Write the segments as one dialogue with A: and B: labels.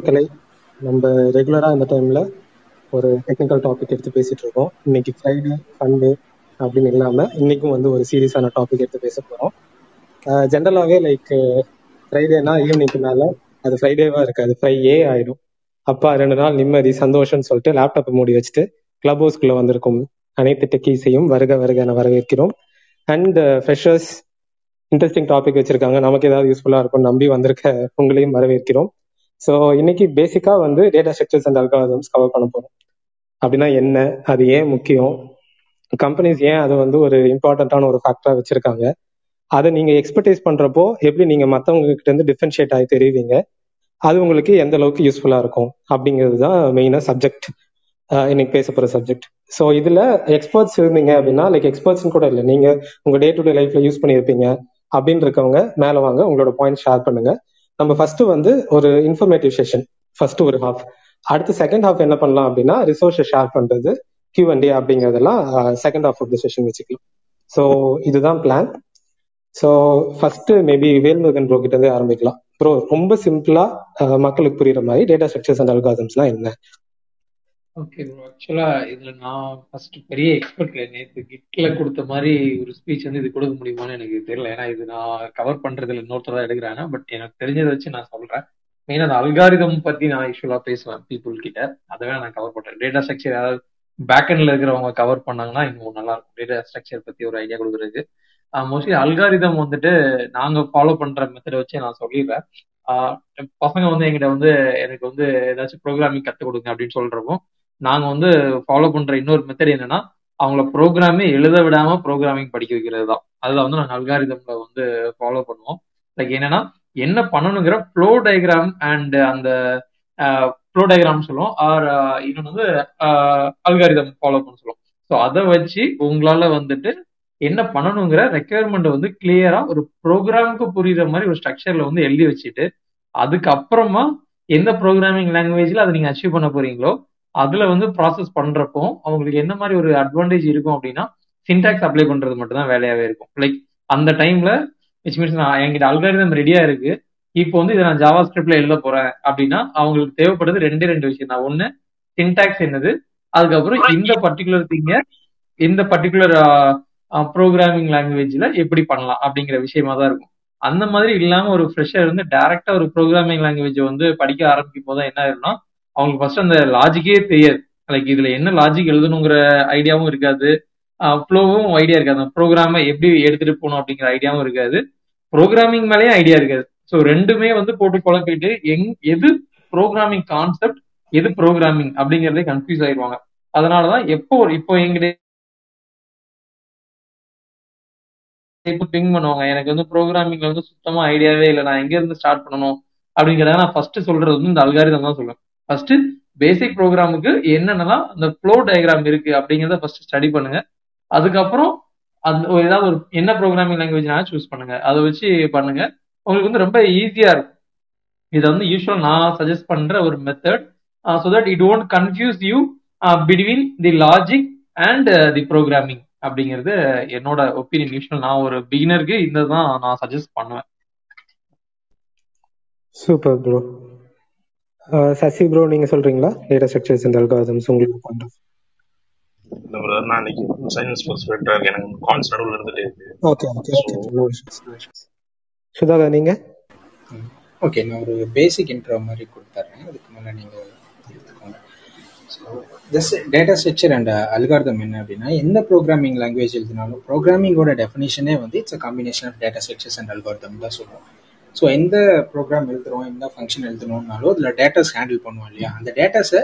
A: மக்களை நம்ம ரெகுலரா இந்த டைம்ல ஒரு டெக்னிக்கல் டாபிக் எடுத்து பேசிட்டு இருக்கோம். இன்னைக்கு ஃப்ரைடே சண்டே அப்படின்னு இல்லாம இன்னைக்கும் வந்து ஒரு சீரியஸான டாபிக் எடுத்து பேச போறோம். ஜென்ரலாகவே லைக் ஃப்ரைடேனா ஈவினிங்க்கு மேலே அது ஃப்ரைடேவா இருக்காது ஃப்ரைடே ஆயிடும். அப்பா ரெண்டு நாள் நிம்மதி சந்தோஷம்னு சொல்லிட்டு லேப்டாப்பை மூடி வச்சுட்டு கிளப் ஹவுஸ்க்குள்ள வந்திருக்கும் அனைத்து டெக்கீஸையும் வருக வருக என வரவேற்கிறோம் அண்ட் ஃப்ரெஷர்ஸ் இன்ட்ரெஸ்டிங் டாபிக் வச்சிருக்காங்க. நமக்கு ஏதாவது யூஸ்ஃபுல்லா இருக்கும் நம்பி வந்திருக்க உங்களையும் வரவேற்கிறோம். ஸோ இன்னைக்கு பேசிக்கா வந்து data structures and algorithms cover பண்ண போறோம். அப்படின்னா என்ன? அது ஏன் முக்கியம்? கம்பெனிஸ் ஏன் அதை வந்து ஒரு இம்பார்ட்டண்ட்டான ஒரு ஃபேக்டரா வச்சிருக்காங்க? அதை நீங்க எக்ஸ்பர்டைஸ் பண்றப்போ எப்படி நீங்க மற்றவங்க கிட்ட இருந்து டிஃபரன்ஷியேட் ஆகி தெரிவிங்க அது உங்களுக்கு எந்த அளவுக்கு யூஸ்ஃபுல்லா இருக்கும்? அப்படிங்கிறது தான் மெயினா சப்ஜெக்ட் இன்னைக்கு பேச போற சப்ஜெக்ட் ஸோ இதுல எக்ஸ்பர்ட்ஸ் இருந்தீங்க அப்படின்னா லைக் எக்ஸ்பர்ட்ஸ் கூட இல்லை. நீங்க உங்க டே டு டே லைஃப்ல யூஸ் பண்ணியிருப்பீங்க. அப்படின்னு இருக்கவங்க மேல வாங்க உங்களோட பாயிண்ட் ஷேர் பண்ணுங்க. நம்ம ஃபர்ஸ்ட் வந்து ஒரு இன்ஃபர்மேட்டிவ் செஷன் ஃபர்ஸ்ட் ஒரு ஹாஃப் அடுத்து செகண்ட் ஹாஃப் என்ன பண்ணலாம் அப்படின்னா ரிசோர்ஸை ஷேர் பண்றது கியூ அண்ட் டே அப்படிங்கறதெல்லாம் second half of the session வச்சுக்கலாம். ஸோ இதுதான் plan so first maybe Velmurugan bro கிட்ட இருந்தே ஆரம்பிக்கலாம். ப்ரோ ரொம்ப சிம்பிளா மக்களுக்கு புரியுற மாதிரி டேட்டா ஸ்ட்ரக்சர்ஸ் அண்ட் அல்காதம்ஸ்னா என்ன?
B: ஓகே ப்ரோ ஆக்சுவலா இதுல நான் ஃபர்ஸ்ட் பெரிய எக்ஸ்பர்ட் இல்லை. நேற்று கிட்ல கொடுத்த மாதிரி ஒரு ஸ்பீச் வந்து இது கொடுக்க முடியுமான்னு எனக்கு தெரியல. ஏன்னா இது நான் கவர் பண்றதுல இன்னொருத்தர் தான் எடுக்கிறேன் பட் எனக்கு தெரிஞ்சதை வச்சு நான் சொல்றேன். மெயினா அந்த அல்காரிதம் பத்தி நான் யூஸ்வலா பேசுவேன் பீப்புள் கிட்ட. அதை நான் கவர் பண்றேன். டேட்டா ஸ்ட்ரக்சர் யாராவது பேக்கெண்ட்ல இருக்கிறவங்க கவர் பண்ணாங்கன்னா இன்னும் நல்லா இருக்கும் டேட்டா ஸ்ட்ரக்சர் பத்தி ஒரு ஐடியா கொடுக்குறதுக்கு. மோஸ்ட்லி அல்காரிதம் வந்துட்டு நாங்க ஃபாலோ பண்ற மெத்தடை வச்சு நான் சொல்லிடுறேன். பசங்க வந்து எங்கிட்ட வந்து எனக்கு வந்து ஏதாச்சும் ப்ரோக்ராமிங் கற்றுக் கொடுங்க அப்படின்னு சொல்றப்போ நாங்க வந்து ஃபாலோ பண்ற இன்னொரு மெத்தட் என்னன்னா அவங்கள ப்ரோக்ராமே எழுத விடாம ப்ரோக்ராமிங் படிக்க வைக்கிறது தான் அதுல வந்து நாங்கள் அல்காரிதம்ல வந்து ஃபாலோ பண்ணுவோம். லைக் என்னன்னா என்ன பண்ணணுங்கிற ஃப்ளோ டயக்ராம் அண்ட் அந்த ஃப்ளோ டயக்ராம் சொல்லுவோம். ஆர் இன்னொன்று வந்து அல்காரிதம் ஃபாலோ பண்ண சொல்லுவோம். ஸோ அதை வச்சு உங்களால வந்துட்டு என்ன பண்ணணுங்கிற ரெக்குயர்மெண்ட் வந்து கிளியரா ஒரு ப்ரோக்ராமுக்கு புரியுற மாதிரி ஒரு ஸ்ட்ரக்சர்ல வந்து எழுதி வச்சுட்டு அதுக்கப்புறமா எந்த ப்ரோக்ராமிங் லாங்குவேஜ்ல அதை நீங்க அச்சீவ் பண்ண போறீங்களோ அதுல வந்து ப்ராசஸ் பண்றப்போ அவங்களுக்கு என்ன மாதிரி ஒரு அட்வான்டேஜ் இருக்கும் அப்படின்னா சின்டாக்ஸ் அப்ளை பண்றது மட்டும் தான் வேலையாவே இருக்கும். லைக் அந்த டைம்ல விச் மீன்ஸ் நான் என்கிட்ட அல்காரிதம் ரெடியா இருக்கு. இப்போ வந்து இதை நான் ஜாவா ஸ்கிரிப்ட்ல எழுத போறேன் அப்படின்னா அவங்களுக்கு தேவைப்படுறது ரெண்டே ரெண்டு விஷயம் தான். ஒண்ணு சின்டாக்ஸ் என்னது? அதுக்கப்புறம் இந்த பர்டிகுலர் திங்க இந்த பர்டிகுலர் ப்ரோக்ராமிங் லாங்குவேஜ்ல எப்படி பண்ணலாம் அப்படிங்கிற விஷயமா தான் இருக்கும். அந்த மாதிரி இல்லாம ஒரு ஃப்ரெஷர் வந்து டைரக்டா ஒரு ப்ரோக்ராமிங் லாங்குவேஜ் வந்து படிக்க ஆரம்பிக்கும் போது என்ன ஆயிரும்னா அவங்களுக்கு ஃபர்ஸ்ட் அந்த லாஜிக்கே தெரியாது. லைக் இதுல என்ன லாஜிக் எழுதணுங்கிற ஐடியாவும் இருக்காது. ஃப்ளோவும் ஐடியா இருக்காது. அந்த ப்ரோக்ராமை எப்படி எடுத்துட்டு போகணும் அப்படிங்கிற ஐடியாவும் இருக்காது. ப்ரோக்ராமிங் மேலேயும் ஐடியா இருக்காது. ஸோ ரெண்டுமே வந்து போட்டு குழப்பிட்டு எங் எது ப்ரோக்ராமிங் கான்செப்ட் எது ப்ரோக்ராமிங் அப்படிங்கறதே கன்ஃபியூஸ் ஆயிடுவாங்க. அதனாலதான் எப்போ இப்போ எங்கிட்ட இப்போ திங்க் பண்ணுவாங்க. எனக்கு வந்து ப்ரோக்ராமிங்ல வந்து சுத்தமா ஐடியாவே இல்லை. நான் எங்க இருந்து ஸ்டார்ட் பண்ணணும் அப்படிங்கிறத நான் ஃபர்ஸ்ட் சொல்றது வந்து இந்த அல்காரிதம் தான் சொல்லுவேன் ஃபர்ஸ்ட் பேசிக் ப்ரோக்ராமுக்கு என்னென்னலாம் இந்த ஃப்ளோ டயக்ராம் இருக்கு அப்படிங்கிறத ஃபர்ஸ்ட் ஸ்டடி பண்ணுங்க. அதுக்கப்புறம் அந்த ஏதாவது ஒரு என்ன ப்ரோக்ராமிங் லாங்குவேஜ் சூஸ் பண்ணுங்க. அதை வச்சு பண்ணுங்க. உங்களுக்கு வந்து ரொம்ப ஈஸியா இருக்கும். இதை வந்து யூஸ்வல் நான் சஜஸ்ட் பண்ற ஒரு method so that it won't confuse you between the logic and the programming அப்படிங்கிறது என்னோட ஒப்பீனியன் யூஸ்வல் நான் ஒரு பிகினருக்கு இந்த தான் நான் சஜஸ்ட் பண்ணுவேன்.
A: சூப்பர் ப்ரோ சசி ப்ரோ நீங்க சொல்றீங்களா? டேட்டா ஸ்ட்ரக்சர்ஸ் அண்ட் அல்காரிதம்ஸ் உங்களுக்கு பண்றோம்
C: இல்ல பிரதர் நான் இன்னைக்கு சயின்ஸ் பர்ஸ்பெக்டா இருக்கு எனக்கு கான்ஸ் நடுவில் இருந்துட்டே இருக்கு.
A: Okay okay okay no issues Sudhakar நீங்க?
D: ஓகே நான் ஒரு பேசிக் இன்ட்ரோ மாதிரி கொடுத்துட்றேன் அதுக்கு எடுத்துக்கோங்க. So just data structure and algorithm என்ன அப்படின்னா எந்த ப்ரோக்ராமிங் லாங்குவேஜ் எழுதினாலும் ப்ரோக்ராமிங்கோட டெஃபினேஷனே வந்து it's a combination of data structures and algorithm தான் சொல்லுவோம் ஸோ எந்த ப்ரோக்ராம் எழுதுறோம் எந்த ஃபங்க்ஷன் எழுதணும்னாலும் அதில் டேட்டாஸ் ஹேண்டில் பண்ணுவோம் இல்லையா? அந்த டேட்டாஸை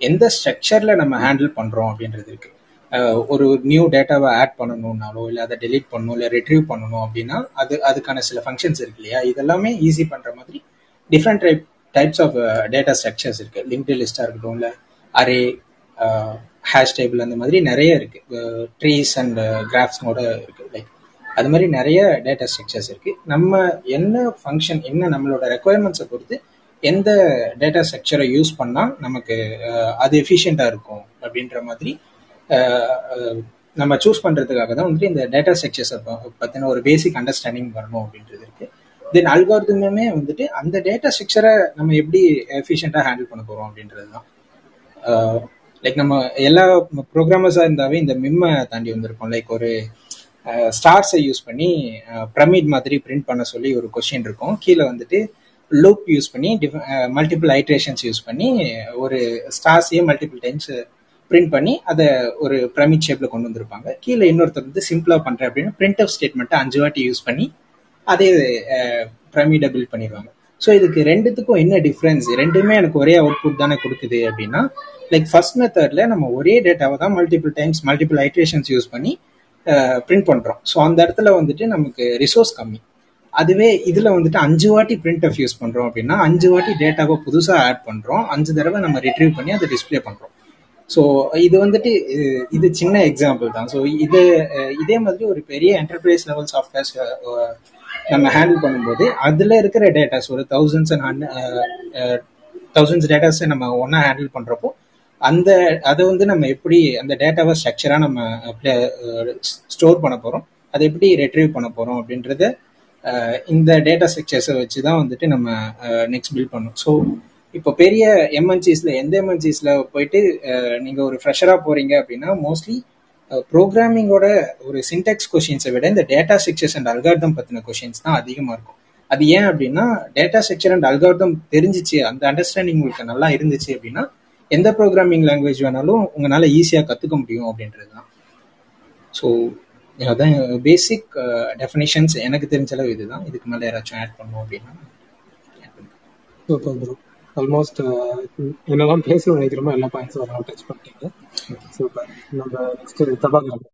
D: எந்த ஸ்ட்ரக்சரில் நம்ம ஹேண்டில் பண்ணுறோம் அப்படின்றது இருக்கு. ஒரு நியூ டேட்டாவை ஆட் பண்ணணும்னாலோ இல்லை அதை டெலீட் பண்ணணும் இல்லை ரிட்ரீவ் பண்ணணும் அப்படின்னா அது அதுக்கான சில ஃபங்க்ஷன்ஸ் இருக்கு இல்லையா? இதெல்லாமே ஈஸி பண்ணுற மாதிரி different type types of data structures இருக்கு. லிங்க்டு லிஸ்டாக இருக்கட்டும் இல்லை அரே ஹேஷ் டேபிள் அந்த மாதிரி நிறைய இருக்கு. ட்ரீஸ் அண்ட் கிராஃப்ஸ்னோட இருக்கு அது மாதிரி நிறைய டேட்டா ஸ்ட்ரக்சர்ஸ் இருக்கு. நம்ம என்ன ஃபங்க்ஷன் என்ன நம்மளோட ரெக்குவயர்மெண்ட்ஸை பொறுத்து எந்த டேட்டா ஸ்ட்ரக்சரை யூஸ் பண்ணால் நமக்கு அது எஃபிஷியண்டாக இருக்கும் அப்படின்ற மாதிரி நம்ம சூஸ் பண்ணுறதுக்காக தான் வந்துட்டு இந்த டேட்டா ஸ்ட்ரக்சர்ஸை பற்றின ஒரு பேசிக் அண்டர்ஸ்டாண்டிங் வரணும் அப்படின்றது இருக்கு. தென் அல்காரிதமே வந்துட்டு அந்த டேட்டா ஸ்ட்ரக்சரை நம்ம எப்படி எஃபிஷியண்ட்டாக ஹேண்டில் பண்ண போகிறோம் அப்படின்றது தான். லைக் நம்ம எல்லா ப்ரோக்ராமர்ஸாக இருந்தாவே இந்த மிம்மை தாண்டி வந்திருக்கோம். லைக் ஒரு ஸ்டார்ஸை யூஸ் பண்ணி பிரமிட் மாதிரி பிரிண்ட் பண்ண சொல்லி ஒரு கொஷின் இருக்கும். கீழே வந்துட்டு லூப் யூஸ் பண்ணி மல்டிபிள் ஐட்ரேஷன்ஸ் யூஸ் பண்ணி ஒரு ஸ்டார்ஸையே மல்டிபிள் டைம்ஸ் பிரிண்ட் பண்ணி அதை ஒரு பிரமிட் ஷேப்பில் கொண்டு வந்திருப்பாங்க. கீழே இன்னொருத்தர் வந்து சிம்பிளாக பண்ணுறேன் அப்படின்னா பிரிண்ட் அப் ஸ்டேட்மெண்ட்டை அஞ்சு வாட்டி யூஸ் பண்ணி அதே பிரமிடை பில்ட் பண்ணிடுவாங்க. ஸோ இதுக்கு ரெண்டுத்துக்கும் என்ன டிஃப்ரென்ஸ் ரெண்டுமே எனக்கு ஒரே அவுட்புட் தானே கொடுக்குது அப்படின்னா லைக் ஃபர்ஸ்ட் மெத்தர்டில் நம்ம ஒரே டேட்டாவை தான் multiple times multiple iterations use பண்ணி பிரிண்ட் பண்ணுறோம் ஸோ அந்த இடத்துல வந்துட்டு நமக்கு ரிசோர்ஸ் கம்மி. அதுவே இதில் வந்துட்டு அஞ்சு வாட்டி பிரிண்ட் ஆஃப் யூஸ் பண்ணுறோம் அப்படின்னா அஞ்சு வாட்டி டேட்டாவை புதுசாக ஆட் பண்ணுறோம் அஞ்சு தடவை நம்ம ரிட்ரீவ் பண்ணி அதை டிஸ்பிளே பண்ணுறோம் ஸோ இது வந்துட்டு இது சின்ன எக்ஸாம்பிள் தான். ஸோ இது இதே மாதிரி ஒரு பெரிய என்டர்பிரைஸ் லெவல் சாஃப்ட்வேர்ஸ் நம்ம ஹேண்டில் பண்ணும்போது அதில் இருக்கிற டேட்டாஸ் ஒரு தௌசண்ட்ஸ் அண்ட் தௌசண்ட்ஸ் டேட்டாஸை நம்ம ஒன்றா ஹேண்டில் பண்ணுறப்போ அந்த அதை வந்து நம்ம எப்படி அந்த டேட்டாவை ஸ்ட்ரக்சரா நம்ம ஸ்டோர் பண்ண போறோம் அதை எப்படி ரெட்ரீவ் பண்ண போறோம் அப்படின்றத இந்த டேட்டா ஸ்ட்ரக்சர்ஸை வச்சு தான் வந்துட்டு நம்ம நெக்ஸ்ட் பில்ட் பண்ணோம். ஸோ இப்போ பெரிய எம்என்சிஸ்ல எந்த எம்என்சிஸ்ல போயிட்டு நீங்க ஒரு ஃப்ரெஷராக போறீங்க அப்படின்னா மோஸ்ட்லி ப்ரோக்ராமிங்கோட ஒரு சின்டெக்ஸ் கொஷின்ஸை விட இந்த டேட்டா ஸ்ட்ரக்சர்ஸ் அண்ட் அல்கார்தம் பத்தின கொஷின்ஸ் தான் அதிகமாக இருக்கும். அது ஏன் அப்படின்னா டேட்டா ஸ்ட்ரக்சர் அண்ட் அல்கார்தம் தெரிஞ்சிச்சு அந்த அண்டர்ஸ்டாண்டிங் உங்களுக்கு நல்லா இருந்துச்சு அப்படின்னா எந்த ப்ரோக்ராமிங் லாங்குவேஜ் வேணாலும் உங்களால ஈஸியா கத்துக்க முடியும் அப்படின்றது தான் ஸோ அதான் பேசிக் டெஃபினேஷன்ஸ் எனக்கு தெரிஞ்ச அளவு இதுதான். இதுக்கு மேல யாராச்சும் ஆட் பண்ணுவோம் அப்படின்னா
A: சூப்பர் ப்ரோ ஆல்மோஸ்ட் என்னெல்லாம் பேசணும்னு நினைக்கிறோமோ எல்லா பாயிண்ட்ஸும் வரலாம் டச் பண்ணிட்டீங்க. சூப்பர் நம்ம நெக்ஸ்ட் பிரபாகரன்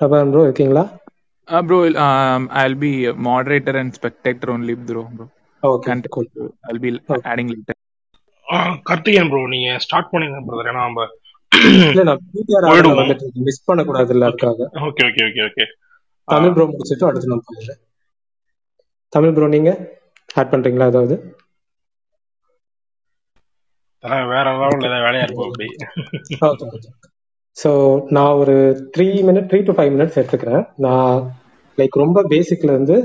A: பிரபாகரன் ப்ரோ இருக்கீங்களா?
E: I'll be a moderator and spectator only, bro. bro.
A: Okay cool.
E: I'll be adding later.
C: Karthikeyan bro நீங்க ஸ்டார்ட் பண்ணுங்க பிரதர் ஏன்னா நம்ம
A: இல்ல நான் பிடிஆர். வந்துட்டு மிஸ் பண்ண அதுக்காக.
C: Okay okay okay okay
A: Tamil bro முடிச்சிட்டு அடுத்து நான் போயிடுறேன் தமிழ் ப்ரோ நீங்க ஆட் பண்றீங்களா ஏதாவது?
C: வேற ஏதாவது வேலையா இருக்கும் அப்படி.
A: ஓகே ஸோ நான் ஒரு three minute three to five minutes எடுத்துக்கிறேன். நான் லைக் ரொம்ப பேசிக்ல இருந்து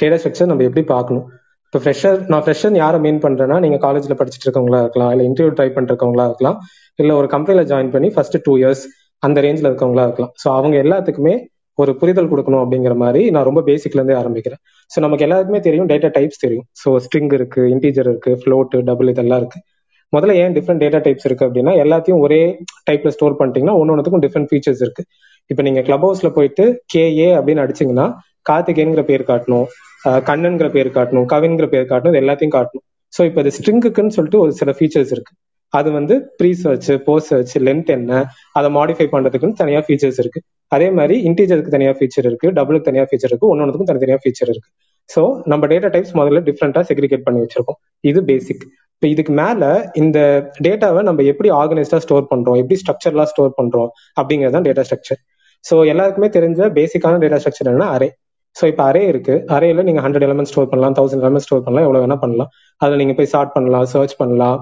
A: டேட்டா ஸ்ட்ரக்சர் நம்ம எப்படி பார்க்கணும்? இப்போ ஃப்ரெஷர் நான் ஃப்ரெஷர் யாரை மீன் பண்ணுறேன்னா நீங்கள் காலேஜில் படிச்சுட்டு இருக்கவங்களா இருக்கலாம் இல்லை இன்டர்வியூ ட்ரை பண்ணிருக்கவங்களா இருக்கலாம் இல்லை ஒரு கம்பெனியில் ஜாயின் பண்ணி ஃபர்ஸ்ட் டூ இயர்ஸ் அந்த ரேஞ்சில் இருக்கவங்களா இருக்கலாம். ஸோ அவங்க எல்லாத்துக்குமே ஒரு புரிதல் கொடுக்கணும் அப்படிங்கிற மாதிரி நான் ரொம்ப பேசிக்லேருந்தே ஆரம்பிக்கிறேன். ஸோ நமக்கு எல்லாருக்குமே தெரியும் டேட்டா டைப்ஸ் தெரியும். ஸோ ஸ்ட்ரிங் இருக்கு இன்டீஜர் இருக்கு ஃப்ளோட்டு டபுள் இதெல்லாம் இருக்கு. முதல்ல ஏன் டிஃப்ரெண்ட் டேட்டா டைப்ஸ் இருக்கு அப்படின்னா எல்லாத்தையும் ஒரே டைப்ல ஸ்டோர் பண்ணிட்டீங்கன்னா ஒன்னொன்னுக்கும் டிஃப்ரெண்ட் ஃபீச்சர்ஸ் இருக்கு. இப்போ நீங்க கிளப் ஹவுஸ்ல போயிட்டு கேஏ அப்படின்னு அடிச்சீங்கன்னா கார்த்திகேயன்கிற பேர் காட்டணும். கண்ணன்கிற பேர் காட்டணும் கவின்கிற பேர் காட்டணும் இது எல்லாத்தையும் காட்டணும். ஸோ இப்போ இது ஸ்ட்ரிங்குக்குன்னு சொல்லிட்டு ஒரு சில ஃபீச்சர்ஸ் இருக்கு. அது வந்து pre search post search length என்ன அதை மாடிஃபை பண்றதுக்குன்னு தனியா ஃபீச்சர்ஸ் இருக்கு. அதே மாதிரி இன்டீஜருக்கு தனியா ஃபீச்சர் இருக்கு டபுளுக்கு தனியா ஃபீச்சர் இருக்கு ஒன்னொன்றுக்கும் தனித்தனியா ஃபீச்சர் இருக்கு. ஸோ நம்ம டேட்டா டைப்ஸ் முதல்ல டிஃப்ரெண்டா செக்ரிகேட் பண்ணி வச்சிருக்கோம். இது பேசிக் இப்போ இதுக்கு மேல இந்த டேட்டாவை நம்ம எப்படி ஆர்கனைஸ்டா ஸ்டோர் பண்றோம் எப்படி ஸ்ட்ரக்சர்லாம் ஸ்டோர் பண்றோம் அப்படிங்கிறது தான் டேட்டா ஸ்ட்ரக்சர் ஸோ எல்லாருக்குமே தெரிஞ்ச பேசிக்கான டேட்டா ஸ்ட்ரக்சர் என்ன அரே ஸோ இப்போ அரே இருக்கு. அரேல நீங்க ஹண்ட்ரட் எலமெண்ட் ஸ்டோர் பண்ணலாம் தௌசண்ட் எலமெண்ட் ஸ்டோர் பண்ணலாம் எவ்வளவு வேணா பண்ணலாம். அதில் நீங்க போய் ஸ்டார்ட் பண்ணலாம் சர்ச் பண்ணலாம்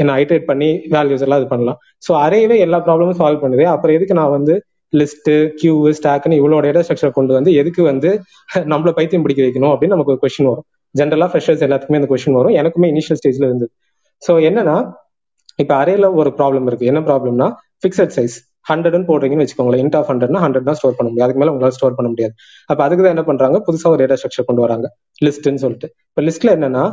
A: என்ன ஐட்ரேட் பண்ணி வேல்யூஸ் எல்லாம் இது பண்ணலாம். ஸோ அரேவே எல்லா ப்ராப்ளமும் சால்வ் பண்ணுது. அப்புறம் எதுக்கு நான் வந்து லிஸ்ட் கியூ ஸ்டாக்னு இவ்வளோ டேட்டா ஸ்ட்ரக்சர் கொண்டு வந்து எதுக்கு வந்து நம்மள பைத்தியம் பிடிக்க வைக்கணும் அப்படின்னு நமக்கு ஒரு கொஸ்டின் வரும். ஜென்ரலா ஃப்ரெஷர்ஸ் எல்லாத்துக்குமே அந்த கொஸ்டின் வரும். எனக்குமே இனிஷியல் ஸ்டேஜ்ல இருந்தது. ஸோ என்னன்னா இப்போ அரேல ஒரு ப்ராப்ளம் இருக்கு. என்ன ப்ராப்ளம்னா ஃபிக்ஸட் சைஸ் ஹண்ட்ரட்னு போடுறீங்கன்னு வச்சுக்கோங்களேன். இன்ட் ஆஃப் ஹண்ட்ரட்னா ஹண்ட்ரட் தான் ஸ்டோர் பண்ண முடியும். அதுக்கு மேல உங்களால் ஸ்டோர் பண்ண முடியாது. அப்ப அதுக்கு தான் என்ன பண்றாங்க? புதுசா ஒரு டேட்டா ஸ்ட்ரக்சர் கொண்டு வராங்க. லிஸ்ட்னு சொல்லிட்டு. இப்போ லிஸ்ட்ல என்னன்னா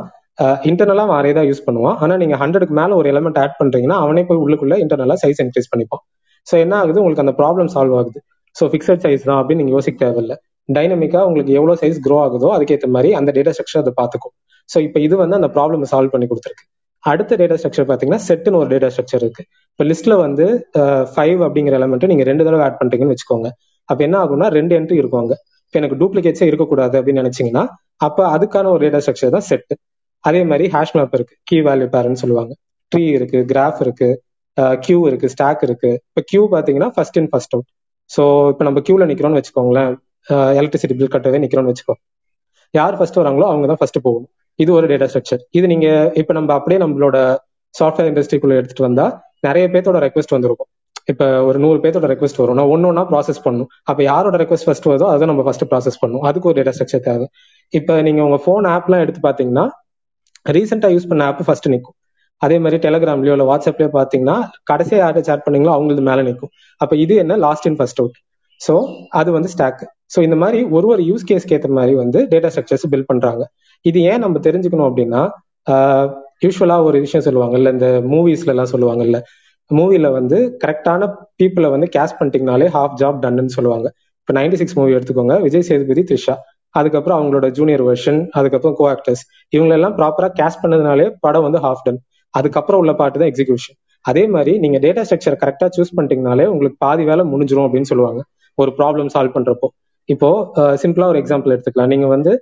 A: இன்டர்னலா அரே தான் யூஸ் பண்ணுவான். ஆனா நீங்க ஹண்ட்ரடுக்கு மேல ஒரு எலமெண்ட் ஆட் பண்றீங்கன்னா அவனே போய் உள்ளுக்குள்ள இன்டர்னலா சைஸ் இன்க்ரீஸ் பண்ணிப்பான். ஸோ என்ன ஆகுது? உங்களுக்கு அந்த ப்ராப்ளம் சால்வ் ஆகுது. ஸோ ஃபிக்ஸட் சைஸ் தான் அப்படின்னு நீங்க யோசிக்க தேவையில்லை. டைனமிக்கா உங்களுக்கு எவ்வளவு சைஸ் க்ரோ ஆகுதோ அதுக்கேற்ற மாதிரி அந்த டேட்டா ஸ்ட்ரக்சர் அதை பார்த்துக்கும். ஸோ இப்போ இது வந்து அந்த ப்ராப்ளம் சால்வ் பண்ணி கொடுத்துருக்கு. அடுத்த டேட்டா ஸ்ட்ரக்சர் பாத்தீங்கன்னா செட்னு ஒரு டேட்டா ஸ்ட்ரக்சர் இருக்கு. இப்போ லிஸ்ட்ல வந்து ஃபைவ் அப்படிங்கிற எலமெண்ட் நீங்க ரெண்டு தடவை ஆட் பண்றீங்கன்னு வச்சுக்கோங்க. அப்ப என்ன ஆகும்னா ரெண்டு என்ட்ரி இருக்குவாங்க. இப்போ எனக்கு டூப்ளிகேட்ஸே இருக்கக்கூடாது அப்படின்னு நினைச்சீங்கன்னா அப்ப அதுக்கான ஒரு டேட்டா ஸ்ட்ரக்சர் தான் செட் அதே மாதிரி ஹேஷ் மேப் இருக்கு. கீ வேல்யூ பேரன்னு சொல்லுவாங்க. ட்ரீ இருக்கு கிராஃப் இருக்கு கியூ இருக்கு ஸ்டாக் இருக்கு. இப்போ கியூ பாத்தீங்கன்னா first in first out so இப்போ நம்ம கியூல நிக்கிறோம்னு வச்சுக்கோங்களேன். எலக்ட்ரிசிட்டி பில் கட்டவே நிக்கிறோம்னு வச்சுக்கோ. யார் ஃபர்ஸ்ட் வராங்களோ அவங்க தான் ஃபர்ஸ்ட் போகணும். இது ஒரு டேட்டா ஸ்ட்ரக்சர் இது நீங்க இப்ப நம்ம அப்படியே நம்மளோட சாஃப்ட்வேர் இண்டஸ்ட்ரிக்குள்ள எடுத்துட்டு வந்தா நிறைய பேர்த்தோட ரெக்வஸ்ட் வந்திருக்கும். இப்ப ஒரு நூறு பேர்த்தோட ரெக்வஸ்ட் வரும். நான் ஒன்னு ஒன்னா ப்ராசஸ் பண்ணும். அப்ப யாரோட ரெக்வஸ்ட் ஃபர்ஸ்ட் வருதோ அதை நம்ம ஃபர்ஸ்ட் ப்ராசஸ் பண்ணும். அதுக்கு ஒரு டேட்டா ஸ்ட்ரக்சர் தேவை. இப்ப நீங்க உங்க போன் ஆப்லாம் எடுத்து பாத்தீங்கன்னா ரீசெண்டா யூஸ் பண்ண ஆப் ஃபர்ஸ்ட் நிற்கும் அதே மாதிரி டெலிகிராம்லயோ இல்ல வாட்ஸ்அப்லயோ பாத்தீங்கன்னா கடைசியா யார்கிட்ட சேட் பண்ணீங்களோ அவங்களுக்கு மேல நிற்கும் அப்ப இது என்ன? Last in first out so அது வந்து ஸ்டாக் ஸோ இந்த மாதிரி ஒரு ஒரு யூஸ் கேஸ்க்கு ஏற்ற மாதிரி வந்து டேட்டா ஸ்ட்ரக்சர்ஸ் பில்ட் பண்றாங்க. இது ஏன் நம்ம தெரிஞ்சுக்கணும் அப்படின்னா யூஸ்வலா ஒரு விஷயம் சொல்லுவாங்கல்ல இந்த மூவிஸ்ல எல்லாம் சொல்லுவாங்கல்ல மூவில வந்து கரெக்டான பீப்புளை வந்து கேஷ் பண்ணிட்டீங்கனாலே ஹாஃப் ஜாப் டன்னு சொல்லுவாங்க. இப்போ நைன்டி சிக்ஸ் மூவி எடுத்துக்கோங்க விஜய் சேதுபதி த்ரிஷா. அதுக்கப்புறம் அவங்களோட ஜூனியர் வெர்ஷன் அதுக்கப்புறம் கோ ஆக்டர்ஸ் இவங்களெல்லாம் ப்ராப்பரா கேஷ் பண்ணதுனாலே படம் வந்து ஹாஃப் டன் அதுக்கப்புறம் உள்ள பாட்டு தான் எக்ஸிகியூஷன் அதே மாதிரி நீங்க டேட்டா ஸ்ட்ரக்சர் கரெக்டா சூஸ் பண்ணிட்டீங்கனாலே உங்களுக்கு பாதி வேலை முடிஞ்சிரும் அப்படின்னு சொல்லுவாங்க. ஒரு ப்ராப்ளம் சால்வ் பண்றப்போ. இப்போ சிம்பிளா ஒரு எக்ஸாம்பிள் எடுத்துக்கலாம். நீங்க வந்து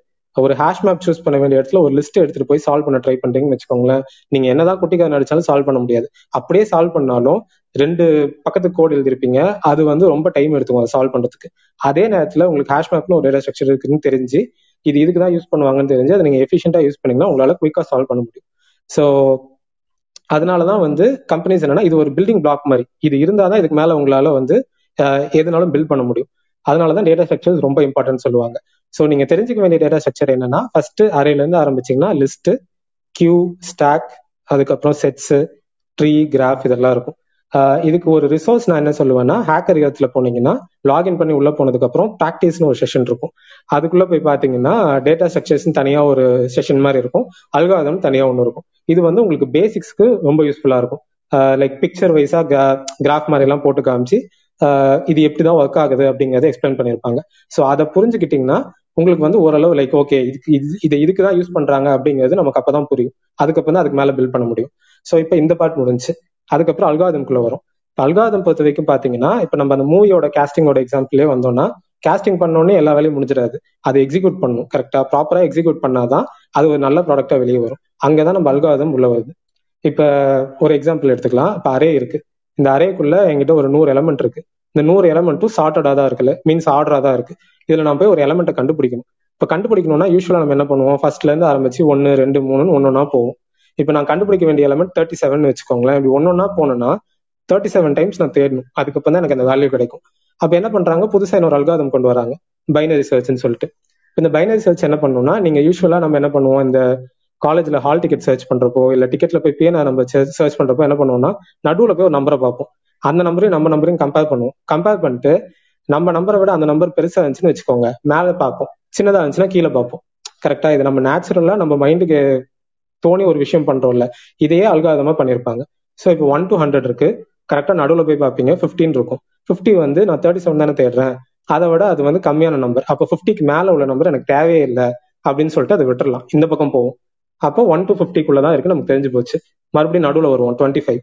A: ஒரு ஹேஷ் மேப் சூஸ் பண்ண வேண்டிய இடத்துல ஒரு லிஸ்ட் எடுத்துட்டு போய் சால்வ் பண்ண ட்ரை பண்றீங்கன்னு வச்சுக்கோங்களேன். நீங்க என்னதான் குட்டிக்கார நடிச்சாலும் சால்வ் பண்ண முடியாது. அப்படியே சால்வ் பண்ணாலும் ரெண்டு பக்கத்து கோட் எழுதிருப்பீங்க அது வந்து ரொம்ப டைம் எடுத்துக்கும் அதை சால்வ் பண்றதுக்கு. அதே நேரத்துல உங்களுக்கு ஹேஷ் மேப்ல ஒரு டேட்டா ஸ்ட்ரக்சர் இருக்குன்னு தெரிஞ்சு இது இதுக்கு தான் யூஸ் பண்ணுவாங்கன்னு தெரிஞ்சு அதை நீங்க எஃபிஷியன்டா யூஸ் பண்ணீங்கன்னா உங்களால குயிக்கா சால்வ் பண்ண முடியும். ஸோ அதனாலதான் வந்து கம்பெனிஸ் என்னன்னா இது ஒரு பில்டிங் பிளாக் மாதிரி. இது இருந்தாதான் இதுக்கு மேல உங்களால வந்து எதுனாலும் பில்ட் பண்ண முடியும். அதனாலதான் டேட்டா ஸ்ட்ரக்சர்ஸ் ரொம்ப இம்பார்ட்டன்ட் சொல்லுவாங்க. ஸோ நீங்க தெரிஞ்சுக்க வேண்டிய டேட்டா ஸ்ட்ரக்சர் என்னன்னா ஃபர்ஸ்ட் அரேல இருந்து ஆரம்பிச்சீங்கன்னா லிஸ்ட் கியூ ஸ்டாக் அதுக்கப்புறம் செட்ஸ் ட்ரீ கிராஃப் இதெல்லாம் இருக்கும். இதுக்கு ஒரு ரிசோர்ஸ் நான் என்ன சொல்லுவேன்னா ஹேக்கர் இடத்துல போனீங்கன்னா லாகின் பண்ணி உள்ள போனதுக்கு அப்புறம் ப்ராக்டிஸ்னு ஒரு செஷன் இருக்கும். அதுக்குள்ள போய் பாத்தீங்கன்னா டேட்டா ஸ்ட்ரக்சர்ஸ் தனியா ஒரு செஷன் மாதிரி இருக்கும். அல்காதம் தனியா ஒன்று இருக்கும். இது வந்து உங்களுக்கு பேசிக்ஸ்க்கு ரொம்ப யூஸ்ஃபுல்லா இருக்கும். லைக் பிக்சர் வைஸா கிராஃப் மாதிரி எல்லாம் போட்டு காமிச்சு இது எப்படிதான் ஒர்க் ஆகுது அப்படிங்கறத எக்ஸ்பிளைன் பண்ணிருப்பாங்க ஸோ அதை புரிஞ்சுக்கிட்டீங்கன்னா உங்களுக்கு வந்து ஓரளவு லைக் ஓகே இதுக்கு இது இதை இதுக்கு தான் யூஸ் பண்றாங்க அப்படிங்கிறது நமக்கு அப்பதான் புரியும். அதுக்கப்புறம் தான் அதுக்கு மேல பில்ட் பண்ண முடியும். ஸோ இப்போ இந்த பார்ட் முடிஞ்சு அதுக்கப்புறம் அல்காதம்குள்ள வரும். அல்காதம் பொறுத்த வரைக்கும் பாத்தீங்கன்னா இப்ப நம்ம அந்த மூவியோட கேஸ்டிங்கோட எக்ஸாம்பிளே வந்தோம்னா கேஸ்டிங் பண்ணோடனே எல்லா வேலையும் முடிஞ்சிடாது. அதை எக்ஸிக்யூட் பண்ணும் கரெக்டா ப்ராப்பரா எக்ஸிக்யூட் பண்ணாதான் அது ஒரு நல்ல ப்ராடக்டா வெளியே வரும். அங்கதான் நம்ம அல்காதம் உள்ள வருது. இப்ப ஒரு எக்ஸாம்பிள் எடுத்துக்கலாம். இப்ப அரே இருக்கு. இந்த அரேக்குள்ள என்கிட்ட ஒரு நூறு எலமெண்ட் இருக்கு. இந்த நூறு எலமெண்ட்டும் சார்ட்டடா தான் இருக்குல்ல? மீன்ஸ் ஆர்டரா தான் இருக்கு. இதுல நான் போய் ஒரு எலமெண்ட்டை கண்டுபிடிக்கணும். இப்ப கண்டுபிடிக்கணும்னா யூஸ்வலா நம்ம என்ன பண்ணுவோம்? ஃபர்ஸ்ட்ல இருந்து ஆரம்பிச்சு ஒன்னு ரெண்டு மூணுன்னு ஒன்னொன்னா போவோம். இப்ப நான் கண்டுபிடிக்க வேண்டிய எலமெண்ட் தேர்ட்டி செவன் வச்சுக்கோங்களேன். இப்படி ஒன்னொன்னா போனோம்னா தேர்ட்டி செவன் டைம்ஸ் நான் தேடணும். அதுக்கப்புறம் தான் எனக்கு அந்த வேல்யூ கிடைக்கும். அப்ப என்ன பண்றாங்க? புதுசா இன்னொரு அல்காதம் கொண்டு வராங்க. பைனரி சர்ச்னு சொல்லிட்டு. இந்த பைனரி சர்ச் என்ன பண்ணணும்னா நீங்க யூஸ்வலா நம்ம என்ன பண்ணுவோம்? இந்த காலேஜ்ல ஹால் டிக்கெட் சர்ச் பண்றப்போ இல்ல டிக்கெட்ல போய் பேனா நம்ம சர்ச் பண்றப்போ என்ன பண்ணுவோம்னா நடுவுல போய் ஒரு நம்பரை பார்ப்போம். அந்த நம்பரையும் நம்ம நம்பரையும் கம்பேர் பண்ணுவோம். கம்பேர் பண்ணிட்டு நம்ம நம்பரை விட அந்த நம்பர் பெருசா இருந்துச்சுன்னு வச்சுக்கோங்க. மேல பார்ப்போம். சின்னதா இருந்துச்சுன்னா கீழே பார்ப்போம். கரெக்டா இது நம்ம நேச்சுரலா நம்ம மைண்டுக்கு தோணி ஒரு விஷயம் பண்றோம்ல. இதையே அல்காதமா பண்ணிருப்பாங்க ஸோ இப்போ ஒன் டு ஹண்ட்ரட் இருக்கு. கரெக்டா நடுவில் போய் பார்ப்பீங்க. ஃபிஃப்டின் இருக்கும். ஃபிஃப்டி வந்து நான் தேர்ட்டி செவன் தானே தேடுறேன். அதை விட அது வந்து கம்மியான நம்பர் அப்போ ஃபிஃப்டிக்கு மேல உள்ள நம்பர் எனக்கு தேவையே இல்லை. அப்படின்னு சொல்லிட்டு அதை விட்டுறலாம். இந்த பக்கம் போவோம். அப்போ ஒன் டு ஃபிஃப்டிக்குள்ள தான் இருக்கு நமக்கு தெரிஞ்சு போச்சு. மறுபடியும் நடுவில் வருவோம் டுவெண்ட்டி ஃபைவ்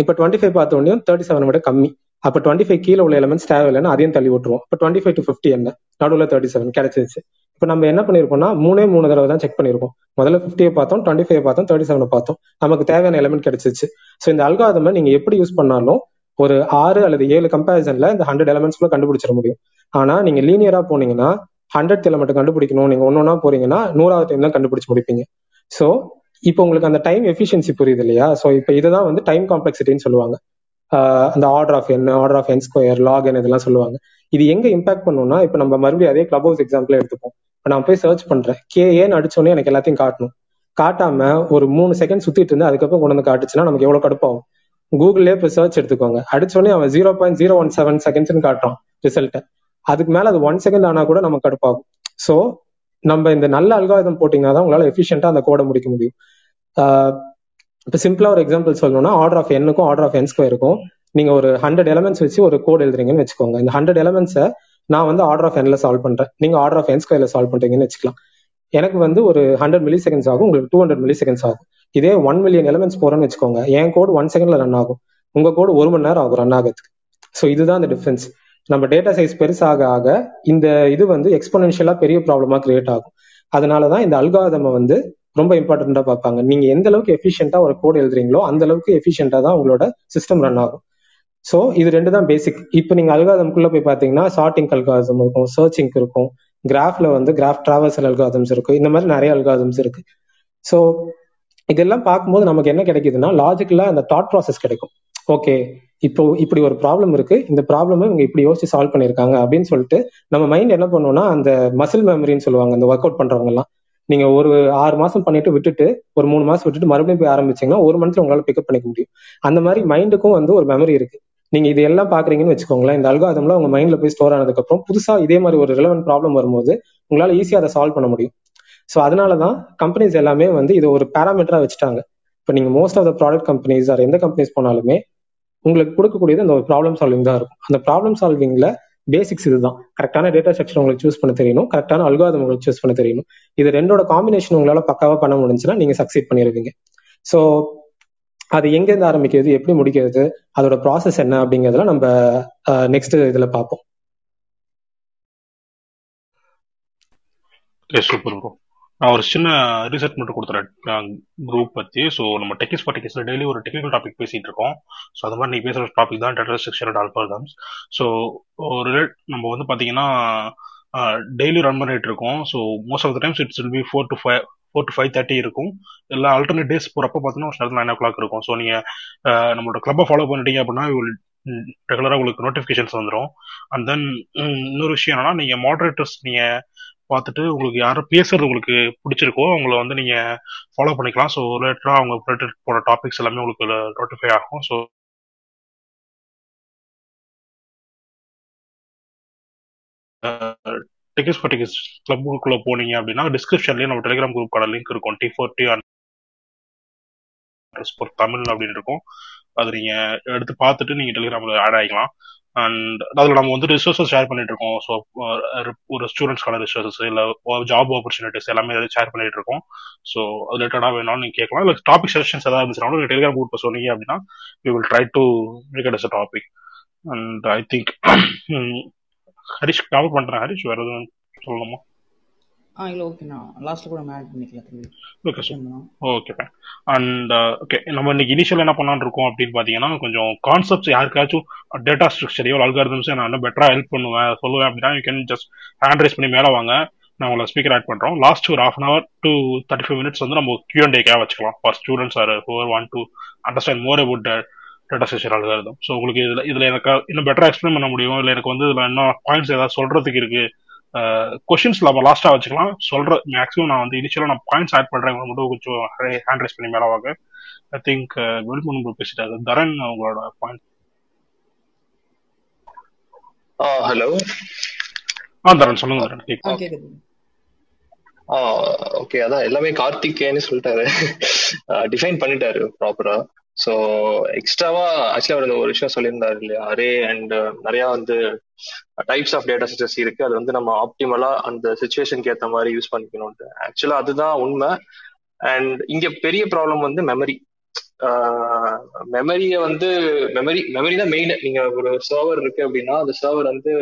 A: இப்போ டுவெண்ட்டி ஃபைவ் பார்த்த உடனே தேர்ட்டி செவன் விட கம்மி. அப்போ டுவெண்ட்டி ஃபைவ் கீழே உள்ள எலமெண்ட்ஸ் தேவையில்லைன்னு அதையும் தள்ளி விட்டுருவோம். இப்போ டுவெண்ட்டி ஃபைவ் டு ஃபிஃப்டி என்ன? நடுவில் தேர்ட்டி செவன் கிடைச்சிருச்சு. இப்போ நம்ம என்ன பண்ணிருக்கோம்னா மூணே மூணு தடவை தான் செக் பண்ணிருக்கோம். முதல்ல ஃபிஃப்டியை பார்த்தோம் டுவெண்ட்டி ஃபைவ் பார்த்தோம் தேர்ட்டி செவனை பார்த்தோம். நமக்கு தேவையான எலமெண்ட் கிடைச்சிச்சு ஸோ இந்த அல்காதமை நீங்க எப்படி யூஸ் பண்ணாலும் ஒரு ஆறு அல்லது ஏழு கம்பேரிசன்ல இந்த ஹண்ட்ரட் எலமெண்ட்ஸ் கூட கண்டுபிடிச்சிட முடியும். ஆனா நீங்க லீனியரா போனீங்கன்னா ஹண்ட்ரட் மட்டும் கண்டுபிடிக்கணும். நீங்க ஒன்னொன்னா போறீங்கன்னா நூறாவது டைம் தான் கண்டுபிடிச்சு முடிப்பீங்க. ஸோ இப்போ உங்களுக்கு அந்த டைம் எஃபிஷியன்சி புரியுது இல்லையா? ஸோ இப்போ இதுதான் வந்து டைம் காம்ப்ளெக்சிட்டின்னு சொல்லுவாங்க. அந்த order of N order of N square log N இதெல்லாம் சொல்லுவாங்க. இது எங்க இம்பாக்ட் பண்ணும்னா இப்போ நம்ம மறுபடியும் அதே கிளப் ஹவுஸ் எக்ஸாம்பிள் எடுத்துப்போம். இப்போ நான் போய் சர்ச் பண்றேன். கே ஏன்னு அடிச்சோடனே எனக்கு எல்லாத்தையும் காட்டணும். காட்டாம ஒரு மூணு செகண்ட் சுத்திட்டு இருந்து அதுக்கப்புறம் கொண்டு வந்து காட்டுச்சுன்னா நமக்கு எவ்வளவு கடுப்பாகும்? கூகுளே இப்போ சர்ச் எடுத்துக்கோங்க. அடிச்சோடனே அவன் zero point zero one seven செகண்ட்ஸ்னு காட்டுறான் ரிசல்ட்டை அதுக்கு மேல அது ஒன் செகண்ட் ஆனா கூட நமக்கு கடுப்பாகும். ஸோ நம்ம இந்த நல்ல அல்காயுதம் போட்டீங்கன்னா தான் உங்களால எஃபிஷியன்டா அந்த கோடை முடிக்க முடியும். இப்போ சிம்பிளா ஒரு எக்ஸாம்பிள் சொல்லணும்னா ஆர்டர் ஆஃப் எண்ணுக்கும் ஆர்டர் ஆஃப் என்ஸ்க்கும் இருக்கும் நீங்க ஒரு ஹண்ட்ரட் எலமெண்ட்ஸ் வச்சு ஒரு கோட் எழுதுறீங்கன்னு வச்சுக்கோங்க. இந்த ஹண்ட்ரட் எலமெண்ட்ஸை நான் வந்து ஆர்டர் ஆஃப் என்ல சால்வ் பண்றேன். நீங்க ஆர்டர் ஆஃப் என் ஸ்கொயர்ல சால்வ் பண்றீங்கன்னு வச்சுக்கலாம். எனக்கு வந்து ஒரு ஹண்ட்ரட் மில்லி செகண்ட்ஸ் ஆகும் உங்களுக்கு டூ ஹண்ட்ரட் மில்லி செகண்ட்ஸ் ஆகும். இதே ஒன் மில்லியன் எலமெண்ட்ஸ் போறேன்னு வச்சுக்கோங்க. என் கோட் ஒன் செகண்ட்ல ரன் ஆகும். உங்க கோட் ஒரு மணி நேரம் ஆகும் ரன் ஆகிறதுக்கு. ஸோ இதுதான் அந்த டிஃபரன்ஸ் நம்ம டேட்டா சைஸ் பெருசாக ஆக இந்த இது வந்து எக்ஸ்போனென்ஷியலா பெரிய ப்ராப்ளமா கிரியேட் ஆகும். அதனாலதான் இந்த அல்காதம வந்து ரொம்ப இம்பார்ட்டண்டா பார்ப்பாங்க. நீங்க எந்த அளவுக்கு எஃபிஷியன்டா ஒரு கோட் எழுதுறீங்களோ அந்த அளவுக்கு எஃபிஷியன்டா தான் உங்களோட சிஸ்டம் ரன் ஆகும். ஸோ இது ரெண்டு தான் பேசிக் இப்போ நீங்க அல்காதம்குள்ள போய் பாத்தீங்கன்னா ஷார்ட்டிங் அல்காதம் இருக்கும் சர்ச்சிங் இருக்கும் கிராஃப்ல வந்து கிராஃப் டிராவல்சல் அல்காதம்ஸ் இருக்கும் இந்த மாதிரி நிறைய அல்காதம்ஸ் இருக்கு. ஸோ இதெல்லாம் பார்க்கும்போது நமக்கு என்ன கிடைக்குதுன்னா லாஜிக்கலா அந்த தாட் ப்ராசஸ் கிடைக்கும். ஓகே இப்போ இப்படி ஒரு ப்ராப்ளம் இருக்கு. இந்த ப்ராப்ளமும் இவங்க இப்படி யோசிச்சு சால்வ் பண்ணிருக்காங்க அப்படின்னு சொல்லிட்டு நம்ம மைண்ட் என்ன பண்ணுவோம்னா அந்த மசில் மெமரின்னு சொல்லுவாங்க அந்த ஒர்க் அவுட் பண்றவங்க எல்லாம் நீங்க ஒரு ஆறு மாசம் பண்ணிட்டு விட்டுட்டு ஒரு மூணு மாசம் விட்டுட்டு மறுபடியும் போய் ஆரம்பிச்சீங்கன்னா ஒரு மந்த்ல உங்களால பிக்கப் பண்ணிக்க முடியும். அந்த மாதிரி மைண்டுக்கும் வந்து ஒரு மெமரி இருக்கு. நீங்க இது எல்லாம் பாக்குறீங்கன்னு வச்சுக்கோங்களேன் இந்த அல்காதம்லாம் உங்க மைண்ட்ல போய் ஸ்டோர் ஆனதுக்கு அப்புறம் புதுசா இதே மாதிரி ஒரு ரிலவென்ட் ப்ராப்ளம் வரும்போது உங்களால ஈஸியா அதை சால்வ் பண்ண முடியும். ஸோ அதனாலதான் கம்பெனிஸ் எல்லாமே வந்து இது ஒரு பேராமீட்டரா வச்சுட்டாங்க. இப்போ நீங்க most of the product companies or எந்த கம்பெனிஸ் போனாலுமே உங்களுக்கு கொடுக்கக்கூடியது அந்த ஒரு ப்ராப்ளம் சால்விங் தான் இருக்கும். அந்த ப்ராப்ளம் சால்விங்ல பேசிக்ஸ் இதுதான். கரெக்டான டேட்டா ஸ்ட்ரக்சர் உங்களுக்கு சூஸ் பண்ண தெரியணும். கரெக்டான அல்காதம் உங்களுக்கு சூஸ் பண்ண தெரியணும். இது ரெண்டோட காம்பினேஷன் உங்களால பக்காவா பண்ண முடிஞ்சுன்னா நீங்க சக்சீட் பண்ணிருவீங்க. ஸோ அது எங்கேருந்து ஆரம்பிக்கிறது எப்படி முடிக்கிறது அதோட ப்ராசஸ் என்ன அப்படிங்கறதுல நம்ம நெக்ஸ்ட் இதுல பார்ப்போம்.
C: சூப்பர் ப்ரோ நான் ஒரு சின்ன ரிசர்ச் மட்டும் கொடுத்துறேன். குரூப் பத்தி. ஸோ நம்ம டெக்கிஸ் பாட்டிக்ஸ்ல டெய்லி ஒரு டெக்னிக்கல் டாபிக் பேசிட்டு இருக்கோம். ஸோ அந்த மாதிரி நீ பேசுற டாபிக் தான் data structure and algorithms so ஒரு நம்ம வந்து பாத்தீங்கன்னா டெய்லி ரன் பண்ணிட்டு இருக்கோம். So most of the times it's will be four to five four to five thirty இருக்கும். எல்லா ஆல்டர்னேட் டேஸ் போகிறப்ப பார்த்தீங்கன்னா ஒரு நைன் ஓ கிளாக் இருக்கும். ஸோ நீங்கள் நம்மளோட கிளப்பை ஃபாலோ பண்ணிட்டீங்க அப்படின்னா ரெகுலராக உங்களுக்கு நோட்டிஃபிகேஷன்ஸ் வந்துடும் அண்ட் தென் இன்னொரு விஷயம் என்னன்னா நீங்கள் மாடரேட்டர்ஸ் நீங்கள் பார்த்துட்டு உங்களுக்கு யாரும் பேசுறது உங்களுக்கு பிடிச்சிருக்கோ அவங்கள வந்து நீங்கள் ஃபாலோ பண்ணிக்கலாம். ஸோ ரிலேட்டடாக அவங்க ரிலேட்டட் போன டாபிக்ஸ் எல்லாமே உங்களுக்கு நோட்டிஃபை ஆகும். ஸோ டெக்கிஸ் பட்டிகிஸ் கிளப்புக்குள்ளே போனீங்க அப்படின்னா டிஸ்கிரிப்ஷன்லேயே நம்ம டெலிகிராம் குரூப்போட லிங்க் இருக்கும். டி ஃபோர் டி தமிழ் அப்படின்னு இருக்கும். அது நீங்க எடுத்து பார்த்துட்டு நீங்க டெலிகிராம்ல ஆட் ஆகிக்கலாம் அண்ட் அதில் நம்ம வந்து ரிசோர்ஸஸ் ஷேர் பண்ணிட்டு இருக்கோம். ஸோ ஒரு ஸ்டூடெண்ட்ஸ்க்கான ரிசோர்ஸஸ் இல்லை ஜாப் ஆப்பர்ச்சுனிட்டிஸ் எல்லாமே ஷேர் பண்ணிட்டு இருக்கோம். ஸோ அது ரிலேட்டடாக வேணாலும் நீங்கள் கேட்கலாம். இல்லை டாபிக் சஜஷன்ஸ் ஏதாவது இருந்துச்சுனாலும் நீங்கள் டெலிகிராம் குரூப் சொன்னீங்க அப்படின்னா we will try to make it as a topic and I think Harish cover பண்ணுறேன் ஹரிஷ் வேறு எதுவும் சொல்லணுமா?
F: ஆ இல்லை ஓகே நான் லாஸ்ட்ல கூட ஆட் பண்ணிக்கலாம்
C: okay sir okay and okay நம்ம இன்னைக்கு இனிஷியல் என்ன பண்ணலான்னு இருக்கோம் அப்படின்னு பார்த்தீங்கன்னா கொஞ்சம் கான்செப்ட்ஸ் யாருக்காச்சும் டேட்டா ஸ்ட்ரக்சரையோ அல்காரிதம்ஸ் நான் இன்னும் பெட்டராக ஹெல்ப் பண்ணுவேன் சொல்லுவேன் அப்படின்னா you can just hand raise பண்ணி மேலே வாங்க. நான் உங்களை ஸ்பீக்கர் ஆட் பண்ணுறோம் லாஸ்ட் ஒரு half an hour to thirty five minutes வந்து நம்ம கியூ அண்ட் டேக்காக வச்சுக்கலாம். For students or whoever want to understand more about data structure algorithm so உங்களுக்கு இதில் இதில் எனக்கு இன்னும் பெட்டராக எக்ஸ்பிளைன் பண்ண முடியும்? இல்லை எனக்கு வந்து இதில் இன்னும் பாயிண்ட்ஸ் ஏதாவது சொல்கிறதுக்கு இருக்குது கொஷின்ஸ் நம்ம லாஸ்டா வச்சுக்கலாம். சொல்ற மேக்ஸிமம் நான் வந்து இனிஷியலா நான் பாயிண்ட்ஸ் ஆட் பண்றேன். மட்டும் கொஞ்சம் ஹேண்ட் ரைஸ் பண்ணி மேல வாங்க. ஐ திங்க் வெளிமுன்பு பேசிட்டாரு. தரன் உங்களோட பாயிண்ட்
G: ஹலோ
C: ஆ தரன் சொல்லுங்க தரன்.
G: ஓகே அதான் எல்லாமே கார்த்திகேன்னு சொல்லிட்டாரு. டிஃபைன் பண்ணிட்டாரு ப்ராப்பரா ஸோ எக்ஸ்ட்ராவா ஆக்சுவலா அவர் ஒரு விஷயம் சொல்லியிருந்தாரு இல்லையா? அரே அண்ட் uh, நிறைய வந்து டைப்ஸ் ஆஃப் டேட்டா ஸ்ட்ரக்சர்ஸ் இருக்கு. அது வந்து நம்ம ஆப்டிமலா அந்த சுச்சுவேஷனுக்கு ஏற்ற மாதிரி யூஸ் பண்ணிக்கணும்ட்டு. ஆக்சுவலா அதுதான் உண்மை. அண்ட் இங்க பெரிய ப்ராப்ளம் வந்து மெமரி மெமரிய uh, வந்து மெமரி மெமரி தான் மெயின் நீங்க ஒரு சர்வர் இருக்கு அப்படின்னா அந்த சர்வர் வந்து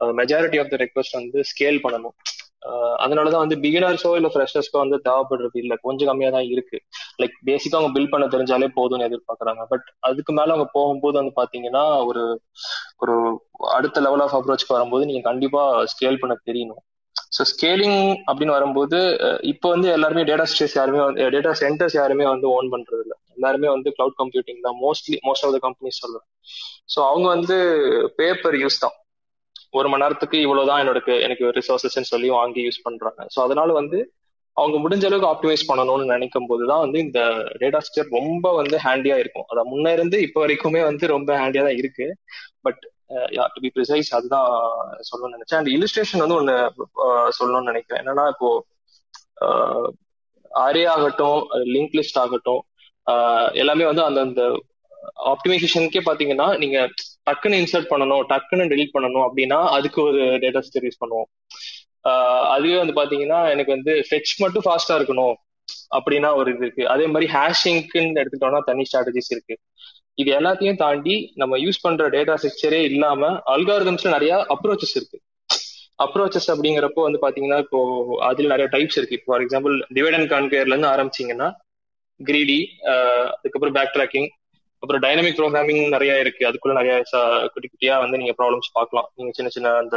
G: மெஜாரிட்டி ஆஃப் த ரெக்வஸ்ட் வந்து ஸ்கேல் பண்ணணும். அதனாலதான் வந்து பிகினர்ஸோ இல்ல ஃப்ரெஷர்ஸ்க்கோ வந்து தேவைப்படுறது இல்ல கொஞ்சம் கம்மியா தான் இருக்கு லைக் பேசிக்கா அவங்க பில் பண்ண தெரிஞ்சாலே போதும்னு எதிர்பார்க்கறாங்க. பட் அதுக்கு மேல அவங்க போகும்போது வந்து பாத்தீங்கன்னா ஒரு ஒரு அடுத்த லெவல் ஆஃப் அப்ரோச்க்கு வரும்போது நீங்க கண்டிப்பா ஸ்கேல் பண்ண தெரியணும். ஸோ ஸ்கேலிங் அப்படின்னு வரும்போது இப்போ வந்து எல்லாருமே டேட்டா ஸ்டேஸ் யாருமே டேட்டா சென்டர்ஸ் யாருமே வந்து ஓன் பண்றது இல்லை எல்லாருமே வந்து கிளவுட் கம்ப்யூட்டிங் தான். Mostly most of the companies சொல்லுவேன் ஸோ அவங்க வந்து பேப்பர் யூஸ் தான். ஒரு மணி நேரத்துக்கு இவ்வளவுதான் என்னோட எனக்கு ரிசோர்சஸ் சொல்லி வாங்கி யூஸ் பண்றாங்க. ஸோ அதனால வந்து அவங்க முடிஞ்ச அளவுக்கு ஆப்டிமைஸ் பண்ணணும்னு நினைக்கும் போதுதான் வந்து இந்த டேட்டா ஸ்ட்ரக்சர் ரொம்ப வந்து ஹேண்டியா இருக்கும். அதான் முன்ன இருந்து இப்போ வரைக்குமே வந்து ரொம்ப ஹேண்டியா தான் இருக்கு. பட் டு பி ப்ரிசைஸ் அதுதான் சொல்லணும்னு நினைச்சேன். அண்ட் இலிஸ்ட்ரேஷன் வந்து ஒன்னு சொல்லணும்னு நினைக்கிறேன். என்னன்னா இப்போ அரே ஆகட்டும் லிங்க் லிஸ்ட் ஆகட்டும் எல்லாமே வந்து அந்தந்த ஆப்டிமைசேஷனுக்கே பாத்தீங்கன்னா நீங்க டக்குன்னு இன்சர்ட் பண்ணணும் டக்குன்னு டெலிட் பண்ணணும் அப்படின்னா அதுக்கு ஒரு டேட்டா ஸ்டோர் யூஸ் பண்ணுவோம் அதுவே வந்து பாத்தீங்கன்னா எனக்கு வந்து ஃபெச் மட்டும் ஃபாஸ்டா இருக்கணும் அப்படின்னா ஒரு இது இருக்கு. அதே மாதிரி ஹேஷிங்க்குன்னு எடுத்துட்டோம்னா தனி ஸ்ட்ராட்டஜிஸ் இருக்கு. இது எல்லாத்தையும் தாண்டி நம்ம யூஸ் பண்ற டேட்டா ஸ்ட்ரக்சரே இல்லாம அல்காரிதம்ஸ்ல நிறைய அப்ரோச்சஸ் இருக்கு. அப்ரோச்சஸ் அப்படிங்கிறப்போ வந்து பாத்தீங்கன்னா இப்போ அதுல நிறைய டைப்ஸ் இருக்கு. ஃபார் எக்ஸாம்பிள் டிவைட் அண்ட் கான்கேர்ல இருந்து ஆரம்பிச்சீங்கன்னா கிரீடி அதுக்கப்புறம் பேக் ட்ராக்கிங் அப்புறம் டைனமிக் ப்ரோக்ராமிங் நிறைய இருக்கு. அதுக்குள்ள நிறைய குட்டி குட்டியா வந்து நீங்க ப்ராப்ளம்ஸ் பார்க்கலாம். நீங்க சின்ன சின்ன அந்த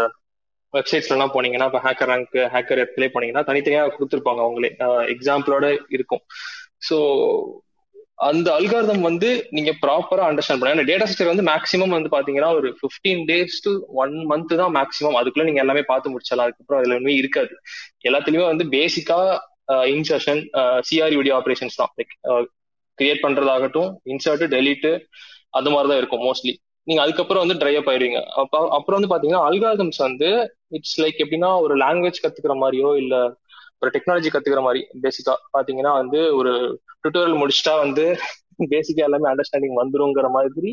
G: வெப்சைட்ஸ்ல எல்லாம் போனீங்கன்னா இப்போ ஹேக்கர் ரேங்க் ஹேக்கர் எப்ளே போனீங்கன்னா தனித்தனியா கொடுத்துருப்பாங்க அவங்களே. எக்ஸாம்பிளோட இருக்கும். ஸோ அந்த அல்காரதம் வந்து நீங்க ப்ராப்பரா அண்டர்ஸ்டாண்ட் பண்ண டேட்டா ஸ்ட்ரக்சர் வந்து மேக்ஸிமம் வந்து பாத்தீங்கன்னா ஒரு fifteen days to one month தான் மேக்ஸிமம் அதுக்குள்ள நீங்க எல்லாமே பார்த்து முடிச்சலாம் அதுக்கப்புறம் அதுல ஒன்றுமே இருக்காது. எல்லாத்துலயுமே வந்து பேசிக்கா இன்சர்ஷன் சிஆர்யூடி ஆப்ரேஷன்ஸ் தான். லைக் கிரியேட் பண்றதாகட்டும் இன்சர்ட் டெலிட்டு அது மாதிரி தான் இருக்கும் மோஸ்ட்லி நீங்க அதுக்கப்புறம் வந்து ட்ரை அப் ஆயிருவீங்க அப்புறம் வந்து பாத்தீங்கன்னா அல்காதம்ஸ் வந்து இட்ஸ் லைக் எப்படின்னா ஒரு லாங்குவேஜ் கத்துக்கிற மாதிரியோ இல்ல ஒரு டெக்னாலஜி கத்துக்கிற மாதிரி பேசிக்கா பாத்தீங்கன்னா வந்து ஒரு டுட்டோரியல் முடிச்சுட்டா வந்து பேசிக்கா எல்லாமே அண்டர்ஸ்டாண்டிங் வந்துருங்கிற மாதிரி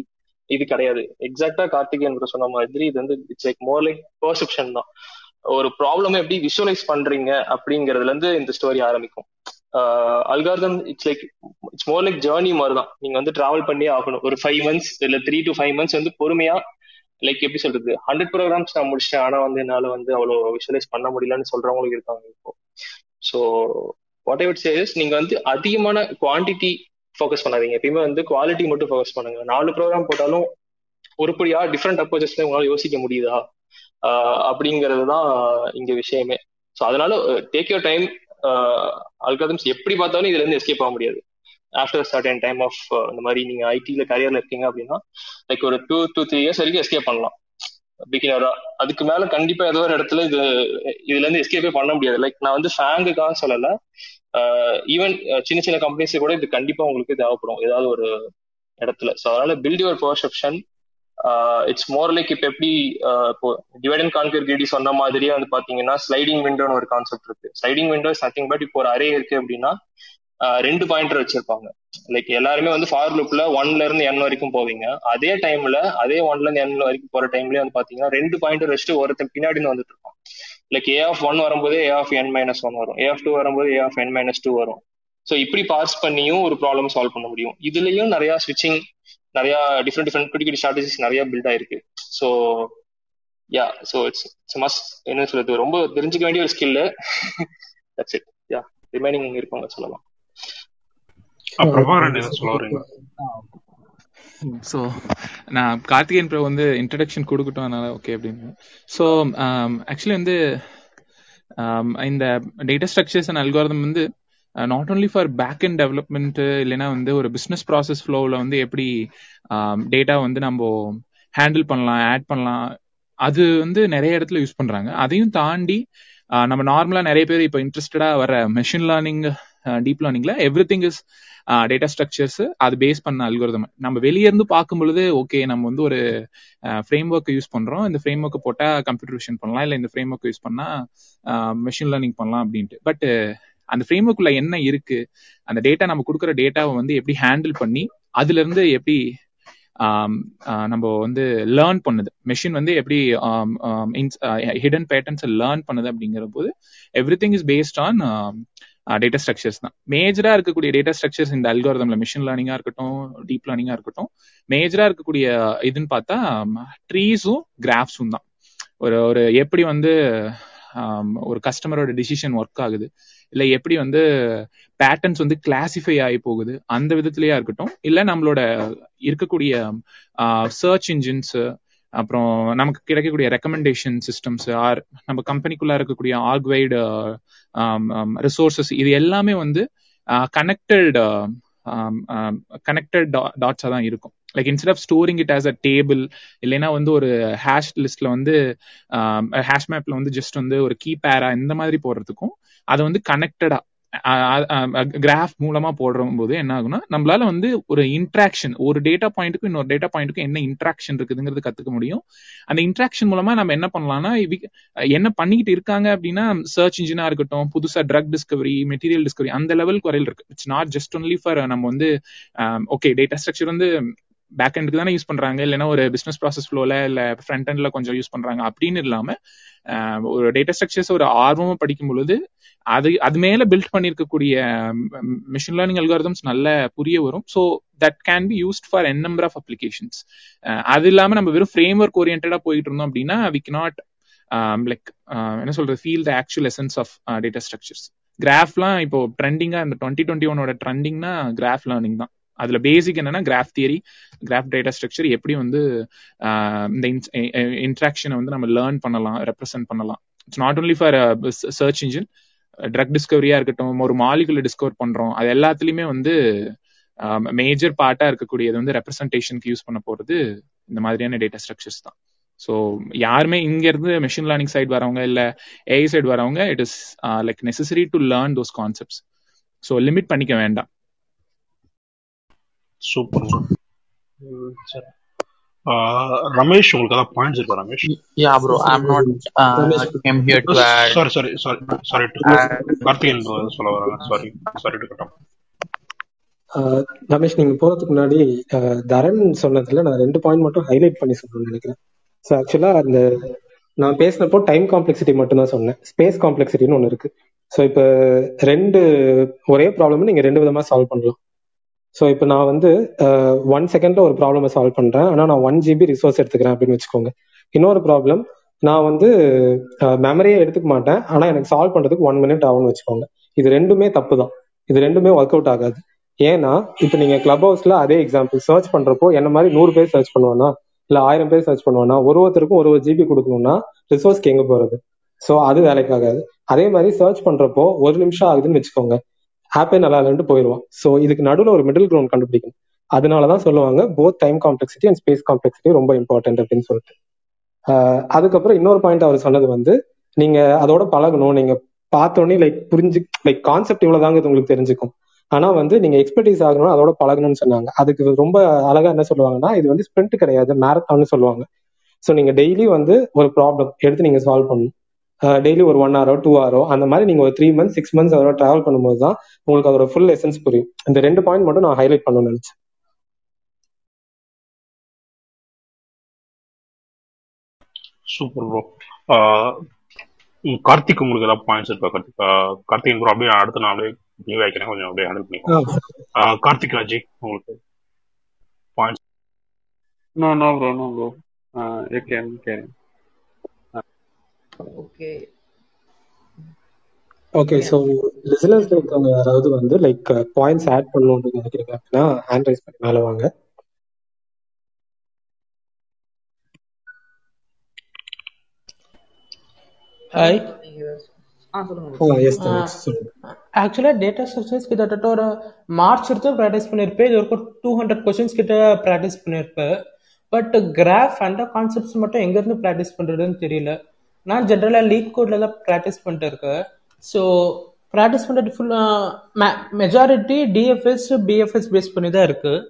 G: இது கிடையாது. எக்ஸாக்டா கார்த்திகேயன் சொன்ன மாதிரி இது வந்து it's like more like perception தான். ஒரு ப்ராப்ளம் எப்படி விஷுவலைஸ் பண்றீங்க அப்படிங்கறதுல இருந்து இந்த ஸ்டோரி ஆரம்பிக்கும். Algorithm it's like it's more like journey மாதிரி தான் நீங்க வந்து டிராவல் பண்ணியே ஆகணும். ஒரு ஃபைவ் மந்த்ஸ் இல்ல த்ரீ டு ஃபைவ் மந்த்ஸ் வந்து பொறுமையா லைக் எப்படி சொல்றது ஹண்ட்ரட் ப்ரோக்ராம்ஸ் நான் முடிச்சிட்டேன். ஆனா வந்து என்னால வந்து அவ்வளோ விஷுவலைஸ் பண்ண முடியலன்னு சொல்றவங்களுக்கு இருக்காங்க இப்போ. So what I would says நீங்க வந்து அதிகமான குவான்டிட்டி ஃபோக்கஸ் பண்ணாதீங்க. எப்பயுமே வந்து குவாலிட்டி மட்டும் ஃபோக்கஸ் பண்ணுங்க. நாலு ப்ரோக்ராம் போட்டாலும் உருப்படியா டிஃப்ரெண்ட் அப்ரோச்சஸ்ல உங்களால யோசிக்க முடியுதா? Uh, அப்படிங்கிறது தான் இங்க விஷயமே. ஸோ அதனால டேக் யோர் டைம் அல்காதம்ஸ் எப்படி பார்த்தாலும் இதுல இருந்து எஸ்கேப் ஆக முடியாது. ஆஃப்டர் சர்டன் டைம் ஆஃப் இந்த மாதிரி நீங்க ஐடில கரியர்ல இருக்கீங்க அப்படின்னா லைக் ஒரு டூ டூ த்ரீ இயர்ஸ் வரைக்கும் எஸ்கேப் பண்ணலாம். பிகினரா அதுக்கு மேல கண்டிப்பா ஏதோ ஒரு இடத்துல இது இதுல இருந்து எஸ்கேப்பே பண்ண முடியாது. லைக் நான் வந்து ஃபேங்குக்காக சொல்லல. ஈவன் சின்ன சின்ன கம்பெனிஸ் கூட இது கண்டிப்பா உங்களுக்கு தேவைப்படும். ஏதாவது ஒரு இடத்துல. ஸோ அதனால build your perception it's more like இப்போ எப்படி இப்போ டிவைட் அண்ட் கான்கர் கிரிடி சொன்ன மாதிரியே வந்து பாத்தீங்கன்னா ஸ்லைடிங் விண்டோன்னு ஒரு கான்செப்ட் இருக்கு. Sliding window is nothing but இப்போ ஒரு அரே இருக்கு அப்படின்னா uh, ரெண்டு பாயிண்டர் வச்சிருப்பாங்க. லைக் எல்லாருமே வந்து ஃபார் லுப்ல ஒன்ல இருந்து என் வரைக்கும் போவீங்க. அதே டைம்ல அதே ஒன்ல இருந்து என் வரைக்கும் போற டைம்லயே வந்து பாத்தீங்கன்னா ரெண்டு பாயிண்டர் வச்சுட்டு ஒருத்தன் பின்னாடி வந்துட்டு இருப்பான். லைக் ஏ ஆஃப் ஒன் வரும்போது A of n minus one வரும். ஏ ஆஃப் டூ வரும்போது A of n minus two வரும். ஸோ இப்படி பார்ஸ் பண்ணியும் ஒரு ப்ராப்ளம் சால்வ் பண்ண முடியும். இதுலயும் நிறைய ஸ்விட்சிங் நிறைய டிஃப்ரெண்ட் டிஃப்ரெண்ட் குட்டி குட்டி ஸ்ட்ராட்டஜிஸ் நிறைய பில்ட் ஆயிருக்கு. So yeah so it's it's must என்ன சொல்றது? ரொம்ப தெரிஞ்சுக்க வேண்டிய ஒரு skill that's it yeah remaining இருப்பாங்க சொல்லலாம்.
E: ஸோ நான் கார்த்திகேயன் ப்ரோ வந்து இன்ட்ரடக்ஷன் கொடுக்கட்டும் அதனால ஓகே அப்படின்னு. ஸோ ஆக்சுவலி வந்து இந்த டேட்டா ஸ்ட்ரக்சர்ஸ் அண்ட் அல்காரதம் வந்து not only for back and development இல்லைன்னா வந்து ஒரு பிஸ்னஸ் ப்ராசஸ் ஃப்ளோவில் வந்து எப்படி um, டேட்டா வந்து நம்ம ஹேண்டில் பண்ணலாம் ஆட் பண்ணலாம் அது வந்து நிறைய இடத்துல யூஸ் பண்ணுறாங்க அதையும் தாண்டி uh, நம்ம நார்மலாக நிறைய பேர் இப்போ இன்ட்ரெஸ்டடாக வர மெஷின் லேர்னிங் டீப் லேர்னிங்ல everything is data structures அது பேஸ் பண்ண அல்கோரிதம் நம்ம வெளியே இருந்து பார்க்கும் பொழுது ஓகே நம்ம வந்து ஒரு ஃப்ரேம் ஒர்க் யூஸ் பண்றோம். இந்த ஃப்ரேம் ஒர்க்கை போட்டா கம்ப்யூட்டர் விஷன் பண்ணலாம். இல்லை இந்த ஃப்ரேம் ஒர்க் யூஸ் பண்ணா uh, மெஷின் லேர்னிங் பண்ணலாம் அப்படின்ட்டு. பட் அந்த ஃப்ரேம் ஒர்க்குள்ள என்ன இருக்கு? அந்த டேட்டா நம்ம கொடுக்குற டேட்டாவை வந்து எப்படி ஹேண்டில் பண்ணி அதுல இருந்து எப்படி நம்ம வந்து லேர்ன் பண்ணுது. மெஷின் வந்து எப்படி ஹிடன் பேட்டர்ன்ஸ் லேர்ன் பண்ணுது அப்படிங்கிற போது everything is based on data structures தான். மேஜரா இருக்கக்கூடிய டேட்டா ஸ்ட்ரக்சர்ஸ் இந்த அல்காரதம்ல மிஷின் லேர்னிங்கா இருக்கட்டும் டீப் லேர்னிங்கா இருக்கட்டும் மேஜரா இருக்கக்கூடிய இதுன்னு பார்த்தா ட்ரீஸும் கிராஃப்ஸும் தான். ஒரு ஒரு எப்படி வந்து ஒரு கஸ்டமரோட டிசிஷன் ஒர்க் ஆகுது. இல்ல எப்படி வந்து பேட்டர்ன்ஸ் வந்து கிளாசிஃபை ஆகி போகுது அந்த விதத்திலயா இருக்கட்டும். இல்ல நம்மளோட இருக்கக்கூடிய சர்ச் இன்ஜின்ஸ் அப்புறம் நமக்கு கிடைக்கக்கூடிய ரெக்கமெண்டேஷன் சிஸ்டம்ஸ் ஆர் நம்ம கம்பெனிக்குள்ள இருக்கக்கூடிய ஆர்க்வைடு ரிசோர்சஸ் இது எல்லாமே வந்து கனெக்டட் கனெக்டட் டாட்ஸா தான் இருக்கும். Like instead of storing it as a table இல்லைன்னா வந்து ஒரு ஹேஷ் லிஸ்ட்ல வந்து ஹேஷ் மேப்ல வந்து ஜஸ்ட் வந்து ஒரு கீ பேரா இந்த மாதிரி போடுறதுக்கும் அதை வந்து கனெக்டடா கிராஃப் மூலமா போடுற போது என்ன ஆகும்னா நம்மளால வந்து ஒரு இன்ட்ராக்ஷன் ஒரு டேட்டா பாயிண்ட்டுக்கும் இன்னொரு டேட்டா பாயிண்ட்டுக்கும் என்ன இன்ட்ராக்ஷன் இருக்குதுங்கிறது கத்துக்க முடியும். அந்த இன்ட்ராக்ஷன் மூலமா நம்ம என்ன பண்ணலாம்னா என்ன பண்ணிக்கிட்டு இருக்காங்க அப்படின்னா சர்ச் இன்ஜினா இருக்கட்டும் புதுசா ட்ரக் டிஸ்கவரி மெட்டீரியல் டிஸ்கவரி அந்த லெவல் குறையில் இருக்கு. It's not just only for நம்ம வந்து ஓகே டேட்டா ஸ்ட்ரக்சர் வந்து பேக் எண்டுக்கு தானே யூஸ் பண்றாங்க இல்லைன்னா ஒரு பிசினஸ் ப்ராசஸ் ஃப்ளோல இல்ல ஃப்ரண்ட் எண்ட்ல கொஞ்சம் யூஸ் பண்றாங்க அப்படின்னு இல்லாம ஒரு டேட்டா ஸ்ட்ரக்சர்ஸ் ஒரு ஆர்வமா படிக்கும் பொழுது அது அது மேல பில்ட் பண்ணிருக்கக்கூடிய மிஷின் லேர்னிங் அல்காரதம்ஸ் நல்ல புரிய வரும். So that can be used for n number of applications அது இல்லாம நம்ம வெறும் ஃப்ரேம் ஒர்க் ஓரியன்டா போயிட்டு இருந்தோம் அப்படின்னா வி நாட் லைக் என்ன சொல்றது feel the actual essence of data structures கிராஃப்லாம் இப்போ ட்ரெண்டிங்கா இந்த டுவெண்ட்டி டுவெண்ட்டி ஒனோட ட்ரெண்டிங்னா கிராஃப் லேர்னிங் தான். அதுல பேசிக் என்னன்னா graph theory graph data structure எப்படி வந்து இந்த இன்ட்ராக்ஷனை வந்து நம்ம லேர்ன் பண்ணலாம் ரெப்ரசென்ட் பண்ணலாம். It's not only for search engine drug டிஸ்கவரியா இருக்கட்டும் ஒரு மாலிகுல டிஸ்கவர் பண்றோம் அது எல்லாத்துலயுமே வந்து மேஜர் பார்ட்டா இருக்கக்கூடியது வந்து ரெப்ரசன்டேஷனுக்கு யூஸ் பண்ண போறது இந்த மாதிரியான டேட்டா ஸ்ட்ரக்சர்ஸ் தான். ஸோ யாருமே இங்க இருந்து மெஷின் லேர்னிங் சைடு வரவங்க இல்ல ஏஐ சைடு வரவங்க it is like necessary to learn those concepts so limit பண்ணிக்க வேண்டாம்.
C: சூப்பர் சரி. ரமேஷ் உங்களுக்கு ஏதாவது பாயிண்ட்ஸ் இருக்கா Ramesh?
H: Yeah, bro. I'm not uh,
A: Ramesh
H: came here to add.
C: Sorry sorry sorry sorry
H: add
C: Karthikeyan சொல்ல வராங்க. Sorry sorry to கட்டம்
A: ஆஹ் ரமேஷ் நீங்க போறதுக்கு முன்னாடி ஆஹ் தரன் சொன்னதுல நான் ரெண்டு பாயிண்ட் மட்டும் ஹைலைட் பண்ணி சொல்லணும்னு நினைக்கிறேன். ஸோ ஆக்சுவலா அந்த நான் பேசினப்போ டைம் காம்ப்ளெக்சிட்டி மட்டும் தான் சொன்னேன். ஸ்பேஸ் காம்ப்ளெக்சிட்டின்னு ஒன்று இருக்கு. ஸோ இப்போ ரெண்டு ஒரே ப்ராப்ளம் நீங்க ரெண்டு விதமா சால்வ் பண்ணலாம். ஸோ இப்போ நான் வந்து ஒன் செகண்ட்ல ஒரு ப்ராப்ளமை சால்வ் பண்றேன். ஆனால் நான் ஒன் ஜிபி ரிசோர்ஸ் எடுத்துக்கிறேன் அப்படின்னு வச்சுக்கோங்க. இன்னொரு ப்ராப்ளம் நான் வந்து மெமரியே எடுத்துக்க மாட்டேன். ஆனால் எனக்கு சால்வ் பண்றதுக்கு ஒன் மினிட் ஆகும்னு வச்சுக்கோங்க. இது ரெண்டுமே தப்பு தான் இது ரெண்டுமே ஒர்க் அவுட் ஆகாது. ஏன்னா இப்போ நீங்க கிளப் ஹவுஸ்ல அதே எக்ஸாம்பிள் சர்ச் பண்றப்போ என்ன மாதிரி நூறு பேர் சர்ச் பண்ணுவானா? இல்ல ஆயிரம் பேர் சர்ச் பண்ணுவானா? ஒரு ஒருத்தருக்கும் ஒரு ஒரு ஜிபி கொடுக்கணும்னா ரிசோர்ஸ்க்கு எங்க போறது? ஸோ அது வேலைக்கு ஆகாது அதே மாதிரி சர்ச் பண்றப்போ ஒரு நிமிஷம் ஆகுதுன்னு வச்சுக்கோங்க. ஆப்பே நல்லா இல்லைன்ட்டு போயிடுவான் ஸோ இதுக்கு நடுவில் ஒரு மிடில் கிரவுண்ட் கண்டுபிடிக்கணும். அதனாலதான் சொல்லுவாங்க both time complexity and space complexity ரொம்ப இம்பார்ட்டன்ட் அப்படின்னு சொல்லிட்டு. அதுக்கப்புறம் இன்னொரு பாயிண்ட் அவர் சொன்னது வந்து நீங்க அதோட பழகணும். நீங்க பார்த்தோன்னே லைக் புரிஞ்சு லைக் கான்செப்ட் இவ்வளவுதாங்க இது உங்களுக்கு தெரிஞ்சுக்கும். ஆனா வந்து நீங்க எக்ஸ்பர்டீஸ் ஆகணும் அதோட பழகணும்னு சொன்னாங்க. அதுக்கு ரொம்ப அழகா என்ன சொல்லுவாங்கன்னா இது வந்து ஸ்பிரிண்ட் கிடையாது மேரத்தான்னு சொல்லுவாங்க. ஸோ நீங்க டெய்லி வந்து ஒரு ப்ராப்ளம் எடுத்து நீங்க சால்வ் பண்ணணும். டெய்லி ஒரு ஒன் ஹவரோ டூ ஹவரோ அந்த மாதிரி நீங்க ஒரு த்ரீ மந்த்ஸ் சிக்ஸ் மந்த்ஸ் அதோட டிராவல் பண்ணும்போது தான் உங்களுக்கு அதோட ஃபுல் எசன்ஸ் புரியும். இந்த ரெண்டு பாயிண்ட் மட்டும் நான் ஹைலைட் பண்ணணும்னு நினைச்சேன்.
C: சூப்பர் ப்ரோ கார்த்திக் உங்களுக்கு ஏதாவது பாயிண்ட்ஸ் இருக்கா கார்த்திக்? கார்த்திக் ப்ரோ அப்படியே அடுத்து நான் அப்படியே நியூ வைக்கிறேன் கொஞ்சம் அப்படியே ஹேண்டில் பண்ணிக்கோங்க ஆஹ் கார்த்திக் ராஜி உங்களுக்கு points
I: No, no, bro, no, bro. Uh, you can carry.
F: Okay.
A: Okay so listeners இருக்கவங்க யாராவது வந்து லைக் பாயிண்ட்ஸ் ஆட் பண்ணணும் அப்படின்னு நினைக்கிறீங்க அப்படின்னா ஹேண்ட் ரைஸ் பண்ணி மேலே வாங்க.
F: ஹாய்
J: ஆக்சுவலாக டேட்டா ஸ்ட்ரக்சர்ஸ் கிட்டத்தட்ட ஒரு மார்ச் எடுத்து ப்ராக்டிஸ் பண்ணியிருப்பேன் இது வரைக்கும் டூ ஹண்ட்ரட் கொஸ்டின்ஸ் கிட்ட ப்ராக்டிஸ் பண்ணியிருப்பேன் பட் கிராஃப் அந்த கான்செப்ட்ஸ் மட்டும் எங்கேருந்து ப்ராக்டிஸ் பண்ணுறதுன்னு தெரியல. நான் ஜென்ரலாக லீட் கோடில் தான் ப்ராக்டிஸ் பண்ணிட்டு இருக்கேன். ஸோ ப்ராக்டிஸ் பண்ணுறது ஃபுல்லாக மெஜாரிட்டி டிஎஃப்எஸ் பிஎஃப்எஸ் பேஸ் பண்ணி தான் இருக்குது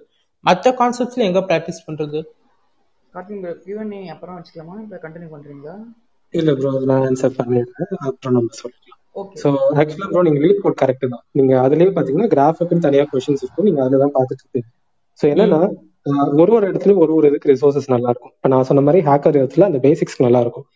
J: மற்ற கான்செப்ட்ஸில் எங்கே ப்ராக்டிஸ் பண்ணுறது
F: கார்த்திக் கியூஎன்ஏ அப்புறம் வச்சுக்கலாமா? இல்லை கண்டினியூ பண்றீங்களா?
A: இல்ல ப்ரோ நான் ஆன்சர் பண்ணிடுறேன். அப்புறம் நம்ம சொல்லிக்கலாம்.
F: ஓகே
A: ஸோ ஆக்சுவலா ப்ரோ நீங்க லீட் கோட் கரெக்ட் தான். நீங்க அதுலயே பாத்தீங்கன்னா கிராஃபுக்குன்னு தனியா கொஸ்டின்ஸ் இருக்கும். நீங்க அதுல தான் பார்த்துட்டு இருப்பீங்க. ஸோ என்னன்னா ஒரு ஒரு இடத்துலயும் ஒரு ஒரு இதுக்கு ரிசோர்சஸ் நல்லா இருக்கும். இப்போ நான் சொன்ன மாதிரி ஹேக்கர் இடத்துல அந்த பேசிக்ஸ் நல்லா இருக்கும்.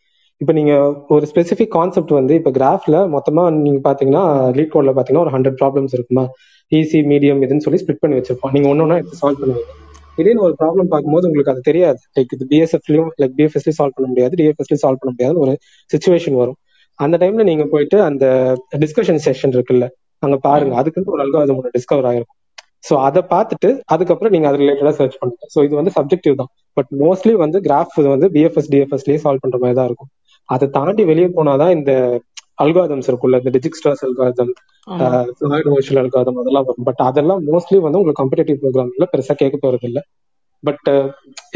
A: இப்போ நீங்க ஒரு ஸ்பெசிஃபிக் கான்செப்ட் வந்து இப்போ கிராஃப்ல மொத்தமா நீங்க பாத்தீங்கன்னா லீட் கோட்ல பாத்தீங்கன்னா ஒரு ஹண்ட்ரட் ப்ராப்ளம்ஸ் இருக்குமா? ஈஸி மீடியம் இதுன்னு சொல்லி ஸ்பிட் பண்ணி வச்சிருப்போம். நீங்க ஒன்னொன்னா எடுத்து சால்வ் பண்ணுவீங்க திடீர்னு ஒரு ப்ராப்ளம் பார்க்கும்போது உங்களுக்கு அது தெரியாது. லைக் இது பிஎஸ்எஃப்லயும் லைக் பிஎஃப்எஸ்லயும் சால்வ் பண்ண முடியாது. டிஎஃப்எஸ்லயும் சால்வ் பண்ண முடியாது ஒரு சுச்சுவேஷன் வரும். அந்த டைம்ல நீங்க போயிட்டு அந்த டிஸ்கஷன் செஷன் இருக்குல்ல அங்க பாருங்க. அதுக்குன்னு ஒரு அல்காரிதம் ஒன்று டிஸ்கவர் ஆயிருக்கும் ஸோ அதை பார்த்துட்டு அதுக்கப்புறம் நீங்க அது ரிலேட்டடா சர்ச் பண்ணுங்க. ஸோ இது வந்து சப்ஜெக்டிவ் தான். பட் மோஸ்ட்லி வந்து கிராஃப் வந்து பிஎஃப்எஸ் டிஎஃப்எஸ்லயே சால்வ் பண்ற மாதிரி தான் இருக்கும். அதை தாண்டி வெளியே போனாதான் இந்த அல்காதம்ஸ் இருக்குல்ல இந்த டிஜிக்ஸ்டாஸ் அல்காதம் ஃபிளாய்ட் ஓஷல் அல்காதம் அதெல்லாம் வரும். பட் அதெல்லாம் மோஸ்ட்லி வந்து உங்களுக்கு காம்படிட்டிவ் ப்ரோக்ராம்ல பெருசா கேட்க போறது இல்ல. பட்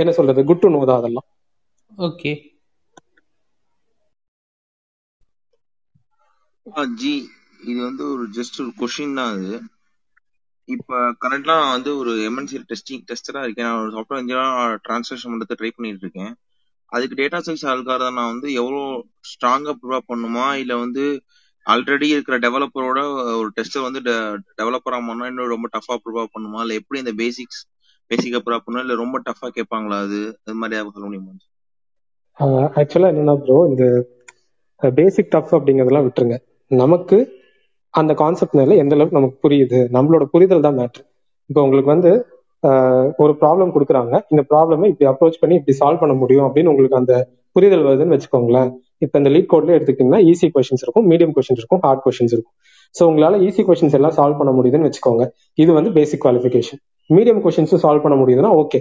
A: என்ன சொல்றது குட் டு நோ தான் அதெல்லாம்.
J: ஓகே
K: ஜி இது வந்து ஒரு ஜஸ்ட் ஒரு கொஷின் தான் அது. இப்ப கரண்ட்லாம் நான் வந்து ஒரு எம்என்சி டெஸ்டிங் டெஸ்டரா இருக்கேன். நான் ஒரு சாஃப்ட்வேர் இன்ஜினியரா டிரான்ஸ்லேஷன் பண்றது ட்ரை பண்ணிட்டு இருக்கேன். அதுக்கு டேட்டா சயின்ஸ் அல்காரதம் நான் வந்து எவ்வளோ ஸ்ட்ராங்கா ப்ரூவ் பண்ணுமா? இல்ல வந்து ஆல்ரெடி இருக்கிற டெவலப்பரோட ஒரு டெஸ்டர் வந்து டெவலப்பரா பண்ணால் இன்னும் ரொம்ப டஃபா ப்ரூவ் பண்ணுமா? இல்ல எப்படி இந்த பேசிக்ஸ் பேசிக்கா ப்ரூவ் பண்ணுமா? இல்ல ரொம்ப டஃபா கேட்பாங்களா அது? அது மாதிரி சொல்ல முடியுமா?
A: ஆக்சுவலா என்னன்னா ப்ரோ இந்த பேசிக் டஃப் அப்படிங்கறதெல்லாம் விட்டுருங்க. நமக்கு அந்த கான்செப்ட் மேல எந்த அளவுக்கு நமக்கு புரியுது? நம்மளோட புரிதல் தான் மேட்ரு இப்போ உங்களுக்கு வந்து ஒரு ப்ராப்ளம் கொடுக்குறாங்க. இந்த ப்ராப்ளமை இப்படி அப்ரோச் பண்ணி இப்படி சால்வ் பண்ண முடியும் அப்படின்னு உங்களுக்கு அந்த புரிதல் வருதுன்னு வச்சுக்கோங்களேன். இப்போ இந்த லீட் கோட்ல எடுத்துக்கிட்டீங்கன்னா ஈஸி கொஷின்ஸ் இருக்கும் மீடியம் கொஷின்ஸ் இருக்கும் ஹார்ட் கொஷின்ஸ் இருக்கும். ஸோ உங்களால ஈஸி கொஷின்ஸ் எல்லாம் சால்வ் பண்ண முடியுதுன்னு வச்சுக்கோங்க. இது வந்து பேசிக் குவாலிஃபிகேஷன் மீடியம் கொஷின்ஸும் சால்வ் பண்ண முடியுதுன்னா ஓகே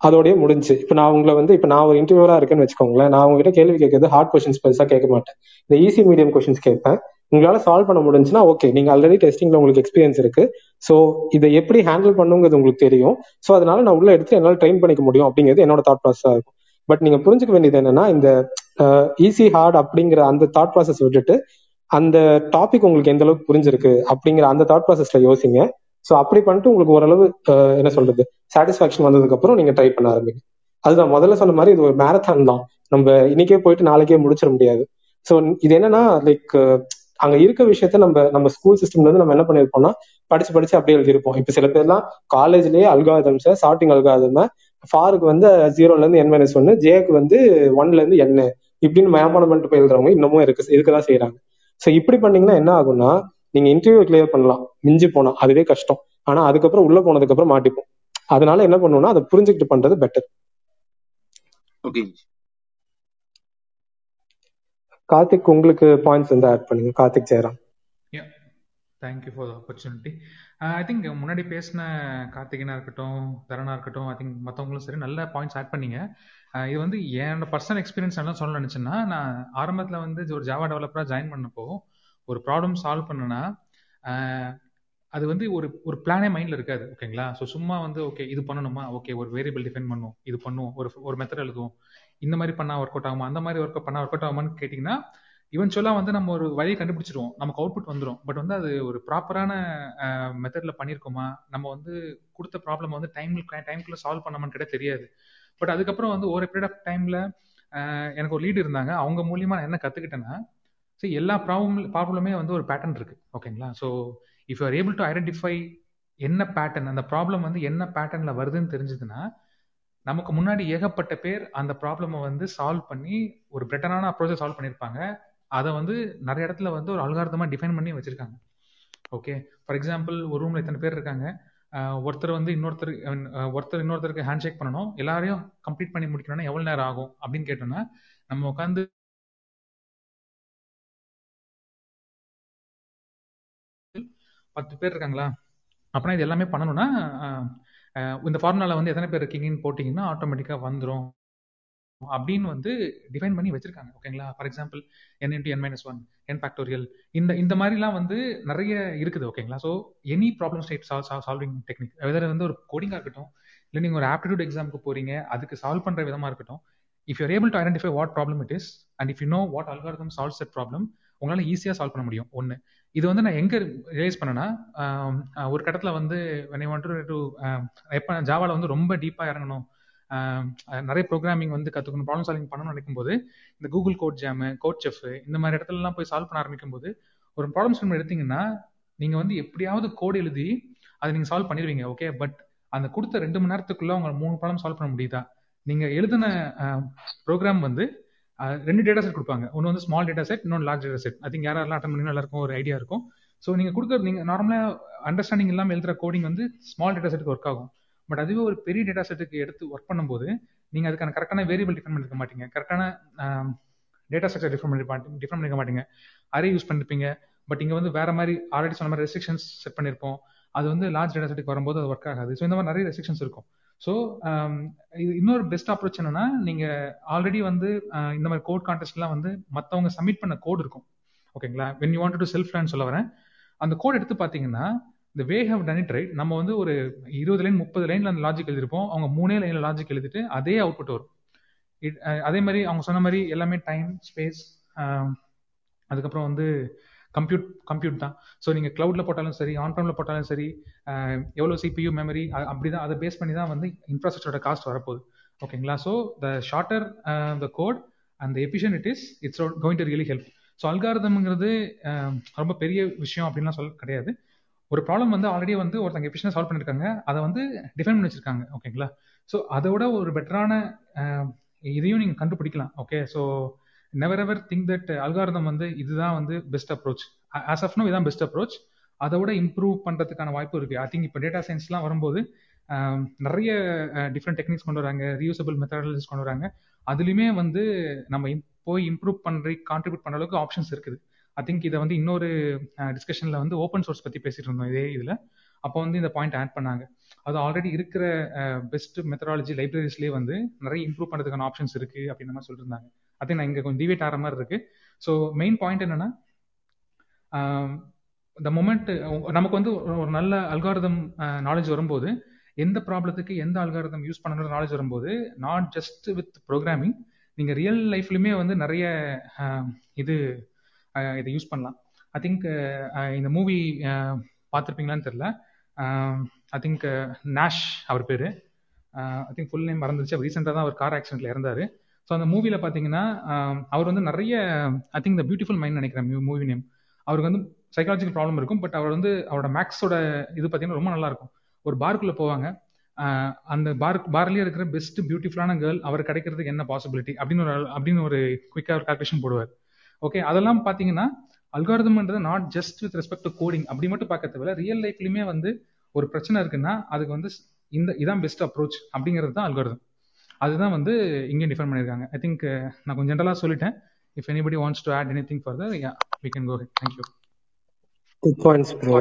A: அதோடய முடிஞ்சு. இப்போ நான் உங்களை வந்து இப்போ நான் ஒரு இன்டர்வியூரா இருக்கேன்னு வச்சுக்கோங்களேன். நான் உங்ககிட்ட கேள்வி கேட்கறது ஹார்ட் கொஷின்ஸ் பெருசா கேட்க மாட்டேன். இந்த ஈஸி மீடியம் கொஷின்ஸ் கேட்பேன். உங்களால சால்வ் பண்ண முடிஞ்சுன்னா ஓகே நீங்க ஆல்ரெடி டெஸ்டிங்ல உங்களுக்கு எக்ஸ்பீரியன்ஸ் இருக்கு. ஸோ இதை எப்படி ஹேண்டில் பண்ணுங்கிறது உங்களுக்கு தெரியும். ஸோ அதனால நான் உள்ள எடுத்து என்னால் ட்ரெயின் பண்ணிக்க முடியும் அப்படிங்கிறது என்னோட தாட் ப்ராசஸா இருக்கும். பட் நீங்க புரிஞ்சுக்க வேண்டியது என்னன்னா இந்த ஈஸி ஹார்ட் அப்படிங்கிற அந்த தாட் ப்ராசஸ் விட்டுட்டு அந்த டாபிக் உங்களுக்கு எந்த அளவுக்கு புரிஞ்சிருக்கு அப்படிங்கிற அந்த தாட் ப்ராசஸ்ல யோசிங்க. ஸோ அப்படி பண்ணிட்டு உங்களுக்கு ஓரளவு என்ன சொல்றது சாட்டிஸ்ஃபேக்ஷன் வந்ததுக்கு அப்புறம் நீங்க ட்ரை பண்ண ஆரம்பிங்க. அதுதான் முதல்ல சொன்ன மாதிரி இது ஒரு மேரத்தான் தான். நம்ம இன்னைக்கே போயிட்டு நாளைக்கே முடிச்சிட முடியாது. ஸோ இது என்னன்னா லைக் அங்க இருக்க விஷயத்த நம்ம நம்ம ஸ்கூல் சிஸ்டம்ல இருந்து நம்ம என்ன பண்ணிருப்போம்னா படிச்சு படிச்சு அப்படியே எழுதியிருப்போம் இப்ப சில பேர்லாம் காலேஜ்லயே அல்காதம்ஸ ஷார்டிங் அல்காதம ஃபாருக்கு வந்து ஜீரோல இருந்து என் மைனஸ் ஒன்னு ஜேக்கு வந்து ஒன்ல இருந்து என் இப்படின்னு மனப்பாடம் பண்ணிட்டு போய் எழுதுறவங்க இன்னமும் இருக்கு இருக்கதான் செய்யறாங்க ஸோ இப்படி பண்ணீங்கன்னா என்ன ஆகும்னா நீங்க இன்டர்வியூ கிளியர் பண்ணலாம். மிஞ்சி போனா அதுவே கஷ்டம். ஆனா அதுக்கப்புறம் உள்ள போனதுக்கு அப்புறம் மாட்டிப்போம். அதனால என்ன பண்ணுவோம்னா அதை புரிஞ்சுக்கிட்டு பண்றது பெட்டர்
K: ஓகே
A: கார்த்திக் உங்களுக்கு பாயிண்ட்ஸ் வந்து ஆட் பண்ணுங்க. Karthik Jayaram.
L: Thank you for the opportunity I think முன்னாடி பேசின கார்த்திகனா இருக்கட்டும் தரனா இருக்கட்டும் ஐ திங்க் மற்றவங்களும் சரி நல்ல பாயிண்ட்ஸ் ஆட் பண்ணீங்க. Uh, இது வந்து என்னோட பர்சனல் எக்ஸ்பீரியன்ஸ் என்ன சொல்ல நினச்சேன்னா நான் ஆரம்பத்தில் வந்து ஒரு ஜாவா டெவலப்பராக ஜாயின் பண்ணப்போ ஒரு ப்ராப்ளம் சால்வ் பண்ணனா அது வந்து ஒரு ஒரு பிளானே மைண்டில் இருக்காது ஓகேங்களா ஸோ சும்மா வந்து ஓகே இது பண்ணணுமா? ஓகே ஒரு வேரியபிள் டிஃபைன் பண்ணுவோம் இது பண்ணுவோம் ஒரு ஒரு மெத்தட் எழுதுவோம். இந்த மாதிரி பண்ணால் ஒர்க் அவுட் ஆகுமா? அந்த மாதிரி ஒர்க் பண்ணால் ஒர்க் அவுட் ஆகுமான்னு கேட்டிங்கன்னா இவென்ச்சுவலாக வந்து நம்ம ஒரு வழியை கண்டுபிடிச்சிருவோம். நமக்கு அவுட்புட் வந்துடும் பட் வந்து அது ஒரு ப்ராப்பரான மெத்தடில் பண்ணியிருக்கோமா நம்ம வந்து கொடுத்த ப்ராப்ளம் வந்து டைம் டைம்குள்ளே சால்வ் பண்ணாமான்னு கேட்டால் தெரியாது. பட் அதுக்கப்புறம் வந்து ஒரு பீரியட் ஆஃப் டைமில் எனக்கு ஒரு லீடு இருந்தாங்க. அவங்க மூலியமாக நான் என்ன கற்றுக்கிட்டேன்னா ஸோ எல்லா ப்ராப்ளம் ப்ராப்ளமே வந்து ஒரு பேட்டர்ன் இருக்கு. ஓகேங்களா so if you are able to identify என்ன பேட்டர்ன் அந்த ப்ராப்ளம் வந்து என்ன பேட்டர்னில் வருதுன்னு தெரிஞ்சதுன்னா நமக்கு முன்னாடி ஏகப்பட்ட பேர் அந்த ப்ராப்ளமை வந்து சால்வ் பண்ணி ஒரு பெட்டரான அப்ரோச்சை சால்வ் பண்ணியிருப்பாங்க. அதை வந்து நிறைய இடத்துல வந்து ஒரு அல்காரதமாக டிஃபைன் பண்ணி வச்சிருக்காங்க. ஓகே ஃபார் எக்ஸாம்பிள் ஒரு ரூமில் இத்தனை பேர் இருக்காங்க. ஒருத்தர் வந்து இன்னொருத்தர் ஒருத்தர் இன்னொருத்தருக்கு ஹேண்ட் ஷேக் பண்ணணும். எல்லாரையும் கம்ப்ளீட் பண்ணி முடிக்கணும்னா எவ்வளோ நேரம் ஆகும் அப்படின்னு கேட்டோம்னா நம்ம உட்காந்து பத்து பேர் இருக்காங்களா? அப்படின்னா இது எல்லாமே பண்ணணும்னா இந்த ஃபார்முலாவில் வந்து எத்தனை பேர் இருக்கீங்கன்னு போட்டிங்கன்னா ஆட்டோமேட்டிக்காக வந்துடும் அப்படின்னு வந்து டிஃபைன் பண்ணி வச்சிருக்காங்க. ஓகேங்களா for example n into n minus one n factorial இந்த இந்த மாதிரிலாம் வந்து நிறைய இருக்குது ஓகேங்களா ஸோ எனி ப்ராப்ளம் ஸ்டேட் சால் சால்விங் டெக்னிக் வெதர் வந்து ஒரு கோடிங்காக இருக்கட்டும் இல்லை நீங்கள் ஒரு ஆப்டிடியூட் எக்ஸாமுக்கு போறீங்க அதுக்கு சால்வ் பண்ணுற விதமாக இருக்கட்டும் if you're able to identify what problem it is and if you know what algorithm solve set problem உங்களால் ஈஸியாக சால்வ் பண்ண முடியும். ஒன்று இது வந்து நான் எங்கே ரியலைஸ் பண்ணேன்னா ஒரு கட்டத்தில் வந்து வென் ஐ வாண்ட் டு எப்போ ஜாவாவில் வந்து ரொம்ப டீப்பாக இறங்கணும். நிறைய ப்ரோக்ராமிங் வந்து கற்றுக்கணும் ப்ராப்ளம் சால்விங் பண்ணணும்னு நினைக்கும் போது இந்த Google Code Jam CodeChef இந்த மாதிரி இடத்துலலாம் போய் சால்வ் பண்ண ஆரம்பிக்கும் போது ஒரு ப்ராப்ளம் சால்வ் எடுத்தீங்கன்னா நீங்கள் வந்து எப்படியாவது கோட் எழுதி அதை நீங்கள் சால்வ் பண்ணிடுவீங்க ஓகே பட் அந்த கொடுத்த ரெண்டு மணி நேரத்துக்குள்ள உங்க மூணு ப்ராப்ளம் சால்வ் பண்ண முடியுதா? நீங்கள் எழுதின ப்ரோக்ராம் வந்து ரெண்டு டேட்டா செட் கொடுப்பாங்க. ஒன்று வந்து ஸ்மால் டேட்டா செட் இன்னொன்று large data set I think யாரெல்லாம் அட்டன் பண்ணி எல்லாருக்கும் ஒரு ஐடியா இருக்கும். ஸோ நீங்கள் கொடுக்குற நீங்கள் நார்மலாக அண்டர்ஸ்டாண்டிங் இல்லாமல் எழுதுற கோடிங் வந்து ஸ்மால் டேட்டா செட்டுக்கு ஒர்க் ஆகும். பட் அதுவே ஒரு பெரிய டேட்டா செட்டுக்கு எடுத்து ஒர்க் பண்ணும்போது நீங்கள் அதுக்கான கரெக்டான வேரியபிள் டிஃபைன் பண்ணிருக்க மாட்டீங்க. கரெக்டான டேட்டா ஸ்ட்ரக்சர் டிஃபைன் பண்ணி டிஃபைன் பண்ணிக்க மாட்டீங்க. அரே யூஸ் பண்ணிருப்பீங்க. பட் இங்கே வந்து வேற மாதிரி ஆல்ரெடி சொன்ன மாதிரி ரெஸ்ட்ரிக்ஷன்ஸ் செட் பண்ணியிருப்போம் அது வந்து லார்ஜ் டேட்டா செட்டுக்கு வரும்போது அது ஒர்க் ஆகாது. ஸோ இந்த மாதிரி நிறைய ரெஸ்ட்ரிக்ஷன்ஸ் இருக்கும். ஸோ um, இது இன்னொரு பெஸ்ட் அப்ரோச் என்னன்னா நீங்கள் ஆல்ரெடி வந்து இந்த மாதிரி கோட் கான்டெஸ்ட்லாம் வந்து மற்றவங்க சப்மிட் பண்ண கோட் இருக்கும். ஓகேங்களா? When you want to self learn சொல்ல வரேன். அந்த கோட் எடுத்து பார்த்தீங்கன்னா இந்த way how done it right நம்ம வந்து ஒரு இருபது லைன் முப்பது லைன்ல அந்த லாஜிக் எழுதிருப்போம். அவங்க மூணே லைன்ல லாஜிக் எழுதிட்டு அதே அவுட்புட் வரும். அதே மாதிரி அவங்க சொன்ன மாதிரி எல்லாமே டைம் ஸ்பேஸ் அதுக்கப்புறம் வந்து கம்ப்யூட் கம்ப்யூட் தான். ஸோ நீங்கள் க்ளவுடில் போட்டாலும் சரி ஆன் ப்ரைமில் போட்டாலும் சரி எவ்வளோ சிபியூ மெமரி அப்படி தான் அதை பேஸ் பண்ணி தான் வந்து இன்ஃப்ராஸ்ட்ரக்சரோட காஸ்ட் வரப்போகுது. ஓகேங்களா so the shorter the code and efficient it is it's going to really help so அல்காரதம்ங்கிறது ரொம்ப பெரிய விஷயம் அப்படின்லாம் சொல்ல கிடையாது. ஒரு ப்ராப்ளம் வந்து ஆல்ரெடி வந்து ஒருத்தங்க எஃபிஷியன் சால்வ் பண்ணியிருக்காங்க அதை வந்து டிஃபைன் பண்ணி வச்சிருக்காங்க. ஓகேங்களா ஸோ அதோட ஒரு பெட்டரான இதையும் நீங்கள் கண்டுபிடிக்கலாம். Okay so never ever think that algorithm வந்து இதுதான் வந்து best approach as of no இதான் பெஸ்ட் அப்ரோச் அதை விட இம்ப்ரூவ் பண்ணுறதுக்கான வாய்ப்பு இருக்கு. ஐ திங்க் இப்போ டேட்டா சயின்ஸ்லாம் வரும்போது நிறைய டிஃப்ரெண்ட் டெக்னிக்ஸ் கொண்டு வராங்க. ரியூசபிள் மெத்தடாலஜிஸ் கொண்டு வராங்க. அதுலேயுமே வந்து நம்ம போய் இம்ப்ரூவ் பண்ணுற கான்ட்ரிபியூட் பண்ணுற அளவுக்கு ஆப்ஷன்ஸ் இருக்குது. ஐ திங்க் இதை வந்து இன்னொரு டிஸ்கஷனில் வந்து ஓப்பன் சோர்ஸ் பற்றி பேசிட்டு இருந்தோம் இதே இதில். அப்போ வந்து இந்த பாயிண்ட் ஆட் பண்ணாங்க. அது ஆல்ரெடி இருக்கிற பெஸ்ட் மெத்தடாலஜி லைப்ரரிஸ்லேயே வந்து நிறைய இம்ப்ரூவ் பண்ணுறதுக்கான ஆப்ஷன்ஸ் இருக்குது அப்படின்னு மாதிரி சொல்லியிருந்தாங்க அது நான் இங்கே கொஞ்சம் டிவேட் ஆகிற மாதிரி இருக்கு. ஸோ மெயின் பாயிண்ட் என்னன்னா um, த மொமெண்ட் நமக்கு வந்து ஒரு நல்ல அல்காரதம் நாலேஜ் uh, வரும்போது எந்த ப்ராப்ளத்துக்கு எந்த அல்காரதம் யூஸ் பண்ணணுன்ற நாலேஜ் வரும்போது நாட் ஜஸ்ட் வித் ப்ரோக்ராமிங் நீங்கள் ரியல் லைஃப்லையுமே வந்து நிறைய um, இது uh, இதை யூஸ் பண்ணலாம். ஐ திங்க் uh, இந்த மூவி பார்த்துருப்பீங்களான்னு தெரில ஐ um, திங்க் நாஷ் அவர் பேர். ஐ திங்க் ஃபுல் நேம் மறந்துச்சு அவர் ரீசெண்டாக தான் அவர் கார் ஆக்சிடென்ட்ல இறந்தாரு. ஸோ அந்த மூவியில் பார்த்தீங்கன்னா அவர் வந்து நிறைய I think the beautiful mind நினைக்கிறேன் மூவி நேம் அவருக்கு வந்து சைக்காலஜிக்கல் ப்ராப்ளம் இருக்கும் பட் அவர் வந்து அவரோட மேக்ஸோட இது பார்த்தீங்கன்னா ரொம்ப நல்லா இருக்கும் ஒரு பார்க்குள்ளே போவாங்க அந்த பார் பார்லேயே இருக்கிற பெஸ்ட் பியூட்டிஃபுல்லான கேர்ள் அவர் கிடைக்கிறதுக்கு என்ன பாசிபிலிட்டி அப்படின்னு ஒரு அப்படின்னு ஒரு குயிக்காக ஒரு கால்குலேஷன் போடுவார். ஓகே அதெல்லாம் பார்த்தீங்கன்னா அல்காரதம்ன்றது not just with respect to coding அப்படி மட்டும் பார்க்க தேவையில்ல ரியல் லைஃப்லையுமே வந்து ஒரு பிரச்சனை இருக்குன்னா அதுக்கு வந்து இந்த இதான் பெஸ்ட் அப்ரோச் அப்படிங்கிறது தான் அல்காரதம் அதுதான் வந்து இங்கே டிஃபைன் பண்ணியிருக்காங்க. ஐ திங்க் நான் கொஞ்சம் ஜென்ரலாக சொல்லிட்டேன். If anybody wants to add anything further yeah we can go ahead thank you
A: good points bro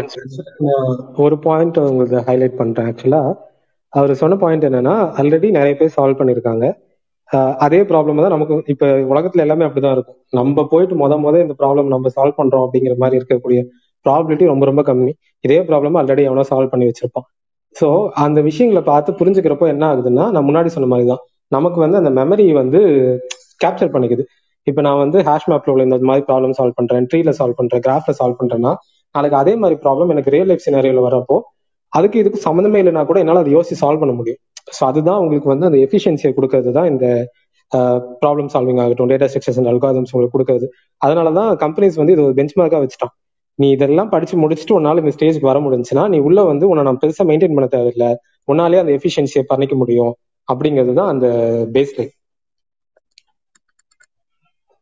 A: ஒரு பாயிண்ட் உங்களுக்கு ஹைலைட் பண்ணுறேன் ஆக்சுவலாக அவர் சொன்ன பாயிண்ட் என்னன்னா ஆல்ரெடி நிறைய பேர் சால்வ் பண்ணியிருக்காங்க. அதே ப்ராப்ளம் தான் நமக்கு இப்ப உலகத்துல எல்லாமே அப்படிதான் இருக்கும். நம்ம போயிட்டு முத முத இந்த ப்ராப்ளம் நம்ம சால்வ் பண்றோம் அப்படிங்கிற மாதிரி இருக்கக்கூடிய ப்ராபிலிட்டி ரொம்ப ரொம்ப கம்மி. இதே ப்ராப்ளம் ஆல்ரெடி எவனோ சால்வ் பண்ணி வச்சிருப்பான். ஸோ அந்த விஷயங்களை பார்த்து புரிஞ்சுக்கிறப்போ என்ன ஆகுதுன்னா நான் முன்னாடி சொன்ன மாதிரி தான் நமக்கு வந்து அந்த மெமரி வந்து கேப்சர் பண்ணிக்குது. இப்போ நான் வந்து ஹேஷ் மேப்ல உள்ள இந்த மாதிரி ப்ராப்ளம் சால்வ் பண்றேன் ட்ரீல சால்வ் பண்றேன் கிராஃப்ல சால்வ் பண்றேன்னா நாளைக்கு அதே மாதிரி ப்ராப்ளம் எனக்கு ரியல் லைஃப் சினாரியோல வரப்போ அதுக்கு இதுக்கு சம்மந்தமே இல்லைனா கூட என்னால் அதை யோசிச்சு சால்வ் பண்ண முடியும். ஸோ அதுதான் உங்களுக்கு வந்து அந்த எஃபிஷியன்சியை கொடுக்கறது தான் இந்த ப்ராப்ளம் சால்விங் ஆகட்டும் டேட்டா ஸ்ட்ரக்சர்ஸ் அண்ட் அல்காதம்ஸ் உங்களுக்கு கொடுக்கறது. அதனால தான் கம்பெனிஸ் வந்து இது ஒரு பெஞ்ச் மார்க்காக வச்சுட்டான். நீ இதெல்லாம் படிச்சு முடிச்சுட்டு உன்னால இந்த ஸ்டேஜ்க்கு வர முடிஞ்சுன்னா நீ உள்ள வந்து உன்னை நான் பெருசாக மெயின்டைன் பண்ண தேவையில்லை. உன்னாலே அந்த எஃபிஷியன்சியை பண்ணிக்க முடியும். அப்படிங்கிறது தான் அந்த பேஸ் லைன்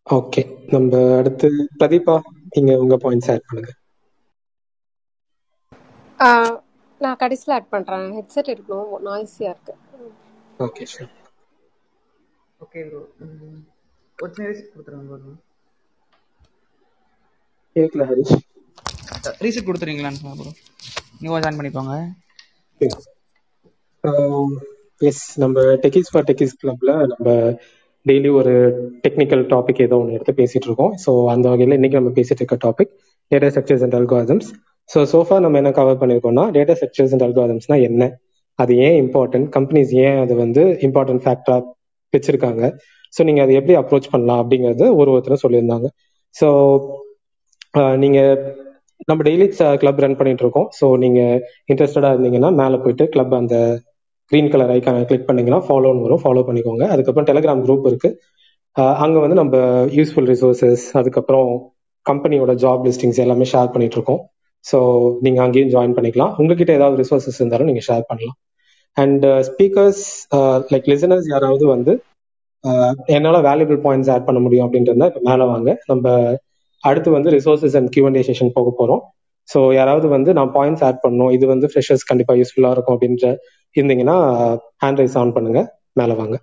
A: ஓகே நம்ம அடுத்து பிரதீபா நீங்க உங்க பாயிண்ட்ஸ் ஆட் பண்ணுங்க.
M: நான் கடைசியில் ஆட் பண்ணுறேன் ஹெட்செட் இருக்கணும் நாய்ஸியாக இருக்கு.
A: ஓகே ஷூர்
F: ஓகே ப்ரோ ஒரு சின்ன ரீசெட் கொடுத்துருங்க ப்ரோ
A: கேட்கல ஹரிஷ்.
F: ரீசெட் கொடுத்துறீங்களான்னு ப்ரோ நீங்கள் ஜாயின் பண்ணிக்கோங்க.
A: எஸ் நம்ம டெக்கிஸ் ஃபார் டெக்கிஸ் கிளப்ல நம்ம டெய்லி ஒரு டெக்னிக்கல் டாபிக் ஏதோ ஒன்று எடுத்து பேசிட்டு இருக்கோம். ஸோ அந்த வகையில் இன்னைக்கு நம்ம பேசிட்டு இருக்க topic data structures and algorithms so so far நம்ம என்ன கவர் பண்ணியிருக்கோம்னா டேட்டா ஸ்ட்ரக்சர்ஸ் அண்ட் அல்காதம்ஸ்னா என்ன? அது ஏன் இம்பார்ட்டன்ட் கம்பெனிஸ் ஏன் அது வந்து இம்பார்ட்டன்ட் ஃபேக்டரா வச்சிருக்காங்க? ஸோ நீங்க அதை எப்படி அப்ரோச் பண்ணலாம் அப்படிங்கறது ஒரு ஒருத்தரும் சொல்லியிருந்தாங்க. ஸோ நீங்க நம்ம டெய்லி கிளப் ரன் பண்ணிட்டு இருக்கோம். ஸோ நீங்க இன்ட்ரெஸ்டடா இருந்தீங்கன்னா மேலே போயிட்டு கிளப் அந்த கிரீன் கலர் ஐக்கானை கிளிக் பண்ணீங்கன்னா ஃபாலோன்னு வரும். ஃபாலோ பண்ணிக்கோங்க. அதுக்கப்புறம் டெலிகிராம் குரூப் இருக்கு. அங்கே வந்து நம்ம யூஸ்ஃபுல் ரிசோர்ஸஸ் அதுக்கப்புறம் கம்பெனியோட ஜாப் லிஸ்டிங்ஸ் எல்லாமே ஷேர் பண்ணிட்டு இருக்கோம். ஸோ நீங்கள் அங்கேயும் ஜாயின் பண்ணிக்கலாம். உங்ககிட்ட ஏதாவது ரிசோர்ஸஸ் இருந்தாலும் நீங்கள் ஷேர் பண்ணலாம். அண்ட் ஸ்பீக்கர்ஸ் லைக் லிசனர்ஸ் யாராவது வந்து என்னால் வேல்யூபிள் பாயிண்ட்ஸ் ஆட் பண்ண முடியும் அப்படின்றத இப்போ மேலே வாங்க. நம்ம அடுத்து வந்து ரிசோர்ஸஸ் அண்ட் கியூஎன்ஏ செஷன் போக போகிறோம் ஸோ யாராவது வந்து நான் பாயிண்ட்ஸ் ஆட் பண்ணணும். இது வந்து ஃப்ரெஷர்ஸ் கண்டிப்பாக யூஸ்ஃபுல்லாக இருக்கும் அப்படின்ற இருந்தீங்கன்னா ஹேண்ட் ரைஸ் ஆன் பண்ணுங்க. மேலே வாங்க.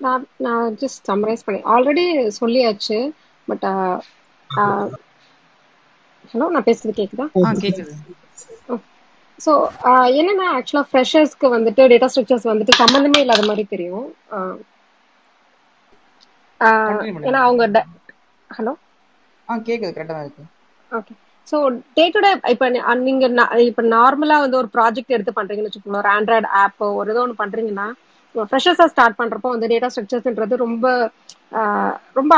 M: நான் நான் ஜஸ்ட் சம்மரைஸ் பண்ணி ஆல்ரெடி சொல்லியாச்சு பட் ஹலோ நான் பேசுறது கேக்குதா?
F: ஆ கேக்குது.
M: ஸோ என்னன்னா ஆக்சுவலாக ஃப்ரெஷர்ஸ்க்கு வந்துட்டு டேட்டா ஸ்ட்ரக்சர்ஸ் வந்துட்டு சம்மந்தமே இல்லாத மாதிரி தெரியும். ஏன்னா அவங்க ஹலோ
F: ஆ கேக்குது கரெக்டாக தான் இருக்கு.
M: Okay so day to day இப்போ நீங்க இப்போ நார்மலா வந்து ஒரு ப்ராஜெக்ட் எடுத்து பண்றீங்கன்னு வச்சுக்கோங்க ஒரு ஆண்ட்ராய்டு ஆப் ஒரு ஏதோ ஒன்று பண்றீங்கன்னா ஃப்ரெஷர்ஸாக ஸ்டார்ட் பண்றப்போ வந்து டேட்டா ஸ்ட்ரக்சர்ஸ்ன்றது ரொம்ப ரொம்ப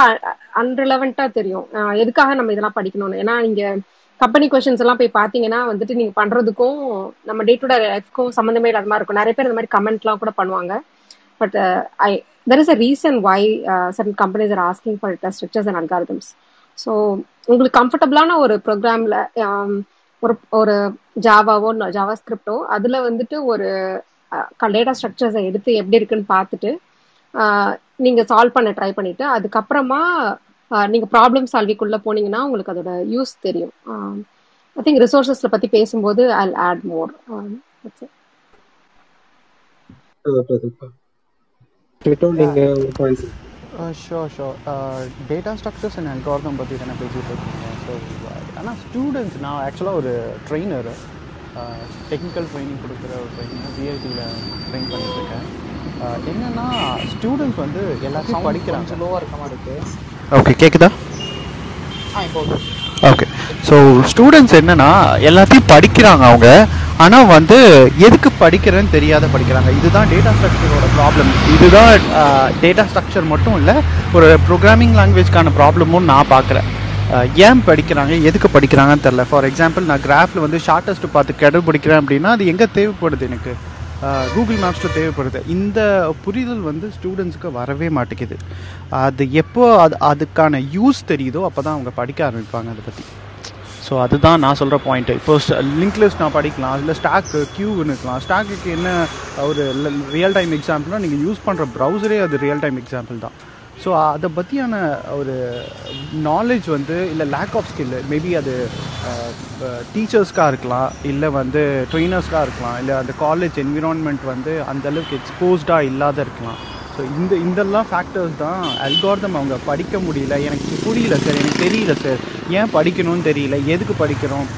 M: அன்ரிலவெண்டா தெரியும். எதுக்காக நம்ம இதெல்லாம் படிக்கணும்னு? ஏன்னா நீங்க கம்பெனி கொஷின்ஸ் எல்லாம் போய் பார்த்தீங்கன்னா வந்துட்டு நீங்க பண்றதுக்கும் நம்ம டே டு டே லைஃப்க்கும் சம்மந்தமே இல்லாத மாதிரி இருக்கும். நிறைய பேர் இந்த மாதிரி கமெண்ட்லாம் கூட பண்ணுவாங்க. But I there is a reason why certain companies are asking for test structures and algorithms so உங்களுக்கு கம்ஃபர்டபுளான ஒரு ப்ரோக்ராம்ல um, ஒரு ஒரு ஜாவாவோ ஜாவா ஸ்கிரிப்டோ அதுல வந்துட்டு ஒரு டேட்டா ஸ்ட்ரக்சர்ஸை எடுத்து எப்படி இருக்குன்னு பார்த்துட்டு நீங்க சால்வ் பண்ண ட்ரை பண்ணிட்டு அதுக்கப்புறமா நீங்க ப்ராப்ளம் சால்விக்குள்ள போனீங்கன்னா உங்களுக்கு அதோட யூஸ் தெரியும். ஐ திங்க் ரிசோர்சஸ்ல பத்தி பேசும்போது ஐ ஆட் மோர்
A: நீங்க ஒரு
N: ஷோர் ஷோர் டேட்டா ஸ்ட்ரக்சர்ஸ் அண்ட் அல்காரதம் பற்றி தானே பேசிகிட்டு இருக்கீங்க. ஸோ ஆனால் ஸ்டூடெண்ட்ஸ் நான் ஆக்சுவலாக ஒரு ட்ரெயினர் டெக்னிக்கல் ட்ரைனிங் கொடுக்குற ஒரு ட்ரைனிங் பிஐடியில் ட்ரெயின் பண்ணிட்டுருக்கேன். என்னென்னா ஸ்டூடெண்ட்ஸ் வந்து எல்லாத்தையும் படிக்கிறாங்க.
F: லோவாக இருக்க மாதிரி இருக்கு.
N: ஓகே கேட்குதா
F: ஆ இப்போ ஓகே
N: ஸோ ஸ்டூடெண்ட்ஸ் என்னன்னா எல்லாத்தையும் படிக்கிறாங்க அவங்க. ஆனால் வந்து எதுக்கு படிக்கிறேன்னு தெரியாத படிக்கிறாங்க. இதுதான் டேட்டா ஸ்ட்ரக்சரோட ப்ராப்ளம் இதுதான் டேட்டா ஸ்ட்ரக்சர் மட்டும் இல்லை ஒரு ப்ரோக்ராமிங் லாங்குவேஜ்க்கான ப்ராப்ளமும் நான் பார்க்குறேன். ஏன் படிக்கிறாங்க? எதுக்கு படிக்கிறாங்கன்னு தெரில ஃபார் எக்ஸாம்பிள் நான் கிராஃபில் வந்து ஷார்ட்டஸ்ட் பார்த்து கண்டுபிடிக்கிறேன் அப்படின்னா அது எங்கே தேவைப்படுது எனக்கு? கூகுள் மேப்ஸில் தேவைப்படுது. இந்த புரிதல் வந்து ஸ்டூடெண்ட்ஸுக்கு வரவே மாட்டேங்குது. அது எப்போ அது அதுக்கான யூஸ் தெரியுதோ அப்போ தான் அவங்க படிக்க ஆரம்பிப்பாங்க அதை பற்றி ஸோ அதுதான் நான் சொல்கிற பாயிண்ட்டு இப்போ லிங்க் லிஸ்ட் நான் படிக்கலாம் இல்லை ஸ்டாக்கு க்யூன்னு இருக்கலாம். ஸ்டாக்குக்கு என்ன ஒரு ரியல் டைம் எக்ஸாம்பிள்னா நீங்கள் யூஸ் பண்ணுற ப்ரௌசரே அது ரியல் டைம் எக்ஸாம்பிள் தான். ஸோ uh, அதை பற்றியான ஒரு நாலேஜ் வந்து இல்லை லேக் ஆஃப் ஸ்கில் மேபி அது uh, uh, டீச்சர்ஸ்க்காக இருக்கலாம் இல்லை வந்து ட்ரெயினர்ஸ்க்காக இருக்கலாம் இல்லை அந்த காலேஜ் என்விரான்மெண்ட் வந்து அந்தளவுக்கு எக்ஸ்போஸ்டாக இல்லாத இருக்கலாம். ஸோ இந்த இதெல்லாம் ஃபேக்டர்ஸ் தான் அல்கார்தம் அவங்க படிக்க முடியல. எனக்கு புரியல சார் எனக்கு தெரியல சார் ஏன் படிக்கணும்னு தெரியல? எதுக்கு படிக்கிறோம்?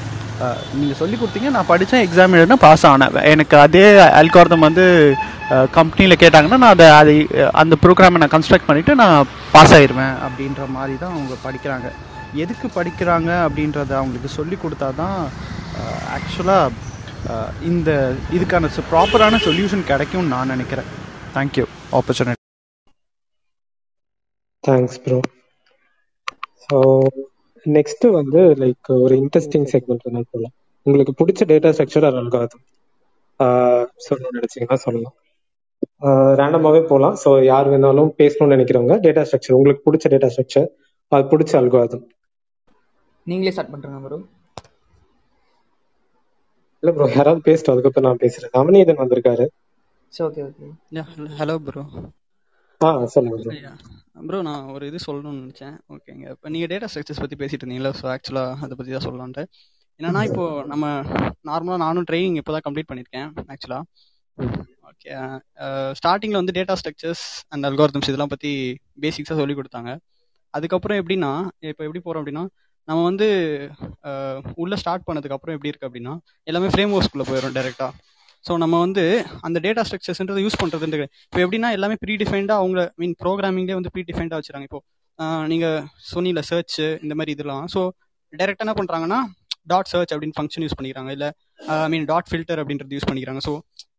N: நீங்கள் சொல்லி கொடுத்தீங்க. நான் படித்தேன் எக்ஸாம் எழுதினா பாஸ் ஆனேன். எனக்கு அதே அல்கார்தம் வந்து கம்பெனியில் கேட்டாங்கன்னா நான் அதை அதை அந்த ப்ரோக்ராமை நான் கன்ஸ்ட்ரக்ட் பண்ணிவிட்டு நான் பாஸ் ஆயிடுவேன் அப்படின்ற மாதிரி தான் அவங்க படிக்கிறாங்க. எதுக்கு படிக்கிறாங்க அப்படின்றத அவங்களுக்கு சொல்லி கொடுத்தா தான் ஆக்சுவலாக இந்த இதுக்கான ப்ராப்பரான சொல்யூஷன் கிடைக்கும்னு நான் நினைக்கிறேன். Thank you opportunity
A: thanks bro so next வந்து லைக் ஒரு இன்ட்ரெஸ்டிங் செக்மெண்ட் என்ன சொல்லலாம் உங்களுக்கு பிடிச்ச டேட்டா ஸ்ட்ரக்சர் அது அல்காதம் சொல்லணும்னு நினைச்சீங்கன்னா சொல்லலாம். ரேண்டமாவே போகலாம் ஸோ யார் வேணாலும் பேசணும்னு நினைக்கிறவங்க டேட்டா ஸ்ட்ரக்சர் உங்களுக்கு பிடிச்ச டேட்டா ஸ்ட்ரக்சர் அது பிடிச்ச அல்காதம்
F: நீங்களே ஸ்டார்ட் பண்றீங்க ப்ரோ
A: இல்ல ப்ரோ யாராவது பேசிட்டு அதுக்கப்புறம் நான் பேசுறேன். நவநீதன் வந்திருக்காரு.
F: சரி ஓகே ஓகே
O: ஹலோ ப்ரோ
A: ஆ சொல்லுங்க ப்ரோ
O: நான் ஒரு இது சொல்லணும்னு நினச்சேன். ஓகேங்க. இப்போ நீங்கள் டேட்டா ஸ்ட்ரக்சர்ஸ் பற்றி பேசிட்டு இருந்தீங்களா ஸோ ஆக்சுவலாக அதை பற்றி தான் சொல்லலான்ட்டு. என்னன்னா இப்போ நம்ம நார்மலாக நானும் ட்ரைனிங் இப்போ தான் கம்ப்ளீட் பண்ணியிருக்கேன் ஆக்சுவலாக ஓகே ஸ்டார்டிங்கில் வந்து டேட்டா ஸ்ட்ரக்சர்ஸ் அண்ட் அல்காரிதம்ஸ் இதெல்லாம் பற்றி பேசிக்ஸாக சொல்லி கொடுத்தாங்க. அதுக்கப்புறம் எப்படின்னா இப்போ எப்படி போகிறோம் அப்படின்னா நம்ம வந்து உள்ளே ஸ்டார்ட் பண்ணதுக்கப்புறம் எப்படி இருக்குது அப்படின்னா எல்லாமே ஃப்ரேம் ஒர்க்ஸ்குள்ளே போயிடும் டேரெக்டாக ஸோ நம்ம வந்து அந்த டேட்டா ஸ்ட்ரக்சர்ஸ்ன்றது யூஸ் பண்ணுறது இப்போ எப்படின்னா எல்லாமே ப்ரீ டிஃபைண்டாக அவங்க மீன் ப்ரோக்ராமிங்லேயே வந்து ப்ரீ டிஃபைன்டாக வச்சுறாங்க. இப்போ நீங்கள் சொன்னியில் சர்ச் இந்த மாதிரி இதெல்லாம். ஸோ டேரெக்டாக என்ன பண்ணுறாங்கன்னா டாட் சர்ச் அப்படின்னு ஃபங்க்ஷன் யூஸ் பண்ணிக்கிறாங்க. இல்லை ஐ மீன் டாட் ஃபில்டர் அப்படின்றது யூஸ் பண்ணிக்கிறாங்க. ஸோ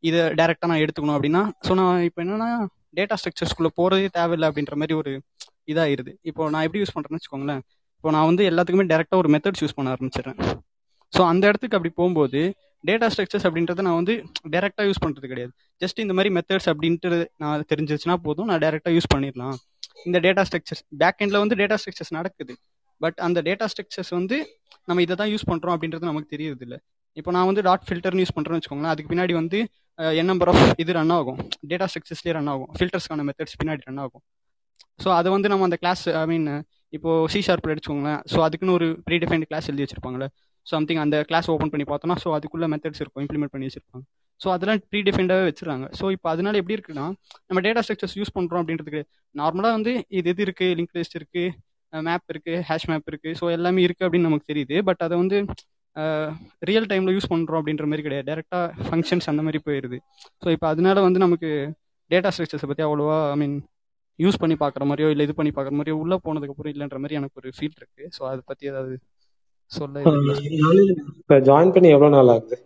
O: இதை டேரெக்டாக நான் எடுத்துக்கணும் அப்படின்னா ஸோ நான் இப்போ என்னன்னா டேட்டா ஸ்ட்ரக்சர்ஸ்குள்ளே போகிறதே தேவையில்லை அப்படின்ற மாதிரி ஒரு இதாகிடுது இப்போ நான் எப்படி யூஸ் பண்ணுறேன்னு வச்சுக்கோங்களேன். இப்போ நான் வந்து எல்லாத்துக்குமே டேரெக்டாக ஒரு மெத்தட்ஸ் யூஸ் பண்ண ஆரம்பிச்சிடுறேன். ஸோ அந்த இடத்துக்கு அப்படி போகும்போது டேட்டா ஸ்ட்ரக்சர்ஸ் அப்படின்றத நான் வந்து டேரெக்டாக யூஸ் பண்ணுறது கிடையாது. ஜஸ்ட் இந்த மாதிரி மெத்தட்ஸ் அப்படின்ட்டு நான் தெரிஞ்சிச்சுன்னா போதும் நான் டேரெக்டாக யூஸ் பண்ணிடலாம். இந்த டேட்டா ஸ்ட்ரக்சர்ஸ் பேக் எண்டில் வந்து டேட்டா ஸ்ட்ரக்சர்ஸ் நடக்குது. பட் அந்த டேட்டா ஸ்ட்ரக்சர்ஸ் வந்து நம்ம இதை தான் யூஸ் பண்ணுறோம் அப்படின்றது நமக்கு தெரியுது இல்லை இப்போ நான் வந்து டாட் ஃபில்டர்னு யூஸ் பண்ணுறேன்னு வச்சுக்கோங்களேன் அதுக்கு பின்னாடி வந்து என் நம்பர் ஆஃப் இது ரன் ஆகும். டேட்டா ஸ்ட்ரக்சர்ஸ்லேயே ரன் ஆகும். ஃபில்டர்ஸ்க்கான மெத்தட்ஸ் பின்னாடி ரன் ஆகும். ஸோ அதை வந்து நம்ம அந்த கிளாஸ் ஐ மீன் இப்போ சி ஷார்ப்பில் எடுத்துக்கோங்களேன். ஸோ அதுக்குன்னு ஒரு ப்ரீ டிஃபைன்ட் கிளாஸ் எழுதி வச்சிருப்பாங்களே சம்திங் அந்த கிளாஸ் ஓப்பன் பண்ணி பார்த்தோம்னா ஸோ அதுக்குள்ள மெத்தட்ஸ் இருக்கும் இம்ப்ளிமெண்ட் பண்ணி வச்சிருப்பாங்க. ஸோ அதெல்லாம் ப்ரீ டிஃபைண்டாகவே வச்சுருக்காங்க. ஸோ இப்போ அதனால எப்படி இருக்குன்னா நம்ம டேட்டா ஸ்ட்ரக்சர்ஸ் யூஸ் பண்ணுறோம் அப்படின்றதுக்கு நார்மலாக வந்து இது எது இருக்குது லிங்க் லிஸ்ட் இருக்குது மேப் இருக்குது ஹேஷ் மேப் இருக்குது ஸோ எல்லாமே இருக்குது அப்படின்னு நமக்கு தெரியுது. பட் அதை வந்து ரியல் டைமில் யூஸ் பண்ணுறோம் அப்படின்ற மாதிரி கிடையாது. டேரெக்டாக ஃபங்க்ஷன்ஸ் அந்த மாதிரி போயிடுது ஸோ இப்போ அதனால வந்து நமக்கு டேட்டா ஸ்ட்ரக்சர்ஸை பற்றி அவ்வளோவா ஐ மீன் யூஸ் பண்ணி பார்க்குற மாதிரியோ இல்லை இது பண்ணி பார்க்குற மாதிரியோ உள்ளே போனதுக்கப்புறம் இல்லைன்ற மாதிரி எனக்கு ஒரு ஃபீல் இருக்குது ஸோ அதை பற்றி ஏதாவது
A: இப்போ ஜாயின் பண்ணி எவ்வளோ நாள் ஆகுது?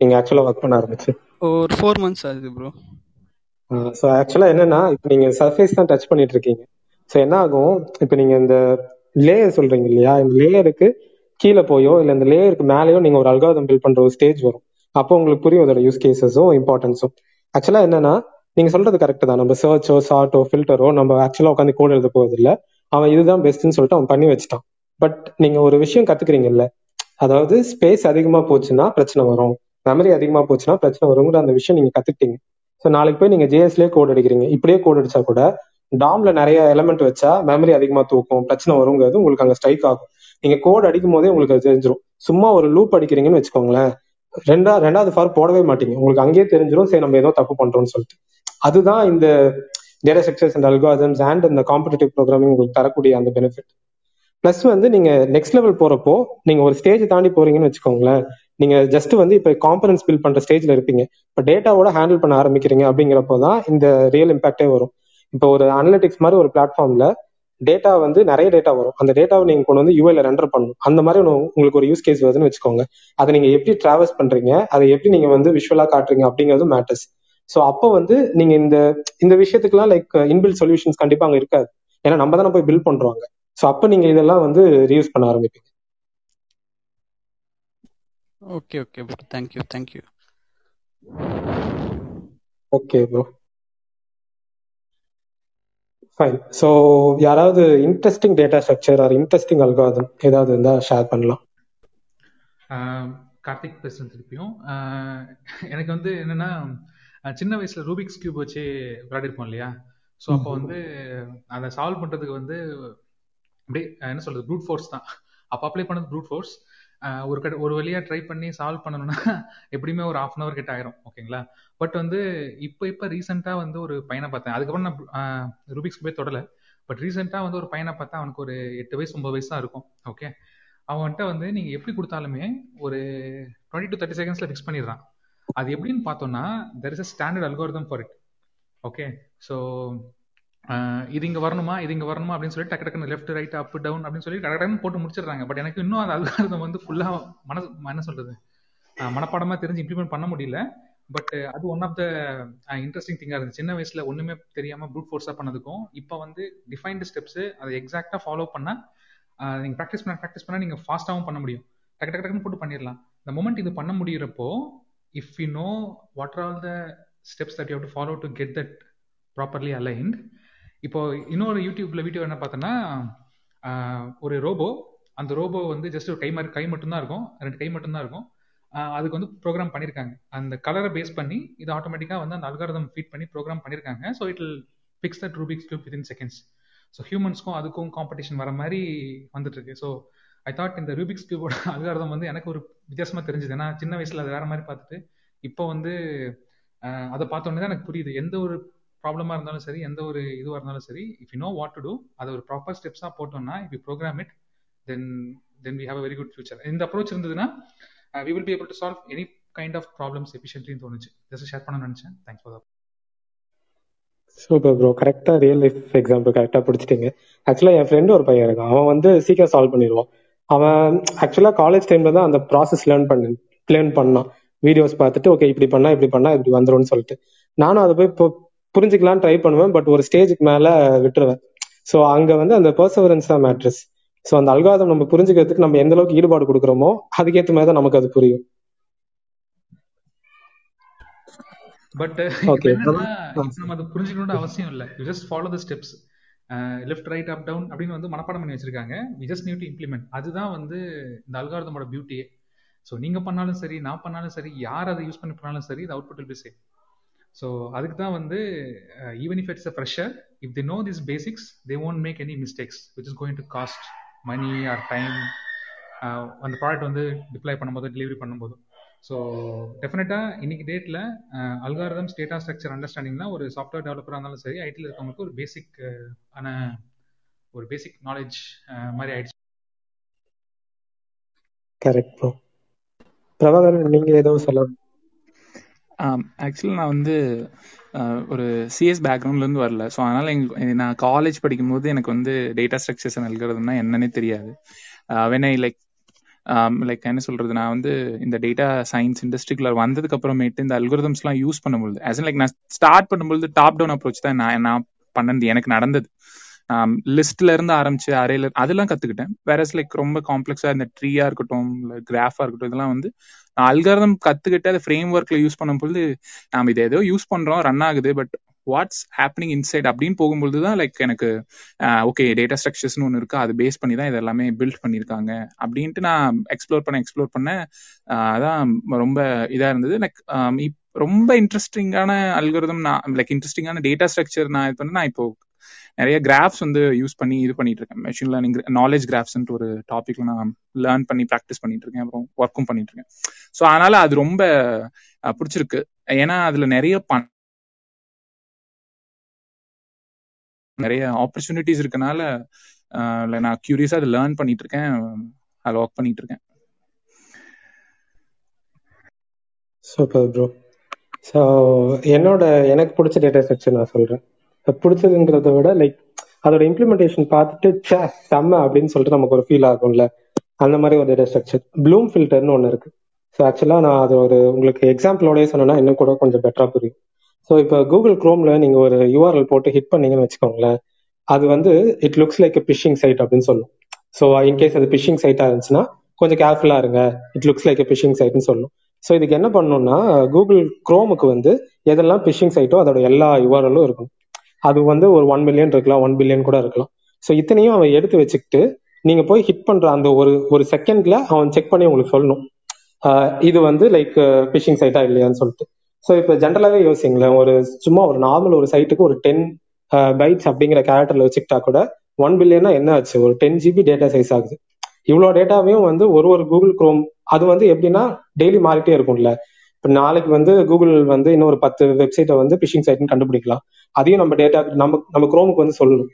A: நீங்கள் ஆக்சுவலாக ஒர்க் பண்ண ஆரம்பிச்சு.
O: ஒரு ஃபோர் மந்த்ஸ் ஆகுது ப்ரோ
A: ஸோ ஆக்சுவலாக என்னன்னா இப்போ நீங்கள் சர்ஃபேஸ் தான் டச் பண்ணிட்டு இருக்கீங்க. ஸோ என்ன ஆகும்? இப்போ நீங்கள் இந்த லேயர் சொல்றீங்க இல்லையா? இந்த லேயருக்கு கீழே போயோ இல்லை இந்த லேயருக்கு மேலேயோ நீங்கள் ஒரு அல்காதம் பில்ட் பண்ணுற ஒரு ஸ்டேஜ் வரும். அப்போ உங்களுக்கு புரியும் அதோட யூஸ் கேசஸும் இம்பார்ட்டன்ஸும் ஆக்சுவலாக என்னன்னா நீங்க சொல்றது கரெக்ட் தான். நம்ம சர்ச்சோ சார்ட்டோ ஃபில்டரோ நம்ம ஆக்சுவலா உட்காந்து கோட் எழுத போறது இல்ல அவன் இதுதான் பெஸ்ட்னு சொல்லிட்டு அவன் பண்ணி வச்சுட்டான். பட் நீங்க ஒரு விஷயம் கத்துக்கிறீங்கல்ல அதாவது ஸ்பேஸ் அதிகமா போச்சுன்னா பிரச்சனை வரும். மெமரி அதிகமா போச்சுன்னா பிரச்சனை வருங்கிற அந்த விஷயம் நீங்க கத்துக்கிட்டீங்க. ஸோ நாளைக்கு போய் நீங்க ஜேஎஸ்லேயே கோட் அடிக்கிறீங்க. இப்படியே கோட் அடிச்சா கூட டாம்ல நிறைய எலமெண்ட் வச்சா மெமரி அதிகமா தூக்கும் பிரச்சனை வருங்கிறது உங்களுக்கு அங்க ஸ்ட்ரைக் ஆகும். நீங்க கோட் அடிக்கும் போதே உங்களுக்கு அது தெரிஞ்சிடும் சும்மா ஒரு லூப் அடிக்கிறீங்கன்னு வச்சுக்கோங்களேன். ரெண்டா ரெண்டாவது ஃபார் போடவே மாட்டீங்க. உங்களுக்கு அங்கேயே தெரிஞ்சிடும் சரி நம்ம ஏதோ தப்பு பண்றோம்னு சொல்லிட்டு. அதுதான் இந்த data structures and algorithms and இந்த காம்படிட்டிவ் ப்ரோக்ராமிங் உங்களுக்கு தரக்கூடிய அந்த பெனிஃபிட் பிளஸ் வந்து நீங்க நெக்ஸ்ட் லெவல் போறப்போ நீங்க ஒரு ஸ்டேஜ் தாண்டி போறீங்கன்னு வச்சுக்கோங்களேன். நீங்க ஜஸ்ட் வந்து இப்ப காம்பனன்ஸ் பில் பண்ற ஸ்டேஜ்ல இருப்பீங்க. இப்ப டேட்டாவோட ஹேண்டில் பண்ண ஆரம்பிக்கிறீங்க அப்படிங்கிறப்போ தான் இந்த ரியல் இம்பாக்டே வரும். இப்போ ஒரு அனலிட்டிக்ஸ் மாதிரி ஒரு பிளாட்ஃபார்ம்ல டேட்டா வந்து நிறைய டேட்டா வரும். அந்த டேட்டாவை நீங்க கொண்டு வந்து யூஐல ரெண்டர் பண்ணணும். அந்த மாதிரி ஒன்று உங்களுக்கு ஒரு யூஸ் கேஸ் வருதுன்னு வச்சுக்கோங்க. அதை நீங்க எப்படி டிராவல்ஸ் பண்றீங்க? அதை எப்படி நீங்க வந்து விஷுவலா காட்டுறீங்க அப்படிங்கிறது மேட்டர்ஸ் ஸோ அப்போ வந்து நீங்க இந்த இந்த விஷயத்துக்குலாம் லைக் இன்பில் சொல்யூஷன்ஸ் கண்டிப்பா அங்க இருக்காது. ஏன்னா நம்ம தானே போய் பில் பண்றோங்க ஸோ அப்போ நீங்க இதெல்லாம் வந்து ரீயூஸ் பண்ண ஆரம்பிப்பீங்க.
O: Okay okay bro thank you thank you
A: okay bro fine so யாராவது interesting data structure or interesting algorithm ஏதாவது இருந்தா ஷேர் பண்ணலாம்.
L: கார்த்திக் பேசுறேன் திருப்பியும். எனக்கு வந்து என்னன்னா சின்ன வயசுல ரூபிக்ஸ் கியூப் வச்சு விளையாடிருப்போம் இல்லையா? ஸோ அப்போ வந்து அதை சால்வ் பண்றதுக்கு வந்து அப்படியே என்ன சொல்றது ப்ரூட் ஃபோர்ஸ் தான். அப்போ அப்ளை பண்ணது ப்ரூட் ஃபோர்ஸ் ஒரு கடை ஒரு வழியாக ட்ரை பண்ணி சால்வ் பண்ணணும்னா எப்படியுமே ஒரு ஆஃப் அன் அவர் கிட்ட ஆயிரும் ஓகேங்களா பட் வந்து இப்போ இப்போ ரீசெண்டாக வந்து ஒரு பையனை பார்த்தேன். அதுக்கப்புறம் நான் ரூபிக்ஸ் போய் தொடலை. பட் ரீசெண்டாக வந்து ஒரு பையனை பார்த்தா அவனுக்கு ஒரு எட்டு வயசு ஒன்பது வயசு தான் இருக்கும் ஓகே அவன்கிட்ட வந்து நீங்கள் எப்படி கொடுத்தாலுமே ஒரு டுவெண்ட்டி டு தேர்ட்டி செகண்ட்ஸில் ஃபிக்ஸ் பண்ணிடுறான். அது எப்படின்னு பார்த்தோம்னா there is a standard algorithm for it okay so இது இங்க வரணுமா? இது இங்க வரணுமா? அப்படின்னு சொல்லி டக்கு டக்குன்னு லெஃப்ட் ரைட் அப் டவுன் அப்படின்னு சொல்லி டக்கு டக்குன்னு போட்டு முடிச்சிடுறாங்க. பட் எனக்கு இன்னும் அந்த அல்காரதம் வந்து ஃபுல்லா மனசு என்ன சொல்றது? மனப்பாடமா தெரிஞ்சு இம்ப்ளிமெண்ட் பண்ண முடியல. பட் அது ஒன் ஆஃப் த இன்ட்ரெஸ்டிங் திங்காக இருந்துச்சு. சின்ன வயசுல ஒண்ணுமே தெரியாம ப்ரூட் ஃபோர்ஸா பண்ணதுக்கும் இப்போ வந்து டிஃபைன்டு ஸ்டெப்ஸ் அதை எக்ஸாக்டா ஃபாலோ பண்ணா நீங்க ப்ராக்டிஸ் பண்ண ப்ராக்டிஸ் பண்ணா நீங்க ஃபாஸ்ட்டாகவும் பண்ண முடியும். டக்கு டக்கு டக்குன்னு போட்டு பண்ணிடலாம். இந்த மொமெண்ட் இது பண்ண முடியிறப்போ if you know what are all the steps that you to follow to get that properly aligned இப்போ இன்னொரு யூடியூப்ல வீடியோ என்ன பார்த்தோன்னா ஒரு ரோபோ அந்த ரோபோ வந்து ஜஸ்ட் ஒரு கை மாதிரி கை மட்டும்தான் இருக்கும் ரெண்டு கை மட்டும்தான் இருக்கும். அதுக்கு வந்து ப்ரோக்ராம் பண்ணியிருக்காங்க அந்த கலரை பேஸ் பண்ணி இது ஆட்டோமேட்டிக்காக வந்து அந்த அல்காரதம் ஃபீட் பண்ணி ப்ரோக்ராம் பண்ணியிருக்காங்க so it will fix that Rubik's cube within seconds so ஹியூமன்ஸ்க்கும் அதுக்கும் காம்படிஷன் வர மாதிரி வந்துட்டு இருக்கு ஸோ ஐ தாட் இந்த ரூபிக்ஸ் கியூபோட அல்காரதம் வந்து எனக்கு ஒரு வித்தியாசமா தெரிஞ்சுது. ஏன்னா சின்ன வயசுல அது வேற மாதிரி பார்த்துட்டு இப்போ வந்து அதை பார்த்தோன்னே தான் எனக்கு புரியுது. எந்த ஒரு ப்ராப்ளமாக இருந்தாலும் சரி எந்த ஒரு இதுவாக இருந்தாலும் சரி if you know what to do அதை ஒரு ப்ராப்பர் ஸ்டெப்ஸாக போட்டோம்னா if you program it then then we have a very good future இந்த அப்ரோச் இருந்ததுன்னா we will be able to solve any kind of problems எஃபிஷியன்ட்லின்னு தோணுச்சு. ஜஸ்ட் ஷேர் பண்ண நினச்சேன். Thanks for
A: super bro கரெக்டா ரியல் லைஃப் எக்ஸாம்பிள் கரெக்டா பிடிச்சிட்டீங்க. ஆக்சுவலா என் friend ஒரு பையன் இருக்கான். அவன் வந்து சீக்கிரம் சால்வ் பண்ணிடுவான். அவன் ஆக்சுவலா காலேஜ் டைம்ல தான் அந்த ப்ராசஸ் லேர்ன் பண்ண லேர்ன் பண்ணான். வீடியோஸ் பார்த்துட்டு ஓகே இப்படி பண்ணா இப்படி பண்ணா இப்படி வந்துரும்னு சொல்லிட்டு. நானும் அதை போய் இப்போ புரிஞ்சுக்கலாம் ட்ரை பண்ணுவேன் பட் ஒரு ஸ்டேஜுக்கு மேல விட்டுருவேன். ஸோ அங்க வந்து அந்த பர்சவரன்ஸ் தான் மேட்ரஸ் ஸோ அந்த அல்காதம் நம்ம புரிஞ்சுக்கிறதுக்கு நம்ம எந்த அளவுக்கு ஈடுபாடு கொடுக்குறோமோ அதுக்கேற்ற மாதிரி தான் நமக்கு அது புரியும்.
L: பட் இப்ப நம்ம அதை புரிஞ்சுக்கணும்னு அவசியம் இல்லை. You just follow the steps left right up down அப்படின்னு வந்து மனப்பாடம் பண்ணி வச்சிருக்காங்க. We just need to implement அதுதான் வந்து இந்த அல்காரதமோட பியூட்டியே ஸோ நீங்க பண்ணாலும் சரி நான் பண்ணாலும் சரி யார் அதை யூஸ் பண்ணி பண்ணாலும் சரி இது output will be same so அதுக்கு தான் வந்து even if it's a fresher if they know this basics they won't make any mistakes which is going to cost money or time அந்த ப்ராடக்ட் வந்து டிப்ளை பண்ணும்போது டெலிவரி பண்ணும்போது. So டெஃபினட்டாக இன்னைக்கு டேட்டில் அல்காரதம் ஸ்டேட்டா ஸ்ட்ரக்சர் அண்டர்ஸ்டாண்டிங்னா ஒரு சாஃப்ட்வேர் டெவலப்பராக இருந்தாலும் சரி ஐடியில் இருக்கவங்களுக்கு ஒரு பேசிக் ஆன ஒரு பேசிக் நாலேஜ் மாதிரி ஆயிடுச்சு.
A: கரெக்ட் ப்ரோ பிரபாகரன் நீங்க எதுவும் சொல்லணும்?
E: ஆக்சுவலி நான் வந்து ஒரு சிஎஸ் பேக்ரவுண்ட்லேருந்து வரல. ஸோ அதனால எங்களுக்கு நான் காலேஜ் படிக்கும்போது எனக்கு வந்து டேட்டா ஸ்ட்ரக்சர்ஸ் எழுதுறதுனா என்னன்னே தெரியாது. வென் ஐ லைக் லைக் என்ன சொல்றது? நான் வந்து இந்த டேட்டா சயின்ஸ் இண்டஸ்ட்ரிக்குள்ள வந்ததுக்கு அப்புறமேட்டு இந்த அல்கோரிதம்ஸ்லாம் யூஸ் பண்ணும்பொழுது ஆஸ் லைக் நான் ஸ்டார்ட் பண்ணும்பொழுது டாப் டவுன் அப்ரோச் தான் நான் நான் பண்ணது எனக்கு நடந்தது. லிஸ்ட்ல இருந்து ஆரம்பிச்சு அரையில அதெல்லாம் கத்துக்கிட்டேன். வேற லைக் ரொம்ப காம்ப்ளெக்ஸா இந்த ட்ரீயா இருக்கட்டும் இல்லை கிராஃபா இருக்கட்டும் இதெல்லாம் வந்து நான் அல்காரதம் கத்துக்கிட்டு அதை ஃப்ரேம் ஒர்க்ல யூஸ் பண்ணும்போது நாம இதை ஏதோ யூஸ் பண்றோம் ரன் ஆகுது பட் வாட்ஸ் ஹேப்பனிங் இன்சைட் அப்படின்னு போகும்பொழுது தான் லைக் எனக்கு ஓகே டேட்டா ஸ்ட்ரக்சர்ஸ்னு ஒன்று இருக்கு அதை பேஸ் பண்ணி தான் இது எல்லாமே பில்ட் பண்ணியிருக்காங்க அப்படின்ட்டு நான் எக்ஸ்ப்ளோர் பண்ண எக்ஸ்ப்ளோர் பண்ண அதான் ரொம்ப இதாக இருந்தது. லைக் ரொம்ப இன்ட்ரெஸ்டிங்கான அல்கோரிதம் நான் லைக் இன்ட்ரெஸ்டிங்கான டேட்டா ஸ்ட்ரக்சர் நான் இது பண்ண நான் இப்போ நிறைய கிராஃப்ஸ் வந்து யூஸ் பண்ணி இது பண்ணிட்டு இருக்கேன். மெஷின் லேர்னிங் நாலேஜ் கிராஃப்ஸ்ன்ற ஒரு டாபிக்ல நான் லேர்ன் பண்ணி ப்ராக்டிஸ் பண்ணிட்டு இருக்கேன். அப்புறம் ஒர்க்கும் பண்ணிட்டு இருக்கேன். ஸோ அதனால அது ரொம்ப பிடிச்சிருக்கு. ஏன்னா அதுல நிறைய பண் நிறைய ஆப்பர்ச்சுனிட்டிஸ் இருக்கனால நான் கியூரியஸா அதை லேர்ன் பண்ணிட்டு இருக்கேன். அதில் ஒர்க் பண்ணிட்டு இருக்கேன்.
A: சூப்பர் ப்ரோ ஸோ என்னோட எனக்கு பிடிச்ச டேட்டா ஸ்ட்ரக்சர் நான் சொல்றேன். பிடிச்சதுங்கிறத விட லைக் அதோட இம்ப்ளிமெண்டேஷன் பார்த்துட்டு ச்சே செம்ம அப்படின்னு சொல்லிட்டு நமக்கு ஒரு ஃபீல் ஆகும்ல. அந்த மாதிரி ஒரு டேட்டா ஸ்ட்ரக்சர் ப்ளூம் ஃபில்டர்னு ஒன்று இருக்கு. ஸோ ஆக்சுவலாக நான் அது ஒரு உங்களுக்கு எக்ஸாம்பிளோடய சொன்னேன்னா இன்னும் கூட கொஞ்சம் பெட்டராக புரியும். ஸோ இப்போ கூகுள் குரோம்ல நீங்கள் ஒரு யூஆர்எல் போட்டு ஹிட் பண்ணீங்கன்னு வச்சுக்கோங்களேன். அது வந்து it looks like phishing site அப்படின்னு சொல்லும். ஸோ இன்கேஸ் அது பிஷிங் சைட்டாக இருந்துச்சுன்னா கொஞ்சம் கேர்ஃபுல்லாக இருங்க. இட் லுக்ஸ் லைக் பிஷிங் சைட்னு சொல்லும். ஸோ இதுக்கு என்ன பண்ணணும்னா கூகுள் குரோமுக்கு வந்து எதெல்லாம் பிஷிங் சைட்டோ அதோட எல்லா யூஆர்எலும் இருக்கும். அது வந்து ஒரு ஒன் மில்லியன் இருக்கலாம் ஒன் பில்லியன் கூட இருக்கலாம். ஸோ இத்தனையும் அவன் எடுத்து வச்சுக்கிட்டு நீங்க போய் ஹிட் பண்ற அந்த ஒரு ஒரு செகண்ட்ல அவன் செக் பண்ணி உங்களுக்கு சொல்லணும். இது வந்து லைக் பிஷிங் சைட்டா இல்லையான்னு சொல்லிட்டு. ஸோ இப்போ ஜென்ரலாகவே யோசிங்களேன் ஒரு சும்மா ஒரு நார்மல் ஒரு சைட்டுக்கு ஒரு டென் பைட்ஸ் அப்படிங்கிற கேரக்டர்ல வச்சுக்கிட்டா கூட ஒன் பில்லியனா என்ன ஆச்சு? ஒரு டென் ஜிபி டேட்டா சைஸ் ஆகுது. இவ்வளோ டேட்டாவையும் வந்து ஒரு ஒரு கூகுள் குரோம் அது வந்து எப்படின்னா டெய்லி மாறிட்டே இருக்கும்ல. இப்போ நாளைக்கு வந்து கூகுள் வந்து இன்னும் ஒரு பத்து வெப்சைட்டை வந்து பிஷிங் சைட்னு கண்டுபிடிக்கலாம். அதையும் நம்ம டேட்டா நம்ம நம்ம குரோமுக்கு வந்து சொல்லணும்.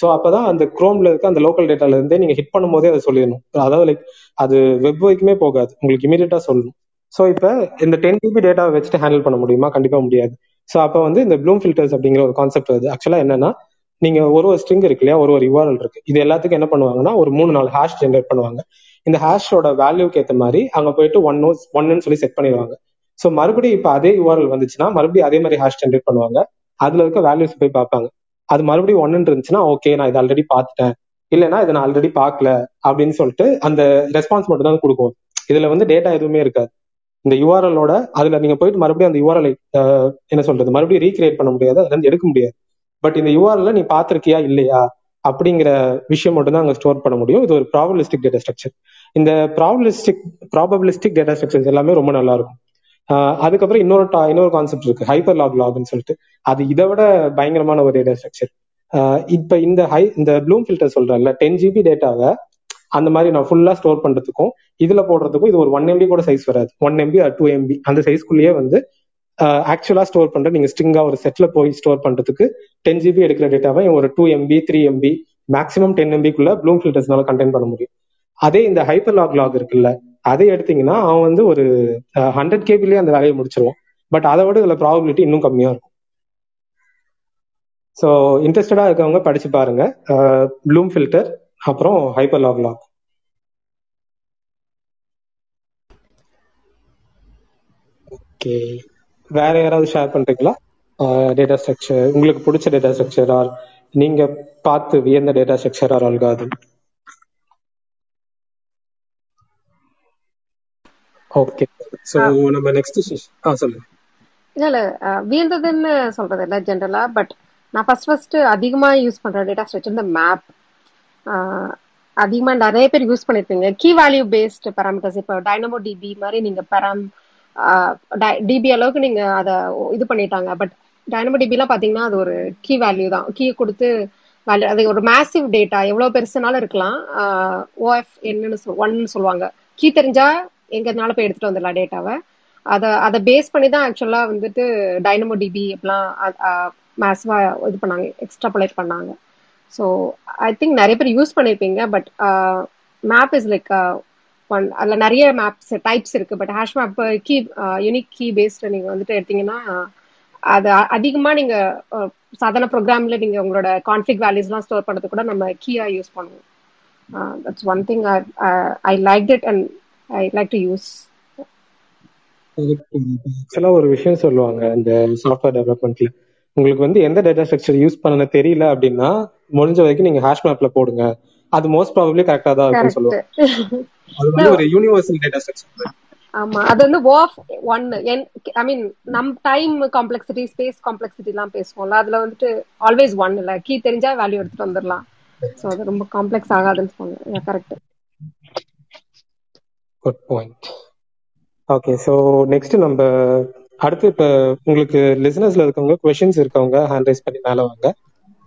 A: ஸோ அப்போதான் அந்த குரோம்ல இருக்க அந்த லோக்கல் டேட்டால இருந்தே நீங்க ஹிட் பண்ணும் போதே அதை சொல்லிடணும். அதாவது லைக் அது வெப் வரைக்குமே போகாது. உங்களுக்கு இமீடியட்டா சொல்லணும். ஸோ இப்போ இந்த டென் ஜிபி டேட்டாவை வச்சுட்டு ஹேண்டில் பண்ண முடியுமா? கண்டிப்பா முடியாது. ஸோ அப்போ வந்து இந்த ப்ளூம் ஃபில்டர்ஸ் அப்படிங்கிற ஒரு கான்செப்ட் வருது. ஆக்சுவலா என்னன்னா நீங்க ஒரு ஒரு ஸ்ட்ரிங் இருக்கு இல்லையா? ஒரு ஒரு யூஆர்எல் இருக்கு. இது எல்லாத்துக்கும் என்ன பண்ணுவாங்கன்னா ஒரு மூணு நாலு ஹேஷ் ஜென்ரேட் பண்ணுவாங்க. இந்த ஹேஷோட வேல்யூக்கு ஏற்ற மாதிரி அங்க போயிட்டு ஒன் ஒன்னு சொல்லி செட் பண்ணிடுவாங்க. ஸோ மறுபடியும் இப்போ அதே யூஆர்எல் வந்துச்சுன்னா மறுபடியும் அதே மாதிரி ஹேஷ் ஜென்ரேட் பண்ணுவாங்க. அதுல இருக்க வேல்யூஸ் போய் பார்ப்பாங்க. அது மறுபடியும் ஒன்னு இருந்துச்சுன்னா ஓகே நான் இதை ஆல்ரெடி பார்த்துட்டேன். இல்லைன்னா இதை நான் ஆல்ரெடி பார்க்கல அப்படின்னு சொல்லிட்டு அந்த ரெஸ்பான்ஸ் மட்டும் தான் கொடுக்கும். இதுல வந்து டேட்டா எதுவுமே இருக்காது. இந்த யூஆர்எலோட அதுல நீங்க போயிட்டு மறுபடியும் அந்த யூஆர்எல்ஐ என்ன சொல்றது மறுபடியும் ரீக்ரியேட் பண்ண முடியாது அதுல இருந்து எடுக்க முடியாது. பட் இந்த யூஆர்எல் நீ பார்த்திருக்கியா இல்லையா அப்படிங்கிற விஷயம் மட்டும் தான் அங்க ஸ்டோர் பண்ண முடியும். இது ஒரு ப்ராபலிஸ்டிக் டேட்டா ஸ்ட்ரக்சர் இந்த ப்ராபலிஸ்டிக் ப்ராபபிலிஸ்டிக் டேட்டா ஸ்ட்ரக்சர்ஸ் எல்லாமே ரொம்ப நல்லா இருக்கும். அதுக்கப்புறம் இன்னொரு இன்னொரு கான்செப்ட் இருக்கு. ஹைப்பர் லாக் லாக்னு சொல்லிட்டு. அது இதை விட பயங்கரமான ஒரு டேட்டா ஸ்ட்ரக்சர் இப்ப இந்த ஹை இந்த ப்ளூம் ஃபில்டர் சொல்றேன்ல டென் ஜிபி டேட்டாவை அந்த மாதிரி நான் ஃபுல்லா ஸ்டோர் பண்றதுக்கும் இதுல போடுறதுக்கும் இது ஒரு ஒன் எம்பி கூட சைஸ் வராது. ஒன் எம்பி டூ எம்பி அந்த சைஸ்க்குள்ளேயே வந்து ஆக்சுவலா ஸ்டோர் பண்ற நீங்க ஸ்ட்ரிங்கா ஒரு செட்ல போய் ஸ்டோர் பண்றதுக்கு டென் ஜிபி எடுக்கிற டேட்டாவை ஒரு two MB three MB maximum ten எம்பிக்குள்ள bloom ஃபில்டர்ஸ்னால கண்டெயின் பண்ண முடியும். அதே இந்த ஹைப்பர் லாக் லாக் இருக்குல்ல அதை எடுத்தீங்கன்னா அவன் வந்து ஒரு ஹண்ட்ரட் கேபிலேயே அந்த வேலையை முடிச்சிருவான். பட் அதை விட இதுல ப்ராபபிலிட்டி இன்னும் கம்மியா இருக்கும். ஸோ இன்ட்ரெஸ்டடா இருக்கவங்க படிச்சு பாருங்க. ப்ளூம் ஃபில்டர் அப்புறம் ஹைப்பர் லாக் லாக் ஓகே வேற யாராவது ஷேர் பண்றீங்களா? டேட்டா ஸ்ட்ரக்சர் உங்களுக்கு பிடிச்ச டேட்டா ஸ்ட்ரக்சர் ஆர் நீங்க பார்த்து வியந்த data structure or அல்காது okay so நம்ம நெக்ஸ்ட் ஆ சொல்லுங்க.
M: இல்ல இல்ல வியந்ததுன்னு சொல்றது இல்ல ஜென்ரலா பட் நான் ஃபர்ஸ்ட் ஃபர்ஸ்ட் அதிகமா யூஸ் பண்ற டேட்டா ஸ்ட்ரக்சர் இந்த மேப் அதிகமா நிறைய பேர் யூஸ் பண்ணிருப்பீங்க. கீ வேல்யூ பேஸ்ட் பேராமீட்டர்ஸ் இப்போ டைனமோ டிபி மாதிரி நீங்க பெராம் டிபி அளவுக்கு நீங்க அதை இது பண்ணிட்டாங்க. பட் டைனமோ டிபிலாம் பாத்தீங்கன்னா அது ஒரு கீ வேல்யூ தான். கீ கொடுத்து வேல்யூ அது ஒரு மேசிவ் டேட்டா எவ்வளவு பெருசுனாலும் இருக்கலாம். ஓஎஃப் என்னன்னு சொல் ஒன்னு சொல்லுவாங்க. கீ தெரிஞ்சா எங்கனால போய் எடுத்துட்டு வந்துடலாம் டேட்டாவை அதை அதை பேஸ் பண்ணி தான் ஆக்சுவலா வந்துட்டு டைனமோ டிபி அப்படிலாம் மேசிவா இது பண்ணாங்க எக்ஸ்ட்ராபுலேட் பண்ணாங்க. ஸோ ஐ திங்க் நிறைய பேர் யூஸ் பண்ணியிருப்பீங்க but map is like one அதில் நிறைய மேப்ஸ் டைப்ஸ் இருக்கு but hash map key unique key based நீங்கள் வந்துட்டு எடுத்தீங்கன்னா அது அதிகமாக நீங்கள் சாதாரண ப்ரோக்ராமில் நீங்கள் உங்களோட கான்ஃபிக் வேல்யூஸ்லாம் ஸ்டோர் பண்ணுறது கூட நம்ம கீயாக யூஸ் பண்ணுவோம். That's one thing I like it and I like to use
A: ஆக்சுவலா ஒரு விஷயம் சொல்லுவாங்க இந்த சாஃப்ட்வேர் டெவலப்மெண்ட்ல உங்களுக்கு வந்து எந்த டேட்டா ஸ்ட்ரக்சர் யூஸ் பண்ண தெரியல அப்படின்னா முடிஞ்ச வரைக்கும் நீங்க ஹேஷ் மேப்ல போடுங்க. அது மோஸ்ட் ப்ராபப்ளி கரெக்டா தான் இருக்கும்னு சொல்லுவாங்க. அது வந்து ஒரு யூனிவர்சல் டேட்டா ஸ்ட்ரக்சர்
M: ஆமா அது வந்து ஓஃப் ஒன் ஐ மீன் நம் டைம் காம்ப்ளெக்சிட்டி ஸ்பேஸ் காம்ப்ளெக்சிட்டி எல்லாம் பேசுவோம்ல அதுல வந்துட்டு ஆல்வேஸ் ஒன் இல்ல. கீ தெரிஞ்சா வேல்யூ எடுத்துட்டு வந்துடலாம் ஸோ அது ரொம்ப காம்ப்ளெக்ஸ் ஆகாதுன்னு சொன்னேன் correct
A: good point okay so next நம்ம அடுத்து இப்போ உங்களுக்கு லிசனர்ஸ்ல இருக்கவங்க கொஷின்ஸ் இருக்கவங்க ஹேண்ட் ரைஸ் பண்ணி மேலே வாங்க.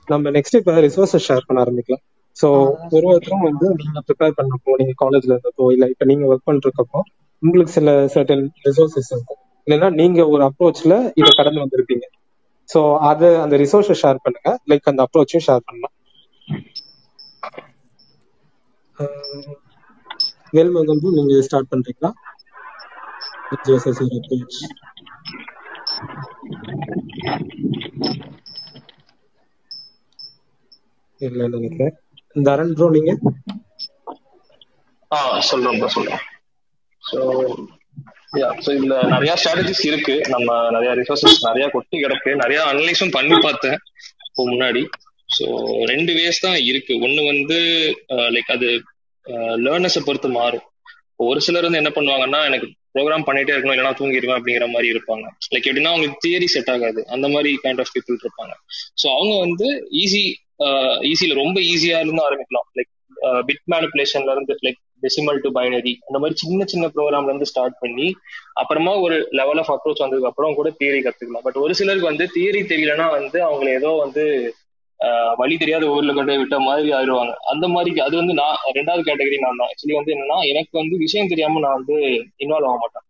A: நம்ம நெக்ஸ்ட் இப்போ ரிசோர்ஸஸ் ஷேர் பண்ண ஆரம்பிக்கலாம். ஸோ ஒரு ஒருத்தரும் வந்து நீங்க ப்ரிப்பேர் பண்ணப்போ நீங்க காலேஜ்ல இருந்தப்போ இல்லை இப்போ நீங்க ஒர்க் பண்ணிருக்கப்போ உங்களுக்கு சில சர்டன் ரிசோர்சஸ் இருக்கும். இல்லைன்னா நீங்க ஒரு அப்ரோச்ல இதை கடந்து வந்திருப்பீங்க. ஸோ அது அந்த ரிசோர்ஸை ஷேர் பண்ணுங்க. லைக் அந்த அப்ரோச்சையும் ஷேர் பண்ணலாம். வேல்மகம் நீங்க ஸ்டார்ட் பண்றீங்களா? ஜேஎஸ்எஸ் இல்ல நினைக்கிறேன் தரன் ப்ரோ நீங்க?
G: ஆ சொல்றேன் சொல்றேன். ஸோ யா ஸோ இதுல நிறைய ஸ்ட்ராட்டஜிஸ் இருக்கு. நம்ம நிறைய ரிசோர்சஸ் நிறைய கொட்டி கிடக்கு. நிறைய அனலைஸும் பண்ணி பார்த்தேன் இப்போ முன்னாடி. ஸோ ரெண்டு வேஸ் தான் இருக்கு. ஒன்னு வந்து uh, லைக் அது லேர்னர்ஸை பொறுத்து மாறும். ஒரு சிலர் வந்து என்ன பண்ணுவாங்கன்னா எனக்கு ப்ரோக்ராம் பண்ணிட்டே இருக்கணும் இல்லைனா தூங்கிடுவேன் அப்படிங்கிற மாதிரி இருப்பாங்க. லைக் எப்படின்னா அவங்களுக்கு தியரி செட் ஆகாது. அந்த மாதிரி கைண்ட் ஆஃப் பீப்புள் இருப்பாங்க. ஸோ அவங்க வந்து ஈஸி ஈஸியில ரொம்ப ஈஸியா இருந்து ஆரம்பிக்கலாம். லைக் பிட் மேனிப்புலேஷன்ல இருந்து லைக் டெசிமல் டு பைனரி அந்த மாதிரி சின்ன சின்ன ப்ரோக்ராம்ல இருந்து ஸ்டார்ட் பண்ணி அப்புறமா ஒரு லெவல் ஆஃப் அப்ரோச் வந்ததுக்கு அப்புறம் கூட தியரி கத்துக்கலாம். பட் ஒரு சிலருக்கு வந்து தியரி தெரியலன்னா வந்து அவங்க ஏதோ வந்து வழி தெரியாத ஊர்ல கொண்டு போய் விட்ட மாதிரி ஆயிடுவாங்க. அந்த மாதிரி அது வந்து நான் ரெண்டாவது கேட்டகரி நான் தான். ஆக்சுவலி வந்து என்னன்னா எனக்கு வந்து விஷயம் தெரியாம நான் வந்து இன்வால்வ் ஆக மாட்டேன்.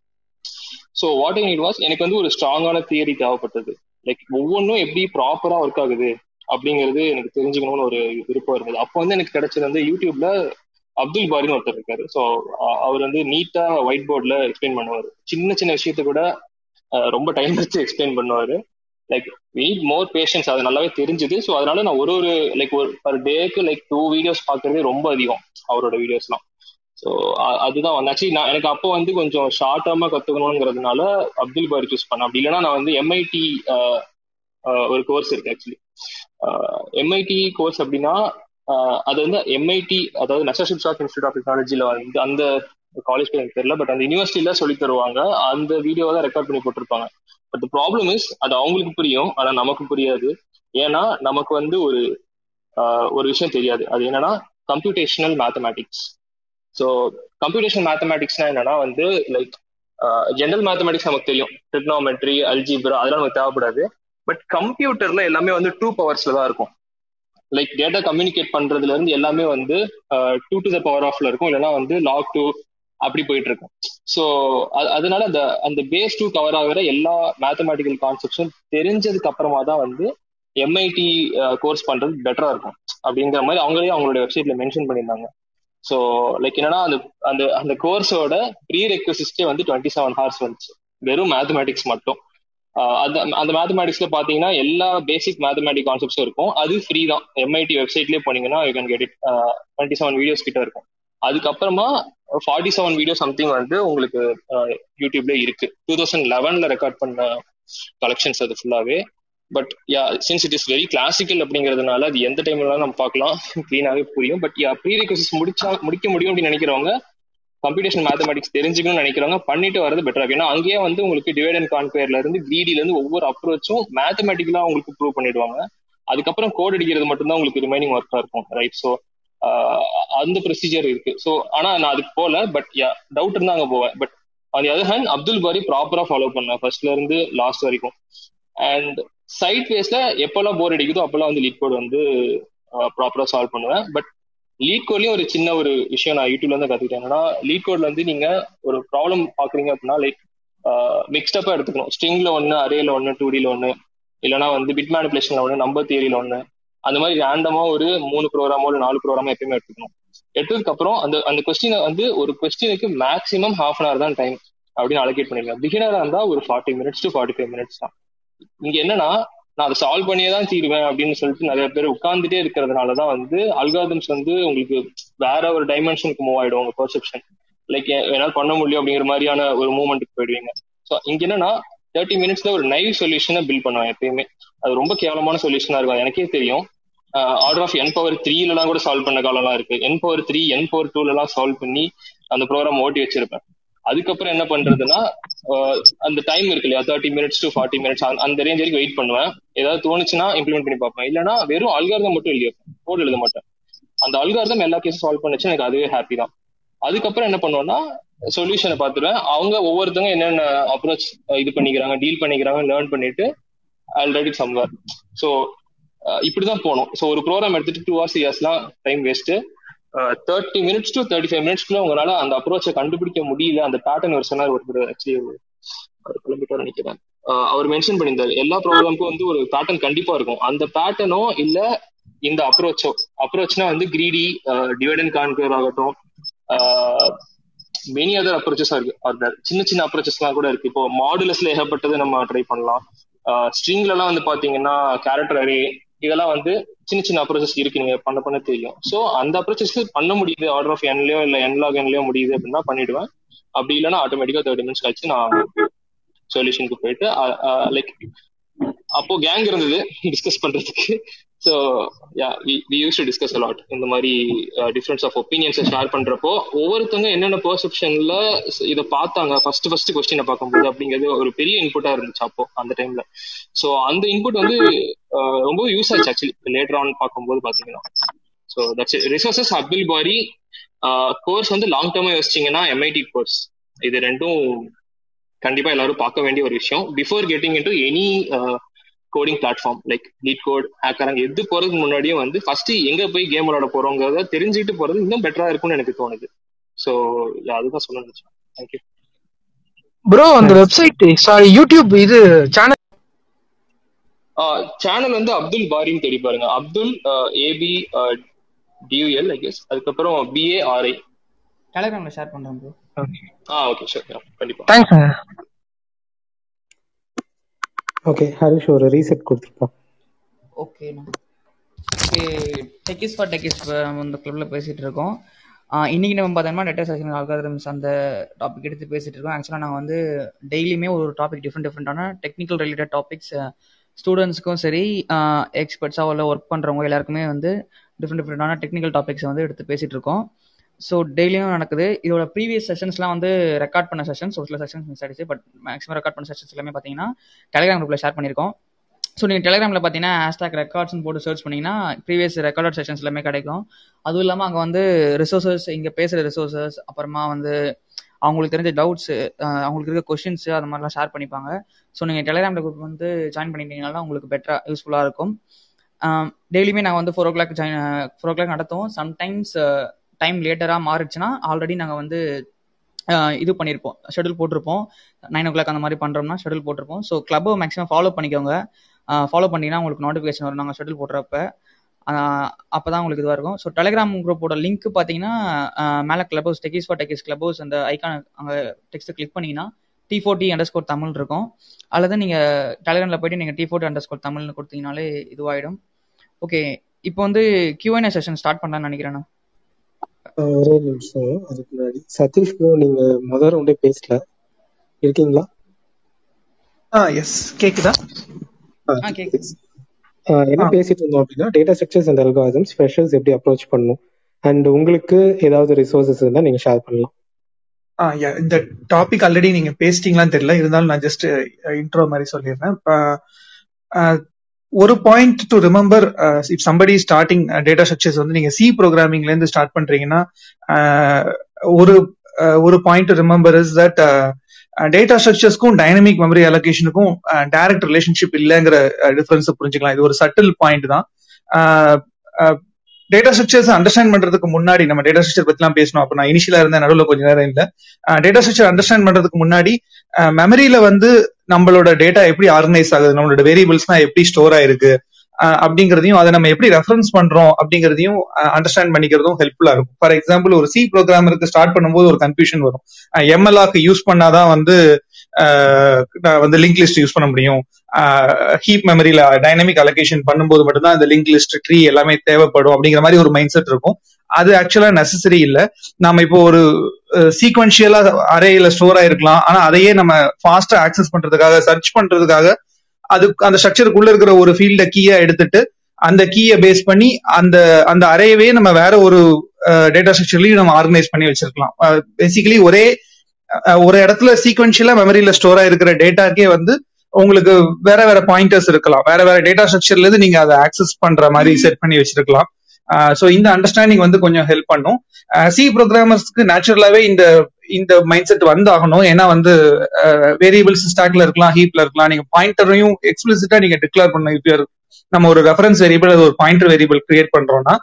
G: So what I need was எனக்கு வந்து ஒரு ஸ்ட்ராங்கான தியரி தேவைப்பட்டது. லைக் ஒவ்வொன்றும் எப்படி ப்ராப்பரா ஒர்க் ஆகுது அப்படிங்கிறது எனக்கு தெரிஞ்சுக்கணும்னு ஒரு விருப்பம் இருந்தது. அப்போ வந்து எனக்கு கிடைச்சது வந்து யூடியூப்ல அப்துல் பாரின்னு ஒருத்தர் இருக்காரு. ஸோ அவர் வந்து நீட்டா ஒயிட் போர்டில் எக்ஸ்பிளைன் பண்ணுவார். சின்ன சின்ன விஷயத்த கூட ரொம்ப டைம் வச்சு எக்ஸ்பிளைன் பண்ணுவாரு. லைக் நீட் மோர் பேஷன்ஸ் அது நல்லாவே தெரிஞ்சுது. ஸோ அதனால நான் ஒரு ஒரு லைக் ஒரு பர் டேக்கு லைக் டூ வீடியோஸ் பார்க்கறதே ரொம்ப அதிகம் அவரோட வீடியோஸ்லாம் ஸோ அதுதான் வந்து. ஆக்சுவலி நான் எனக்கு அப்போ வந்து கொஞ்சம் ஷார்ட் டேர்மா கத்துக்கணுங்கிறதுனால அப்துல் பாரி சூஸ் பண்ணேன். அப்படி இல்லைன்னா நான் வந்து எம்ஐடி ஒரு கோர்ஸ் இருக்கு ஆக்சுவலி எம்ஐடி கோர்ஸ் அப்படின்னா ஆஹ் அது வந்து எம்ஐடி அதாவது மெசர்ஷிப்ஸ் ஆஃப் இன்ஸ்டியூட் ஆஃப் டெக்னாலஜியில் வந்து அந்த காலேஜ் எனக்கு தெரியல பட் அந்த யூனிவர்சிட்டியில சொல்லி தருவாங்க. அந்த வீடியோ தான் ரெக்கார்ட் பண்ணி போட்டிருப்பாங்க. பட் ப்ராப்ளம் இஸ் அது அவங்களுக்கு புரியும் ஆனா நமக்கு புரியாது. ஏன்னா நமக்கு வந்து ஒரு ஒரு விஷயம் தெரியாது. அது என்னன்னா கம்ப்யூட்டேஷனல் மேத்தமேட்டிக்ஸ் ஸோ கம்ப்யூட்டேஷனல் மேத்தமேட்டிக்ஸ்னா என்னன்னா வந்து லைக் ஜென்ரல் மேத்தமேட்டிக்ஸ் நமக்கு தெரியும். ட்ரிக்னாமெட்ரி அல்ஜிப்ரா அதெல்லாம் நமக்கு தேவைப்படாது. பட் கம்ப்யூட்டர்ல எல்லாமே வந்து டூ பவர்ஸ்ல தான் இருக்கும். லைக் டேட்டா கம்யூனிகேட் பண்றதுல இருந்து எல்லாமே வந்து டூ டு த பவர் ஆஃப்ல இருக்கும். இல்லைன்னா வந்து லாக் டூ அப்படி போயிட்டு இருக்கும் ஸோ அதனால அந்த அந்த பேஸ் டூ கவர் ஆகிற எல்லா மேத்தமேட்டிக்கல் கான்செப்ட்ஸும் தெரிஞ்சதுக்கு அப்புறமா தான் வந்து எம்ஐடி கோர்ஸ் பண்றது பெட்டரா இருக்கும். அப்படிங்கிற மாதிரி அவங்களே அவங்களுடைய வெப்சைட்ல மென்ஷன் பண்ணியிருந்தாங்க. ஸோ லைக் என்னன்னா அந்த அந்த அந்த கோர்ஸோட ப்ரீ ரெக்வசிஸ்டே வந்து டுவெண்ட்டி செவன் ஹார்ஸ் வந்துச்சு. வெறும் மேத்தமேட்டிக்ஸ் மட்டும். அந்த அந்த மேத்தமேட்டிக்ஸ்ல பாத்தீங்கன்னா எல்லா பேசிக் மேத்தமேட்டிக் கான்செப்ட்ஸும் இருக்கும். அது ஃப்ரீ தான். எம்ஐடி வெப்சைட்லேயே போனீங்கன்னா you can get it twenty seven videos கிட்ட இருக்கும். அதுக்கப்புறமா ஃபார்ட்டி செவன் வீடியோ சம்திங் வந்து உங்களுக்கு யூடியூப்ல இருக்கு. டூ தௌசண்ட் லெவன்ல ரெக்கார்ட் பண்ண கலெக்ஷன்ஸ் அது ஃபுல்லாவே but yeah since it is very classical அப்படிங்கிறதுனால அது எந்த டைம்ல நம்ம பார்க்கலாம். க்ளீனாகவே புரியும். பட் யா ப்ரீ ரெக்வசிஸ் முடிச்சா முடிக்க முடியும் அப்படின்னு நினைக்கிறவங்க கம்ப்யூட்டேஷன் மேத்தமெட்டிக்ஸ் தெரிஞ்சுக்கணும்னு நினைக்கிறவங்க பண்ணிட்டு வரது பெட்டரா இருக்கும். ஏன்னா அங்கேயே வந்து உங்களுக்கு டிவைட் அண்ட் கான்கேர்ல இருந்து கிரீடில இருந்து ஒவ்வொரு அப்ரோச்சும் மேத்தமெட்டிக்கலா உங்களுக்கு ப்ரூவ் பண்ணிடுவாங்க. அதுக்கப்புறம் கோட் அடிக்கிறது மட்டும்தான் உங்களுக்கு ரிமைனிங் ஒர்க்கா இருக்கும் ரைட் ஸோ அந்த ப்ரொசீஜர் இருக்கு. ஸோ ஆனா நான் அதுக்கு போல பட் யா டவுட் இருந்தா அங்க போவேன். But on other hand Abdul Bari ப்ராப்பரா ஃபாலோ பண்ணேன் ஃபர்ஸ்ட்ல இருந்து லாஸ்ட் வரைக்கும். அண்ட் சைட் வேஸ்ல எப்பெல்லாம் போர் அடிக்குதோ அப்பெல்லாம் வந்து லீட் கோட் வந்து ப்ராப்பரா சால்வ் பண்ணுவேன். பட் லீட் கோட்லயும் ஒரு சின்ன ஒரு விஷயம் நான் யூடியூப்ல இருந்து கத்துக்கிட்டேன். என்னன்னா லீட் கோட்ல வந்து நீங்க ஒரு ப்ராப்ளம் பாக்குறீங்க அப்படின்னா லைக் மிக்ஸ்டப்பா எடுத்துக்கணும். ஸ்ட்ரிங்ல ஒன்னு அரேல ஒன்னு டூ டில ஒன்னு இல்லைனா வந்து பிட் மேனிபுலேஷன்ல ஒன்னு நம்பர் தியரியில ஒன்னு அந்த மாதிரி ரேண்டமா ஒரு மூணு ப்ரோக்ராமோ ஒரு நாலு ப்ரோக்ராமோ எப்பயுமே எடுத்துக்கணும். எடுத்ததுக்கு அப்புறம் அந்த அந்த கொஸ்டினை வந்து ஒரு கொஸ்டினுக்கு மேக்ஸிமம் ஹாஃப் அன் ஹவர் தான் டைம் அப்படின்னு அலோகேட் பண்ணிருக்கேன் பிகினரா இருந்தா ஒரு forty minutes to forty five minutes தான். இங்க என்னன்னா நான் அதை சால்வ் பண்ணியே தான் தீருவேன் அப்படின்னு சொல்லிட்டு நிறைய பேர் உட்கார்ந்துட்டே இருக்கிறதுனால தான் வந்து அல்காதம்ஸ் வந்து உங்களுக்கு வேற ஒரு டைமென்ஷனுக்கு மூவ் ஆயிடும் உங்க பர்செப்ஷன் லைக் என்னால் பண்ண முடியும் அப்படிங்கிற மாதிரியான ஒரு மூவ்மெண்ட்டுக்கு போயிடுவீங்க. ஸோ இங்க என்னன்னா தேர்ட்டி மினிட்ஸ்ல ஒரு நைவ் சொல்யூஷனை பில் பண்ணுவேன் எப்பயுமே. அது ரொம்ப கேவலமான சொல்யூஷனா இருக்கும். எனக்கே தெரியும். ஆர்டர் ஆஃப் என் பவர் த்ரீலாம் கூட சால்வ் பண்ண காலம்லாம் இருக்கு. N power three n power டூலாம் solve பண்ணி அந்த ப்ரோக்ராம் ஓட்டி வச்சிருப்பேன். அதுக்கப்புறம் என்ன பண்றதுன்னா அந்த டைம் இருக்கு இல்லையா? Thirty minutes to forty minutes அந்த ரேஞ்ச் வரைக்கும் வெயிட் பண்ணுவேன். ஏதாவது தோணுச்சுன்னா இம்ப்ளிமெண்ட் பண்ணி பார்ப்பேன். இல்லைன்னா வெறும் அல்காரதம் மட்டும் எழுதி கோட் எழுத மாட்டேன். அந்த அல்காரதம் எல்லா கேஸும் சால்வ் பண்ணுச்சு எனக்கு அதுவே ஹாப்பி தான். அதுக்கப்புறம் என்ன பண்ணுவேன்னா சொல்யூஷனை பார்த்துருவேன் அவங்க ஒவ்வொருத்தவங்க என்னென்ன அப்ரோச் இது பண்ணிக்கிறாங்க டீல் பண்ணிக்கிறாங்க லேர்ன் பண்ணிட்டு ஆல்ரெடி சம்வேர் ஸோ இப்படிதான் போகணும். ஸோ ஒரு ப்ரோக்ராம் எடுத்துட்டு two hours இயர்ஸ்லாம் time waste thirty minutes to thirty five மினிட்ஸ்க்குள்ள உங்களால அந்த அப்ரோச்சை கண்டுபிடிக்க முடியல. அந்த பேட்டர்ன் ஒரு சொன்னார் ஒருத்தர் ஆக்சுவலி ஒரு கிலோமீட்டர் நினைக்கிறேன். Uh, அவர் மென்ஷன் பண்ணியிருந்தார். எல்லா ப்ரோக்ராமுக்கும் வந்து ஒரு பேட்டர்ன் கண்டிப்பா இருக்கும். அந்த பேட்டர்னோ இல்ல இந்த அப்ரோச்சோ அப்ரோச்னா வந்து கிரீடி டிவைட் அண்ட் கான்கர் ஆகட்டும். மெனி அதர் அப்ரோச்சஸ் இருக்கு. அந்த சின்ன சின்ன அப்ரோச்சஸ்லாம் கூட இருக்கு. இப்போ மாடுலஸ்ல ஏகப்பட்டது நம்ம ட்ரை பண்ணலாம். ஸ்ட்ரிங்ல எல்லாம் வந்து பாத்தீங்கன்னா கேரக்டர் அரே இதெல்லாம் வந்து சின்ன சின்ன அப்ரோச்சஸ் இருக்கு நீங்க பண்ண பண்ண தெரியும். ஸோ அந்த அப்ரோச்சஸ் பண்ண முடியுது ஆர்டர் ஆஃப் என்லயோ இல்ல என்லாக் என்லயோ முடியுது அப்படின்னா பண்ணிடுவேன். அப்படி இல்லைன்னா ஆட்டோமேட்டிக்கா தேர்ட்டி மினிட்ஸ் கழிச்சு நான் சொல்யூஷனுக்கு போயிட்டு லைக் அப்போ கேங் இருந்தது டிஸ்கஸ் பண்றதுக்கு. So yeah we used to discuss a lot இந்த மாதிரி டிஃப்ரென்ஸ் ஆஃப் ஒப்பீனியன்ஸை ஷேர் பண்றப்போ ஒவ்வொருத்தவங்க என்னென்ன பெர்செப்ஷன்ல இதை பார்த்தாங்க. ஃபர்ஸ்ட் ஃபர்ஸ்ட் கொஸ்டினை பார்க்கும்போது அப்படிங்கிறது ஒரு பெரிய இன்புட்டா இருந்துச்சு அப்போ அந்த டைம்ல ஸோ அந்த இன்புட் வந்து uh, ரொம்ப யூஸ் ஆச்சு ஆக்சுவலி லேட்டர் ஆன் பார்க்கும்போது பாத்தீங்கன்னா so that's resources Abdul Bari course வந்து லாங் டேர்மா யோசிச்சிங்கன்னா எம்ஐடி கோர்ஸ் இது ரெண்டும் கண்டிப்பா எல்லாரும் பார்க்க வேண்டிய ஒரு விஷயம். Before getting into any coding platform like LeetCode hacker எது போறதுக்கு முன்னாடியும் வந்து ஃபர்ஸ்ட் எங்க போய் கேம் விளாட போறோங்கிறத தெரிஞ்சுட்டு போறது இன்னும் பெட்டரா இருக்கும்னு எனக்கு தோணுது. ஸோ அதுதான் சொல்ல நினைச்சேன். தேங்க்யூ
P: ப்ரோ அந்த வெப்சைட் சாரி யூடியூப் இது சேனல்
G: சேனல் வந்து அப்துல் பாரின்னு தேடி பாருங்க. Abdul A B D U L I guess அதுக்கப்புறம் பிஏஆர்ஐ
Q: டெலிகிராம்ல ஷேர் பண்றேன் ப்ரோ
G: ஆ ஓகே ஷூர் கண்டிப்பா.
P: தேங்க்ஸ்ங்க
A: ஓகே ஹரிஷ் ஒரு ரீசெட் கொடுத்துருப்போம்
Q: ஓகேண்ணா ஓகே டெக்கிஸ் ஃபார் டெக்கிஸ் இந்த கிளப்ல பேசிட்டு இருக்கோம். இன்னைக்கு நம்ம பார்த்தோம்னா டேட்டா செக்ஷன் அல்காரிதம்ஸ் அந்த டாபிக் எடுத்து பேசிட்டு இருக்கோம். ஆக்சுவலாக நாங்கள் வந்து டெய்லியுமே ஒரு டாபிக் டிஃப்ரெண்ட் டிஃப்ரெண்டான டெக்னிக்கல் ரிலேட்டட் டாபிக்ஸ் ஸ்டூடெண்ட்ஸ்க்கும் சரி எக்ஸ்பர்ட்ஸாக உள்ள ஒர்க் பண்ணுறவங்க எல்லாருக்குமே வந்து டிஃப்ரெண்ட் டிஃப்ரெண்டான டெக்னிக்கல் டாபிக்ஸ் வந்து எடுத்து பேசிட்டு இருக்கோம். ஸோ டெய்லியும் நடக்குது. இதோட ப்ரீவியஸ் செஷன்ஸ்லாம் வந்து ரெக்கார்ட் பண்ண செஷன்ஸ் ஒரு சில செஷன்ஸ் மிஸ் ஆயிடுச்சு. பட் மேக்ஸிமம் ரெக்கார்ட் பண்ண செஷன்ஸ் எல்லாமே பார்த்தீங்கன்னா டெலிகிராம் குரூப்பில் ஷேர் பண்ணியிருக்கோம். ஸோ நீங்கள் டெலிகிராமில் பார்த்தீங்கன்னா ஹேஷ்டாக் ரெக்கார்ட்ஸ்னு போட்டு சர்ச் பண்ணிங்கன்னா ப்ரீவியஸ் ரெக்கார்டட் செஷன்ஸ் எல்லாமே கிடைக்கும். அதுவும் இல்லாமல் அங்கே வந்து ரிசோர்ஸஸ் இங்கே பேசுகிற ரிசோர்ஸஸ் அப்புறமா வந்து அவங்களுக்கு தெரிஞ்ச டவுட்ஸ் அவங்களுக்கு இருக்க கொஷின்ஸு அந்த மாதிரிலாம் ஷேர் பண்ணிப்பாங்க. ஸோ நீங்கள் டெலிகிராமில் குரூப் வந்து ஜாயின் பண்ணிட்டீங்கன்னா உங்களுக்கு பெட்டராக யூஸ்ஃபுல்லாக இருக்கும். டெய்லியுமே நாங்கள் வந்து four o'clock join four o'clock நடத்துவோம் சம்டைம்ஸ் டைம் லேட்டராக மாறிடுச்சுன்னா ஆல்ரெடி நாங்கள் வந்து இது பண்ணியிருப்போம் ஷெடியூல் போட்டிருப்போம். நைன் ஓ கிளாக் அந்த மாதிரி பண்ணுறோம்னா ஷெடியூல் போட்டிருப்போம். ஸோ கிளப்பை மேக்ஸிமம் ஃபாலோ பண்ணிக்கோங்க. ஃபாலோ பண்ணிங்கன்னா உங்களுக்கு நோட்டிஃபிகேஷன் வரும். நாங்கள் ஷெடியூல் போடுறப்ப. அப்போ தான் உங்களுக்கு இதுவாக இருக்கும். ஸோ டெலிகிராம் குரூப்போட லிங்க் பார்த்தீங்கன்னா மேலே Clubhouse techies for techies Clubhouse அந்த ஐக்கான் அங்கே டெக்ஸ்ட்டு கிளிக் பண்ணிங்கன்னா T forty under score Tamil இருக்கும். அல்லது நீங்கள் டெலிகிராமில் போயிட்டு நீங்கள் டி ஃபோர்ட்டி அண்டர் ஸ்கோர் தமிழ்னு கொடுத்தீங்கனாலே இதுவாகிடும் ஓகே இப்போ வந்து கியூஎன்ஏ செஷன் ஸ்டார்ட் பண்ணலாம்னு நினைக்கிறேண்ணா
A: ஒரே நிமிஷம். அதுக்கு முன்னாடி. சதீஷ் ப்ரோ நீங்க முதல் ரவுண்டே பேசல. இருக்கீங்களா?
P: ஆ எஸ் கேக்குதா?
A: என்ன பேசிட்டு இருந்தோம் அப்படின்னா data structures and algorithms freshers எப்படி அப்ரோச் பண்ணணும் அண்ட் உங்களுக்கு ஏதாவது ரிசோர்சஸ் இருந்தா நீங்க ஷேர் பண்ணலாம்.
P: ஆ இந்த டாபிக் ஆல்ரெடி நீங்க பேசிட்டீங்களான்னு தெரியல. இருந்தாலும் நான் ஜஸ்ட் இன்ட்ரோ மாதிரி சொல்லிடுறேன். ஒரு point to remember if somebody starting data structures வந்து நீங்க சி ப்ரோக்ராமிங்ல இருந்து ஸ்டார்ட் பண்றீங்கன்னா uh, ஒரு uh, ஒரு point to remember is that data ஸ்ட்ரக்சர்ஸ்க்கும் dynamic memory அலோகேஷனுக்கும் டைரக்ட் ரிலேஷன்ஷிப் இல்லைங்கிற uh, டிஃபரன்ஸ் புரிஞ்சுக்கலாம். இது ஒரு சட்டில் பாயிண்ட் தான். டேட்டா ஸ்ட்ரக்சர்ஸ் அண்டர்ஸ்டாண்ட் பண்றதுக்கு முன்னாடி நம்ம டேட்டா ஸ்ட்ரக்சர் பத்திலாம் பேசணும். அப்ப நான் இனிஷியலா இருந்தேன் நடுவில் கொஞ்ச நேரம் இல்ல. டேட்டா ஸ்ட்ரக்சர் அண்டர்ஸ்டாண்ட் பண்றதுக்கு முன்னாடி மெமரியில வந்து நம்மளோட டேட்டா எப்படி ஆர்கனைஸ் ஆகுது? நம்மளோட வேரியபிள்ஸ்னா எப்படி ஸ்டோர் ஆயிருக்கு? அப்படிங்கிறதையும் அதை நம்ம எப்படி ரெஃபரன்ஸ் பண்றோம்? அப்படிங்கிறதையும் அண்டர்ஸ்டாண்ட் பண்ணிக்கிறதும் ஹெல்ப்ஃபுல்லா இருக்கும். ஃபார் எக்ஸாம்பிள் ஒரு சி ப்ரோக்ராமருக்கு ஸ்டார்ட் பண்ணும்போது ஒரு கன்ஃபியூஷன் வரும். எம்எல்ஆக்கு யூஸ் பண்ணாதான் வந்து வந்து லிங்க் லிஸ்ட் யூஸ் பண்ண முடியும். ஹீப் மெமரியில டைனமிக் அலோகேஷன் பண்ணும்போது மட்டும்தான் அந்த லிங்க் லிஸ்ட் ட்ரீ எல்லாமே தேவைப்படும் அப்படிங்கிற மாதிரி ஒரு மைண்ட் செட் இருக்கும். அது ஆக்சுவலா நெசசரி இல்ல. நம்ம இப்போ ஒரு சீக்வன்ஷியலா அரேல ஸ்டோர் ஆயிருக்கலாம். ஆனா அதையே நம்ம ஃபாஸ்டா ஆக்சஸ் பண்றதுக்காக சர்ச் பண்றதுக்காக அது அந்த ஸ்ட்ரக்சருக்குள்ள இருக்கிற ஒரு ஃபீல்ட கீயை எடுத்துட்டு அந்த கீயை பேஸ் பண்ணி அந்த அந்த அறையவே நம்ம வேற ஒரு டேட்டா ஸ்ட்ரக்சர்லயும் நம்ம ஆர்கனைஸ் பண்ணி வச்சிருக்கலாம். பேசிக்கலி ஒரே ஒரு இடத்துல சீக்வன்ஷியலா மெமரியில ஸ்டோர் ஆயிருக்கிற டேட்டாக்கே வந்து உங்களுக்கு வேற வேற பாயிண்டர்ஸ் இருக்கலாம். வேற வேற டேட்டா ஸ்ட்ரக்சர்ல இருந்து நீங்க அதை ஆக்சஸ் பண்ற மாதிரி செட் பண்ணி வச்சிருக்கலாம். ஸோ இந்த அண்டர்ஸ்டாண்டிங் வந்து கொஞ்சம் ஹெல்ப் பண்ணும். சி ப்ரோக்ராமர்ஸ்க்கு நேச்சுரலாவே இந்த இந்த மைண்ட் செட் வந்து ஆகணும் ஏன்னா வந்து வேரியபிள்ஸ் ஸ்டாக்ல இருக்கலாம் ஹீப்ல இருக்கலாம். நீங்க பாயிண்டரையும் எக்ஸ்பிளிசிட்டா நீங்க டிக்ளேர் பண்ணணும். இப்போ நம்ம ஒரு ரெஃபரன்ஸ் வேரியபிள் அது ஒரு பாயிண்டர் வேரியபிள் கிரியேட் பண்றோம்னா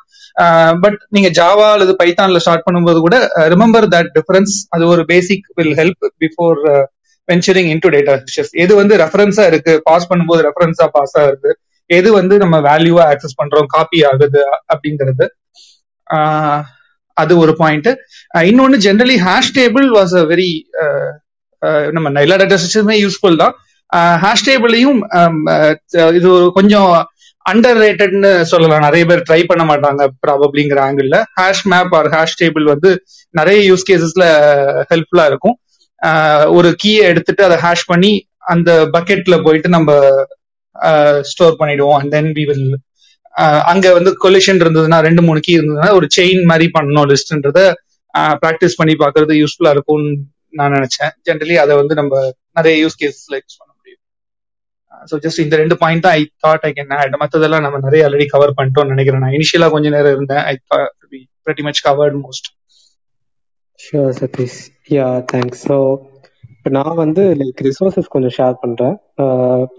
P: பட் நீங்க ஜாவா அல்லது பைத்தான்ல ஸ்டார்ட் பண்ணும்போது கூட ரிமெம்பர் தட் டிஃபரன்ஸ் அது ஒரு basic will help before venturing into data எது வந்து ரெஃபரன்ஸா இருக்கு பாஸ் பண்ணும்போது ரெஃபரன்ஸா பாஸ் ஆகுது எது வந்து நம்ம வேல்யூவா ஆக்சஸ் பண்றோம்? காப்பி ஆகுது அப்படிங்கிறது. அது ஒரு பாயிண்ட் இன்னொன்னு generally hash table was a very நம்ம எல்லா டேட்டா ஸ்ட்ரக்சருமே யூஸ்ஃபுல் தான். ஹேஷ் டேபிளையும் இது கொஞ்சம் அண்டர் ரேட்டட்னு சொல்லலாம். நிறைய பேர் ட்ரை பண்ண மாட்டாங்க ப்ராபப்ளிங்கிற angle hash map or hash table வந்து நிறைய யூஸ் கேசஸ்ல ஹெல்ப்ஃபுல்லா இருக்கும். ஒரு கீயை எடுத்துட்டு அதை ஹேஷ் பண்ணி அந்த பக்கெட்ல போயிட்டு நம்ம ஸ்டோர் பண்ணிடுவோம். அண்ட் தென் வி வில் அங்க வந்து கொலிஷன் இருந்ததுன்னா ரெண்டு மூணு கீ இருந்ததுன்னா ஒரு செயின் மாதிரி பண்ணணும் லிஸ்ட்ன்றத ப்ராக்டிஸ் பண்ணி பாக்குறது யூஸ்ஃபுல்லா இருக்கும்னு நான் நினைச்சேன். ஜென்ரலி அதை வந்து நம்ம நிறைய யூஸ் கேஸ்ல யூஸ் பண்ண முடியும். ஸோ ஜஸ்ட் இந்த ரெண்டு பாயிண்ட் தான் I thought I can add மற்றதெல்லாம் நம்ம நிறைய ஆல்ரெடி கவர் பண்ணிட்டோம்னு நினைக்கிறேன். நான் இனிஷியலா கொஞ்ச நேரம் இருந்தேன். I pretty much covered most
A: sure Satish yeah thanks so இப்போ நான் வந்து லைக் ரிசோர்சஸ் கொஞ்சம் ஷேர் பண்றேன்.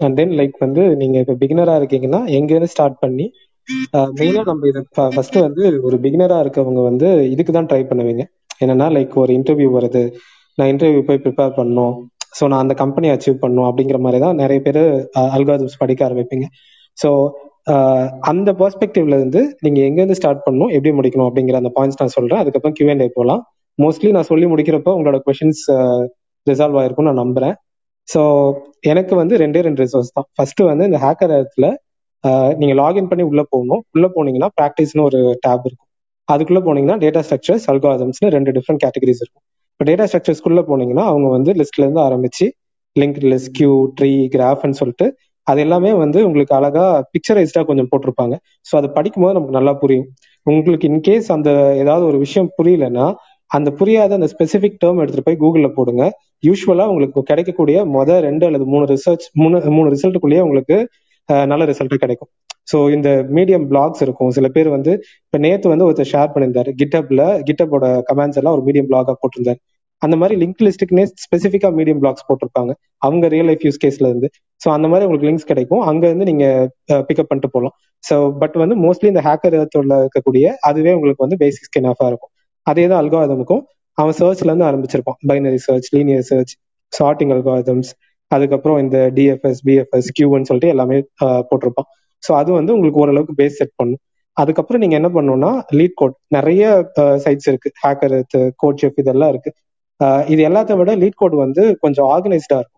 A: அண்ட் தென் லைக் வந்து நீங்க இப்போ பிகினரா இருக்கீங்கன்னா எங்கேருந்து ஸ்டார்ட் பண்ணி uh, மெயினா நம்ம இதை ஃபர்ஸ்ட் வந்து ஒரு பிகினரா இருக்கவங்க வந்து இதுக்கு தான் ட்ரை பண்ணுவீங்க. என்னன்னா லைக் ஒரு இன்டர்வியூ வருது. நான் இன்டர்வியூ போய் ப்ரிப்பேர் பண்ணும் ஸோ நான் அந்த கம்பெனி அச்சீவ் பண்ணும் அப்படிங்கிற மாதிரி தான் நிறைய பேர் அல்காரிதம்ஸ் uh, படிக்க ஆரம்பிப்பீங்க. ஸோ uh, அந்த பெர்ஸ்பெக்டிவ்ல இருந்து நீங்க எங்கேருந்து ஸ்டார்ட் பண்ணணும் எப்படி முடிக்கணும் அப்படிங்கிற அந்த பாயிண்ட்ஸ் நான் சொல்றேன். அதுக்கப்புறம் கியூஎன்ஏ போகலாம் மோஸ்ட்லி நான் சொல்லி முடிக்கிறப்போ உங்களோட கொஷின்ஸ் ரிசால்வ் ஆயிருக்கும் நான் நம்புறேன். ஸோ எனக்கு வந்து ரெண்டே ரெண்டு ரிசோர்ஸ் தான். ஃபர்ஸ்ட் வந்து இந்த ஹேக்கர் இடத்துல நீங்க லாகின் பண்ணி உள்ள போகணும். உள்ள போனீங்கன்னா ப்ராக்டிஸ்னு ஒரு டேப் இருக்கும். அதுக்குள்ள போனீங்கன்னா டேட்டா ஸ்ட்ரக்சர்ஸ் அல்காதம்ஸ்னு ரெண்டு டிஃப்ரெண்ட் கேட்டகரிஸ் இருக்கும். இப்போ டேட்டா ஸ்ட்ரக்சர்ஸ்க்குள்ள போனீங்கன்னா அவங்க வந்து லிஸ்ட்ல இருந்து ஆரம்பிச்சு லிங்க் லிஸ்ட் கியூ ட்ரீ கிராஃப்னு சொல்லிட்டு அது எல்லாமே வந்து உங்களுக்கு அழகா பிக்சரைஸ்டா கொஞ்சம் போட்டிருப்பாங்க. ஸோ அதை படிக்கும்போது நமக்கு நல்லா புரியும். உங்களுக்கு இன்கேஸ் அந்த ஏதாவது ஒரு விஷயம் புரியலன்னா அந்த புரியாத அந்த ஸ்பெசிபிக் டேர்ம் எடுத்துட்டு போய் கூகுளில் போடுங்க. யூஸ்வலா உங்களுக்கு கிடைக்கக்கூடிய மொதல் ரெண்டு அல்லது மூணு ரிசர்ச் மூணு மூணு ரிசல்ட்டுக்குள்ளேயே உங்களுக்கு நல்ல ரிசல்ட் கிடைக்கும். ஸோ இந்த மீடியம் பிளாக்ஸ் இருக்கும். சில பேர் வந்து இப்போ நேத்து வந்து ஒருத்தர் ஷேர் பண்ணியிருந்தாரு. கிட்டப்ல கிட்டப்போட கமெண்ட்ஸ் எல்லாம் ஒரு மீடியம் பிளாகா போட்டிருந்தாரு. அந்த மாதிரி லிங்க் லிஸ்ட்டுக்குனே ஸ்பெசிஃபிக்காக மீடியம் பிளாக்ஸ் போட்டிருப்பாங்க. அவங்க ரியல் லைஃப் யூஸ் கேஸ்ல இருந்து. ஸோ அந்த மாதிரி உங்களுக்கு லிங்க்ஸ் கிடைக்கும். அங்க இருந்து நீங்க பிக்கப் பண்ணிட்டு போகலாம் ஸோ பட் வந்து மோஸ்ட்லி இந்த ஹேக்கர் இடத்துல இருக்கக்கூடிய அதுவே உங்களுக்கு வந்து பேசிக் ஸ்கின் ஆஃபா இருக்கும். அதே தான் அல்காதமுக்கும் அவன் சர்ச்ல இருந்து ஆரம்பிச்சிருப்பான். Binary search linear search sorting algorithms அதுக்கப்புறம் இந்த டிஎஃப்எஸ் பிஎஃப்எஸ் கியூன்னு சொல்லிட்டு எல்லாமே போட்டிருப்பான். ஸோ அது வந்து உங்களுக்கு ஓரளவுக்கு பேஸ் செட் பண்ணும். அதுக்கப்புறம் நீங்க என்ன பண்ணணும்னா லீட் கோட் நிறைய சைட்ஸ் இருக்கு. ஹேக்கர் கோட் செஃப் இதெல்லாம் இருக்கு. இது எல்லாத்த விட லீட் கோட் வந்து கொஞ்சம் ஆர்கனைஸ்டா இருக்கும்.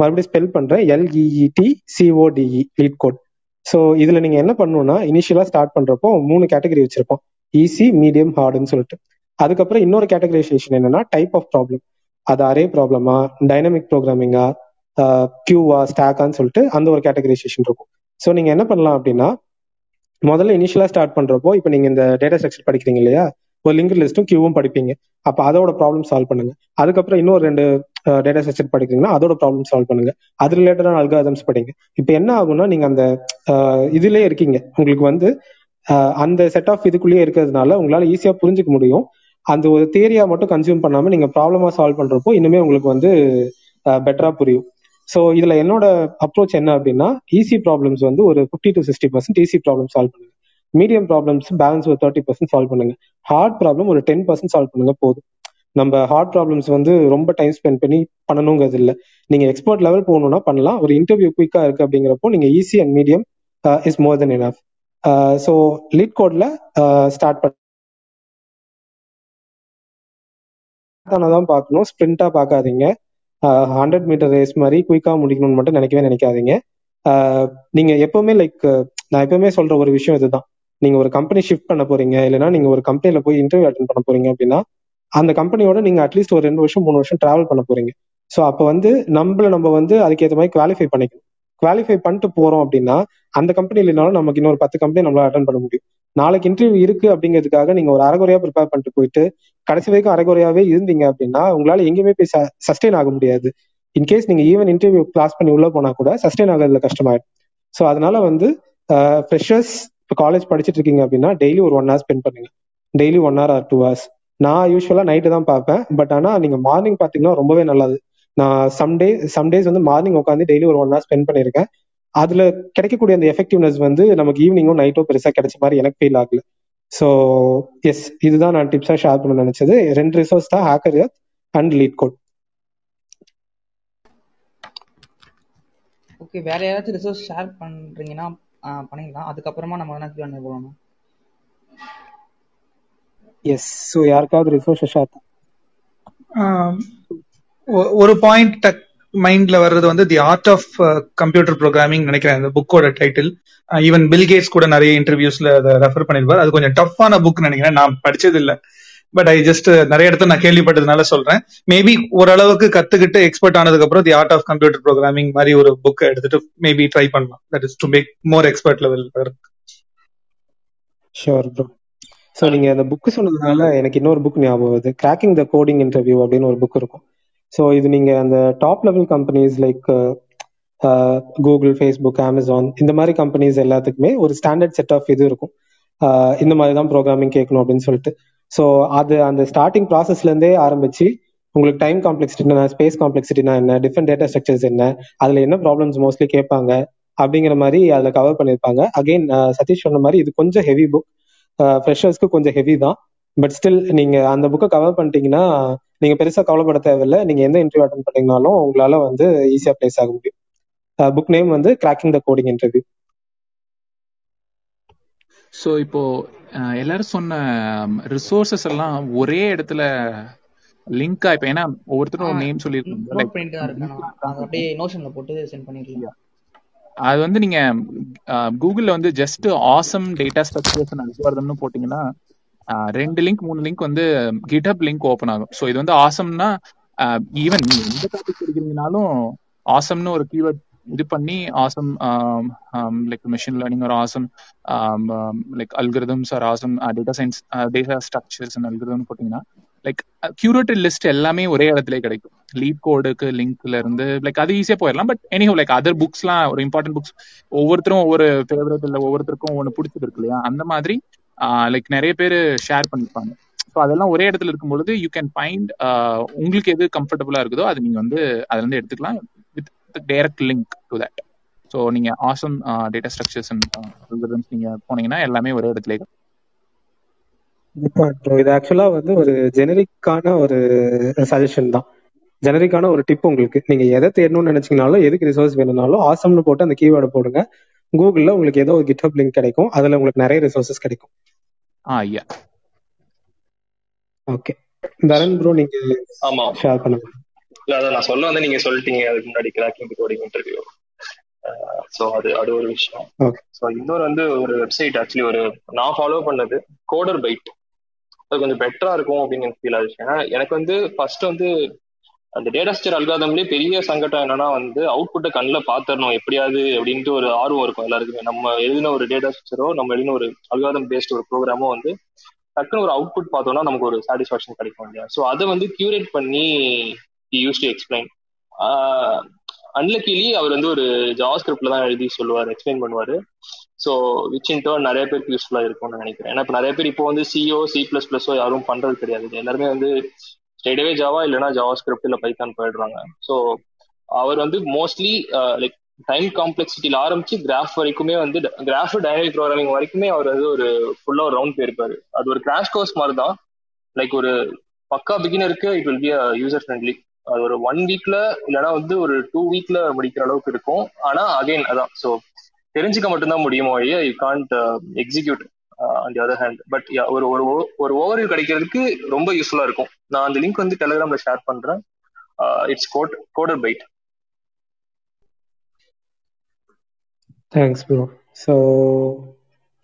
A: மறுபடியும் ஸ்பெல் பண்றேன். L E E T C O D E LeetCode so இதுல நீங்க என்ன பண்ணணும்னா இனிஷியலா ஸ்டார்ட் பண்றப்போ மூணு கேட்டகரி வச்சிருப்போம் ஈஸி மீடியம் ஹார்டுன்னு சொல்லிட்டு. அதுக்கப்புறம் இன்னொரு கேட்டகரைசேஷன் என்னன்னா டைப் ஆஃப் ப்ராப்ளம் அது அரே ப்ராப்ளமா டைனமிக் ப்ரோக்ராமிங்கா கியூவா ஸ்டாக்கான்னு சொல்லிட்டு அந்த ஒரு கேட்டகரைசேஷன் இருக்கும். ஸோ நீங்க என்ன பண்ணலாம் அப்படின்னா முதல்ல இனிஷியலா ஸ்டார்ட் பண்றப்போ இப்போ நீங்க இந்த டேட்டா ஸ்ட்ரக்சர் படிக்கிறீங்க இல்லையா? ஒரு லிங்க் லிஸ்ட்டும் கியூவும் படிப்பீங்க. அப்போ அதோட ப்ராப்ளம் சால்வ் பண்ணுங்க. அதுக்கப்புறம் இன்னொரு ரெண்டு டேட்டா ஸ்ட்ரக்சர் படிக்கிறீங்கன்னா அதோட ப்ராப்ளம் சால்வ் பண்ணுங்க. அது ரிலேட்டடான அல்காதம்ஸ் படிங்க. இப்போ என்ன ஆகும்னா நீங்க அந்த இதுலயே இருக்கீங்க. உங்களுக்கு வந்து அந்த செட் ஆஃப் இதுக்குள்ளேயே இருக்கிறதுனால உங்களால ஈஸியா புரிஞ்சுக்க முடியும். அந்த ஒரு தேரியா மட்டும் கன்சியூம் பண்ணாம நீங்க ப்ராப்ளமா சால்வ் பண்றப்போ இன்னுமே உங்களுக்கு வந்து பெட்டரா புரியும். ஸோ இதுல என்னோட அப்ரோச் என்ன அப்படின்னா ஈஸி ப்ராப்ளம்ஸ் வந்து ஒரு fifty to sixty percent easy problem solve பண்ணுங்க. மீடியம் ப்ராப்ளம்ஸ் பேலன்ஸ் ஒரு தேர்ட்டி பர்சன்ட் சால்வ் பண்ணுங்க. ஹார்ட் ப்ராப்ளம் ஒரு டென் பர்சன்ட் சால்வ் பண்ணுங்க போதும். நம்ம ஹார்ட் ப்ராப்ளம்ஸ் வந்து ரொம்ப டைம் ஸ்பெண்ட் பண்ணி பண்ணணுங்கிறது இல்லை. நீங்க எக்ஸ்பர்ட் லெவல் போகணும்னா பண்ணலாம். ஒரு இன்டர்வியூ குயிக்கா இருக்கு அப்படிங்கிறப்போ நீங்க easy and medium is more then enough so lid கோட்ல ஸ்டார்ட் பண்ண தான் பார்க்கணும். ஸ்ப்ரிண்டா பார்க்காதீங்க. ஹண்ட்ரட் மீட்டர் ரேஸ் மாதிரி குயிக்கா முடிக்கணும்னு மட்டும் நினைக்கவே நினைக்காதீங்க. Uh, நீங்க எப்பவுமே லைக் uh, நான் எப்பவுமே சொல்ற ஒரு விஷயம் இதுதான். நீங்க ஒரு கம்பெனி ஷிஃப்ட் பண்ண போறீங்க. இல்லைன்னா நீங்க ஒரு கம்பெனில போய் இன்டர்வியூ அட்டன் பண்ண போறீங்க அப்படின்னா அந்த கம்பெனியோட நீங்க அட்லீஸ்ட் ஒரு ரெண்டு வருஷம் மூணு வருஷம் டிராவல் பண்ண போறீங்க. ஸோ அப்போ வந்து நம்மள நம்ம வந்து அதுக்கேற்ற மாதிரி குவாலிஃபை பண்ணிக்கணும். குவாலிஃபை பண்ணிட்டு போறோம் அப்படின்னா அந்த கம்பெனி இல்லைனாலும் நமக்கு இன்னொரு பத்து கம்பெனி நம்மளால அட்டன் பண்ண முடியும். நாளைக்கு இன்டர்வியூ இருக்கு அப்படிங்கிறதுக்காக நீங்க ஒரு அரைகுறையா ப்ரிப்பேர் பண்ணிட்டு போயிட்டு கடைசி வரைக்கும் அரைகுறையாவே இருந்தீங்க அப்படின்னா உங்களால எங்கேயுமே போய் சஸ்டெயின் ஆக முடியாது. இன்கேஸ் நீங்க ஈவன் இன்டர்வியூ கிளாஸ் பண்ணி உள்ள போனா கூட சஸ்டெயின் ஆகிறதுல கஷ்டமாயிடும். ஸோ அதனால வந்து ஃப்ரெஷர்ஸ் இப்போ காலேஜ் படிச்சுட்டு இருக்கீங்க அப்படின்னா டெய்லி ஒரு ஒன் ஹவர் ஸ்பெண்ட் பண்ணுங்க. Daily one hour or two hours நான் யூஸ்வலா நைட்டு தான் பார்ப்பேன். பட் ஆனா நீங்க மார்னிங் பாத்தீங்கன்னா ரொம்பவே நல்லது. நான் சம்டே சம்டேஸ் வந்து மார்னிங் உட்காந்து டெய்லி ஒரு ஒன் ஹவர் ஸ்பெண்ட் பண்ணியிருக்கேன். அதுல கிடைக்கக்கூடிய அந்த எஃபெக்டிவ்னஸ் வந்து நமக்கு ஈவினிங்கும் நைட்டோ பெருசா கிடைச்ச மாதிரி எனக்கு ஃபீல் ஆகல. ஸோ எஸ் இதுதான் நான் டிப்ஸா ஷேர் பண்ண நினைச்சது. ரெண்டு ரிசோர்ஸ் தான் hacker and LeetCode
F: okay வேற யாராச்சும் ரிசோர்ஸ் ஷேர் பண்றீங்கன்னா பண்ணிடலாம். அதுக்கப்புறமா நம்ம என்ன கியூ போகணும்
A: எஸ் ஸோ யாருக்காவது ரிசோர்ஸ் ஷேர்
P: ஒரு பாயிண்ட் மைண்ட்ல வர்றது வந்து the art of computer programming நினைக்கிறேன். அந்த புக்கோட டைட்டில் ஈவன் பில் கேட்ஸ் கூட நிறைய இன்டர்வியூஸ்ல அதை ரெஃபர் பண்ணிருப்பார். அது கொஞ்சம் டஃப்பான புக் நினைக்கிறேன். நான் படிச்சது இல்ல பட் ஐ ஜஸ்ட் uh, நிறைய இடத்துல நான் கேள்விப்பட்டதுனால சொல்றேன். மேபி ஓரளவுக்கு கத்துக்கிட்டு எக்ஸ்பர்ட் ஆனதுக்கு அப்புறம் the art of computer programming மாதிரி ஒரு புக் எடுத்துட்டு மேபி ட்ரை பண்ணலாம். That is to make more expert level
A: sure bro so நீங்க அந்த புக் சொன்னதுனால எனக்கு இன்னொரு புக் ஞாபகம் வருது. கிராக்கிங் த கோடிங் இன்டர்வியூ அப்படின்னு ஒரு புக் இருக்கும். ஸோ இது நீங்க அந்த top level companies like Google Facebook Amazon இந்த மாதிரி கம்பெனிஸ் எல்லாத்துக்குமே ஒரு ஸ்டாண்டர்ட் செட் ஆஃப் இது இருக்கும். Uh, இந்த மாதிரி தான் ப்ரோக்ராமிங் கேட்கணும் அப்படின்னு சொல்லிட்டு. ஸோ அது அந்த ஸ்டார்டிங் ப்ராசஸ்லேருந்தே ஆரம்பிச்சு உங்களுக்கு டைம் காம்ப்ளெக்சிட்டினா ஸ்பேஸ் காம்ப்ளெக்சிட்டினா என்ன டிஃப்ரெண்ட் டேட்டா ஸ்ட்ரக்சர்ஸ் என்ன அதில் என்ன ப்ராப்ளம்ஸ் மோஸ்ட்லி கேட்பாங்க அப்படிங்கிற மாதிரி அதில் கவர் பண்ணியிருப்பாங்க. அகைன் uh, சதீஷ் சொன்ன மாதிரி இது கொஞ்சம் ஹெவி புக் ஃப்ரெஷர்ஸ்க்கு கொஞ்சம் ஹெவி தான். பட் ஸ்டில் நீங்கள் அந்த புக்கை கவர் பண்ணிட்டீங்கன்னா நீங்க பெருசா கவலைப்பட தேவையில்லை. நீங்க எந்த இன்டர்வியூ அட்டன் பண்ணீங்கனாலும் உங்களால வந்து ஈஸியா பிளேஸ் ஆக முடியும். புக் நேம் வந்து cracking the coding interview
E: so இப்போ அஹ், எல்லாரும் சொன்ன ரிசோர்சஸ் எல்லாம் ஒரே இடத்துல லிங்கா இப்போ ஏன்னா ஒவ்வொருத்தரும் ஒரு நேம்
Q: அதை அப்படியே நோஷன்ல போட்டு சென்ட் பண்ணிடலாம்.
E: அது வந்து நீங்க கூகுள்ல வந்து ஜஸ்ட் ஆசம் டேட்டா ஸ்ட்ரக்சர்ஸ் அல்காரிதம்னு போட்டீங்கன்னா ரெண்டு லிங்க் மூணு லிங்க் வந்து கிட்ஹப் லிங்க் ஓப்பன் ஆகும். ஸோ இது வந்து ஆசம்னா ஈவன் நீ எந்த டாபிக் எடுக்கிறீங்கனாலும் ஆசம்னு ஒரு கீவேர்ட் இது பண்ணி ஆசம் லைக் மிஷின் லேர்னிங் ஒரு awesome like algorithms or awesome data science data structures algorithm போட்டீங்கன்னா லைக் கியூரேட்டட் லிஸ்ட் எல்லாமே ஒரே இடத்துல கிடைக்கும். லீட் கோடுக்கு லிங்க்ல இருந்து லைக் அது ஈஸியா போயிடலாம். பட் எனிஹோ லைக் அதர் புக்ஸ்லாம் ஒரு இம்பார்ட்டன்ட் புக்ஸ் ஒவ்வொருத்தரும் ஒவ்வொரு ஃபேவரட் இல்லை ஒவ்வொருத்தருக்கும் ஒன்று பிடிச்சது இருக்கு இல்லையா? அந்த மாதிரி லைக் நிறைய பேர் ஷேர் பண்ணிருப்பாங்க. ஸோ அதெல்லாம் ஒரே இடத்துல இருக்கும் பொழுது யூ கேன் ஃபைண்ட் உங்களுக்கு எது கம்ஃபர்டபுளா இருக்குதோ அது நீங்க வந்து அதுல இருந்து எடுத்துக்கலாம் with direct link to that so நீங்க ஆசம் டேட்டா ஸ்ட்ரக்சர்ஸ் நீங்க போனீங்கன்னா எல்லாமே ஒரே இடத்துல இருக்கும்.
A: இது ஆக்சுவலா வந்து ஒரு ஜெனரிக்கான ஒரு சஜஷன் தான். ஜெனரிக்கான ஒரு டிப் உங்களுக்கு. நீங்க எதை தேடணும்னு நினைச்சீங்கனாலும் எதுக்கு ரிசோர்ஸ் வேணும்னாலும் ஆசம்னு போட்டு அந்த கீவேர்டை போடுங்க. கூகுள்ல உங்களுக்கு ஏதோ ஒரு கிட்ஹப் லிங்க் கிடைக்கும். அதுல உங்களுக்கு நிறைய ரிசோர்சஸ் கிடைக்கும்.
E: ஆ ஐயா
A: ஓகே தரன் ப்ரோ நீங்க
G: ஆமா.
A: ஷேர் பண்ணுங்க.
G: இல்ல அதை நான் சொல்ல வந்து நீங்க சொல்லிட்டீங்க. அதுக்கு முன்னாடி கிராக்கிங் கோடிங் இன்டர்வியூ ஸோ அது அது ஒரு விஷயம்.
A: ஓகே
G: ஸோ இன்னொரு வந்து ஒரு வெப்சைட் ஆக்சுவலி ஒரு நான் ஃபாலோ பண்ணது கோடர் பைட் அது கொஞ்சம் பெட்டரா இருக்கும் அப்படின்னு எனக்கு ஃபீல் ஆச்சு ஏன்னா எனக்கு வந்து ஃபர்ஸ்ட் வந்து அந்த டேட்டா ஸ்டர் அல்காதம்லேயே பெரிய சங்கடம் என்னன்னா வந்து அவுட்புட்டை கண்ணில் பார்த்துடணும் எப்படியாவது அப்படின்ட்டு ஒரு ஆர்வம் இருக்கும் எல்லாருக்குமே. நம்ம எழுதின ஒரு டேட்டா ஸ்ட்ரக்சரோ நம்ம எழுதின ஒரு அல்காதம் பேஸ்ட் ஒரு ப்ரோக்ராமோ வந்து டக்குன்னு ஒரு அவுட்புட் பார்த்தோம்னா நமக்கு ஒரு சாட்டிஸ்ஃபேக்ஷன் கிடைக்கும் இல்லையா? ஸோ அதை வந்து கியூரேட் பண்ணி யூஸ் டு எக்ஸ்பிளைன் அன்லக்கிலி அவர் வந்து ஒரு ஜாவா தான் எழுதி சொல்லுவார் எக்ஸ்பிளைன் பண்ணுவார். ஸோ விச் இன் டர்ன் நிறைய பேருக்கு யூஸ்ஃபுல்லாக இருக்கும்னு நினைக்கிறேன். ஏன்னா இப்போ நிறைய பேர் இப்போ வந்து சிஓ சி பிளஸ் பிளஸோ யாரும் பண்றது கிடையாது. எல்லாருமே வந்து ஸ்டெடவே ஜாவா இல்லைன்னா ஜாவா ஸ்கிரிப்ட் இல்லை பைத்தான் போயிடுறாங்க. ஸோ அவர் வந்து மோஸ்ட்லி லைக் டைம் காம்ப்ளெக்சிட்டியில் ஆரம்பிச்சு கிராஃப் வரைக்குமே வந்து கிராஃப் டைனமிக் ப்ரோக்ராமிங் வரைக்குமே அவர் வந்து ஒரு ஃபுல்லாக ஒரு ரவுண்ட் போயிருப்பாரு. அது ஒரு கிராஷ் கோர்ஸ் மாதிரி தான் லைக் ஒரு பக்கா பிகினருக்கு it will be user friendly அது ஒரு ஒன் வீக்ல இல்லைன்னா வந்து ஒரு டூ வீக்ல முடிக்கிற அளவுக்கு இருக்கும். ஆனா அகைன் அதான். ஸோ தெரிஞ்சுக்க மட்டும்தான் முடியுமோ ஐயா you can't execute on the other hand but ஒரு ஒரு ஒரு ஓவர்வியூ கிடைக்கிறதுக்கு ரொம்ப யூஸ்ஃபுல்லா இருக்கும். நான் அந்த லிங்க் வந்து டெலிகிராம்ல ஷேர் பண்றேன். It's code coder byte
A: thanks bro so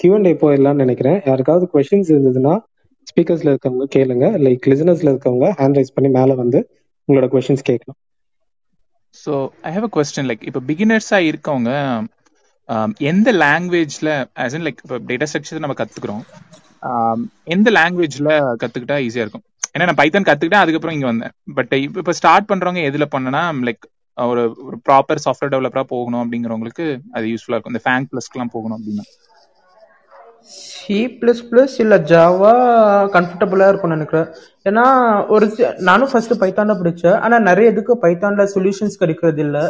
A: Q and A போயிடலாம்னு நினைக்கிறேன். யாருக்காவது கொஷின்ஸ் இருந்ததுன்னா ஸ்பீக்கர்ஸ்ல இருக்கவங்க கேளுங்க. லைக் லிசனர்ஸ்ல இருக்கவங்க ஹேண்ட் ரைஸ் பண்ணி மேலே வந்து உங்களோட கொஷின்ஸ் கேட்கலாம்.
E: So I have a question like இப்போ பிகினர்ஸா இருக்கவங்க எந்த லாங்குவேஜ்ல ஆஸ் இன் லைக் இப்போ டேட்டா ஸ்ட்ரக்சர் நம்ம கத்துக்கிறோம். Um, எந்த லாங்குவேஜ்ல கத்துக்கிட்டா ஈஸியா இருக்கும். ஏன்னா நான் பைத்தான் கத்துக்கிட்டேன் அதுக்கப்புறம் இங்க வந்தேன். பட் இப்போ ஸ்டார்ட் பண்றவங்க எதுல பண்ணனா லைக் ஒரு ஒரு ப்ராப்பர் சாஃப்ட்வேர் டெவலப்பரா போகணும் அப்படிங்கிறவங்களுக்கு அது யூஸ்ஃபுல்லா இருக்கும். இந்த ஃபேங்க் பிளஸ்க்குலாம் போகணும் அப்படின்னா.
J: சி ப்ளஸ் ப்ளஸ் இல்லை ஜாவா கம்ஃபர்டபுளாக இருக்கும்னு நினைக்கிறேன். ஏன்னா ஒரு நானும் ஃபர்ஸ்ட் பைத்தான்ல பிடிச்சேன். ஆனால் நிறைய இதுக்கு பைத்தான்ல சொல்யூஷன்ஸ் கிடைக்கிறது இல்லை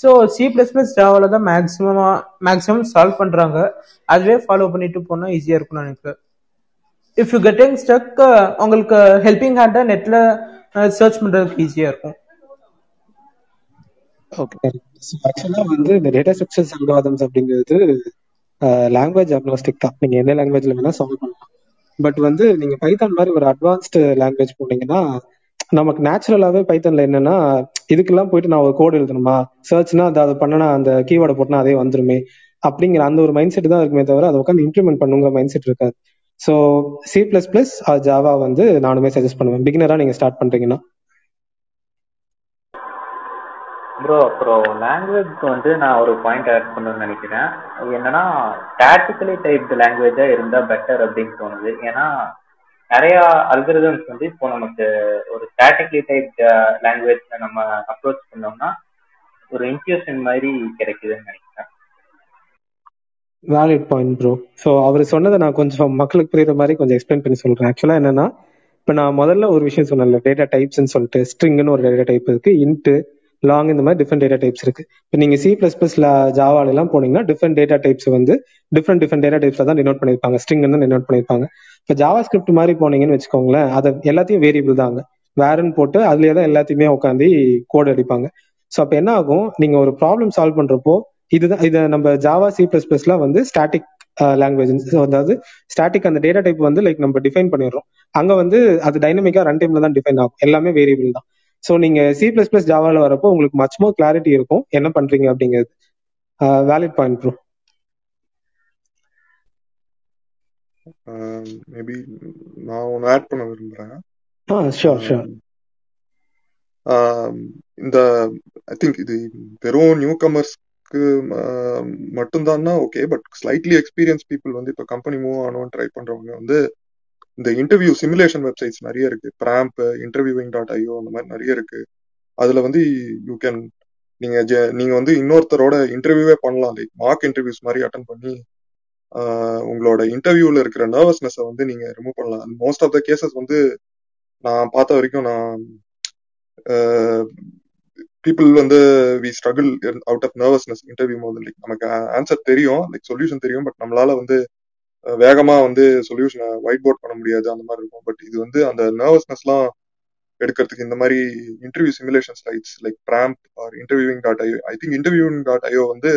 J: ஸோ சி ப்ளஸ் ப்ளஸ் ஜாவால தான் மேக்ஸிமமாக மேக்ஸிமம் சால்வ் பண்ணுறாங்க அதுவே ஃபாலோ பண்ணிட்டு போனால் ஈஸியாக இருக்கும்னு நினைக்கிறேன். இஃப் யூ கெட்டிங் ஸ்டக் உங்களுக்கு ஹெல்பிங் ஹேண்டாக நெட்டில் சர்ச் பண்ணுறதுக்கு ஈஸியாக இருக்கும்.
A: ஓகே ஆக்சுவலாக வந்து இந்த டேட்டா ஸ்ட்ரக்சர்ஸ் அல்காதம்ஸ் அப்படிங்கிறது லாங்குவேஜ் அக்னாஸ்டிக் தான். நீங்கள் எந்த லாங்குவேஜில் வேணால் சால்வ் பண்ணலாம். பட் வந்து நீங்கள் பைத்தான் மாதிரி ஒரு அட்வான்ஸ்டு லாங்குவேஜ் போனீங்கன்னா நமக்கு நேச்சுரலாவே பைத்தன்ல என்னன்னா இதுக்கெல்லாம் போயிட்டு நான் ஒரு கோட் எழுதணுமா? சர்ச்னா அதை அதை பண்ணனா அந்த கீவேர்டை போட்டனா அதே வந்துருமே. அப்படிங்கிற அந்த ஒரு மைண்ட் செட் தான் இருக்குமே தவிர அதை உட்காந்து இம்ப்ளிமெண்ட் பண்ணுங்கிற மைண்ட் செட் இருக்காது. So C plus plus Java வந்து நானுமே சஜஸ்ட் பண்ணுவேன். பிகினரா நீங்க ஸ்டார்ட் பண்றீங்கன்னா.
R: ப்ரோ அப்புறம் லாங்குவேஜ்க்கு வந்து நான் ஒரு பாயிண்ட் ஆட் பண்ணணும்னு நினைக்கிறேன். அது என்னன்னா ஸ்டாட்டிக்கலி டைப்டு லாங்குவேஜா இருந்தா பெட்டர் அப்படின்னு தோணுது. ஏன்னா நிறைய அல்கரிதம்ஸ் வந்து இப்போ நமக்கு ஒரு ஸ்டாட்டிக்லி டைப் லாங்குவேஜ்ல நம்ம அப்ரோச் பண்ணோம்னா ஒரு இன்ட்யூஷன் மாதிரி கிடைக்குதுன்னு நினைக்கிறேன்.
A: வேலிட் பாயிண்ட் ப்ரோ ஸோ அவர் சொன்னதை நான் கொஞ்சம் மக்களுக்கு புரியுற மாதிரி கொஞ்சம் எக்ஸ்பிளைன் பண்ணி சொல்றேன். ஆக்சுவலா என்னன்னா இப்போ நான் முதல்ல ஒரு விஷயம் சொன்னேன்ல டேட்டா டைப்ஸ்னு சொல்லிட்டு ஸ்ட்ரிங்னு ஒரு டேட்டா டைப் இருக்கு இன்ட்டு லாங் இந்த மாதிரி டிஃப்ரெண்ட் டேட்டா டைப்ஸ் இருக்கு. இப்போ நீங்க சி பிளஸ் பிளஸ்ல ஜாவால எல்லாம் போனீங்கன்னா டிஃப்ரெண்ட் டேட்டா டைப்ஸ் வந்து டிஃப்ரெண்ட் டிஃப்ரெண்ட் டேட்டா டைப்ஸ்ல தான் டினோட் பண்ணிருப்பாங்க ஸ்ட்ரிங்னு டினோட் பண்ணிருப்பாங்க இப்போ ஜாவா ஸ்கிரிப்ட் மாதிரி போனீங்கன்னு வச்சுக்கோங்களேன் அதை எல்லாத்தையும் வேரியபிள் தாங்க. வேறுன்னு போட்டு அதுலயே தான் எல்லாத்தையுமே உட்காந்து கோட் அடிப்பாங்க. ஸோ அப்போ என்ன ஆகும்? நீங்க ஒரு ப்ராப்ளம் சால்வ் பண்றப்போ இதுதான் இதை நம்ம ஜாவா சி பிளஸ் பிளஸ்ல வந்து ஸ்டாட்டிக் லாங்குவேஜ் அதாவது ஸ்டாட்டிக் அந்த டேட்டா டைப் வந்து லைக் நம்ம டிஃபைன் பண்ணிடுறோம். அங்க வந்து அது டைனமிக்கா ரன் டைம்ல தான் டிஃபைன் ஆகும். எல்லாமே வேரியபிள் தான். ஸோ நீங்க சி பிளஸ் பிளஸ் ஜாவால வரப்போ உங்களுக்கு மச் மோர் கிளாரிட்டி இருக்கும். என்ன பண்றீங்க அப்படிங்கிறது. வேலிட் பாயிண்ட் ப்ரோ
S: மேபி நான் ஒன்று ஆட் பண்ண விரும்புறேன்.
A: ஆ ஷோர் ஷோர்
S: இந்த ஐ திங்க் இது வெறும் நியூ கமர்ஸ்க்கு மட்டும்தான்னா okay but slightly experience people வந்து இப்போ கம்பெனி மூவ் ஆகணும்னு ட்ரை பண்றவங்க வந்து இந்த இன்டர்வியூ சிமுலேஷன் வெப்சைட்ஸ் நிறைய இருக்கு. பிராம்ப் இன்டர்வியூவிங் டாட் ஐயோ அந்த மாதிரி நிறைய இருக்கு. அதுல வந்து யூ கேன் நீங்க நீங்க வந்து இன்னொருத்தரோட இன்டர்வியூவே பண்ணலாம். லைக் மார்க் இன்டர்வியூஸ் மாதிரி அட்டன் பண்ணி உங்களோட இன்டர்வியூல இருக்கிற நர்வஸ்னஸை வந்து நீங்க ரிமூவ் பண்ணலாம். மோஸ்ட் ஆஃப் த கேசஸ் வந்து நான் பார்த்த வரைக்கும் நான் பீப்புள் வந்து we struggle out of nervousness interview போது லைக் நமக்கு ஆன்சர் தெரியும். லைக் சொல்யூஷன் தெரியும். பட் நம்மளால வந்து வேகமா வந்து சொல்யூஷனை ஒயிட் போர்ட் பண்ண முடியாது அந்த மாதிரி இருக்கும். பட் இது வந்து அந்த நர்வஸ்னஸ்லாம் எடுக்கிறதுக்கு இந்த மாதிரி interview simulation slides like Pramp or interviewing dot ஐயோ ஐ திங்க் இன்டர்வியூவிங் டாட் ஐயோ வந்து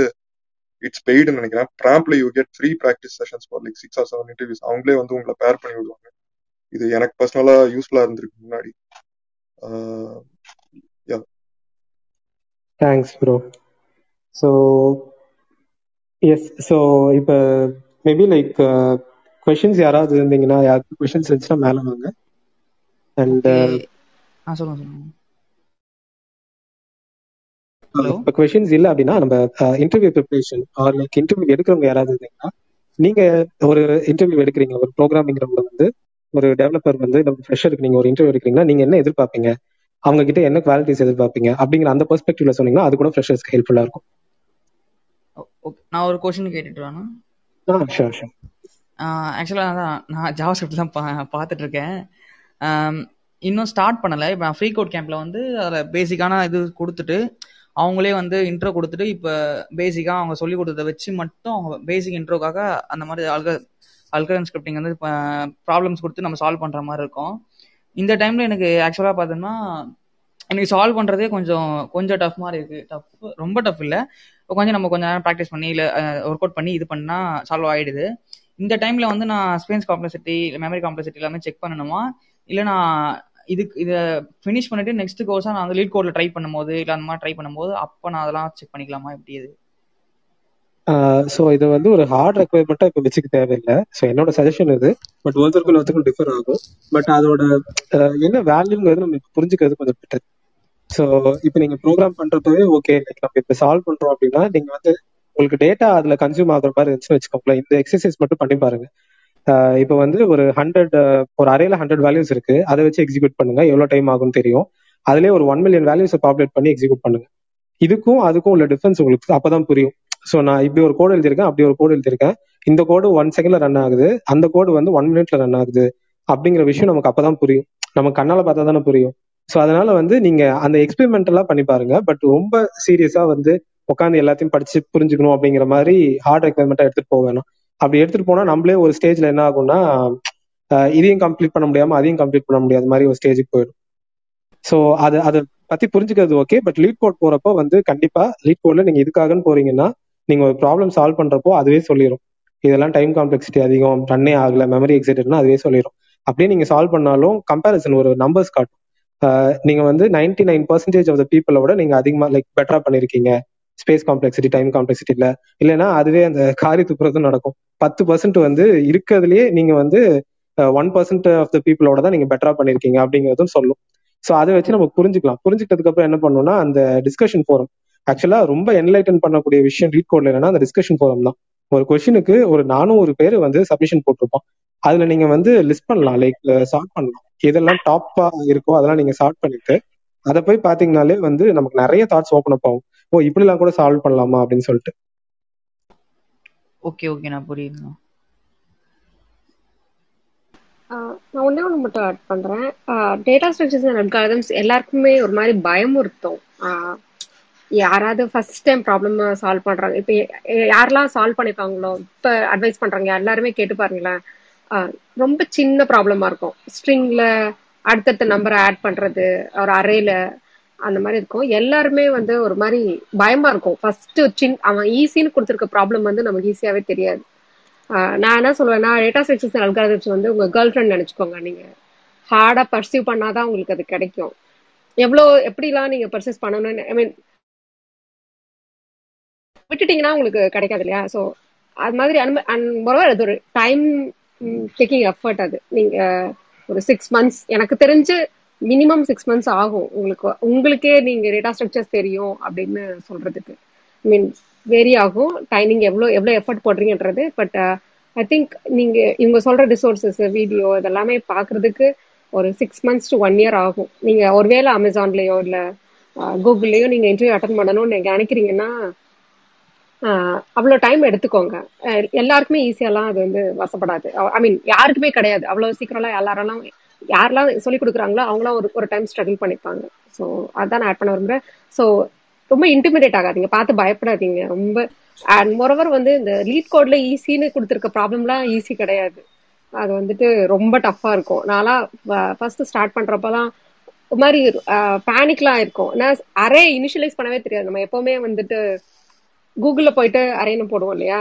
S: இட்ஸ் பெய்டுன்னு நினைக்கிறேன். பிராம்ப்ல you get free practice sessions for like six or seven interviews அவங்களே வந்து உங்களை பேர் பண்ணி விடுவாங்க. இது எனக்கு பர்சனலா யூஸ்ஃபுல்லா இருந்திருக்கு முன்னாடி. Yeah
A: thanks bro so yes so இப்போ மேபி லைக் கொஷின்ஸ் யாராவது இருந்தீங்கன்னா யாருக்கு கொஷின்ஸ் இருந்துச்சுன்னா மேலே வாங்க. அண்ட்
Q: சொல்லுங்க சொல்லுங்க.
A: இப்போ கொஷின்ஸ் இல்லை அப்படின்னா நம்ம interview preparation or like interview எடுக்கிறவங்க யாராவது இருந்தீங்கன்னா நீங்க ஒரு இன்டர்வியூ எடுக்கிறீங்க ஒரு ப்ரோக்ராமிங்கிறவங்க வந்து ஒரு டெவலப்பர் வந்து நம்ம ஃப்ரெஷருக்கு நீங்க ஒரு இன்டர்வியூ எடுக்கிறீங்கன்னா நீங்க என்ன எதிர்பார்ப்பீங்க? அவங்க கிட்ட என்ன குவாலிட்டிஸ் எதிர்பார்ப்பீங்க? அப்படிங்கிற அந்த பெர்ஸ்பெக்டிவ்ல சொன்னீங்கன்னா அது கூட ஃப்ரெஷர்ஸ்க்கு ஹெல்ப்ஃபுல்லா இருக்கும்.
Q: நான் ஒரு கொஷின் கேட்டுட்டு வேணா
A: ஆ ஷோர் ஷோர்
Q: ஆக்சுவலாக அதான் நான் ஜாவா ஸ்கிரிப்ட் தான் பா பார்த்துட்டு இருக்கேன் இன்னும் ஸ்டார்ட் பண்ணலை. இப்போ ஃப்ரீ கோட் கேம்பில் வந்து அதில் பேசிக்கான இது கொடுத்துட்டு அவங்களே வந்து இன்ட்ரோ கொடுத்துட்டு இப்போ பேசிக்காக அவங்க சொல்லி கொடுத்ததை வச்சு மட்டும் அவங்க பேசிக் இன்ட்ரோக்காக அந்த மாதிரி அல்க அல்கரன் ஸ்கிரிப்டிங் வந்து இப்போ ப்ராப்ளம்ஸ் கொடுத்து நம்ம சால்வ் பண்ணுற மாதிரி இருக்கும். இந்த டைமில் எனக்கு ஆக்சுவலாக பார்த்தோம்னா எனக்கு சால்வ் பண்ணுறதே கொஞ்சம் கொஞ்சம் டஃப் மாதிரி இருக்குது டஃப் ரொம்ப டஃப் இல்லை. கொஞ்சம் நம்ம கொஞ்ச நேரம் ப்ராக்டிஸ் பண்ணி இல்லை ஒர்க் அவுட் பண்ணி இது பண்ணால் சால்வ் ஆகிடுது இந்த டைமில் வந்து நான் ஸ்பேஸ் காம்ப்ளெக்சிட்டி மெமரி காம்ப்ளெக்சிட்டி எல்லாமே செக் பண்ணணுமா? இல்லை நான் இதுக்கு இதை ஃபினிஷ் பண்ணிட்டு நெக்ஸ்ட் கோர்ஸாக நான் வந்து லீட் கோடில் ட்ரை பண்ணும்போது இல்லை அந்த மாதிரி ட்ரை பண்ணும்போது அப்போ நான் அதெல்லாம் செக் பண்ணிக்கலாமா? எப்படி இது?
A: ஸோ இது வந்து ஒரு ஹார்ட் ரெக்குவயர்மெண்ட்டாக இப்போ வச்சுக்க தேவையில்லை. ஸோ என்னோட சஜஷன் இது. பட் ஒருத்தருக்கும் ஒருத்தருக்கும் டிஃபர் ஆகும். பட் அதோட என்ன வேல்யூங்கிறது நம்ம புரிஞ்சுக்கிறது கொஞ்சம் பெட்டர் ஸோ இப்போ நீங்க ப்ரோக்ராம் பண்றப்பவே ஓகே லைக் நம்ம இப்போ சால்வ் பண்றோம் அப்படின்னா நீங்க வந்து உங்களுக்கு டேட்டா அதுல கன்சியூம் ஆகுற மாதிரி இருந்துச்சுன்னு வச்சுக்கோங்களேன். இந்த எக்ஸசைஸ் மட்டும் பண்ணி பாருங்க. இப்போ வந்து ஒரு ஹண்ட்ரட் ஒரு அரையில ஹண்ட்ரட் வேல்யூஸ் இருக்கு. அதை வச்சு எக்ஸிக்யூட் பண்ணுங்க. எவ்வளவு டைம் ஆகும்னு தெரியும். அதுலேயே ஒரு ஒன் மில்லியன் வேல்யூஸை பாப்புலேட் பண்ணி எக்ஸிக்யூட் பண்ணுங்க. இதுக்கும் அதுக்கும் உள்ள டிஃபரன்ஸ் உங்களுக்கு அப்பதான் புரியும். ஸோ நான் இப்படி ஒரு கோடு எழுதியிருக்கேன் அப்படி ஒரு கோடு எழுதியிருக்கேன். இந்த கோடு ஒன் செகண்ட்ல ரன் ஆகுது. அந்த கோடு வந்து ஒன் மினிட்ல ரன் ஆகுது. அப்படிங்கிற விஷயம் நமக்கு அப்பதான் புரியும். நம்ம கண்ணால பார்த்தா தானே புரியும். ஸோ அதனால வந்து நீங்க அந்த எக்ஸ்பெரிமெண்டெல்லாம் பண்ணி பாருங்க. பட் ரொம்ப சீரியஸா வந்து உட்காந்து எல்லாத்தையும் படிச்சு புரிஞ்சுக்கணும் அப்படிங்கிற மாதிரி ஹார்ட் ரெக்குவயர்மெண்ட்டா எடுத்துட்டு போக வேணும். அப்படி எடுத்துட்டு போனா நம்மளே ஒரு ஸ்டேஜ்ல என்ன ஆகும்னா இதையும் கம்ப்ளீட் பண்ண முடியாம அதையும் கம்ப்ளீட் பண்ண முடியாத மாதிரி ஒரு ஸ்டேஜுக்கு போயிடும். ஸோ அது அதை பத்தி புரிஞ்சுக்கிறது ஓகே பட் லீட் கோட் போறப்போ வந்து கண்டிப்பா லீட் கோட்ல நீங்க இதுக்காகன்னு போறீங்கன்னா நீங்க ஒரு ப்ராப்ளம் சால்வ் பண்றப்போ அதுவே சொல்லிடும் இதெல்லாம் டைம் காம்ப்ளெக்சிட்டி அதிகம் ரன்னே ஆகல மெமரி எக்ஸைட்டட்னா அதுவே சொல்லிடும் அப்படியே நீங்க சால்வ் பண்ணாலும் கம்பேரிசன் ஒரு நம்பர்ஸ் காட்டும். நீங்க வந்து ninety nine percentage of the பீப்புளை விட நீங்க அதிகமா லைக் பெட்டரா பண்ணிருக்கீங்க. ஸ்பேஸ் காம்ப்ளெக்சிட்டி டைம் காம்ப்ளெக்சிட்டி இல்ல இல்லைன்னா அதுவே அந்த காரி துப்புறதும் நடக்கும். பத்து பர்சன்ட் வந்து இருக்கிறதுலயே நீங்க வந்து ஒன் பர்சன்ட் ஆஃப் த பீப்புளோட தான் நீங்க பெட்டரா பண்ணிருக்கீங்க அப்படிங்கிறதும் சொல்லும். ஸோ அதை வச்சு நம்ம புரிஞ்சுக்கலாம். புரிஞ்சுக்கிட்டதுக்கு அப்புறம் என்ன பண்ணணும்னா அந்த டிஸ்கஷன் ஃபோரம் ஆக்சுவலா ரொம்ப என்லைட்டன் பண்ணக்கூடிய விஷயம் ரீட் கோட்ல என்னன்னா அந்த டிஸ்கஷன் ஃபோரம் தான். ஒரு கொஸ்டினுக்கு ஒரு நானூறு பேர் வந்து சப்மிஷன் போட்டிருப்போம் அதுல நீங்க வந்து லிஸ்ட் பண்ணலாம். லைக் சால்வ் பண்ணலாம். எதெல்லாம் டாப்பா இருக்கோ அதெல்லாம் நீங்க சார்ட் பண்ணிட்டு அதை போய் பாத்தீங்கன்னாலே வந்து நமக்கு நிறைய தாட்ஸ் ஓப்பன் அப் ஆகும். ஓ இப்படிலாம் கூட சால்வ் பண்ணலாமா அப்படின்னு சொல்லிட்டு.
Q: ஓகே ஓகே நான் புரியுதுண்ணா
M: நான் ஒன்றே ஒன்று மட்டும் ஆட் பண்ணுறேன் டேட்டா ஸ்ட்ரக்சர்ஸ் அண்ட் அல்காரிதம்ஸ் எல்லாருக்குமே ஒரு மாதிரி பயமுறுத்தும். யாராவது ஃபர்ஸ்ட் டைம் ப்ராப்ளம் சால்வ் பண்ணுறாங்க இப்போ யாரெல்லாம் சால்வ் பண்ணியிருக்காங்களோ இப்போ அட்வைஸ் பண்ணுறாங்க எல்லாருமே கேட்டு பாருங்களேன். ரொம்ப சின்ன ப்ராப்ளமா இருக்கும். ஸ்ட்ரிங்ல அடுத்தடுத்த நம்பரை ஆட் பண்றது ஒரு அறையில அந்த மாதிரி இருக்கும். எல்லாருமே வந்து ஒரு மாதிரி பயமா இருக்கும். ஃபர்ஸ்ட் சின் அவன் ஈஸின்னு கொடுத்துருக்க ப்ராப்ளம் வந்து நமக்கு ஈஸியாவே தெரியாது. நான் என்ன சொல்லுவேன்னா டேட்டா ஸ்ட்ரக்சர்ஸ் அல்காரிதம்ஸ் வந்து உங்க கேர்ள் ஃப்ரெண்ட் நினைச்சுக்கோங்க நீங்க. ஹார்டா பர்சீவ் பண்ணாதான் உங்களுக்கு அது கிடைக்கும். எவ்வளோ எப்படிலாம் நீங்க பர்சேஸ் பண்ணணும்னு ஐ மீன் விட்டுட்டீங்கன்னா உங்களுக்கு கிடைக்காது இல்லையா? ஸோ அது மாதிரி அண்ட் அது ஒரு டைம் டேக்கிங் எஃபர்ட் அது. நீங்க ஒரு சிக்ஸ் மந்த்ஸ் எனக்கு தெரிஞ்சு மினிமம் சிக்ஸ் மந்த்ஸ் ஆகும். உங்களுக்கு உங்களுக்கே நீங்க டேட்டா ஸ்ட்ரக்சர்ஸ் தெரியும் அப்படின்னு சொல்றதுக்கு. மீன் வேரி ஆகும். டைமிங் எவ்வளோ எவ்வளோ எஃபர்ட் போடுறீங்கன்றது. பட் ஐ திங்க் நீங்க இவங்க சொல்ற ரிசோர்சஸ் வீடியோ இதெல்லாமே பாக்குறதுக்கு ஒரு six months to one year ஆகும். நீங்க ஒருவேளை அமேசான்லயோ இல்ல uh, கூகுள்லயோ நீங்க இன்டர்வியூ அட்டன் பண்ணணும்னு நீங்க நினைக்கிறீங்கன்னா அவ்வளோ டைம் எடுத்துக்கோங்க. எல்லாருக்குமே ஈஸியாலாம் அது வந்து வசப்படாது. ஐ மீன் யாருக்குமே கிடையாது. அவ்வளோ சீக்கிரம்லாம் எல்லாரெல்லாம் யாரெல்லாம் சொல்லி கொடுக்குறாங்களோ அவங்களாம் ஒரு ஒரு டைம் ஸ்ட்ரகிள் பண்ணிப்பாங்க. ஸோ அதான் நான் ஆட் பண்ண விரும்புறேன். ஸோ ரொம்ப இன்டிமிடேட் ஆகாதீங்க. பார்த்து பயப்படாதீங்க. ரொம்ப அண்ட் மொரவர் வந்து இந்த லீட் கோட்ல ஈஸின்னு கொடுத்துருக்க ப்ராப்ளம்லாம் ஈஸி கிடையாது. அது வந்துட்டு ரொம்ப டஃப்பாக இருக்கும். நான்லாம் ஃபர்ஸ்ட் ஸ்டார்ட் பண்றப்பதான் ஒரு மாதிரி பேனிக்லாம் இருக்கும் ஏன்னா அரே இனிஷியலைஸ் பண்ணவே தெரியாது. நம்ம எப்போவுமே வந்துட்டு கூகுள்ல போயிட்டு அரேன்னு போடுவோம் இல்லையா?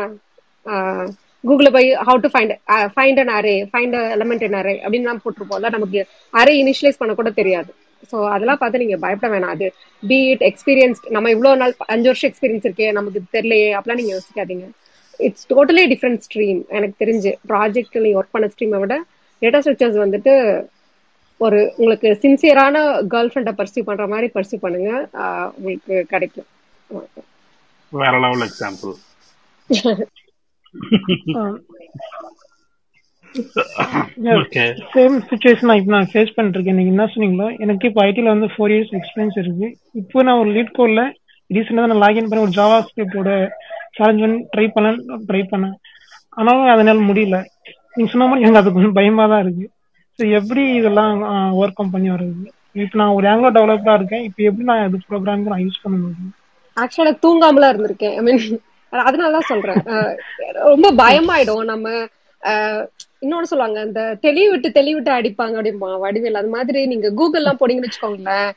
M: கூகுள்ல போய் how to find find an array find element and array அப்படின்னு போட்டிருப்போம்ல நமக்கு அரே இனிஷியலைஸ் பண்ண கூட தெரியாது. ஸோ அதெல்லாம் பார்த்து நீங்க பயப்பட வேணாம். அது பி இட் எக்ஸ்பீரியன்ஸ் நம்ம இவ்வளோ நாள் அஞ்சு வருஷம் எக்ஸ்பீரியன்ஸ் இருக்கே நமக்கு தெரியலையே அப்படிலாம் நீங்க யோசிக்காதீங்க. இட்ஸ் டோட்டலி டிஃப்ரெண்ட் ஸ்ட்ரீம் எனக்கு தெரிஞ்சு. ப்ராஜெக்ட் நீங்க ஒர்க் பண்ண ஸ்ட்ரீமை விட டேட்டா ஸ்ட்ரக்சர்ஸ் வந்துட்டு ஒரு உங்களுக்கு சின்சியரான கேர்ள் ஃப்ரெண்டை பர்சியூ பண்ற மாதிரி பர்சியூ பண்ணுங்க. உங்களுக்கு கிடைக்கும்.
C: வேற லெவல் எக்ஸாம்பிள்
J: சேம் சுச்சுவேஷன் இப்போ நான் ஃபேஸ் பண்ணிருக்கேன் நீங்க என்ன சொன்னீங்களோ? எனக்கு இப்போ ஐடில வந்து ஃபோர் இயர்ஸ் எக்ஸ்பீரியன்ஸ் இருக்கு. இப்போ நான் ஒரு லீட் கோட்ல ரீசெண்டாக நான் லாகின் பண்ணி ஒரு ஜாவா ஸ்கிரிப்டோட சேலஞ்ச் பண்ணி ட்ரை பண்ண ட்ரை பண்ணேன். ஆனாலும் அதனால முடியல. நீங்க சொன்ன மாதிரி எனக்கு அது கொஞ்சம் பயமா தான் இருக்கு. ஸோ எப்படி இதெல்லாம் ஒர்க் அவுட் பண்ணி வருது இப்போ நான் ஒரு ஆங்கிலோ டெவலப்பரா இருக்கேன். இப்போ எப்படி நான் இது ப்ரோக்ராம் நான் யூஸ் பண்ண முடியும்?
M: ஆக்சுவலா தூங்காமலாம் இருந்திருக்கேன். ஐ மீன் அதனாலதான் சொல்றேன். ரொம்ப பயமாயிடும். நம்ம இன்னொன்னு சொல்லுவாங்க இந்த தெளிவிட்டு தெளிவிட்டு அடிப்பாங்க அப்படிமா வடிவேல். அது மாதிரி நீங்க கூகுள் எல்லாம் போனீங்கன்னு வச்சுக்கோங்களேன்.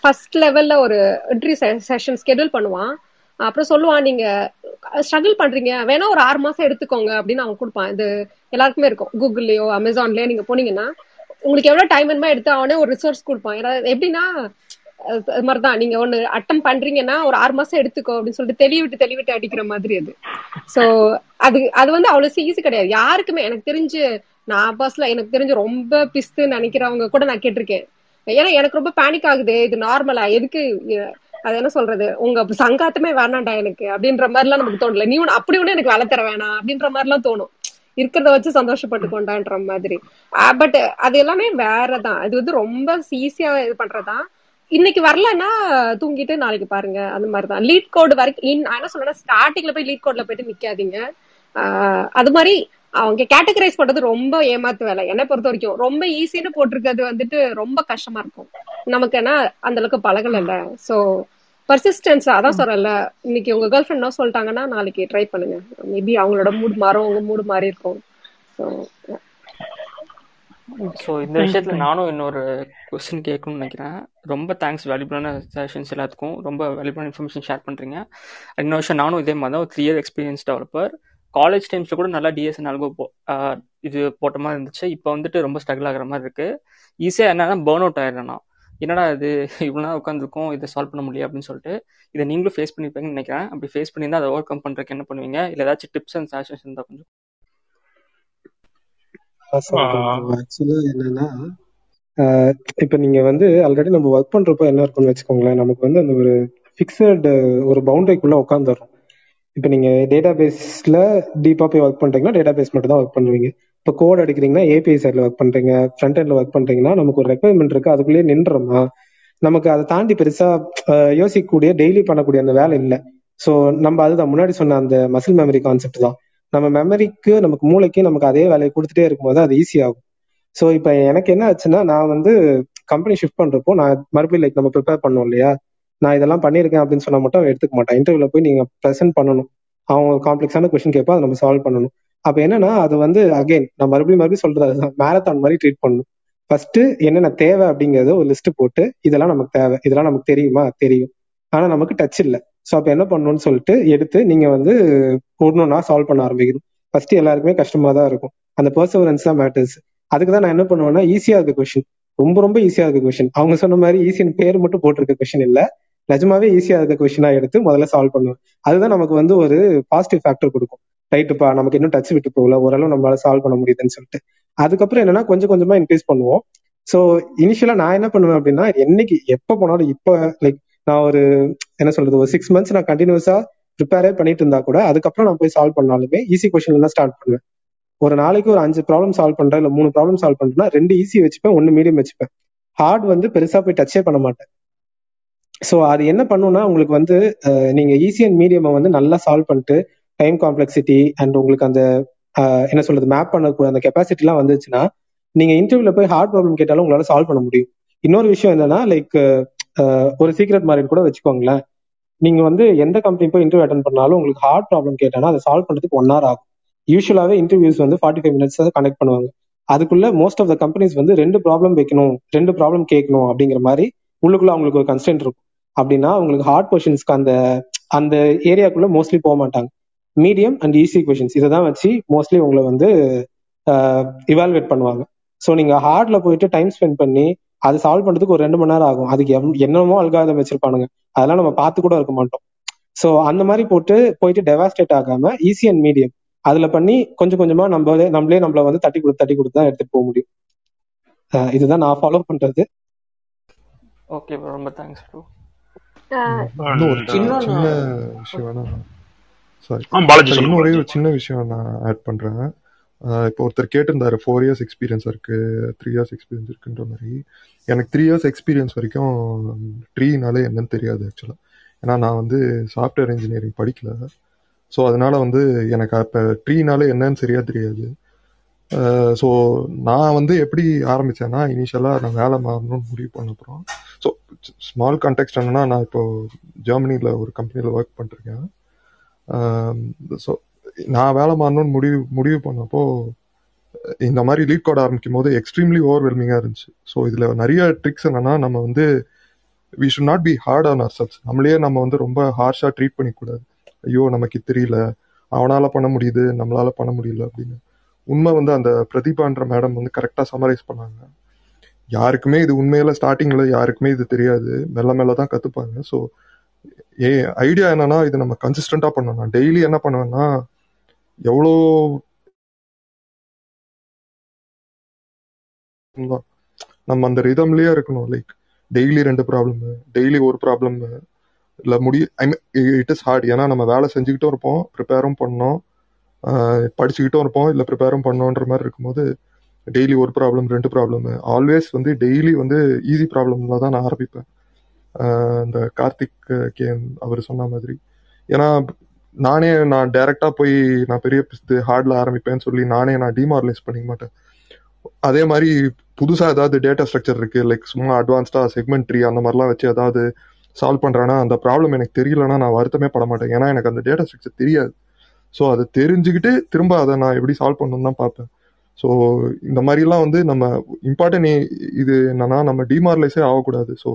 M: ஃபர்ஸ்ட் லெவல்ல ஒரு என்ட்ரி செஷன் ஸ்கெடியூல் பண்ணுவான். அப்புறம் சொல்லுவான் நீங்க ஸ்ட்ரகிள் பண்றீங்க. வேணா ஒரு ஆறு மாசம் எடுத்துக்கோங்க அப்படின்னு அவன் கொடுப்பான். இது எல்லாருக்குமே இருக்கும். கூகுள்லயோ அமேசான்லயோ நீங்க போனீங்கன்னா உங்களுக்கு எவ்வளவு டைம் வேணுமோ எடுத்து அவனே ஒரு ரிசோர்ஸ் கொடுப்பான். எப்படின்னா மாதிரிதான். நீங்க ஒண்ணு அட்டம் பண்றீங்கன்னா ஒரு ஆறு மாசம் எடுத்துக்கோ அப்படின்னு சொல்லிட்டு தெளிவிட்டு தெளிவிட்டு அடிக்கிற மாதிரி அது. சோ அது அது வந்து அவ்வளவு ஈஸி கிடையாது. யாருக்குமே எனக்கு தெரிஞ்சு நான் பர்ஸ்ல எனக்கு தெரிஞ்சு ரொம்ப பிஸ்து நினைக்கிறவங்க கூட நான் கேட்டிருக்கேன். ஏன்னா எனக்கு ரொம்ப பேனிக் ஆகுது. இது நார்மலா எதுக்கு அது என்ன சொல்றது? உங்க சங்காத்தமே வேணாண்டா எனக்கு அப்படின்ற மாதிரி எல்லாம் நமக்கு தோணல. நீ ஒண்ணு அப்படி ஒண்ணு எனக்கு வேலை தர வேணாம் அப்படின்ற மாதிரி எல்லாம் தோணும். இருக்கிறத வச்சு சந்தோஷப்பட்டு கொண்டான்ற மாதிரி பட் அது எல்லாமே வேறதான். இது வந்து ரொம்ப ஈஸியா இது பண்றதுதான். இன்னைக்கு வரலன்னா தூங்கிட்டு நாளைக்கு பாருங்க அந்த மாதிரிதான். லீட் கோடு வரைக்கும் நான் என்ன சொல்றேன்னா ஸ்டார்டிங்ல போய் லீட் கோட்ல போயிட்டு நிக்காதீங்க. அது மாதிரி அவங்க கேட்டகரைஸ் பண்றது ரொம்ப ஏமாத்து வேலை. என்னை பொறுத்த வரைக்கும் ரொம்ப ஈஸின்னு போட்டிருக்கிறது வந்துட்டு ரொம்ப கஷ்டமா இருக்கும். நமக்கு என்ன அந்த அளவுக்கு பழகல சோ பர்சிஸ்டன்ஸ் அதான் சொல்றல இன்னைக்கு உங்க கேர்ள் ஃப்ரெண்ட் என்ன சொல்லிட்டாங்கன்னா நாளைக்கு ட்ரை பண்ணுங்க. மேபி அவங்களோட மூடு மாறும் உங்க மூடு மாறி இருக்கும் ஸோ
T: ஸோ இந்த விஷயத்துல நானும் இன்னொரு கொஸ்டின் கேட்கணும்னு நினைக்கிறேன். ரொம்ப தேங்க்ஸ் வேல்யூபிளான சஜஷன்ஸ் எல்லாத்துக்கும் ரொம்ப வேல்யூபிளான இன்ஃபர்மேஷன் ஷேர் பண்ணுறீங்க இன்னொரு விஷயம் நானும் இதே மாதிரி தான் ஒரு three year experience developer college டைம்ஸில் கூட நல்லா டிஎஸ்என் அல்கோ இது போட்ட மாதிரி இருந்துச்சு. இப்போ வந்துட்டு ரொம்ப ஸ்ட்ரகிள் ஆகிற மாதிரி இருக்கு. ஈஸியாக என்னன்னா பேர்ன் அவுட் ஆயிடுறேன் நான் என்னடா இது இவ்வளோ நேரம் உட்காந்துருக்கோம் இதை சால்வ் பண்ண முடியல அப்படின்னு சொல்லிட்டு இதை நீங்களும் ஃபேஸ் பண்ணியிருப்பீங்கன்னு நினைக்கிறேன். அப்படி ஃபேஸ் பண்ணியிருந்தா அதை ஓவர் கம் பண்ணுறதுக்கு என்ன பண்ணுவீங்க? இல்லை ஏதாச்சும் டிப்ஸ் அண்ட் சஜஷன்ஸ் இருந்தால் கொஞ்சம்
A: ஆக்சுவலா என்னன்னா இப்ப நீங்க வந்து ஆல்ரெடி நம்ம ஒர்க் பண்றப்போ என்ன இருக்கும்னு வச்சுக்கோங்களேன் நமக்கு வந்து அந்த ஒரு ஃபிக்ஸட் ஒரு பவுண்டரிக்குள்ள உட்காந்துடுறோம் இப்ப நீங்க டேட்டா பேஸ்ல டீப்பா போய் ஒர்க் பண்றீங்கன்னா டேட்டா பேஸ் மட்டும் தான் ஒர்க் பண்ணுவீங்க. இப்போ கோட் அடிக்கிறீங்கன்னா ஏபிஐ சைட்ல ஒர்க் பண்றீங்க. ஃப்ரண்ட் எண்ட்ல ஒர்க் பண்றீங்கன்னா நமக்கு ஒரு ரெக்குவயர்மெண்ட் இருக்கு. அதுக்குள்ளேயே நின்றோமா நமக்கு அதை தாண்டி பெருசா யோசிக்கக்கூடிய டெய்லி பண்ணக்கூடிய அந்த வேலை இல்லை. ஸோ நம்ம அதுதான் முன்னாடி சொன்ன அந்த மசில் மெமரி கான்செப்ட் தான். நம்ம மெமரிக்கு நமக்கு மூளைக்கு நமக்கு அதே வேலையை கொடுத்துட்டே இருக்கும்போது அது ஈஸியாகும் ஸோ இப்போ எனக்கு என்ன ஆச்சுன்னா நான் வந்து கம்பெனி ஷிஃப்ட் பண்றப்போ நான் மறுபடியும் லைக் நம்ம ப்ரிப்பேர் பண்ணோம் இல்லையா? நான் இதெல்லாம் பண்ணியிருக்கேன் அப்படின்னு சொன்னா மட்டும் எடுத்துக்க மாட்டேன். இன்டர்வியூல போய் நீங்க ப்ரெசென்ட் பண்ணணும். அவங்க காம்ப்ளெக்ஸான கொஸ்டின் கேட்பா அதை நம்ம சால்வ் பண்ணணும். அப்ப என்னன்னா அது வந்து அகைன் நான் மறுபடியும் மறுபடியும் சொல்றது அதுதான். மேரத்தான் மாதிரி ட்ரீட் பண்ணணும். ஃபர்ஸ்ட் என்னென்ன தேவை அப்படிங்கறத ஒரு லிஸ்ட் போட்டு இதெல்லாம் நமக்கு தேவை. இதெல்லாம் நமக்கு தெரியுமா? தெரியும். ஆனா நமக்கு டச் இல்லை. ஸோ அப்ப என்ன பண்ணணும்னு சொல்லிட்டு எடுத்து நீங்க வந்து ஒன்னொன்னா சால்வ் பண்ண ஆரம்பிக்கணும். ஃபர்ஸ்ட் எல்லாருக்குமே கஷ்டமா தான் இருக்கும். அந்த பர்சவரன்ஸ் தான் மேட்டர்ஸ் அதுக்கு தான் நான் என்ன பண்ணுவேன்னா ஈஸியா இருக்க கொஸ்டின் ரொம்ப ரொம்ப ஈஸியா இருக்க கொஸ்டின் அவங்க சொன்ன மாதிரி ஈஸின்னு பேர் மட்டும் போட்டிருக்க கொஸ்டின் இல்ல. நிஜமாவே ஈஸியா இருக்க கொஸ்டினா எடுத்து முதல்ல சால்வ் பண்ணுவேன். அதுதான் நமக்கு வந்து ஒரு பாசிட்டிவ் ஃபேக்டர் கொடுக்கும். ரைட்டுப்பா நமக்கு இன்னும் டச் விட்டு போகல. ஓரளவு நம்மளால சால்வ் பண்ண முடியுதுன்னு சொல்லிட்டு. அதுக்கப்புறம் என்னன்னா கொஞ்சம் கொஞ்சமா இன்க்ரீஸ் பண்ணுவோம். ஸோ இனிஷியலா நான் என்ன பண்ணுவேன் அப்படின்னா என்னைக்கு எப்போ போனாலும் இப்போ லைக் நான் ஒரு என்ன சொல்றது ஒரு சிக்ஸ் மந்த்ஸ் நான் கண்டினியூஸா ப்ரிப்பேரே பண்ணிட்டு இருந்தா கூட அதுக்கப்புறம் நான் போய் சால்வ் பண்ணாலுமே ஈஸி கொஸ்டின்ல தான் ஸ்டார்ட் பண்ணுவேன். ஒரு நாளைக்கு ஒரு அஞ்சு ப்ராப்ளம் சால்வ் பண்றேன் இல்ல மூணு ப்ராப்ளம் சால்வ் பண்றேன்னா ரெண்டு ஈஸி வச்சுப்பேன் ஒன்னு மீடியம் வச்சுப்பேன். ஹார்ட் வந்து பெருசா போய் டச்சே பண்ண மாட்டேன். ஸோ அது என்ன பண்ணுன்னா உங்களுக்கு வந்து நீங்க ஈஸி அண்ட் மீடியமை வந்து நல்லா சால்வ் பண்ணிட்டு டைம் காம்ப்ளெக்சிட்டி அண்ட் உங்களுக்கு அந்த என்ன சொல்றது மேப் பண்ணக்கூடிய அந்த கெப்பாசிட்டி எல்லாம் வந்துச்சுன்னா நீங்க இன்டர்வியூல போய் ஹார்ட் ப்ராப்ளம் கேட்டாலும் உங்களால சால்வ் பண்ண முடியும். இன்னொரு விஷயம் என்னன்னா லைக் ஒரு சீக்ரெட் மாதிரி கூட வச்சுக்கோங்களேன். நீங்க வந்து எந்த கம்பெனி போய் இன்டர்வியூ அட்டன் பண்ணாலும் உங்களுக்கு ஹார்ட் ப்ராப்ளம் கேட்டானா அதை சால்வ் பண்றதுக்கு ஒன் ஹவர் ஆகும். யூஸ்வலாவே இன்டர்வியூஸ் வந்து ஃபார்ட்டி ஃபைவ் மினிட்ஸ் கனெக்ட் பண்ணுவாங்க. அதுக்குள்ள மோஸ்ட் ஆஃப் த கம்பெனிஸ் வந்து ரெண்டு ப்ராப்ளம் வைக்கணும் ரெண்டு ப்ராப்ளம் கேட்கணும் அப்படிங்கிற மாதிரி உள்ளுக்குள்ள அவங்களுக்கு ஒரு கன்ஸ்டன்ட் இருக்கும். அப்படின்னா அவங்களுக்கு ஹார்ட் கொஷின்ஸ்க்கு அந்த அந்த ஏரியாக்குள்ள மோஸ்ட்லி போக மாட்டாங்க. மீடியம் அண்ட் ஈஸி கொஷின்ஸ் இதை தான் வச்சு மோஸ்ட்லி உங்களை வந்து இவால்வேட் பண்ணுவாங்க. ஸோ நீங்க ஹார்ட்ல போயிட்டு டைம் ஸ்பெண்ட் பண்ணி அது சால்வ் பண்றதுக்கு ஒரு ரெண்டு மணி நேரம் ஆகும். அதுக்கு எவ்- என்னமோ அல்காதம் வச்சிருப்பானுங்க. அதெல்லாம் நம்ம பார்த்து கூட இருக்க மாட்டோம். ஸோ அந்த மாதிரி போட்டு போயிட்டு டெவாஸ்டேட் ஆகாம ஈஸி அண்ட் மீடியம் அதுல பண்ணி கொஞ்சம் கொஞ்சமா நம்மளே நம்மளே நம்மள வந்து தட்டி கொடுத்து தட்டி கொடுத்து தான் எடுத்துட்டு போக முடியும். இதுதான் நான் ஃபாலோ பண்றது.
T: ஓகே ப்ரோ ரொம்ப தேங்க்ஸ் ப்ரோ
S: சின்ன விஷயம் ஒரே. ஒரு சின்ன விஷயம் நான் ஆட் பண்றேன். இப்போ ஒருத்தர் கேட்டிருந்தாரு ஃபோர் இயர்ஸ் எக்ஸ்பீரியன்ஸ் இருக்கு த்ரீ இயர்ஸ் எக்ஸ்பீரியன்ஸ் இருக்குன்ற மாதிரி. எனக்கு த்ரீ இயர்ஸ் எக்ஸ்பீரியன்ஸ் வரைக்கும் ட்ரீனாலே என்னன்னு தெரியாது ஆக்சுவலாக ஏன்னா நான் வந்து சாஃப்ட்வேர் இன்ஜினியரிங் படிக்கல. ஸோ அதனால வந்து எனக்கு அப்போ ட்ரீனாலே என்னன்னு சரியாக தெரியாது. ஸோ நான் வந்து எப்படி ஆரம்பிச்சேன்னா இனிஷியலாக நான் வேலை மாறணும்னு முடிவு பண்ண அப்புறம். ஸோ ஸ்மால் கான்டெக்ட் என்னன்னா நான் இப்போ ஜெர்மனியில் ஒரு கம்பெனியில் ஒர்க் பண்ணிருக்கேன். ஸோ நான் வேலை மாறணும்னு முடிவு முடிவு பண்ணப்போ இந்த மாதிரி லீட் கோட் ஆரம்பிக்கும் போது எக்ஸ்ட்ரீம்லி ஓவர்வெல்மிங்காக இருந்துச்சு. ஸோ இதில் நிறைய ட்ரிக்ஸ் என்னன்னா நம்ம வந்து we should not be hard on ourselves நம்மளே நம்ம வந்து ரொம்ப ஹார்ஷாக ட்ரீட் பண்ணிக்கூடாது. ஐயோ நமக்கு தெரியல. அவனால் பண்ண முடியுது நம்மளால் பண்ண முடியல அப்படின்னு. உண்மை வந்து அந்த பிரதீபான்ற மேடம் வந்து கரெக்டாக சமரைஸ் பண்ணாங்க. யாருக்குமே இது உண்மையில் ஸ்டார்டிங்கில் யாருக்குமே இது தெரியாது. மெல்ல மெல்ல தான் கற்றுப்பாங்க ஸோ ஏ ஐடியா என்னன்னா இது நம்ம கன்சிஸ்டண்டா பண்ணணும். நான் டெய்லி என்ன பண்ணுவேன்னா எவ்வளோ தான். நம்ம அந்த ரிதம்லயே இருக்கணும். லைக் டெய்லி ரெண்டு ப்ராப்ளம் டெய்லி ஒரு ப்ராப்ளம் இல்லை முடி I mean it is hard ஏன்னா நம்ம வேலை செஞ்சுக்கிட்டும் இருப்போம் ப்ரிப்பேரும் பண்ணோம் படிச்சுக்கிட்டும் இருப்போம் இல்லை ப்ரிப்பேரும் பண்ணோன்ற மாதிரி இருக்கும்போது டெய்லி ஒரு ப்ராப்ளம் ரெண்டு ப்ராப்ளம் ஆல்வேஸ் வந்து டெய்லி வந்து ஈஸி ப்ராப்ளம்ல தான் நான் ஆரம்பிப்பேன். இந்த கார்த்திக் கே அவர் சொன்ன மாதிரி. ஏன்னா நானே நான் டைரெக்டாக போய் நான் பெரிய ஹார்டில் ஆரம்பிப்பேன்னு சொல்லி நானே நான் டிமாரலைஸ் பண்ணிக்க மாட்டேன். அதே மாதிரி புதுசாக ஏதாவது டேட்டா ஸ்ட்ரக்சர் இருக்குது லைக் சும்மா அட்வான்ஸ்டாக செக்மெண்ட் ட்ரீ அந்த மாதிரிலாம் வச்சு ஏதாவது சால்வ் பண்ணுறேன்னா அந்த ப்ராப்ளம் எனக்கு தெரியலன்னா நான் வருத்தமே பட மாட்டேன். ஏன்னா எனக்கு அந்த டேட்டா ஸ்ட்ரக்சர் தெரியாது. ஸோ அதை தெரிஞ்சுக்கிட்டு திரும்ப அதை நான் எப்படி சால்வ் பண்ணணும்னு தான் பார்ப்பேன். ஸோ இந்த மாதிரிலாம் வந்து நம்ம இம்பார்ட்டன்ட் இது என்னன்னா நம்ம டிமாரலைஸே ஆகக்கூடாது. ஸோ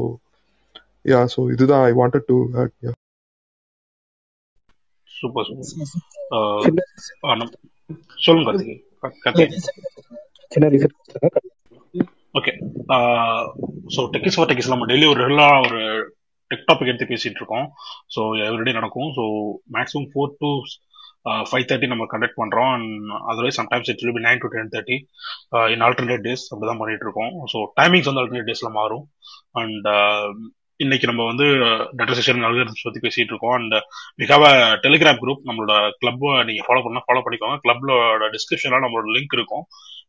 S: யா ஸோ இதுதான் I wanted to yeah
C: super super சொல்லுங்க
A: சின்ன
C: okay so techies for techies நம்ம டெய்லி ஒரு ரெகுலராக ஒரு டெக் டாபிக் எடுத்து பேசிட்டு இருக்கோம். ஸோ எவ்ரிடே நடக்கும். So maximum four to five thirty நம்ம கண்டக்ட் பண்ணுறோம் and otherwise sometimes it will be nine to ten thirty in alternate days அப்படி தான் பண்ணிட்டு இருக்கோம். ஸோ டைமிங்ஸ் வந்து ஆல்டர்னேட் டேஸில் மாறும். அண்ட் இன்னைக்கு நம்ம வந்து டேட்டா செஷன் அல்காரிதம்ஸ் பத்தி பேசிட்டு இருக்கோம். And we have a Telegram group நம்மளோட கிளப் நீங்க ஃபாலோ பண்ணால் ஃபாலோ பண்ணிக்கோங்க. கிளப்லோட டிஸ்கிரிப்ஷன்ல நம்மளோட லிங்க் இருக்கும்.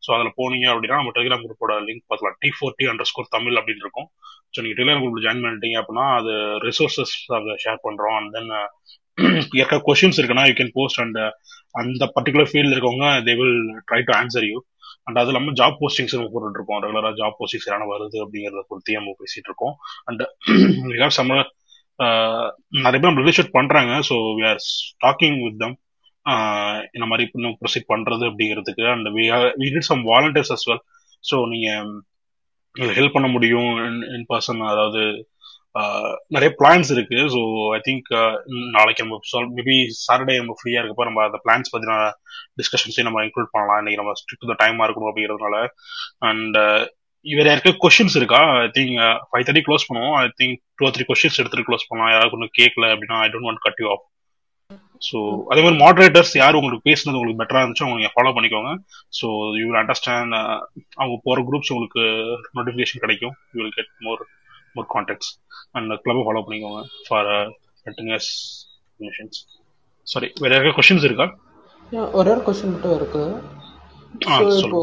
C: ஸோ அதில் போனீங்க அப்படின்னா நம்ம டெலிகிராம் குரூப்போட லிங்க் பார்க்கலாம். T four T underscore Tamil அப்படின்னு இருக்கும். ஸோ நீங்கள் டெலிகிராம் குரூப் ஜாயின் பண்ணிட்டீங்க அப்படின்னா அது ரிசோர்ஸஸ் அதை ஷேர் பண்ணுறோம் அண்ட் தென் இருக்க கொஷின்ஸ் இருக்குன்னா யூ கேன் போஸ்ட் அண்ட் அந்த பர்டிகுலர் ஃபீல்டில் இருக்கவங்க they will try to answer you and அது இல்லாமல் ஜாப் போஸ்டிங்ஸ் நம்ம போட்டுட்டு இருக்கோம் ரெகுலராக ஜாப் போஸ்டிங்ஸ் என்ன வருது அப்படிங்கிறத பொறுத்தி நம்ம பேசிட்டு இருக்கோம். அண்ட் சம்ம uh, நிறைய பேர் uh, நம்ம ரிலேஷன் பண்றாங்க. So we are talking with them இந்த மாதிரி இன்னும் ப்ரொசீட் பண்றது அப்படிங்கிறதுக்கு. And we we need some volunteers as well so நீங்க ஹெல்ப் பண்ண முடியும் இன் பர்சன் அதாவது நிறைய பிளான்ஸ் இருக்கு. ஸோ ஐ திங்க் நாளைக்கு நம்ம சால்வ் மேபி சாட்டர்டே நம்ம ஃப்ரீயா இருக்கப்போ நம்ம அந்த பிளான்ஸ் பத்தின டிஸ்கஷன்ஸையும் நம்ம இன்க்ளூட் பண்ணலாம். இன்னைக்கு நம்ம ஸ்ட்ரிக்ட் டைமா இருக்கணும் அப்படிங்கிறதுனால. அண்ட் இவர் யாருக்கு கொஸ்டின்ஸ் இருக்கா? I think five thirty close பண்ணுவோம். I think two three questions எடுத்துட்டு க்ளோஸ் பண்ணலாம். யாராவது ஒன்றும் கேட்கல அப்படின்னா I don't want cut you off so அதே மாதிரி மாடரேட்டர்ஸ் யார் உங்களுக்கு பேசுனது உங்களுக்கு பெட்டரா இருந்துச்சு அவங்க நீங்கள் ஃபாலோ பண்ணிக்கோங்க. ஸோ யூ வில் அண்டர்ஸ்டாண்ட் அவங்க போகிற குரூப்ஸ் உங்களுக்கு நோட்டிஃபிகேஷன் கிடைக்கும். You will get more more contacts and கிளப்பை follow பண்ணிக்கோங்க ஃபார் எஸ் இன்ஃபர்மேஷன்ஸ் சாரி வேற யாருக்கா கொஸ்டின்ஸ் இருக்கா?
J: ஒரே ஒரு கொஸ்டின் மட்டும் இருக்கு. இப்போ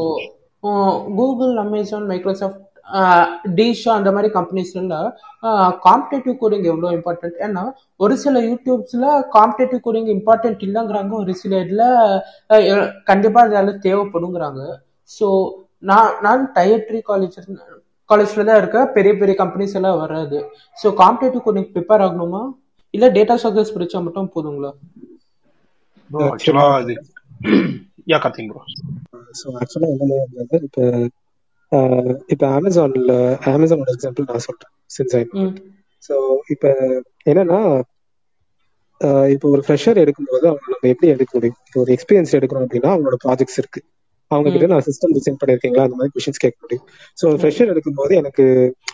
J: கூகுள் அமேசான் மைக்ரோசாஃப்ட் டிஷா அந்த மாதிரி கம்பெனிஸ்ல காம்படேட்டிவ் கோடிங் எவ்வளோ இம்பார்ட்டன்ட் ஏன்னா ஒரு சில யூடியூப்ஸ்ல காம்படேட்டிவ் கோடிங் இம்பார்ட்டன்ட் இல்லைங்கிறாங்க. ஒரு சில இதில் கண்டிப்பா அதெல்லாம் தேவைப்படுங்கிறாங்க. ஸோ நான் நான் டயர் த்ரீ காலேஜ் காலேஜ்ல தான் இருக்க பெரிய பெரிய கம்பெனிஸ் எல்லாம் வராது. ஸோ காம்படேட்டிவ் கோடிங் ப்ரிப்பேர் ஆகணுமா? இல்லை டேட்டா ஸ்ட்ரக்சர்ஸ் படிச்சா மட்டும் போதுங்களா?
C: ஆக்சுவலா இது யா ப்ரோ
A: ஸோ ஆக்சுவலாக என்ன வந்து இப்போ இப்போ அமேசான்ல அமேசானோட எக்ஸாம்பிள் நான் சொல்றேன் சின்சைன் ஸோ இப்போ என்னன்னா இப்போ ஒரு ஃப்ரெஷர் எடுக்கும்போது அவங்க நம்ம எப்படி எடுக்க முடியும்? இப்போ ஒரு எக்ஸ்பீரியன்ஸ் எடுக்கணும் அப்படின்னா அவங்களோட ப்ராஜெக்ட்ஸ் இருக்கு. அவங்க கிட்ட நான் சிஸ்டம் டிசைன் பண்ணிருக்கீங்களா அந்த மாதிரி கொஸ்டின்ஸ் கேட்க முடியும். ஸோ ஃப்ரெஷர் எடுக்கும்போது எனக்கு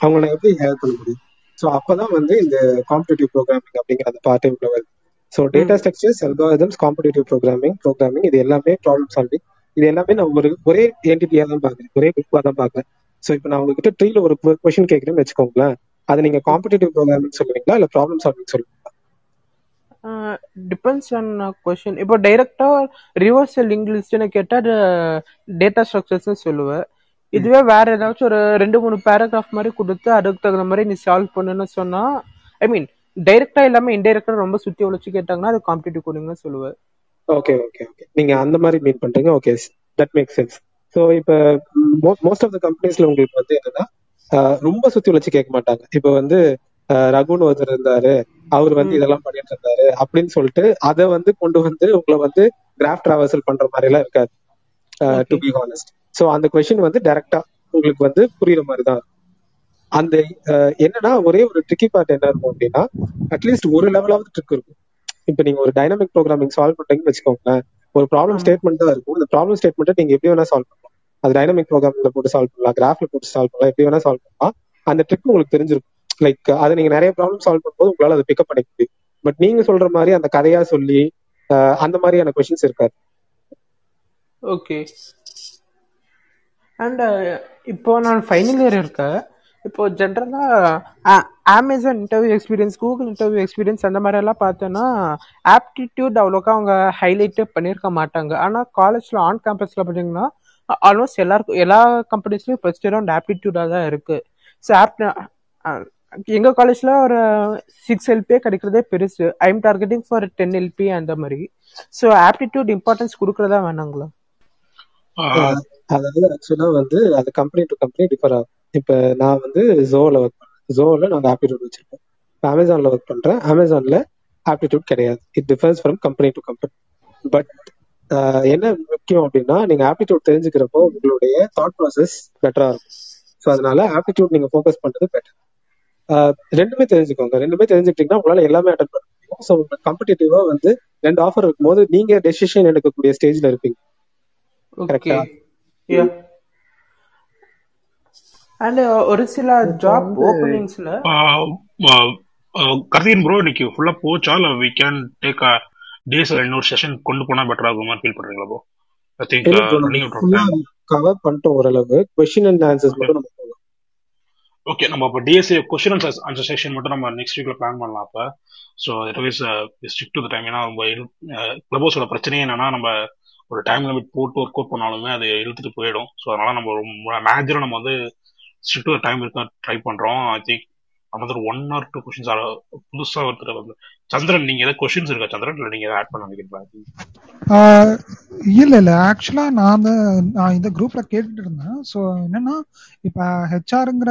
A: அவங்க நான் எப்படி ஹேர் பண்ண முடியும்? ஸோ அப்பதான் வந்து இந்த காம்படிட்டிவ் ப்ரோக்ராமிங் அப்படிங்கிற அந்த part time level so data structures algorithms competitive programming programming இது எல்லாமே ப்ராப்ளம் சால்விங் இது எல்லாமே நான் ஒரு ஒரே என்டிட்டியா தான் பாக்குறேன் ஒரே குரூப்பா தான் பாக்குறேன் ஸோ இப்போ நான் உங்ககிட்ட ட்ரீல ஒரு கொஸ்டின் கேட்கறேன்னு வச்சுக்கோங்களேன். அதை நீங்க காம்படிட்டிவ் ப்ரோக்ராமிங் சொல்லுவீங்களா? இல்ல ப்ராப்ளம் சால்விங் சொல்லுவீங்களா?
J: டிபெண்ட்ஸ் ஆன் கொஷின் இப்போ டைரக்டா ரிவர்ஸ் லிங்க் லிஸ்ட்னு கேட்டா டேட்டா ஸ்ட்ரக்சர்ஸ் சொல்லுவேன் இதுவே வேற ஏதாச்சும் ஒரு ரெண்டு மூணு பேராகிராஃப் மாதிரி கொடுத்து அதுக்கு தகுந்த மாதிரி நீ சால்வ் பண்ணுன்னு சொன்னா ஐ மீன் டைரக்டா இல்லாம இன்டைரக்டா ரொம்ப சுத்தி உழைச்சு கேட்டாங்கன்னா அது காம்படிட்டிவ் கோடிங்னு சொல்லுவேன்
A: ஓகே ஓகே ஓகே நீங்க அந்த மாதிரி மீன் பண்றீங்க. Okay that make sense so இப்போ மோஸ்ட் ஆஃப் த கம்பெனிஸ்ல உங்களுக்கு வந்து என்னன்னா ரொம்ப சுத்தி உழைச்சு கேட்க மாட்டாங்க. இப்போ வந்து ரகுன்னு ஒருத்தர் இருந்தாரு. அவர் வந்து இதெல்லாம் பண்ணிட்டு இருந்தாரு அப்படின்னு சொல்லிட்டு அதை வந்து கொண்டு வந்து உங்களை வந்து கிராஃப்ட் டிராவர்சல் பண்ற மாதிரி எல்லாம் இருக்காது டு பி ஹானஸ்ட் ஸோ அந்த கொஸ்டின் வந்து டைரக்டா உங்களுக்கு வந்து புரியுற மாதிரி தான் அந்த என்னன்னா ஒரே ஒரு ட்ரிக்கி பார்ட் என்ன இருக்கும் அப்படின்னா அட்லீஸ்ட் ஒரு லெவலாவது ட்ரிக் இருக்கும். இப்போ நீங்க ஒரு டைனமிக் ப்ரோக்ராமிங் சால்வ் பண்றீங்கன்னு வச்சுக்கோங்களேன். ஒரு ப்ராப்ளம் ஸ்டேட்மெண்ட் தான் இருக்கும். இந்த ப்ராப்ளம் ஸ்டேட்மெண்ட் நீங்க எப்படி வேணா சால்வ் பண்ணலாம். அது டைனமிக் ப்ரோக்ராமிங்ல போட்டு சால்வ் பண்ணலாம். கிராஃப்ல போட்டு சால்வ் பண்ணலாம். எப்படி வேணா சால்வ் பண்ணலாம். அந்த ட்ரிக் உங்களுக்கு தெரிஞ்சிருக்கும். லைக் அதை நீங்க நிறைய ப்ராப்ளம் சால்வ் பண்ணும்போது உங்களால அதை பிக்கப் பண்ணிக்க முடியும். பட் நீங்க சொல்ற மாதிரி அந்த கதையா சொல்லி அந்த மாதிரியான கொஸ்டின்ஸ் இருக்காது.
J: ஓகே அண்ட் இப்போ நான் ஃபைனல் இயர் இருக்கேன். இப்போ ஜென்ரலாக Amazon interview experience Google interview experience அந்த மாதிரியெல்லாம் பார்த்தோன்னா ஆப்டிடியூட் அவ்வளோக்கா அவங்க ஹைலைட்டே பண்ணியிருக்க மாட்டாங்க. ஆனால் காலேஜில் ஆன் கேம்பஸில் பார்த்தீங்கன்னா ஆல்மோஸ்ட் எல்லாருக்கும் எல்லா கம்பெனிஸ்லையும் ஃபர்ஸ்ட் ரவுண்ட் ஆப்டிடியூடாக தான் இருக்குது ஸோ ஆப்ட் எங்க காலேஜ்ல ஒரு சிக்ஸ் எல்பியே கிடைக்கிறதே பெருசு. I am targeting for ten LP அந்த மாதிரி. ஸோ ஆப்டிடியூட் இம்பார்ட்டன்ஸ் கொடுக்கறதா வேணாங்களா?
A: அதாவது ஆக்சுவலா வந்து அது கம்பெனி டு கம்பெனி டிஃபர் ஆகும். இப்ப நான் வந்து ஜோல ஒர்க் பண்றேன் ஜோல நாங்க ஆப்டிடியூட் வச்சிருக்கோம் அமேசான்ல ஒர்க் பண்றேன். அமேசான்ல ஆப்டிடியூட் கிடையாது. It differs from company to company but என்ன முக்கியம் அப்படின்னா நீங்க ஆப்டிடியூட் தெரிஞ்சுக்கிறப்போ உங்களுடைய தாட் ப்ராசஸ் பெட்டரா இருக்கும். ஸோ அதனால ஆப்டிடியூட் நீங்க ஃபோக்கஸ் பண்றது பெட்டர் ரெண்டுமே தெரிஞ்சுக்கோங்க. ரெண்டுமே தெரிஞ்சுக்கிட்டீங்கன்னா உங்களால எல்லாமே அட்டன் பண்ண முடியும். ஸோ உங்களுக்கு கம்படிட்டிவா வந்து ரெண்டு ஆஃபர் இருக்கும்போது நீங்க டெசிஷன் எடுக்கக்கூடிய ஸ்டேஜ்ல இருப்பீங்க. கரெக்டா
J: அண்ட் ஒரு சில ஜாப்
N: வந்து
J: ஓப்பனிங்ஸ்ல
C: கர்தீன் ப்ரோ இன்னைக்கு ஃபுல்லா போச்சா? இல்ல we can take a days இன்னொரு செஷன் கொண்டு போனா பெட்டர் ஆகும் மாதிரி ஃபீல் பண்றீங்களா bro I think time
A: cover பண்ணிட்டோம் ஓரளவு. கொஸ்டின் அண்ட் ஆன்சர்ஸ் மட்டும் நம்ம
C: ஓகே நம்ம இப்போ DSA question and answer section மட்டும் நம்ம நெக்ஸ்ட் வீக்ல பிளான் பண்ணலாம் அப்போ. So otherwise stick to the time ஏன்னா நம்ம கிளபோஸோட பிரச்சனையே என்னன்னா நம்ம ஒரு டைம் லிமிட் போட்டு ஒர்க் அவுட் பண்ணாலுமே அது இழுத்துட்டு போயிடும். ஸோ அதனால நம்ம மேஜரும் நம்ம வந்து ஸ்டிக் டு டைம் இருக்க ட்ரை பண்றோம். I think another one or two questions புதுசாக ஒருத்தர் வந்து சந்திரன் நீங்க ஏதாவது கொஸ்டின்ஸ் இருக்கா சந்திரன்? இல்ல நீங்க ஆட் பண்ண நினைக்கிறீங்களா?
U: இல்ல இல்ல. ஆக்சுவலா நான் வந்து நான் இந்த குரூப்ல கேட்டுட்டு இருந்தேன். ஸோ என்னன்னா இப்ப ஹெச்ஆருங்கிற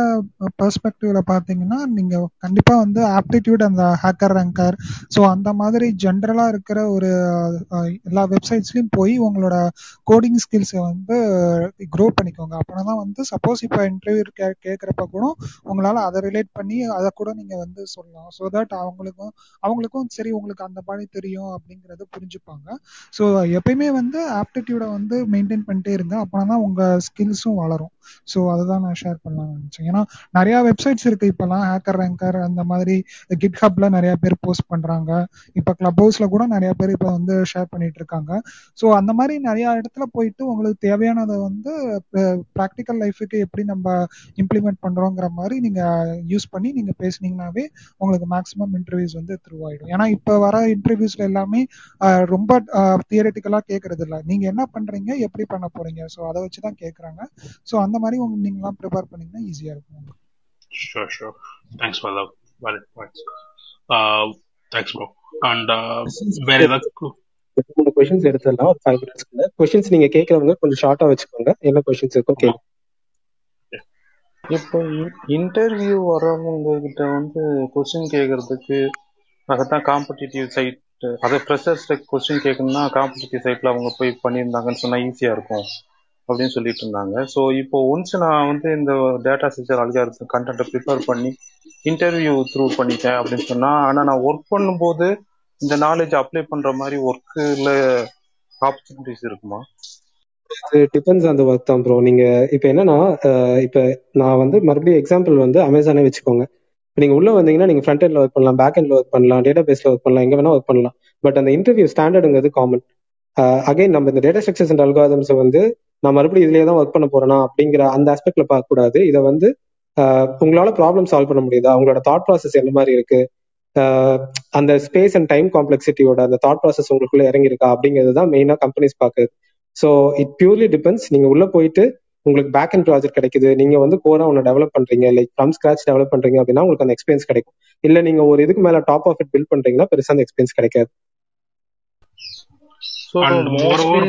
U: பெர்ஸ்பெக்டிவ்ல பாத்தீங்கன்னா நீங்க கண்டிப்பா வந்து ஆப்டிடியூட் அந்த ஹேக்கர் ரேங்கர் ஸோ அந்த மாதிரி ஜென்ரலா இருக்கிற ஒரு எல்லா வெப்சைட்ஸ்லயும் போய் உங்களோட கோடிங் ஸ்கில்ஸை வந்து க்ரோ பண்ணிக்கோங்க. அப்படின்னா தான் வந்து சப்போஸ் இப்போ இன்டர்வியூ கே கேட்குறப்ப கூட உங்களால அதை ரிலேட் பண்ணி அதை கூட நீங்க வந்து சொல்லலாம். ஸோ தட் அவங்களுக்கும் அவங்களுக்கு எல்லாருக்கும் சரி உங்களுக்கு அந்த மாதிரி தெரியும் அப்படிங்கறத புரிஞ்சுப்பாங்க. ஸோ எப்பயுமே வந்து ஆப்டிடியூடை வந்து மெயின்டைன் பண்ணிட்டே இருங்க அப்போனா தான் உங்க ஸ்கில்ஸும் வளரும். ஸோ அதுதான் நான் ஷேர் பண்ணலாம்னு நினைச்சேன். ஏன்னா நிறைய வெப்சைட்ஸ் இருக்கு இப்பெல்லாம் ஹேக்கர் ரேங்கர் அந்த மாதிரி கிட் ஹப்ல நிறைய பேர் போஸ்ட் பண்றாங்க. இப்போ கிளப் ஹவுஸ்ல கூட நிறைய பேர் இப்போ வந்து ஷேர் பண்ணிட்டு இருக்காங்க. ஸோ அந்த மாதிரி நிறைய இடத்துல போயிட்டு உங்களுக்கு தேவையானதை வந்து ப்ராக்டிக்கல் லைஃபுக்கு எப்படி நம்ம இம்ப்ளிமெண்ட் பண்றோங்கிற மாதிரி நீங்க யூஸ் பண்ணி நீங்க பேசுனீங்கன்னாவே உங்களுக்கு மேக்ஸிமம் இன்டர்வியூஸ் வந்து த்ரூ ஆயிடும் ஏன்னா இப்போ வர இன்டர்வியூஸ்ல எல்லாமே ரொம்ப தியரட்டிக்கலா கேட்கறது இல்ல நீங்க என்ன பண்றீங்க எப்படி பண்ண போறீங்க? ஸோ அதை வச்சு தான் கேட்கறாங்க ஸோ அந்த மாதிரி உங்க நீங்களாம் ப்ரிப்பேர் பண்ணீங்கன்னா ஈஸியா இருக்கும்
C: points. Uh, thanks, bro. And uh, வேற ஏதாவது
A: மூணு கொஸ்டின்ஸ் எடுத்துடலாம். ஒரு ஃபைவ் மினிட்ஸ்க்குள்ள கொஸ்டின்ஸ் நீங்க கேட்கறவங்க கொஞ்சம் ஷார்ட்டா வச்சுக்கோங்க. என்ன கொஸ்டின்ஸ் இருக்கோ கேளுங்க
V: இப்போ இன்டர்வியூ வர்றவங்க கிட்ட வந்து கொஸ்டின் கேட்கறதுக்கு அதான் காம்படிட்டிவ் சைட் அதை ஃப்ரெஷர்ஸ் கொஸ்டின் கேட்கணும்னா காம்படிட்டிவ் சைட்ல அவங்க போய் பண்ணியிருந்தாங்கன்னு சொன்னா ஈஸியா இருக்கும் அப்படின்னு சொல்லிட்டு இருந்தாங்க. ஸோ இப்போ ஒன்ஸ் நான் வந்து இந்த டேட்டா ஸ்ட்ரக்சர் அல்காரிதம் கண்டென்ட்டை ப்ரிப்பேர் பண்ணி இன்டர்வியூ த்ரூ பண்ணிட்டேன் அப்படின்னு சொன்னா ஆனா நான் ஒர்க் பண்ணும்போது இந்த நாலேஜ் அப்ளை பண்ற மாதிரி ஒர்க்ல ஆப்பர்ச்சுனிட்டிஸ் இருக்குமா?
A: இது டிபெண்ட்ஸ் அந்த ஒர்க் தான் ப்ரோ நீங்க இப்ப என்னன்னா இப்போ இப்ப நான் வந்து மறுபடியும் எக்ஸாம்பிள் வந்து அமேசானே வச்சுக்கோங்க. நீங்க உள்ள வந்தீங்கன்னா நீங்க ஃப்ரண்ட் எண்ட்ல ஒர்க் பண்ணலாம் பேக் எண்ட்ல ஒர்க் பண்ணலாம் டேட்டா பேஸ்ல ஒர்க் பண்ணலாம் எங்க வேணா ஒர்க் பண்ணலாம். பட் அந்த இன்டர்வியூ ஸ்டாண்டர்டுங்கிறது காமன் அகைன் நம்ம இந்த டேட்டா ஸ்ட்ரக்சர்ஸ் அண்ட் அல்காதம்ஸ் வந்து நான் மறுபடியும் இதுலயே தான் ஒர்க் பண்ண போறேனா அப்படிங்கிற அந்த ஆஸ்பெக்ட்ல பார்க்க கூடாது இதை வந்து uh, உங்களால ப்ராப்ளம் சால்வ் பண்ண முடியுதா? உங்களோட தாட் ப்ராசஸ் என்ன மாதிரி இருக்கு? Uh, அந்த ஸ்பேஸ் அண்ட் டைம் காம்ப்ளெக்சிட்டியோட அந்த தாட் ப்ராசஸ் உங்களுக்குள்ள இறங்கியிருக்கா? அப்படிங்கிறது தான் மெயினா கம்பெனிஸ் பாக்குது ஸோ இட் பியூர்லி டிபெண்ட்ஸ் நீங்க உள்ள போயிட்டு உங்களுக்கு பேக் அண்ட் ப்ராஜெக்ட் கிடைக்குது நீங்க வந்து கோரா ஒன்று டெவலப் பண்றீங்க லைக் ஃப்ரம் ஸ்கிராச் டெவலப் பண்றீங்க அப்படின்னா உங்களுக்கு அந்த எக்ஸ்பீரியன்ஸ் கிடைக்கும். இல்ல நீங்க ஒரு இதுக்கு மேல டாப் ஆஃப் இட் பில்ட் பண்றீங்கன்னா பெருசா அந்த எக்ஸ்பீரியன்ஸ் கிடைக்காது.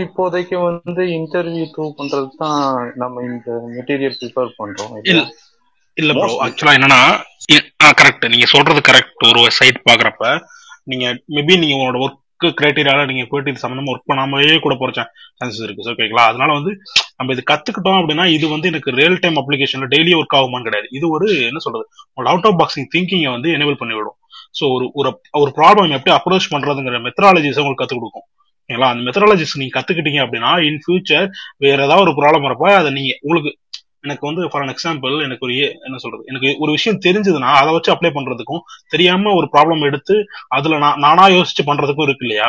V: இப்போதைக்கு வந்து இன்டர்வியூ த்ரூ பண்றது தான் நம்ம இந்த மெட்டீரியல் ப்ரிப்பேர் பண்றோம்.
C: இல்ல ப்ரோ ஆக்சுவலா என்னன்னா கரெக்ட் நீங்க சொல்றது கரெக்ட் ஒரு சைட் பாக்குறப்ப நீங்க மேபி நீங்க உங்களோட ஒர்க் கிரைட்டீரியால நீங்க போயிட்டு இது சம்பந்தமா ஒர்க் பண்ணாமலே கூட போற சான்சஸ் இருக்கு. ஓகேங்களா அதனால வந்து நம்ம இது கத்துக்கிட்டோம் அப்படின்னா இது வந்து எனக்கு ரியல் டைம் அப்ளிகேஷன்ல டெய்லி ஒர்க் ஆகுமான்னு கிடையாது. இது ஒரு என்ன சொல்றது? உங்களோட அவுட் ஆஃப் பாக்ஸிங் திங்கிங்கை வந்து எனேபிள் பண்ணிவிடும். ஸோ ஒரு ஒரு ஒரு ப்ராப்ளம் எப்படி அப்ரோச் பண்றதுங்கிற மெத்தடாலஜிஸ் உங்களுக்கு கத்துக் கொடுக்கும். ஓகேங்களா அந்த மெத்தடாலஜிஸ் நீங்க கத்துக்கிட்டீங்க அப்படின்னா இன் ஃபியூச்சர் வேற ஏதாவது ஒரு ப்ராப்ளம் வரப்ப அதை நீங்க உங்களுக்கு எனக்கு வந்து ஃபார் அன் எக்ஸாம்பிள் எனக்கு ஒரு ஏ- என்ன சொல்றது எனக்கு ஒரு விஷயம் தெரிஞ்சதுன்னா அதை வச்சு அப்ளை பண்றதுக்கும் தெரியாம ஒரு ப்ராப்ளம் எடுத்து அதுல நான் நானா யோசிச்சு பண்றதுக்கும் இருக்கு இல்லையா?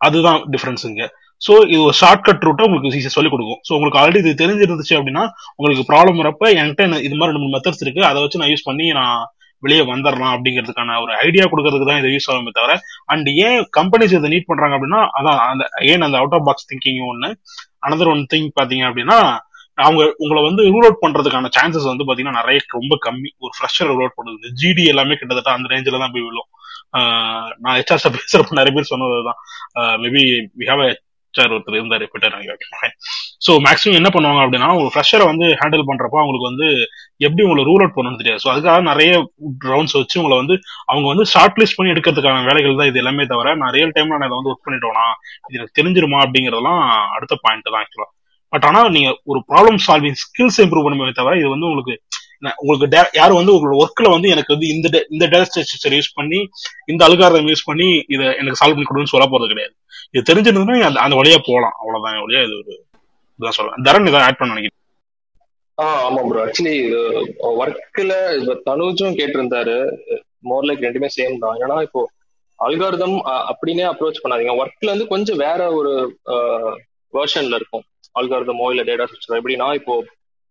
C: அதுதான் டிஃபரன்ஸ் இங்க. ஸோ இது ஒரு ஷார்ட்கட் ரூட்டை உங்களுக்கு ஈஸியாக சொல்லிக் கொடுக்கும். ஸோ உங்களுக்கு ஆல்ரெடி இது தெரிஞ்சிருந்துச்சு அப்படின்னா உங்களுக்கு ப்ராப்ளம் வரப்ப என்கிட்ட இது மாதிரி ரெண்டு மூணு மெத்தட்ஸ் இருக்கு. அதை வச்சு நான் யூஸ் பண்ணி நான் வெளியே வந்துடலாம் அப்படிங்கிறதுக்கான ஒரு ஐடியா கொடுக்கறதுக்கு தான் இதை யூஸ் ஆகுமே தவிர அண்ட் ஏன் கம்பெனிஸ் இதை நீட் பண்றாங்க அப்படின்னா அதான் அந்த ஏன் அந்த அவுட் ஆஃப் பாக்ஸ் திங்கிங் ஒன்று அனதர் ஒன் திங் பார்த்தீங்க அப்படின்னா அவங்க உங்களை வந்து ரூல் அவுட் பண்றதுக்கான சான்சஸ் வந்து பாத்தீங்கன்னா நிறைய ரொம்ப கம்மி. ஒரு ஃப்ரெஷர் ரூல் அவுட் பண்ணுது. ஜிடி எல்லாமே கிட்டத்தட்ட அந்த ரேஞ்சில தான் போய் விழும். நான் ஹெச்ஆர் பேசுறப்ப நிறைய பேர் சொன்னதுதான். மேபி வி ஹாவ் ஹெச்ஆர் ஒருத்தர் இருந்தார் ரிப்பீட்டர் ஸோ மேக்ஸிமம் என்ன பண்ணுவாங்க அப்படின்னா ஒரு ஃப்ரெஷரை வந்து ஹேண்டில் பண்றப்போ அவங்களுக்கு வந்து எப்படி உங்களை ரூல் அவுட் பண்ணணும்னு தெரியாது. ஸோ அதுக்காக நிறைய ரவுண்ட்ஸ் வச்சு உங்களை வந்து அவங்க வந்து ஷார்ட் லிஸ்ட் பண்ணி எடுக்கிறதுக்கான வேலைகள் தான் இது எல்லாமே தவிர நான் ரியல் டைம்ல நான் இதை வந்து ஒர்க் பண்ணிட்டோம்னா இது எனக்கு தெரிஞ்சிருமா அப்படிங்கறதெல்லாம் அடுத்த பாயிண்ட் தான் ஆக்சுவலா பட் ஆனா நீங்க ஒரு ப்ராப்ளம் சால்விங் ஸ்கில்ஸ் இம்ப்ரூவ் பண்ணுமே தவிர இது வந்து உங்களுக்கு உங்களுக்கு யாரும் வந்து உங்களோட ஒர்க்ல வந்து எனக்கு வந்து இந்த இந்த டேட்டா ஸ்ட்ரக்சர் யூஸ் பண்ணி இந்த அல்காரதம் யூஸ் பண்ணி இதை எனக்கு சால்வ் பண்ணி கொடுன்னு சொல்ல போறது கிடையாது. இது தெரிஞ்சிருந்தா அந்த அந்த வழியா போகலாம் அவ்வளவுதான். வழியா இது ஒரு இதுதான் சொல்லலாம் தரன் இதை ஆட் பண்ண நினைக்கிறேன்
G: ஆஹ் ஆமா ப்ரோ ஆக்சுவலி ஒர்க்ல இப்ப தனுஜும் கேட்டிருந்தாரு. மோர் லைக் ரெண்டுமே சேம் தான். ஏன்னா இப்போ அல்காரதம் அப்படின்னே அப்ரோச் பண்ணாதீங்க. ஒர்க்ல இருந்து கொஞ்சம் வேற ஒரு வேர்ஷன்ல இருக்கும். அல்காரதமோ இல்ல டேட்டா ஸ்ட்ரக்சரோ எப்படின்னா இப்போ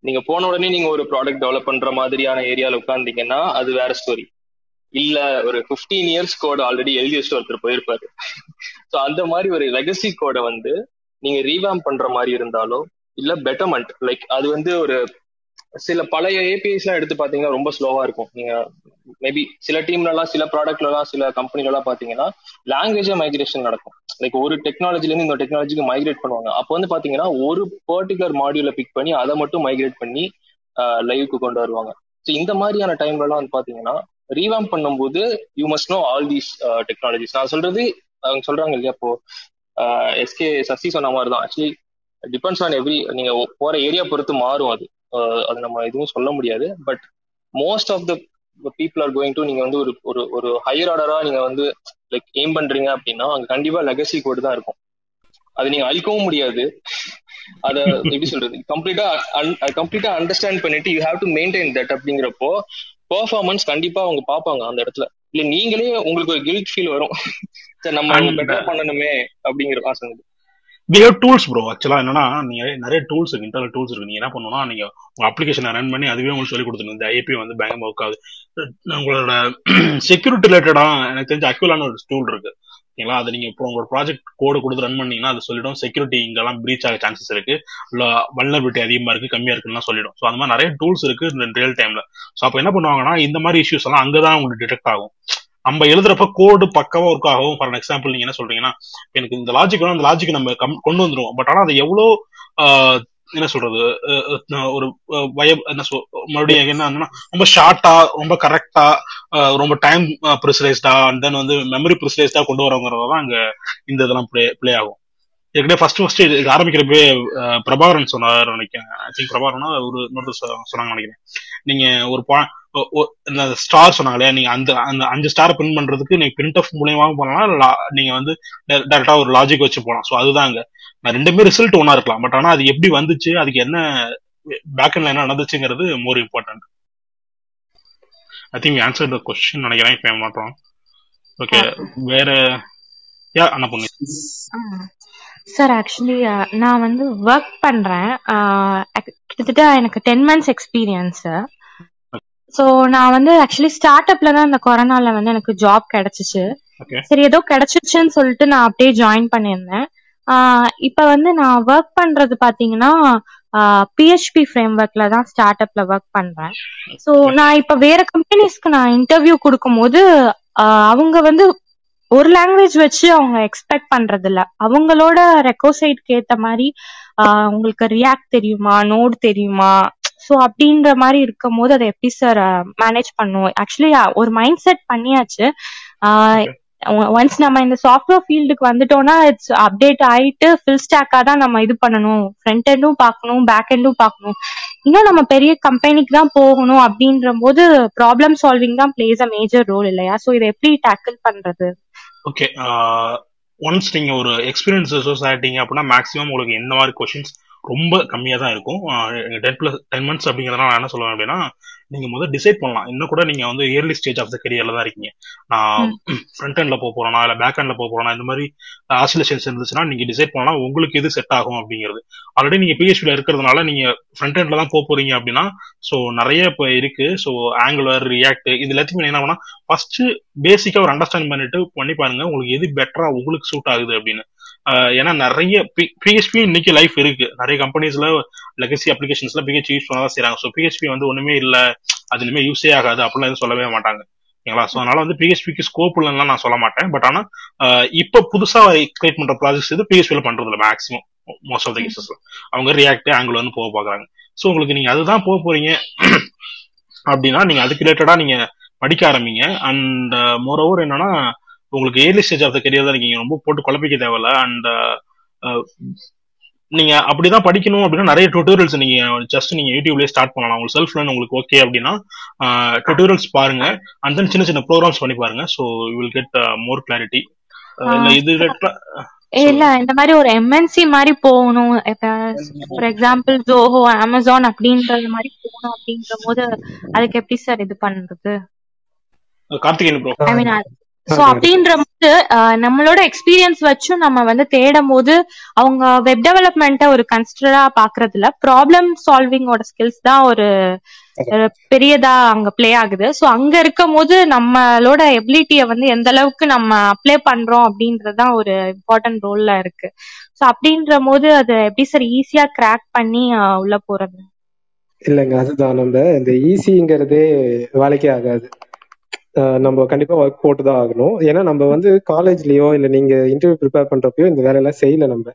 G: நீங்க போன உடனே நீங்க ஒரு ப்ராடக்ட் டெவலப் பண்ற மாதிரியான ஏரியால உட்கார்ந்தீங்கன்னா அது வேற ஸ்டோரி இல்ல ஒரு பிப்டீன் இயர்ஸ் கோட் ஆல்ரெடி எழுதி வச்சுட்டு ஒருத்தர் போயிருப்பாரு. ஸோ அந்த மாதிரி ஒரு லெகசி கோடை வந்து நீங்க ரீவேம் பண்ற மாதிரி இருந்தாலோ இல்ல பெட்டர்மெண்ட் லைக் அது வந்து ஒரு சில பழைய ஏபிஐஸ் எல்லாம் எடுத்து பாத்தீங்கன்னா ரொம்ப ஸ்லோவா இருக்கும். நீங்க மேபி சில டீம்ல எல்லாம் சில ப்ராடக்ட்ல எல்லாம் சில கம்பெனில எல்லாம் பாத்தீங்கன்னா லாங்குவேஜ் மைக்ரேஷன் நடக்கும். லைக் ஒரு டெக்னாலஜில இருந்து இந்த டெக்னாலஜிக்கு மைக்ரேட் பண்ணுவாங்க. அப்போ வந்து பாத்தீங்கன்னா ஒரு பர்டிகுலர் மாடியூல பிக் பண்ணி அதை மட்டும் மைக்ரேட் பண்ணி லைவுக்கு கொண்டு வருவாங்க. ஸோ இந்த மாதிரியான டைம்ல எல்லாம் வந்து பாத்தீங்கன்னா ரீவாம் பண்ணும்போது you must know all these technologies நான் சொல்றது அவங்க சொல்றாங்க இல்லையா இப்போ எஸ்கே சசி சொன்ன மாதிரி தான். ஆக்சுவலி டிபெண்ட்ஸ் ஆன் எவ்ரி நீங்க போற ஏரியா பொறுத்து மாறும் அது. அது நம்ம எதுவும் சொல்ல முடியாது. But most of the people are going to நீங்க வந்து ஒரு ஒரு ஒரு ஹையர் ஆர்டரா நீங்க வந்து லைக் எய்ம் பண்றீங்க அப்படின்னா அங்க கண்டிப்பா லெகசி கோடு தான் இருக்கும். அது நீங்க அழிக்கவும் முடியாது. அத எப்படி சொல்றது? கம்ப்ளீட்டா கம்ப்ளீட்டா அண்டர்ஸ்டாண்ட் பண்ணிட்டு you have to maintain that அப்படிங்கிறப்போ பெர்ஃபார்மன்ஸ் கண்டிப்பா அவங்க பாப்பாங்க அந்த இடத்துல. இல்ல நீங்களே உங்களுக்கு ஒரு கில்ட் ஃபீல் வரும். சரி நம்ம பெட்டர் பண்ணணுமே அப்படிங்கிற ஆசை
C: வி ஹேவ் டூல்ஸ் ப்ரோ ஆக்சுவலா என்னன்னா நீங்க நிறைய டூல்ஸ் இருக்கு இன்டர்னல் டூல்ஸ் இருக்கு. நீங்க என்ன பண்ணணும்னா நீங்க உங்க அப்ளிகேஷனை ரன் பண்ணி அதுவே உங்களுக்கு சொல்லி கொடுத்துருங்க இந்த ஐபி வந்து பேங்க் ஒர்க் ஆகுது. உங்களோட செக்யூரிட்டி ரிலேட்டடா எனக்கு தெரிஞ்ச அக்யூலான ஒரு டூல் இருக்கு. ஓகேங்களா? அது நீங்க இப்போ உங்களோட ப்ராஜெக்ட் கோடு கொடுத்து ரன் பண்ணீங்கன்னா அது சொல்லிடும். செக்யூரிட்டி இங்கெல்லாம் பிரீச் ஆக சான்சஸ் இருக்கு. இல்ல வல்லபிலிட்டி அதிகமா இருக்கு கம்மியா இருக்குன்னு சொல்லிடும். ஸோ அந்த மாதிரி நிறைய டூல்ஸ் இருக்கு ரியல் டைம்ல ஸோ அப்போ என்ன பண்ணுவாங்கன்னா இந்த மாதிரி இஷ்யூஸ் எல்லாம் அங்கதான் உங்களுக்கு டிடெக்ட் ஆகும். நம்ம எழுதுறப்ப கோடு பக்கவா ஒர்க் ஆகும். ஃபார் எக்ஸாம்பிள் நீங்க என்ன சொல்றீங்கன்னா எனக்கு இந்த லாஜிக் வேணும் அந்த லாஜிக் நம்ம கொண்டு வந்துருவோம். பட் ஆனா அது எவ்வளோ என்ன சொல்றது ஒரு வய என்ன சொல் மறுபடியும் என்ன ரொம்ப ஷார்ட்டா ரொம்ப கரெக்டா ரொம்ப டைம் ப்ரிசரைஸ்டா அண்ட் தென் வந்து மெமரி ப்ரிசரைஸ்டா கொண்டு வரவங்கிறதான் அங்க இந்த இதெல்லாம் பிளே பிளே ஆகும். ஏற்கனவே ஃபர்ஸ்ட் ஃபர்ஸ்ட் இது ஆரம்பிக்கிறப்பே பிரபாகரன் சொன்னார் நினைக்கிறேன். ஐ திங்க் பிரபாகரனா ஒரு இன்னொரு சொன்னாங்க நினைக்கிறேன். நீங்க ஒரு இந்த ஸ்டார் சொன்னாங்களே நீங்க அந்த அந்த அஞ்சு ஸ்டார் பிரிண்ட் பண்றதுக்கு நீங்க பிரிண்ட் ஆஃப் மூலியமாவும் பண்ணலாம் நீங்க வந்து டேரக்டா ஒரு லாஜிக் வச்சு போகலாம் ஸோ அதுதாங்க நான் ரெண்டுமே ரிசல்ட் ஒன்னா இருக்கலாம். பட் ஆனா அது எப்படி வந்துச்சு அதுக்கு என்ன பேக் எண்ட்ல என்ன நடந்துச்சுங்கிறது more important I think answer the question நினைக்கிறேன் இப்போ மாட்டோம் ஓகே வேற யா அண்ணா பொண்ணு
W: சார் ஆக்சுவலி நான் வந்து ஒர்க் பண்றேன். கிட்டத்தட்ட எனக்கு டென் மந்த்ஸ் எக்ஸ்பீரியன்ஸ் ஸோ நான் வந்து ஆக்சுவலி ஸ்டார்ட் அப்ல தான் இந்த கொரோனால வந்து எனக்கு ஜாப் கிடைச்சிச்சு. சரி ஏதோ கிடைச்சிச்சுன்னு சொல்லிட்டு நான் அப்படியே ஜாயின் பண்ணியிருந்தேன். இப்ப வந்து நான் ஒர்க் பண்றது பாத்தீங்கன்னா பிஹெச்பி ஃப்ரேம் ஒர்க்ல தான் ஸ்டார்ட் அப்ல ஒர்க் பண்றேன். ஸோ நான் இப்ப வேற கம்பெனிஸ்க்கு நான் இன்டர்வியூ கொடுக்கும் போது அவங்க வந்து ஒரு லாங்குவேஜ் வச்சு அவங்க எக்ஸ்பெக்ட் பண்றது இல்ல அவங்களோட ரெக்கோசைட்க்கு ஏத்த மாதிரி உங்களுக்கு ரியாக்ட் தெரியுமா நோட் தெரியுமா? ஸோ அப்படின்ற மாதிரி இருக்கும் போது அதை எப்படி சார் மேனேஜ் பண்ணுவோம்? ஆக்சுவலி ஒரு மைண்ட் செட் பண்ணியாச்சு ஒன்ஸ் நம்ம இந்த சாஃப்ட்வேர் ஃபீல்டுக்கு வந்துட்டோம்னா இட்ஸ் அப்டேட் ஆயிட்டு ஃபில் ஸ்டாக்கா தான் நம்ம இது பண்ணணும். ஃப்ரண்ட் எண்டும் பார்க்கணும் பேக் எண்டும் பார்க்கணும். இன்னும் நம்ம பெரிய கம்பெனிக்கு தான் போகணும் அப்படின்ற போது ப்ராப்ளம் சால்விங் தான் பிளேஸ் அ மேஜர் ரோல் இல்லையா? ஸோ இதை எப்படி டேக்கிள் பண்றது?
C: ஓகே ஒன்ஸ் uh, நீங்க ஒரு எக்ஸ்பீரியன்ஸ் ரிசோர்ஸ் ஆயிட்டீங்க அப்படின்னா மேக்ஸிமம் உங்களுக்கு எந்த மாதிரி கொஷின்ஸ் ரொம்ப கம்மியா தான் இருக்கும் டென் பிளஸ் டென் மந்த்ஸ் அப்படிங்கிறதுனால நான் என்ன சொல்லுவேன் அப்படின்னா நீங்க முதல் டிசைட் பண்ணலாம். இன்னும் கூட நீங்க வந்து இயர்லி ஸ்டேஜ் ஆஃப் த கரியர்ல தான் இருக்கீங்க. நான் ஃப்ரண்ட் எண்ட்ல போக போறேனா இல்ல பேக் எண்ட்ல போக போறேனா இந்த மாதிரி ஆசிலேஷன்ஸ் இருந்துச்சுன்னா நீங்க டிசைட் பண்ணலாம் உங்களுக்கு எது செட் ஆகும் அப்படிங்கிறது. ஆல்ரெடி நீங்க பிஹெச்பில இருக்கிறதுனால நீங்க ஃப்ரண்ட் எண்ட்ல தான் போக போறீங்க அப்படின்னா ஸோ நிறைய இப்போ இருக்கு. ஸோ ஆங்குலர் ரியாக்ட் இது எல்லாத்தையும் என்ன பண்ணா ஃபர்ஸ்ட் பேசிக்கா ஒரு அண்டர்ஸ்டாண்ட் பண்ணிட்டு பண்ணி பாருங்க உங்களுக்கு எது பெட்டரா உங்களுக்கு சூட் ஆகுது அப்படின்னு. ஏன்னா நிறைய பிஹெச்பி இன்னைக்கு லைஃப் இருக்கு. நிறைய கம்பெனிஸ்ல லெகசி அப்ளிகேஷன்ஸ்ல பிஹெச்பி யூஸ் பண்ணதான் செய்யறாங்க ஸோ பிஹெச்பி வந்து ஒண்ணுமே இல்ல. அது இனிமே யூஸே ஆகாது. அப்படிலாம் எதுவும் சொல்லவே மாட்டாங்க. ஓகேங்களா? ஸோ அதனால வந்து பிஹெச்பிக்கு ஸ்கோப் இல்லைன்னா நான் சொல்ல மாட்டேன். பட் ஆனா இப்ப புதுசா கிரியேட் பண்ற ப்ராஜெக்ட்ஸ் இது பிஹெச்பியில பண்றது இல்லை மேக்ஸிமம் மோஸ்ட் ஆஃப் த கேசஸ்ல அவங்க ரியாக்ட் ஆங்கிள் வந்து போக பாக்குறாங்க ஸோ உங்களுக்கு நீங்க அதுதான் போக போறீங்க. அப்படின்னா நீங்க அதுக்கு ரிலேட்டடா நீங்க படிக்க ஆரம்பிங்க. அண்ட் மோர் ஓவர் என்னன்னா உங்களுக்கு early stage of the career தான் இருக்கீங்க. ரொம்ப போட்டு குழப்பிக்க தேவையில்ல. அண்ட் நீங்க அப்படிதான் படிக்கணும் அப்படின்னா நிறைய டுட்டோரியல்ஸ் நீங்க ஜஸ்ட் நீங்க யூடியூப்லயே ஸ்டார்ட் பண்ணலாம். உங்களுக்கு செல்ஃப் லேர்ன் உங்களுக்கு ஓகே அப்படின்னா டுட்டோரியல்ஸ் பாருங்க. அண்ட் தென் சின்ன சின்ன ப்ரோக்ராம்ஸ் பண்ணி பாருங்க. So you will get more clarity இது
W: இல்ல இந்த மாதிரி ஒரு எம்என்சி மாதிரி போகணும். இப்ப ஃபார் எக்ஸாம்பிள் ஜோஹோ அமேசான் அப்படின்றது மாதிரி போகணும் அப்படின்ற போது அதுக்கு எப்படி சார் இது பண்றது?
C: Karthikeyan bro
W: I mean so அப்படின்ற போது நம்மளோட எக்ஸ்பீரியன்ஸ் வச்சும் நம்ம வந்து தேடும் போது அவங்க வெப் டெவலப்மெண்ட்டை ஒரு கன்சிடரா பாக்குறதுல ப்ராப்ளம் சால்விங்கோட ஸ்கில்ஸ் தான் ஒரு பெரியதா அங்க ப்ளே ஆகுது. சோ அங்க இருக்கும் போது நம்மளோட எபிலிட்டிய வந்து எந்த அளவுக்கு நம்ம அப்ளை பண்றோம் அப்படின்றதுதான் ஒரு இம்பார்ட்டன்ட் ரோல்ல இருக்கு. சோ அப்படின்ற போது அது எப்படி சார் ஈஸியா கிராக் பண்ணி உள்ள போறது?
A: இல்லைங்க அதுதான். நம்ம இந்த ஈஸிங்கிறதே வேலைக்கே ஆகாது. நம்ம கண்டிப்பா ஒர்க் போட்டு தான் ஆகணும். ஏன்னா நம்ம வந்து காலேஜ்லயோ இல்ல நீங்க இன்டர்வியூ ப்ரிப்பேர் பண்றப்பயோ இந்த வேலையெல்லாம் செய்யல நம்ம.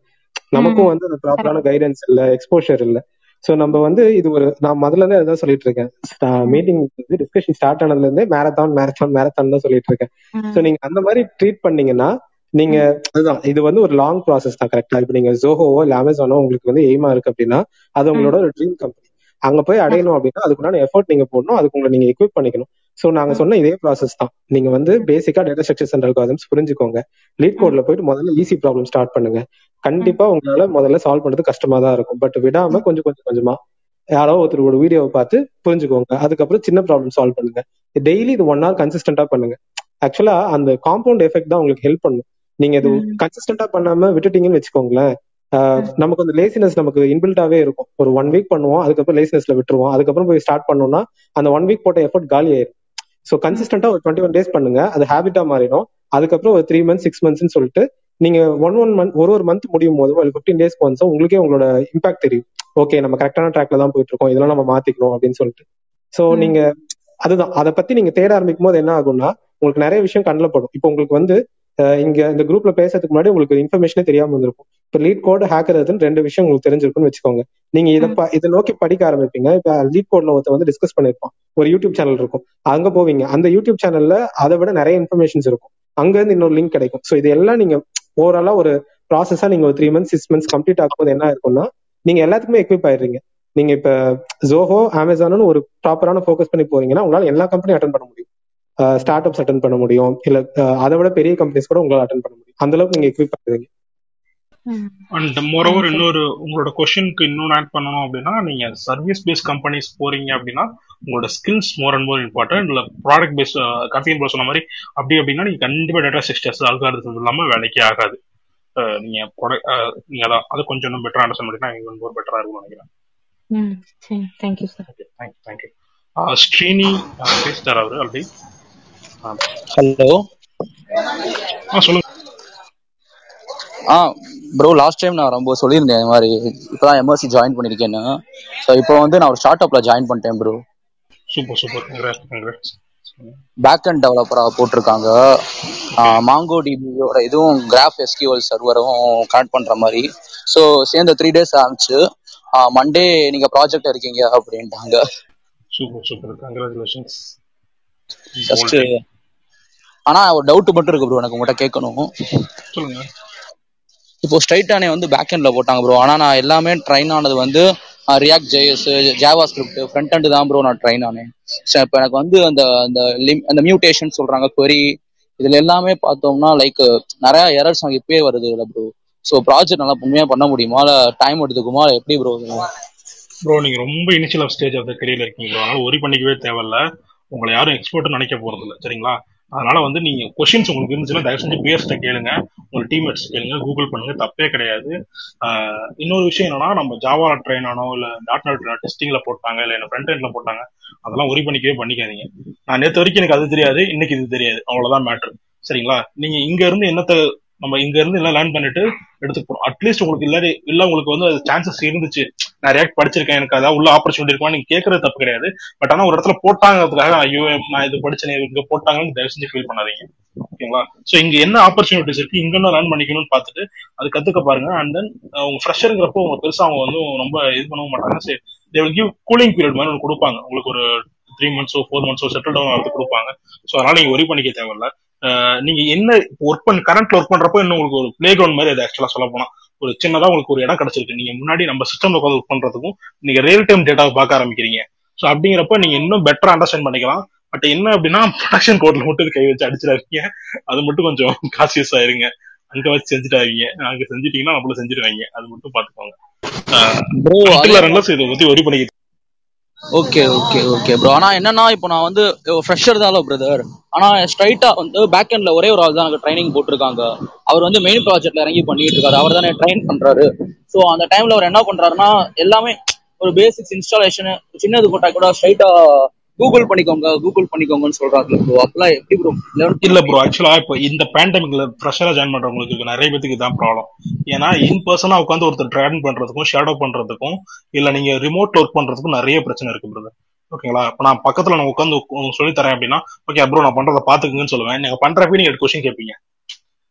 A: நமக்கும் வந்து அந்த ப்ராப்பரான கைடன்ஸ் இல்ல எக்ஸ்போஷர் இல்ல. சோ நம்ம வந்து இது ஒரு நான் முதல்ல இருந்தே அதான் சொல்லிட்டு இருக்கேன் மீட்டிங் டிஸ்கஷன் ஸ்டார்ட் ஆனதுல இருந்தே மேரத்தான் மேரத்தான் மேரத்தான் தான் சொல்லிட்டு இருக்கேன் சோ நீங்க அந்த மாதிரி ட்ரீட் பண்ணீங்கன்னா நீங்க அதுதான் இது வந்து ஒரு லாங் ப்ராசஸ் தான் கரெக்டா இப்ப நீங்க ஜோஹோவோ இல்ல அமேசானோ உங்களுக்கு வந்து எய்மா இருக்கு அப்படின்னா அது உங்களோட ஒரு ட்ரீம் கம்பெனி அங்க போய் அடையணும் அப்படின்னா அதுக்குண்டான எஃபோர்ட் நீங்க போடணும் அதுக்கு உங்களை நீங்க எக்யூப் பண்ணிக்கணும். சோ நாங்க சொன்ன இதே ப்ராசஸ் தான். நீங்க வந்து பேசிக்கா டேட்டா ஸ்ட்ரக்சர்ஸ் அண்ட் அல்காரிதம்ஸ் புரிஞ்சுக்கோங்க. லீட் கோட்ல போயிட்டு முதல்ல ஈஸி ப்ராப்ளம் ஸ்டார்ட் பண்ணுங்க. கண்டிப்பா உங்களால முதல்ல சால்வ் பண்றது கஷ்டமா தான் இருக்கும். பட் விடாம கொஞ்சம் கொஞ்சம் கொஞ்சமா யாரோ ஒருத்தரோட வீடியோவை பார்த்து புரிஞ்சுக்கோங்க. அதுக்கப்புறம் சின்ன ப்ராப்ளம் சால்வ் பண்ணுங்க. டெய்லி இது ஒன் ஹவர் கன்சிஸ்டன்டா பண்ணுங்க. ஆக்சுவலா அந்த காம்பவுண்ட் எஃபெக்ட் தான் உங்களுக்கு ஹெல்ப் பண்ணும். நீங்க இது கன்சிஸ்டன்டா பண்ணாம விட்டுட்டீங்கன்னு வச்சுக்கோங்களேன் நமக்கு அந்த லேசினஸ் நமக்கு இன்பில்டாவே இருக்கும். ஒரு ஒன் வீக் பண்ணுவோம் அதுக்கப்புறம் லேசினஸ்ல விட்டுருவோம். அதுக்கப்புறம் போய் ஸ்டார்ட் பண்ணோம்னா அந்த ஒன் வீக் போட்ட எஃபர்ட் காலி ஆயிரும் ஸோ கன்சிஸ்டன்டா ஒரு டுவெண்ட்டி ஒன் டேஸ் பண்ணுங்க. அது ஹேபிட்டா மாறிடும். அதுக்கப்புறம் ஒரு த்ரீ மந்த்ஸ் சிக்ஸ் மந்த்ஸ்னு சொல்லிட்டு நீங்க ஒன் ஒன் மந்த் ஒரு ஒரு மந்த் முடியும் போது ஒரு ஃபிஃப்டீன் டேஸ்க்கு ஒன்ஸ் உங்களுக்கே உங்களோட இம்பாக்ட் தெரியும். ஓகே நம்ம கரெக்டான ட்ராக்ல தான் போயிட்டு இருக்கோம் இதெல்லாம் நம்ம மாத்திக்கணும் அப்படின்னு சொல்லிட்டு. ஸோ நீங்க அதுதான். அதை பத்தி நீங்க தேட ஆரம்பிக்கும் போது என்ன ஆகும்னா உங்களுக்கு நிறைய விஷயம் கண்ணில் படும். இப்போ உங்களுக்கு வந்து இங்க இந்த குரூப்ல பேசுறதுக்கு முன்னாடி உங்களுக்கு இன்ஃபர்மேஷனே தெரியாம வந்திருக்கும் இப்போ லீட் கோட் ஹேக்கர் அதுன்னு ரெண்டு விஷயம் உங்களுக்கு தெரிஞ்சிருக்கும்னு வச்சுக்கோங்க. நீங்க இதை இதை நோக்கி படிக்க ஆரம்பிப்பீங்க. இப்ப லீட் கோட்ல ஒருத்தர் வந்து டிஸ்கஸ் பண்ணிருப்பான் ஒரு யூடியூப் சேனல் இருக்கும். அங்க போவீங்க. அந்த யூடியூப் சேனல்ல அதை விட நிறைய இன்ஃபர்மேஷன்ஸ் இருக்கும். அங்க இருந்து இன்னொரு லிங்க் கிடைக்கும். ஸோ இது எல்லாம் நீங்க ஓவராலா ஒரு ப்ராசஸா நீங்க ஒரு three months six months complete ஆகும்போது என்ன இருக்கும்னா நீங்க எல்லாத்துக்குமே எக்விப் ஆயிடுறீங்க. நீங்க இப்ப ஜோஹோ அமேசான் ஒரு ப்ராப்பரான ஃபோக்கஸ் பண்ணி போறீங்கன்னா உங்களால எல்லா கம்பெனியும் அட்டன் பண்ண முடியும். ஸ்டார்ட் அப்ஸ் அட்டன் பண்ண முடியும். இல்ல அதை விட பெரிய கம்பெனிஸ் கூட உங்களால அட்டன் பண்ண முடியும். அந்த அளவுக்கு நீங்க எக்விப் ஆயிடுறீங்க
C: அண்ட் மோரோவர் இன்னொரு உங்களோட கொஸ்டினுக்கு இன்னொன்று ஆட் பண்ணணும் அப்படின்னா நீங்க சர்வீஸ் பேஸ் கம்பெனிஸ் போறீங்க அப்படின்னா உங்களோட skills more and more important இல்ல ப்ராடக்ட் பேஸ் கம்பெனி ப்ரோ சொன்ன மாதிரி அப்படி அப்படின்னா நீங்க கண்டிப்பா டேட்டா சிஸ்டர்ஸ் அல்காரதம் இல்லாம வேலைக்கே ஆகாது. நீங்க product- அஹ் நீங்க அதான் அது கொஞ்சம் இன்னும் பெட்டரா அண்டர்ஸ்டாண்ட் பண்ணிட்டா ஈவன் மோர் பெட்டரா இருக்கும்னு நினைக்கிறேன்.
W: Thank you sir.
C: Thank you thank you Srini பேசிட்டார் அவரு ஆல்ரெடி
X: ஹலோ
C: ஆ சொல்லுங்க.
X: ஆ ப்ரோ லாஸ்ட் டைம் நான் ரொம்ப சொல்லியிருந்தேன் இந்த மாதிரி இப்போதான் எம்எஸ்சி ஜாயின் பண்ணியிருக்கேன்னு. ஸோ இப்போ வந்து நான் ஒரு ஸ்டார்ட் அப்ல ஜாயின் பண்ணிட்டேன் bro
C: super super congrats congrats
X: back end டெவலப்பராக போட்டிருக்காங்க. மாங்கோ டிபியோட இதுவும் கிராஃப் எஸ்கியூஎல் சர்வரும் கனெக்ட் பண்ற மாதிரி. ஸோ சேர்ந்த த்ரீ டேஸ் ஆரம்பிச்சு மண்டே நீங்க ப்ராஜெக்ட் இருக்கீங்க அப்படின்ட்டாங்க.
C: சூப்பர் சூப்பர் கங்க்ராச்சுலேஷன்ஸ்
X: ஜஸ்ட் ஆனா ஒரு டவுட் மட்டும் இருக்கு ப்ரோ எனக்கு உங்கள்கிட்ட கேட்கணும்.
C: சொல்லுங்க.
X: இப்போ ஸ்ட்ரைட்டானே வந்து பேக் எண்ட்ல போட்டாங்க ப்ரோ ஆனா நான் எல்லாமே ட்ரைன் ஆனது வந்து React JS JavaScript front end தான் ப்ரோ நான் ட்ரைன் ஆனேன். ஸோ இப்போ எனக்கு வந்து அந்த அந்த லிம் அந்த மியூட்டேஷன் சொல்றாங்க கொரி இதுல எல்லாமே பார்த்தோம்னா லைக் நிறைய எரர்ஸ் அங்கே இப்பயே வருது இல்லை ப்ரோ ஸோ ப்ராஜெக்ட் நல்லா உண்மையாக பண்ண முடியுமா? இல்லை டைம் எடுத்துக்குமா? எப்படி ப்ரோ
C: ப்ரோ நீங்க ரொம்ப இனிஷியல் ஸ்டேஜ் ஆஃப் த கரியர்ல இருக்கீங்க ப்ரோ அதனால ஒரி பண்ணிக்கவே தேவையில்ல. உங்களை யாரும் எக்ஸ்போர்ட் நினைக்க போறது இல்லை சரிங்களா? அதனால வந்து நீங்க கொஸ்டின்ஸ் உங்களுக்கு இருந்துச்சுன்னா தயவு செஞ்சு பிஎஸ்ட கேளுங்க. உங்க டீம்மேட்ஸ் கேளுங்க கூகுள் பண்ணுங்க தப்பே கிடையாது. இன்னொரு விஷயம் என்னன்னா நம்ம ஜாவா ட்ரெயின் ஆனோ இல்ல. டாட் நெட் டெஸ்டிங்ல போட்டாங்க இல்ல என்ன ஃப்ரண்ட் எண்ட்ல போட்டாங்க அதெல்லாம் ஒரி பண்ணிக்கவே பண்ணிக்காதீங்க. நான் நேற்று வரைக்கும் எனக்கு அது தெரியாது இன்னைக்கு இது தெரியாது. அவ்வளவுதான் மேட்ரு சரிங்களா? நீங்க இங்க இருந்து என்னத்த நம்ம இங்க இருந்து எல்லாம் லேர்ன் பண்ணிட்டு எடுத்துக்கணும் அட்லீஸ்ட் உங்களுக்கு இல்ல இல்ல உங்களுக்கு வந்து அது சான்சஸ் இருந்துச்சு. நான் ரியாக்ட் படிச்சிருக்கேன் எனக்கு அதாவது உள்ள ஆப்பர்ச்சுனிட்டி இருக்குமா? நீங்க கேட்கறது தப்பு கிடையாது. பட் ஆனா ஒரு இடத்துல போட்டாங்கிறதுக்காக ஐயோ நான் இது படிச்சேன் இங்க போட்டாங்கன்னு தயவு செஞ்சு ஃபீல் பண்ணாதீங்க. ஓகேங்களா? சோ இங்க என்ன ஆப்பர்ச்சுனிட்டிஸ் இருக்கு? இங்க என்ன லேர்ன் பண்ணிக்கணும்னு பார்த்துட்டு அது கத்துக்க பாருங்க. அண்ட் தென் உங்க ஃப்ரெஷருங்கிறப்போ உங்க பெருசா அவங்க வந்து ரொம்ப இது பண்ணவும் மாட்டாங்க. சரி they will give cooling period மாதிரி ஒன்று கொடுப்பாங்க. உங்களுக்கு ஒரு த்ரீ மந்த்ஸோ ஃபோர் மந்த்ஸோ செட்டில் டவுன் அடுத்து கொடுப்பாங்க. ஸோ அதனால நீங்க ஒரி பண்ணிக்க தேவையில்ல. நீங்க என்ன ஒர்க் பண்ண கரண்ட்ல ஒர்க் பண்றப்போ இன்னும் உங்களுக்கு ஒரு பிளே கிரவுண்ட் மாதிரி அது ஆக்சுவலா சொல்ல போனா? ஒரு சின்னதா உங்களுக்கு ஒரு இடம் கிடைச்சிருக்கு. நீங்க முன்னாடி நம்ம சிஸ்டம்ல உட்காந்து ஒர்க் பண்றதுக்கும் நீங்க ரியல் டைம் டேட்டாவை பார்க்க ஆரம்பிக்கிறீங்க. ஸோ அப்படிங்கிறப்ப நீங்க இன்னும் பெட்டரா அண்டர்ஸ்டாண்ட் பண்ணிக்கலாம். பட் என்ன அப்படின்னா ப்ரொடக்ஷன் கோட்ல மட்டும் கை வச்சு அடிச்சிடாதீங்க. அது மட்டும் கொஞ்சம் காசியஸ் ஆயிருங்க அங்க வச்சு செஞ்சுட்டாங்க அங்க செஞ்சுட்டீங்கன்னா நம்மள செஞ்சிருவாங்க அது மட்டும் பாத்துக்கோங்க
X: ஓகே ஓகே ஓகே ப்ரோ ஆனா என்னன்னா இப்போ நான் வந்து ஃப்ரெஷர் தான் பிரதர் ஆனா ஸ்ட்ரைட்டா வந்து பேக் எண்ட்ல ஒரே ஒரு ஆள் தான் எனக்கு ட்ரைனிங் போட்டிருக்காங்க. அவர் வந்து மெயின் ப்ராஜெக்ட்ல இறங்கி பண்ணிட்டு இருக்காரு. அவர் தானே ட்ரைன் பண்றாரு. ஸோ அந்த டைம்ல அவர் என்ன பண்றாருன்னா எல்லாமே ஒரு பேசிக்ஸ் இன்ஸ்டாலேஷன் சின்னது போட்டா கூட ஸ்ட்ரைட்டா கூகுள் பண்ணிக்கோங்க கூகுள் பண்ணிக்கோங்கன்னு சொல்றாங்க ப்ரோ அப்பெல்லாம் எப்படி ப்ரோ
C: இல்ல ப்ரோ ஆக்சுவலா இப்போ இந்த பேண்டமிக்ல ஃப்ரெஷரா ஜாயின் பண்றவங்களுக்கு நிறைய பேத்துக்கு தான் ப்ராப்ளம் ஏன்னா இன் பர்சனா உட்காந்து ஒருத்தர் ட்ரைன் பண்றதுக்கும் ஷேடோ பண்றதுக்கும் இல்ல நீங்க ரிமோட் ஒர்க் பண்றதுக்கும் நிறைய பிரச்சனை இருக்கு பிரதர் ஓகேங்களா இப்போ நான் பக்கத்துல நான் உட்காந்து சொல்லி தரேன் அப்படின்னா ஓகே ப்ரோ நான் பண்றதை பாத்துக்குங்கன்னு சொல்லுவேன். நீங்க பண்றப்ப நீங்க கொஸ்டின் கேட்பீங்க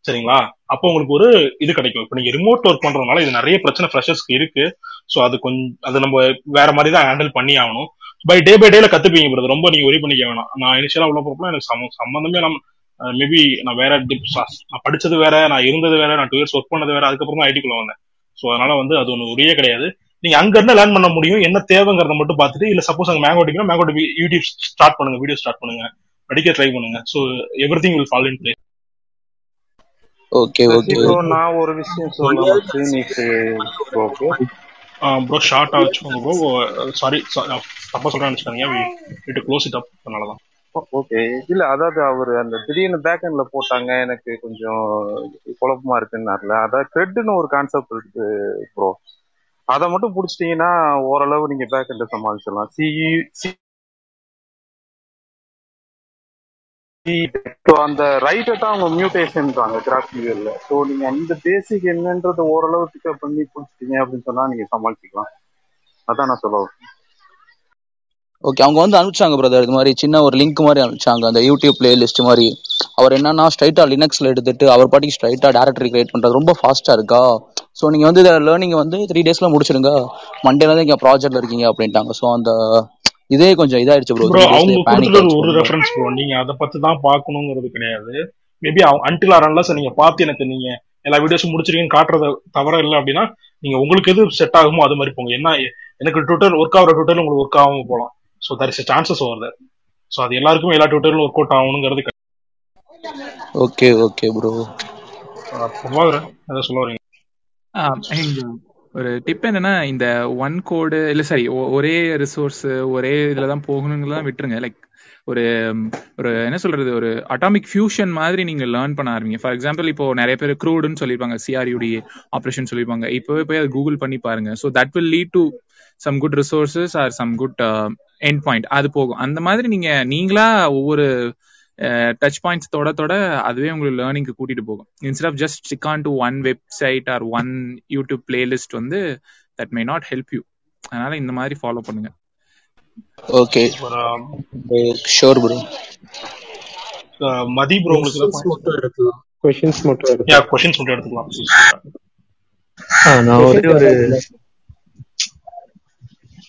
C: சரிங்களா? அப்போ உங்களுக்கு ஒரு இது கிடைக்கும். இப்போ நீங்க ரிமோட் ஒர்க் பண்றதுனால இது நிறைய பிரச்சனை ஃப்ரெஷர்ஸ்க்கு இருக்கு. ஸோ அது கொஞ்சம் அது நம்ம வேற மாதிரி தான் ஹேண்டில் பண்ணி ஆகணும். பை டே பை டேல கத்துப்பீங்க பிரதர் ரொம்ப நீங்க ஒரி பண்ணிக்க வேணாம். நான் இனிஷியலா உள்ள போறப்ப எனக்கு சம்ம சம்மந்தமே நம்ம மேபி நான் வேற டிப் நான் படிச்சது வேற நான் இருந்தது வேற நான் டூ இயர்ஸ் ஒர்க் பண்ணது வேற அதுக்கப்புறம் தான் ஐடிக்குள்ள வந்தேன். ஸோ அதனால வந்து அது ஒன்று உரிய கிடையாது. நீங்க அங்க இருந்து லேர்ன் பண்ண முடியும். என்ன தேவைங்கிறத மட்டும் பார்த்துட்டு இல்ல சப்போஸ் அங்க மேங்கோ அடிக்கணும் மேங்கோ யூடியூப் ஸ்டார்ட் பண்ணுங்க வீடியோ ஸ்டார்ட் பண்ணுங்க. படிக்க ட்ரை பண்ணுங்க. So everything will follow in place
X: okay okay
V: இப்போ நான் ஒரு விஷயம் ப்ரோக்கு
C: ப்ரோ ஷார்ட் வச்சுக்கோங்க ப்ரோ சாரி தப்பா சொல்றேன்னு நினைச்சுக்காதீங்க. வீட்டு க்ளோஸ் இட் அப் அதனால தான்
V: ஓகே இல்ல அதாவது அவர் அந்த திடீர்னு பேக் எண்ட்ல போட்டாங்க. எனக்கு கொஞ்சம் குழப்பமா இருக்குன்னாருல. அதாவது க்ரெட்டுன்னு ஒரு கான்செப்ட் இருக்கு ப்ரோ அதை மட்டும் பிடிச்சிட்டீங்கன்னா ஓரளவு நீங்க பேக் எண்ட சமாளிச்சிடலாம். சிஇ அந்த ரைட்டை தான் அவங்க மியூட்டேஷன்றாங்க கிராஃப் வியூவில் ஸோ நீங்க அந்த பேசிக் என்னன்றத ஓரளவு பிக்கப் பண்ணி பிடிச்சிட்டீங்க அப்படின்னு சொன்னா நீங்க சமாளிச்சுக்கலாம். அதான் நான் சொல்ல
X: ஓகே அவங்க வந்து அனுப்பிச்சாங்க பிரதர் இது மாதிரி சின்ன ஒரு லிங்க் மாதிரி அனுப்பிச்சாங்க அந்த யூடியூப் பிளேலிஸ்ட் மாதிரி. அவர் என்னன்னா ஸ்ட்ரைட்டா லினக்ஸ்ல எடுத்துட்டு அவர் பாட்டிக்கு ஸ்ட்ரைட்டா டேரக்டரி கிரியேட் பண்றது ரொம்ப ஃபாஸ்டா இருக்கா? ஸோ நீங்க வந்து இதை லேர்னிங் வந்து த்ரீ டேஸ்ல முடிச்சிருங்க மண்டேல தான் இங்க ப்ராஜெக்ட்ல இருக்கீங்க அப்படின்ட்டாங்க. ஸோ அந்த இதே கொஞ்சம் இதாயிடுச்சு ப்ரோ
C: அவங்க கொடுத்துட்டு ஒரு ரெஃபரன்ஸ் ப்ரோ நீங்க அதை பத்தி தான் பார்க்கணுங்கிறது கிடையாது. மேபி அன்டில் ஆர் அன்லஸ் நீங்க பார்த்து எனக்கு நீங்க எல்லா வீடியோஸும் முடிச்சிருக்கீங்கன்னு காட்டுறது தவிர இல்லை அப்படின்னா நீங்க உங்களுக்கு எது செட் ஆகுமோ அது மாதிரி போங்க. என்ன எனக்கு ட்விட்டர் ஒர்க் ஆகிற ட்விட்டர் உங்களுக்கு ஒர்க் ஆகாம போகலாம் ஸோ தர் இஸ் சான்சஸ் வருது ஸோ அது எல்லாருக்கும் எல்லா ட்விட்டர்லும் ஒர்க் அவுட் ஆகணுங்கிறது
X: ஓகே ஓகே ப்ரோ
C: சொல்ல வரீங்க?
E: ஒரு டிப் என்னன்னா இந்த ஒன் கோடு இல்ல சரி ஒரே ரிசோர்ஸ் ஒரே இதுல தான் போகணுங்கிறதெல்லாம் விட்டுருங்க. லைக் ஒரு ஒரு என்ன சொல்றது ஒரு அட்டாமிக் ஃபியூஷன் மாதிரி நீங்க லேர்ன் பண்ண ஆரம்பிங்க. ஃபார் எக்ஸாம்பிள் இப்போ நிறைய பேர் க்ரூடுன்னு சொல்லியிருப்பாங்க சிஆர்யூடி ஆப்ரேஷன் சொல்லியிருப்பாங்க இப்போவே போய் அதை கூகுள் பண்ணி பாருங்க. So that will lead to some good resources or some good end point அது போகும். அந்த மாதிரி நீங்க நீங்களா ஒவ்வொரு டச் பாயிண்ட்ஸ் தொட தொட அதுவே உங்களுக்கு லேர்னிங்க்கு கூட்டிட்டு போகும். Instead of just stick on to one website or one YouTube playlist வந்து that may not help you அதனால இந்த மாதிரி ஃபாலோ பண்ணுங்க.
X: Okay sure bro
C: Mathi bro உங்களுக்கு
A: மட்டும் எடுக்கலாம். கொஷின்ஸ் மட்டும்
C: யா
A: எடுக்கலாம்
C: கொஷின்ஸ் மட்டும் எடுத்துக்கலாம்.
Y: ஆ, நான் ஒரே ஒரு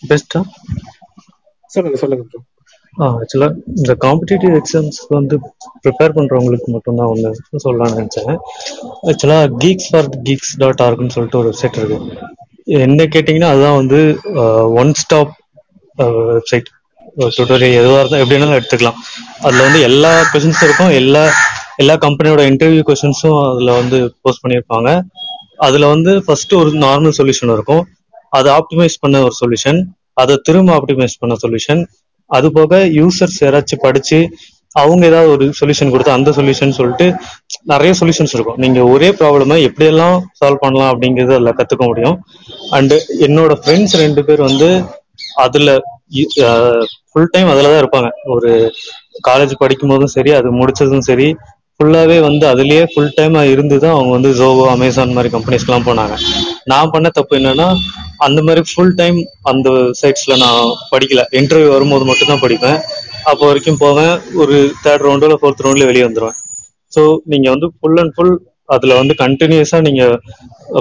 Y: பெஸ்டா
A: சொல்லுங்க சொல்லுங்க ப்ரோ
Y: ஆக்சுவலாக இந்த காம்படிட்டிவ் எக்ஸாம்ஸ்க்கு வந்து ப்ரிப்பேர் பண்ணுறவங்களுக்கு மட்டும்தான் ஒன்று சொல்லலாம்னு நினச்சேன். ஆக்சுவலாக கீக்ஸ் ஃபார் கீக்ஸ் டாட் ஆர்க்னு சொல்லிட்டு ஒரு வெப்சைட் இருக்கு. என்ன கேட்டிங்கன்னா அதுதான் வந்து ஒன் ஸ்டாப் வெப்சைட் டுட்டோரியல் எதுவாக இருந்தால் எப்படி வேணாலும் எடுத்துக்கலாம். அதில் வந்து எல்லா கொஷின்ஸும் இருக்கும். எல்லா எல்லா கம்பெனியோட இன்டர்வியூ கொஷின்ஸும் அதில் வந்து போஸ்ட் பண்ணியிருப்பாங்க. அதில் வந்து ஃபர்ஸ்ட் ஒரு நார்மல் சொல்யூஷன் இருக்கும். அதை ஆப்டிமைஸ் பண்ண ஒரு சொல்யூஷன் அதை திரும்ப ஆப்டிமைஸ் பண்ண சொல்யூஷன் அது போக யூசர்ஸ் யாராச்சும் படிச்சு அவங்க ஏதாவது ஒரு சொல்யூஷன் கொடுத்து அந்த சொல்யூஷன் சொல்லிட்டு நிறைய சொல்யூஷன்ஸ் இருக்கும். நீங்க ஒரே ப்ராப்ளமை எப்படியெல்லாம் சால்வ் பண்ணலாம் அப்படிங்கறது அதில் கத்துக்க முடியும். அண்ட் என்னோட ஃப்ரெண்ட்ஸ் ரெண்டு பேர் வந்து அதுல ஃபுல் டைம் அதில் தான் இருப்பாங்க. ஒரு காலேஜ் படிக்கும் போதும் சரி அது முடிச்சதும் சரி ஃபுல்லாவே வந்து அதுலயே ஃபுல் டைம் இருந்து தான் அவங்க வந்து ஜோவோ அமேசான் மாதிரி கம்பெனிஸ்க்குலாம் போனாங்க. நான் பண்ண தப்பு என்னன்னா அந்த மாதிரி ஃபுல் டைம் அந்த சைட்ஸ்ல நான் படிக்கல. இன்டர்வியூ வரும்போது மட்டும் தான் படிப்பேன். அப்போ வரைக்கும் போவேன். ஒரு தேர்ட் ரவுண்டோ இல்லை ஃபோர்த் ரவுண்ட்ல வெளியே வந்துருவேன். ஸோ நீங்க வந்து ஃபுல் அண்ட் ஃபுல் அதுல வந்து கண்டினியூஸா நீங்க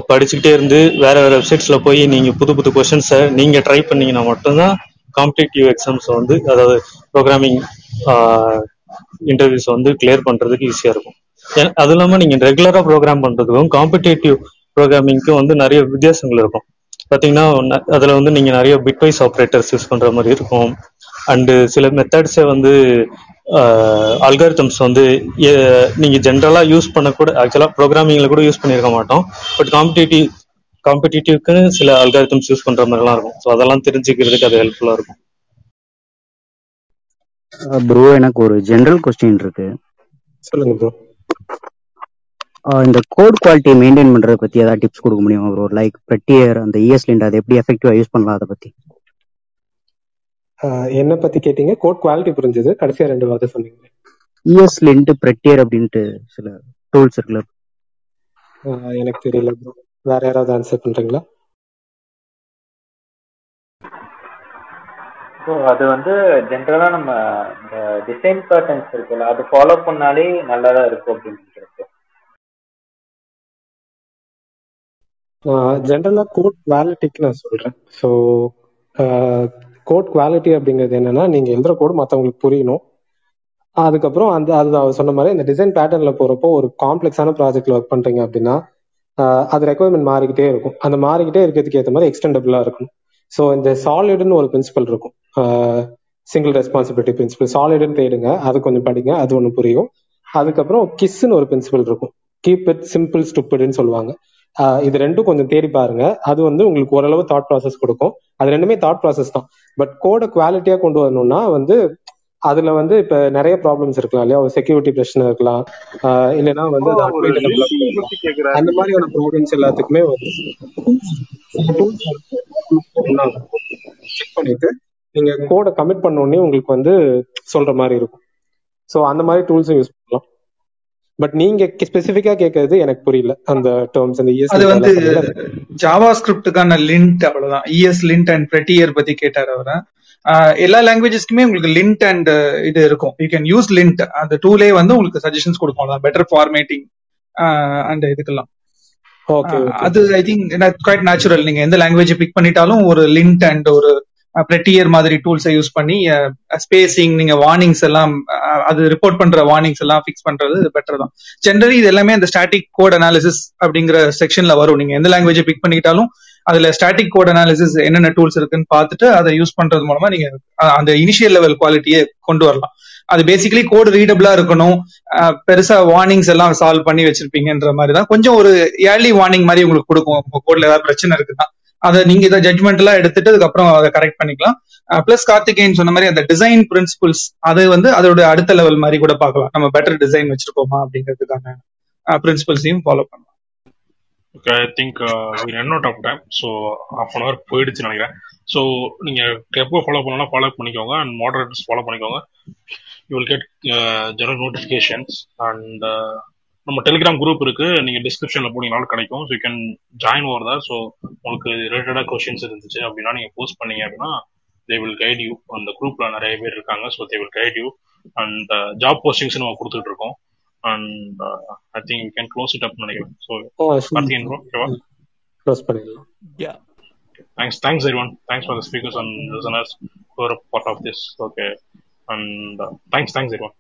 Y: படிச்சுக்கிட்டே இருந்து வேற வேற வெப்சைட்ஸ்ல போய் நீங்க புது புது கொஷின்ஸை நீங்க ட்ரை பண்ணீங்கன்னா மட்டும்தான் காம்படிட்டிவ் எக்ஸாம்ஸ் வந்து அதாவது ப்ரோக்ராமிங் இன்டர்வியூஸ் வந்து கிளியர் பண்றதுக்கு ஈஸியா இருக்கும். அது இல்லாம நீங்க ரெகுலரா ப்ரோக்ராம் பண்றதுக்கும் காம்படேட்டிவ் ப்ரோக்ராமிங்க்கும் வந்து நிறைய வித்தியாசங்கள் இருக்கும். பாத்தீங்கன்னா அதுல வந்து நீங்க நிறைய பிட்வைஸ் ஆப்ரேட்டர்ஸ் யூஸ் பண்ற மாதிரி இருக்கும். அண்டு சில மெத்தட்ஸை வந்து அல்காரிதம்ஸ் வந்து நீங்க ஜென்ரலா யூஸ் பண்ணக்கூட ஆக்சுவலா ப்ரோக்ராமிங்ல கூட யூஸ் பண்ணியிருக்க மாட்டோம். பட் காம்படிட்டிவ் காம்படிட்டிவ்க்கு சில அல்காரிதம்ஸ் யூஸ் பண்ற மாதிரிலாம் இருக்கும். ஸோ அதெல்லாம் தெரிஞ்சுக்கிறதுக்கு அது ஹெல்ப்ஃபுல்லா இருக்கும்.
Z: ப்ரோ எனக்கு ஒரு ஜெனரல் கொஸ்டின் இருக்கு.
A: சொல்லுங்க ப்ரோ
Z: இந்த கோட் குவாலிட்டியை மெயின்டைன் பண்றத பத்தி ஏதாவது டிப்ஸ் கொடுக்க முடியுமா ப்ரோ லைக் ப்ரெட்டியர் அந்த இஎஸ் லிண்ட் அதை எப்படி எஃபெக்டிவா யூஸ் பண்ணலாம் அதை பத்தி?
A: என்ன பத்தி கேட்டீங்க? கோட் குவாலிட்டி புரிஞ்சது. கடைசியா ரெண்டு வார்த்தை சொன்னீங்க
Z: இஎஸ் லிண்ட் ப்ரெட்டியர் அப்படின்ட்டு சில டூல்ஸ் இருக்குல்ல.
A: எனக்கு தெரியல ப்ரோ வேற யாராவது ஆன்சர் பண்றீங்களா?
R: ஸோ அது வந்து ஜென்ரலா நம்ம இந்த டிசைன் பேட்டர்ன்ஸ் இருக்குல்ல அது ஃபாலோ பண்ணாலே நல்லா தான் இருக்கும் அப்படின்னு நினைக்கிறேன்
A: ஜென்ரலாக கோட் குவாலிட்டிக்கு நான் சொல்றேன். ஸோ கோட் குவாலிட்டி அப்படிங்கிறது என்னன்னா நீங்கள் எழுதுற கோடு மற்றவங்களுக்கு புரியணும். அதுக்கப்புறம் அந்த அது அவர் சொன்ன மாதிரி இந்த டிசைன் பேட்டர்னில் போகிறப்போ ஒரு காம்ப்ளெக்ஸான ப்ராஜெக்ட்ல ஒர்க் பண்ணுறீங்க அப்படின்னா அது ரெக்குவயர்மெண்ட் மாறிக்கிட்டே இருக்கும். அந்த மாறிக்கிட்டே இருக்கிறதுக்கு ஏற்ற மாதிரி எக்ஸ்டெண்டபிளாக இருக்கும் ஸோ இந்த சாலிடுன்னு ஒரு பிரின்சிபல் இருக்கும். சிங்கிள் ரெஸ்பான்சிபிலிட்டி பிரின்சிபல் சாலிடுன்னு தேடுங்க அது கொஞ்சம் படிங்க அது ஒன்று புரியும். அதுக்கப்புறம் கிஸ்ன்னு ஒரு பிரின்சிபல் இருக்கும். கீப் இட் சிம்பிள் ஸ்டுப்பிடுன்னு சொல்லுவாங்க. இது ரெண்டும் கொஞ்சம் தேடி பாருங்க. அது வந்து உங்களுக்கு ஓரளவு தாட் ப்ராசஸ் கொடுக்கும். அது ரெண்டுமே தாட் ப்ராசஸ் தான். பட் கோட குவாலிட்டியா கொண்டு வரணும்னா வந்து அதுல வந்து இப்ப நிறைய ப்ராப்ளம்ஸ் இருக்கலாம் இல்லையா? ஒரு செக்யூரிட்டி பிரச்சனை இருக்கலாம். ஆஹ் இல்லைன்னா வந்து அந்த மாதிரியான ப்ராப்ளம்ஸ் எல்லாத்துக்குமே வந்து செக் பண்ணிட்டு நீங்க கோடை கமிட் பண்ண உடனே உங்களுக்கு வந்து சொல்ற மாதிரி இருக்கும். ஸோ அந்த மாதிரி டூல்ஸும் யூஸ் பண்ணலாம். பட் நீங்க ஸ்பெசிஃபிக்கா கேட்கறது எனக்கு புரியல. அந்த டேர்ம்ஸ் அந்த இஎஸ்
P: அது வந்து ஜாவா ஸ்கிரிப்டுக்கான லிண்ட் அவ்வளவுதான். இஎஸ் லிண்ட் அண்ட் ப்ரெட்டியர் பத்தி கேட்டார் அவரை. எல்லா லாங்குவேஜஸ்க்குமே உங்களுக்கு லிண்ட் அண்ட் இது இருக்கும். யூ கேன் யூஸ் லிண்ட் அந்த டூலே வந்து உங்களுக்கு சஜஷன்ஸ் கொடுக்கும். பெட்டர் ஃபார்மேட்டிங் அண்ட் இதுக்கெல்லாம். அது ஐ திங்க் குவைட் நேச்சுரல் நீங்க எந்த லாங்குவேஜ் பிக் பண்ணிட்டாலும் ஒரு லிண்ட் அண்ட் ஒரு ப்ரெட்டியர் மாதிரி டூல்ஸை யூஸ் பண்ணி ஸ்பேசிங் நீங்க வார்னிங்ஸ் எல்லாம் அது ரிப்போர்ட் பண்ற வார்னிங்ஸ் எல்லாம் ஃபிக்ஸ் பண்றது பெட்டர் தான். ஜென்ரலி இது எல்லாமே அந்த ஸ்டாட்டிக் கோட் அனாலிசிஸ் அப்படிங்கிற செக்ஷன்ல வரும். நீங்க எந்த லாங்குவேஜ் பிக் பண்ணிக்கிட்டாலும் அதுல ஸ்டாட்டிக் கோட் அனாலிசிஸ் என்னென்ன டூல்ஸ் இருக்குன்னு பார்த்துட்டு அதை யூஸ் பண்றது மூலமா நீங்க அந்த இனிஷியல் லெவல் குவாலிட்டியை கொண்டு வரலாம். அது பேசிக்கலி கோடு ரீடபிளா இருக்கணும். பெருசா வார்னிங்ஸ் எல்லாம் சால்வ் பண்ணி வச்சிருப்பீங்கன்ற மாதிரி தான். கொஞ்சம் ஒரு ஏர்லி வார்னிங் மாதிரி உங்களுக்கு கொடுக்கும். உங்க கோட்ல ஏதாவது பிரச்சனை இருக்குன்னா. அதை நீங்க இதை ஜட்மெண்ட் எல்லாம் எடுத்துட்டு அதுக்கப்புறம் அதை கரெக்ட் பண்ணிக்கலாம். பிளஸ் கார்த்திகேயன் சொன்ன மாதிரி அந்த டிசைன் பிரின்சிபிள்ஸ் அது வந்து அதோட அடுத்த லெவல் மாதிரி கூட பார்க்கலாம். நம்ம பெட்டர் டிசைன் வச்சிருக்கோமா அப்படிங்கிறதுக்கான பிரின்சிபல்ஸையும் ஃபாலோ பண்ணலாம்.
C: Okay I think run out of time so half an hour போயிடுச்சு நினைக்கிறேன். ஸோ நீங்கள் எப்போ ஃபாலோ பண்ணலாம் ஃபாலோ பண்ணிக்கோங்க அண்ட் மாடரேட்டர்ஸ் ஃபாலோ பண்ணிக்கோங்க. You will get general notifications and நம்ம டெலிகிராம் குரூப் இருக்கு. நீங்க டிஸ்கிரிப்ஷன்ல போனீங்கனாலும் கிடைக்கும். So you can join over தான் ஸோ உங்களுக்கு ரிலேட்டடாக கொஷின்ஸ் இருந்துச்சு அப்படின்னா நீங்க போஸ்ட் பண்ணீங்க அப்படின்னா தே வில் கைட் யூ அந்த குரூப்ல நிறைய பேர் இருக்காங்க. So they will guide you and job postings நம்ம கொடுத்துட்டு இருக்கோம். And I think you can close it up நினைக்கிறேன் ஸோ கார்த்திகேயன் ப்ரோ ஓகேவா
A: க்ளோஸ் பண்ணிடலாம்
E: Yeah.
C: Thanks, thanks everyone. Thanks for the speakers and listeners who are a part of this. Okay, and uh, thanks, thanks everyone.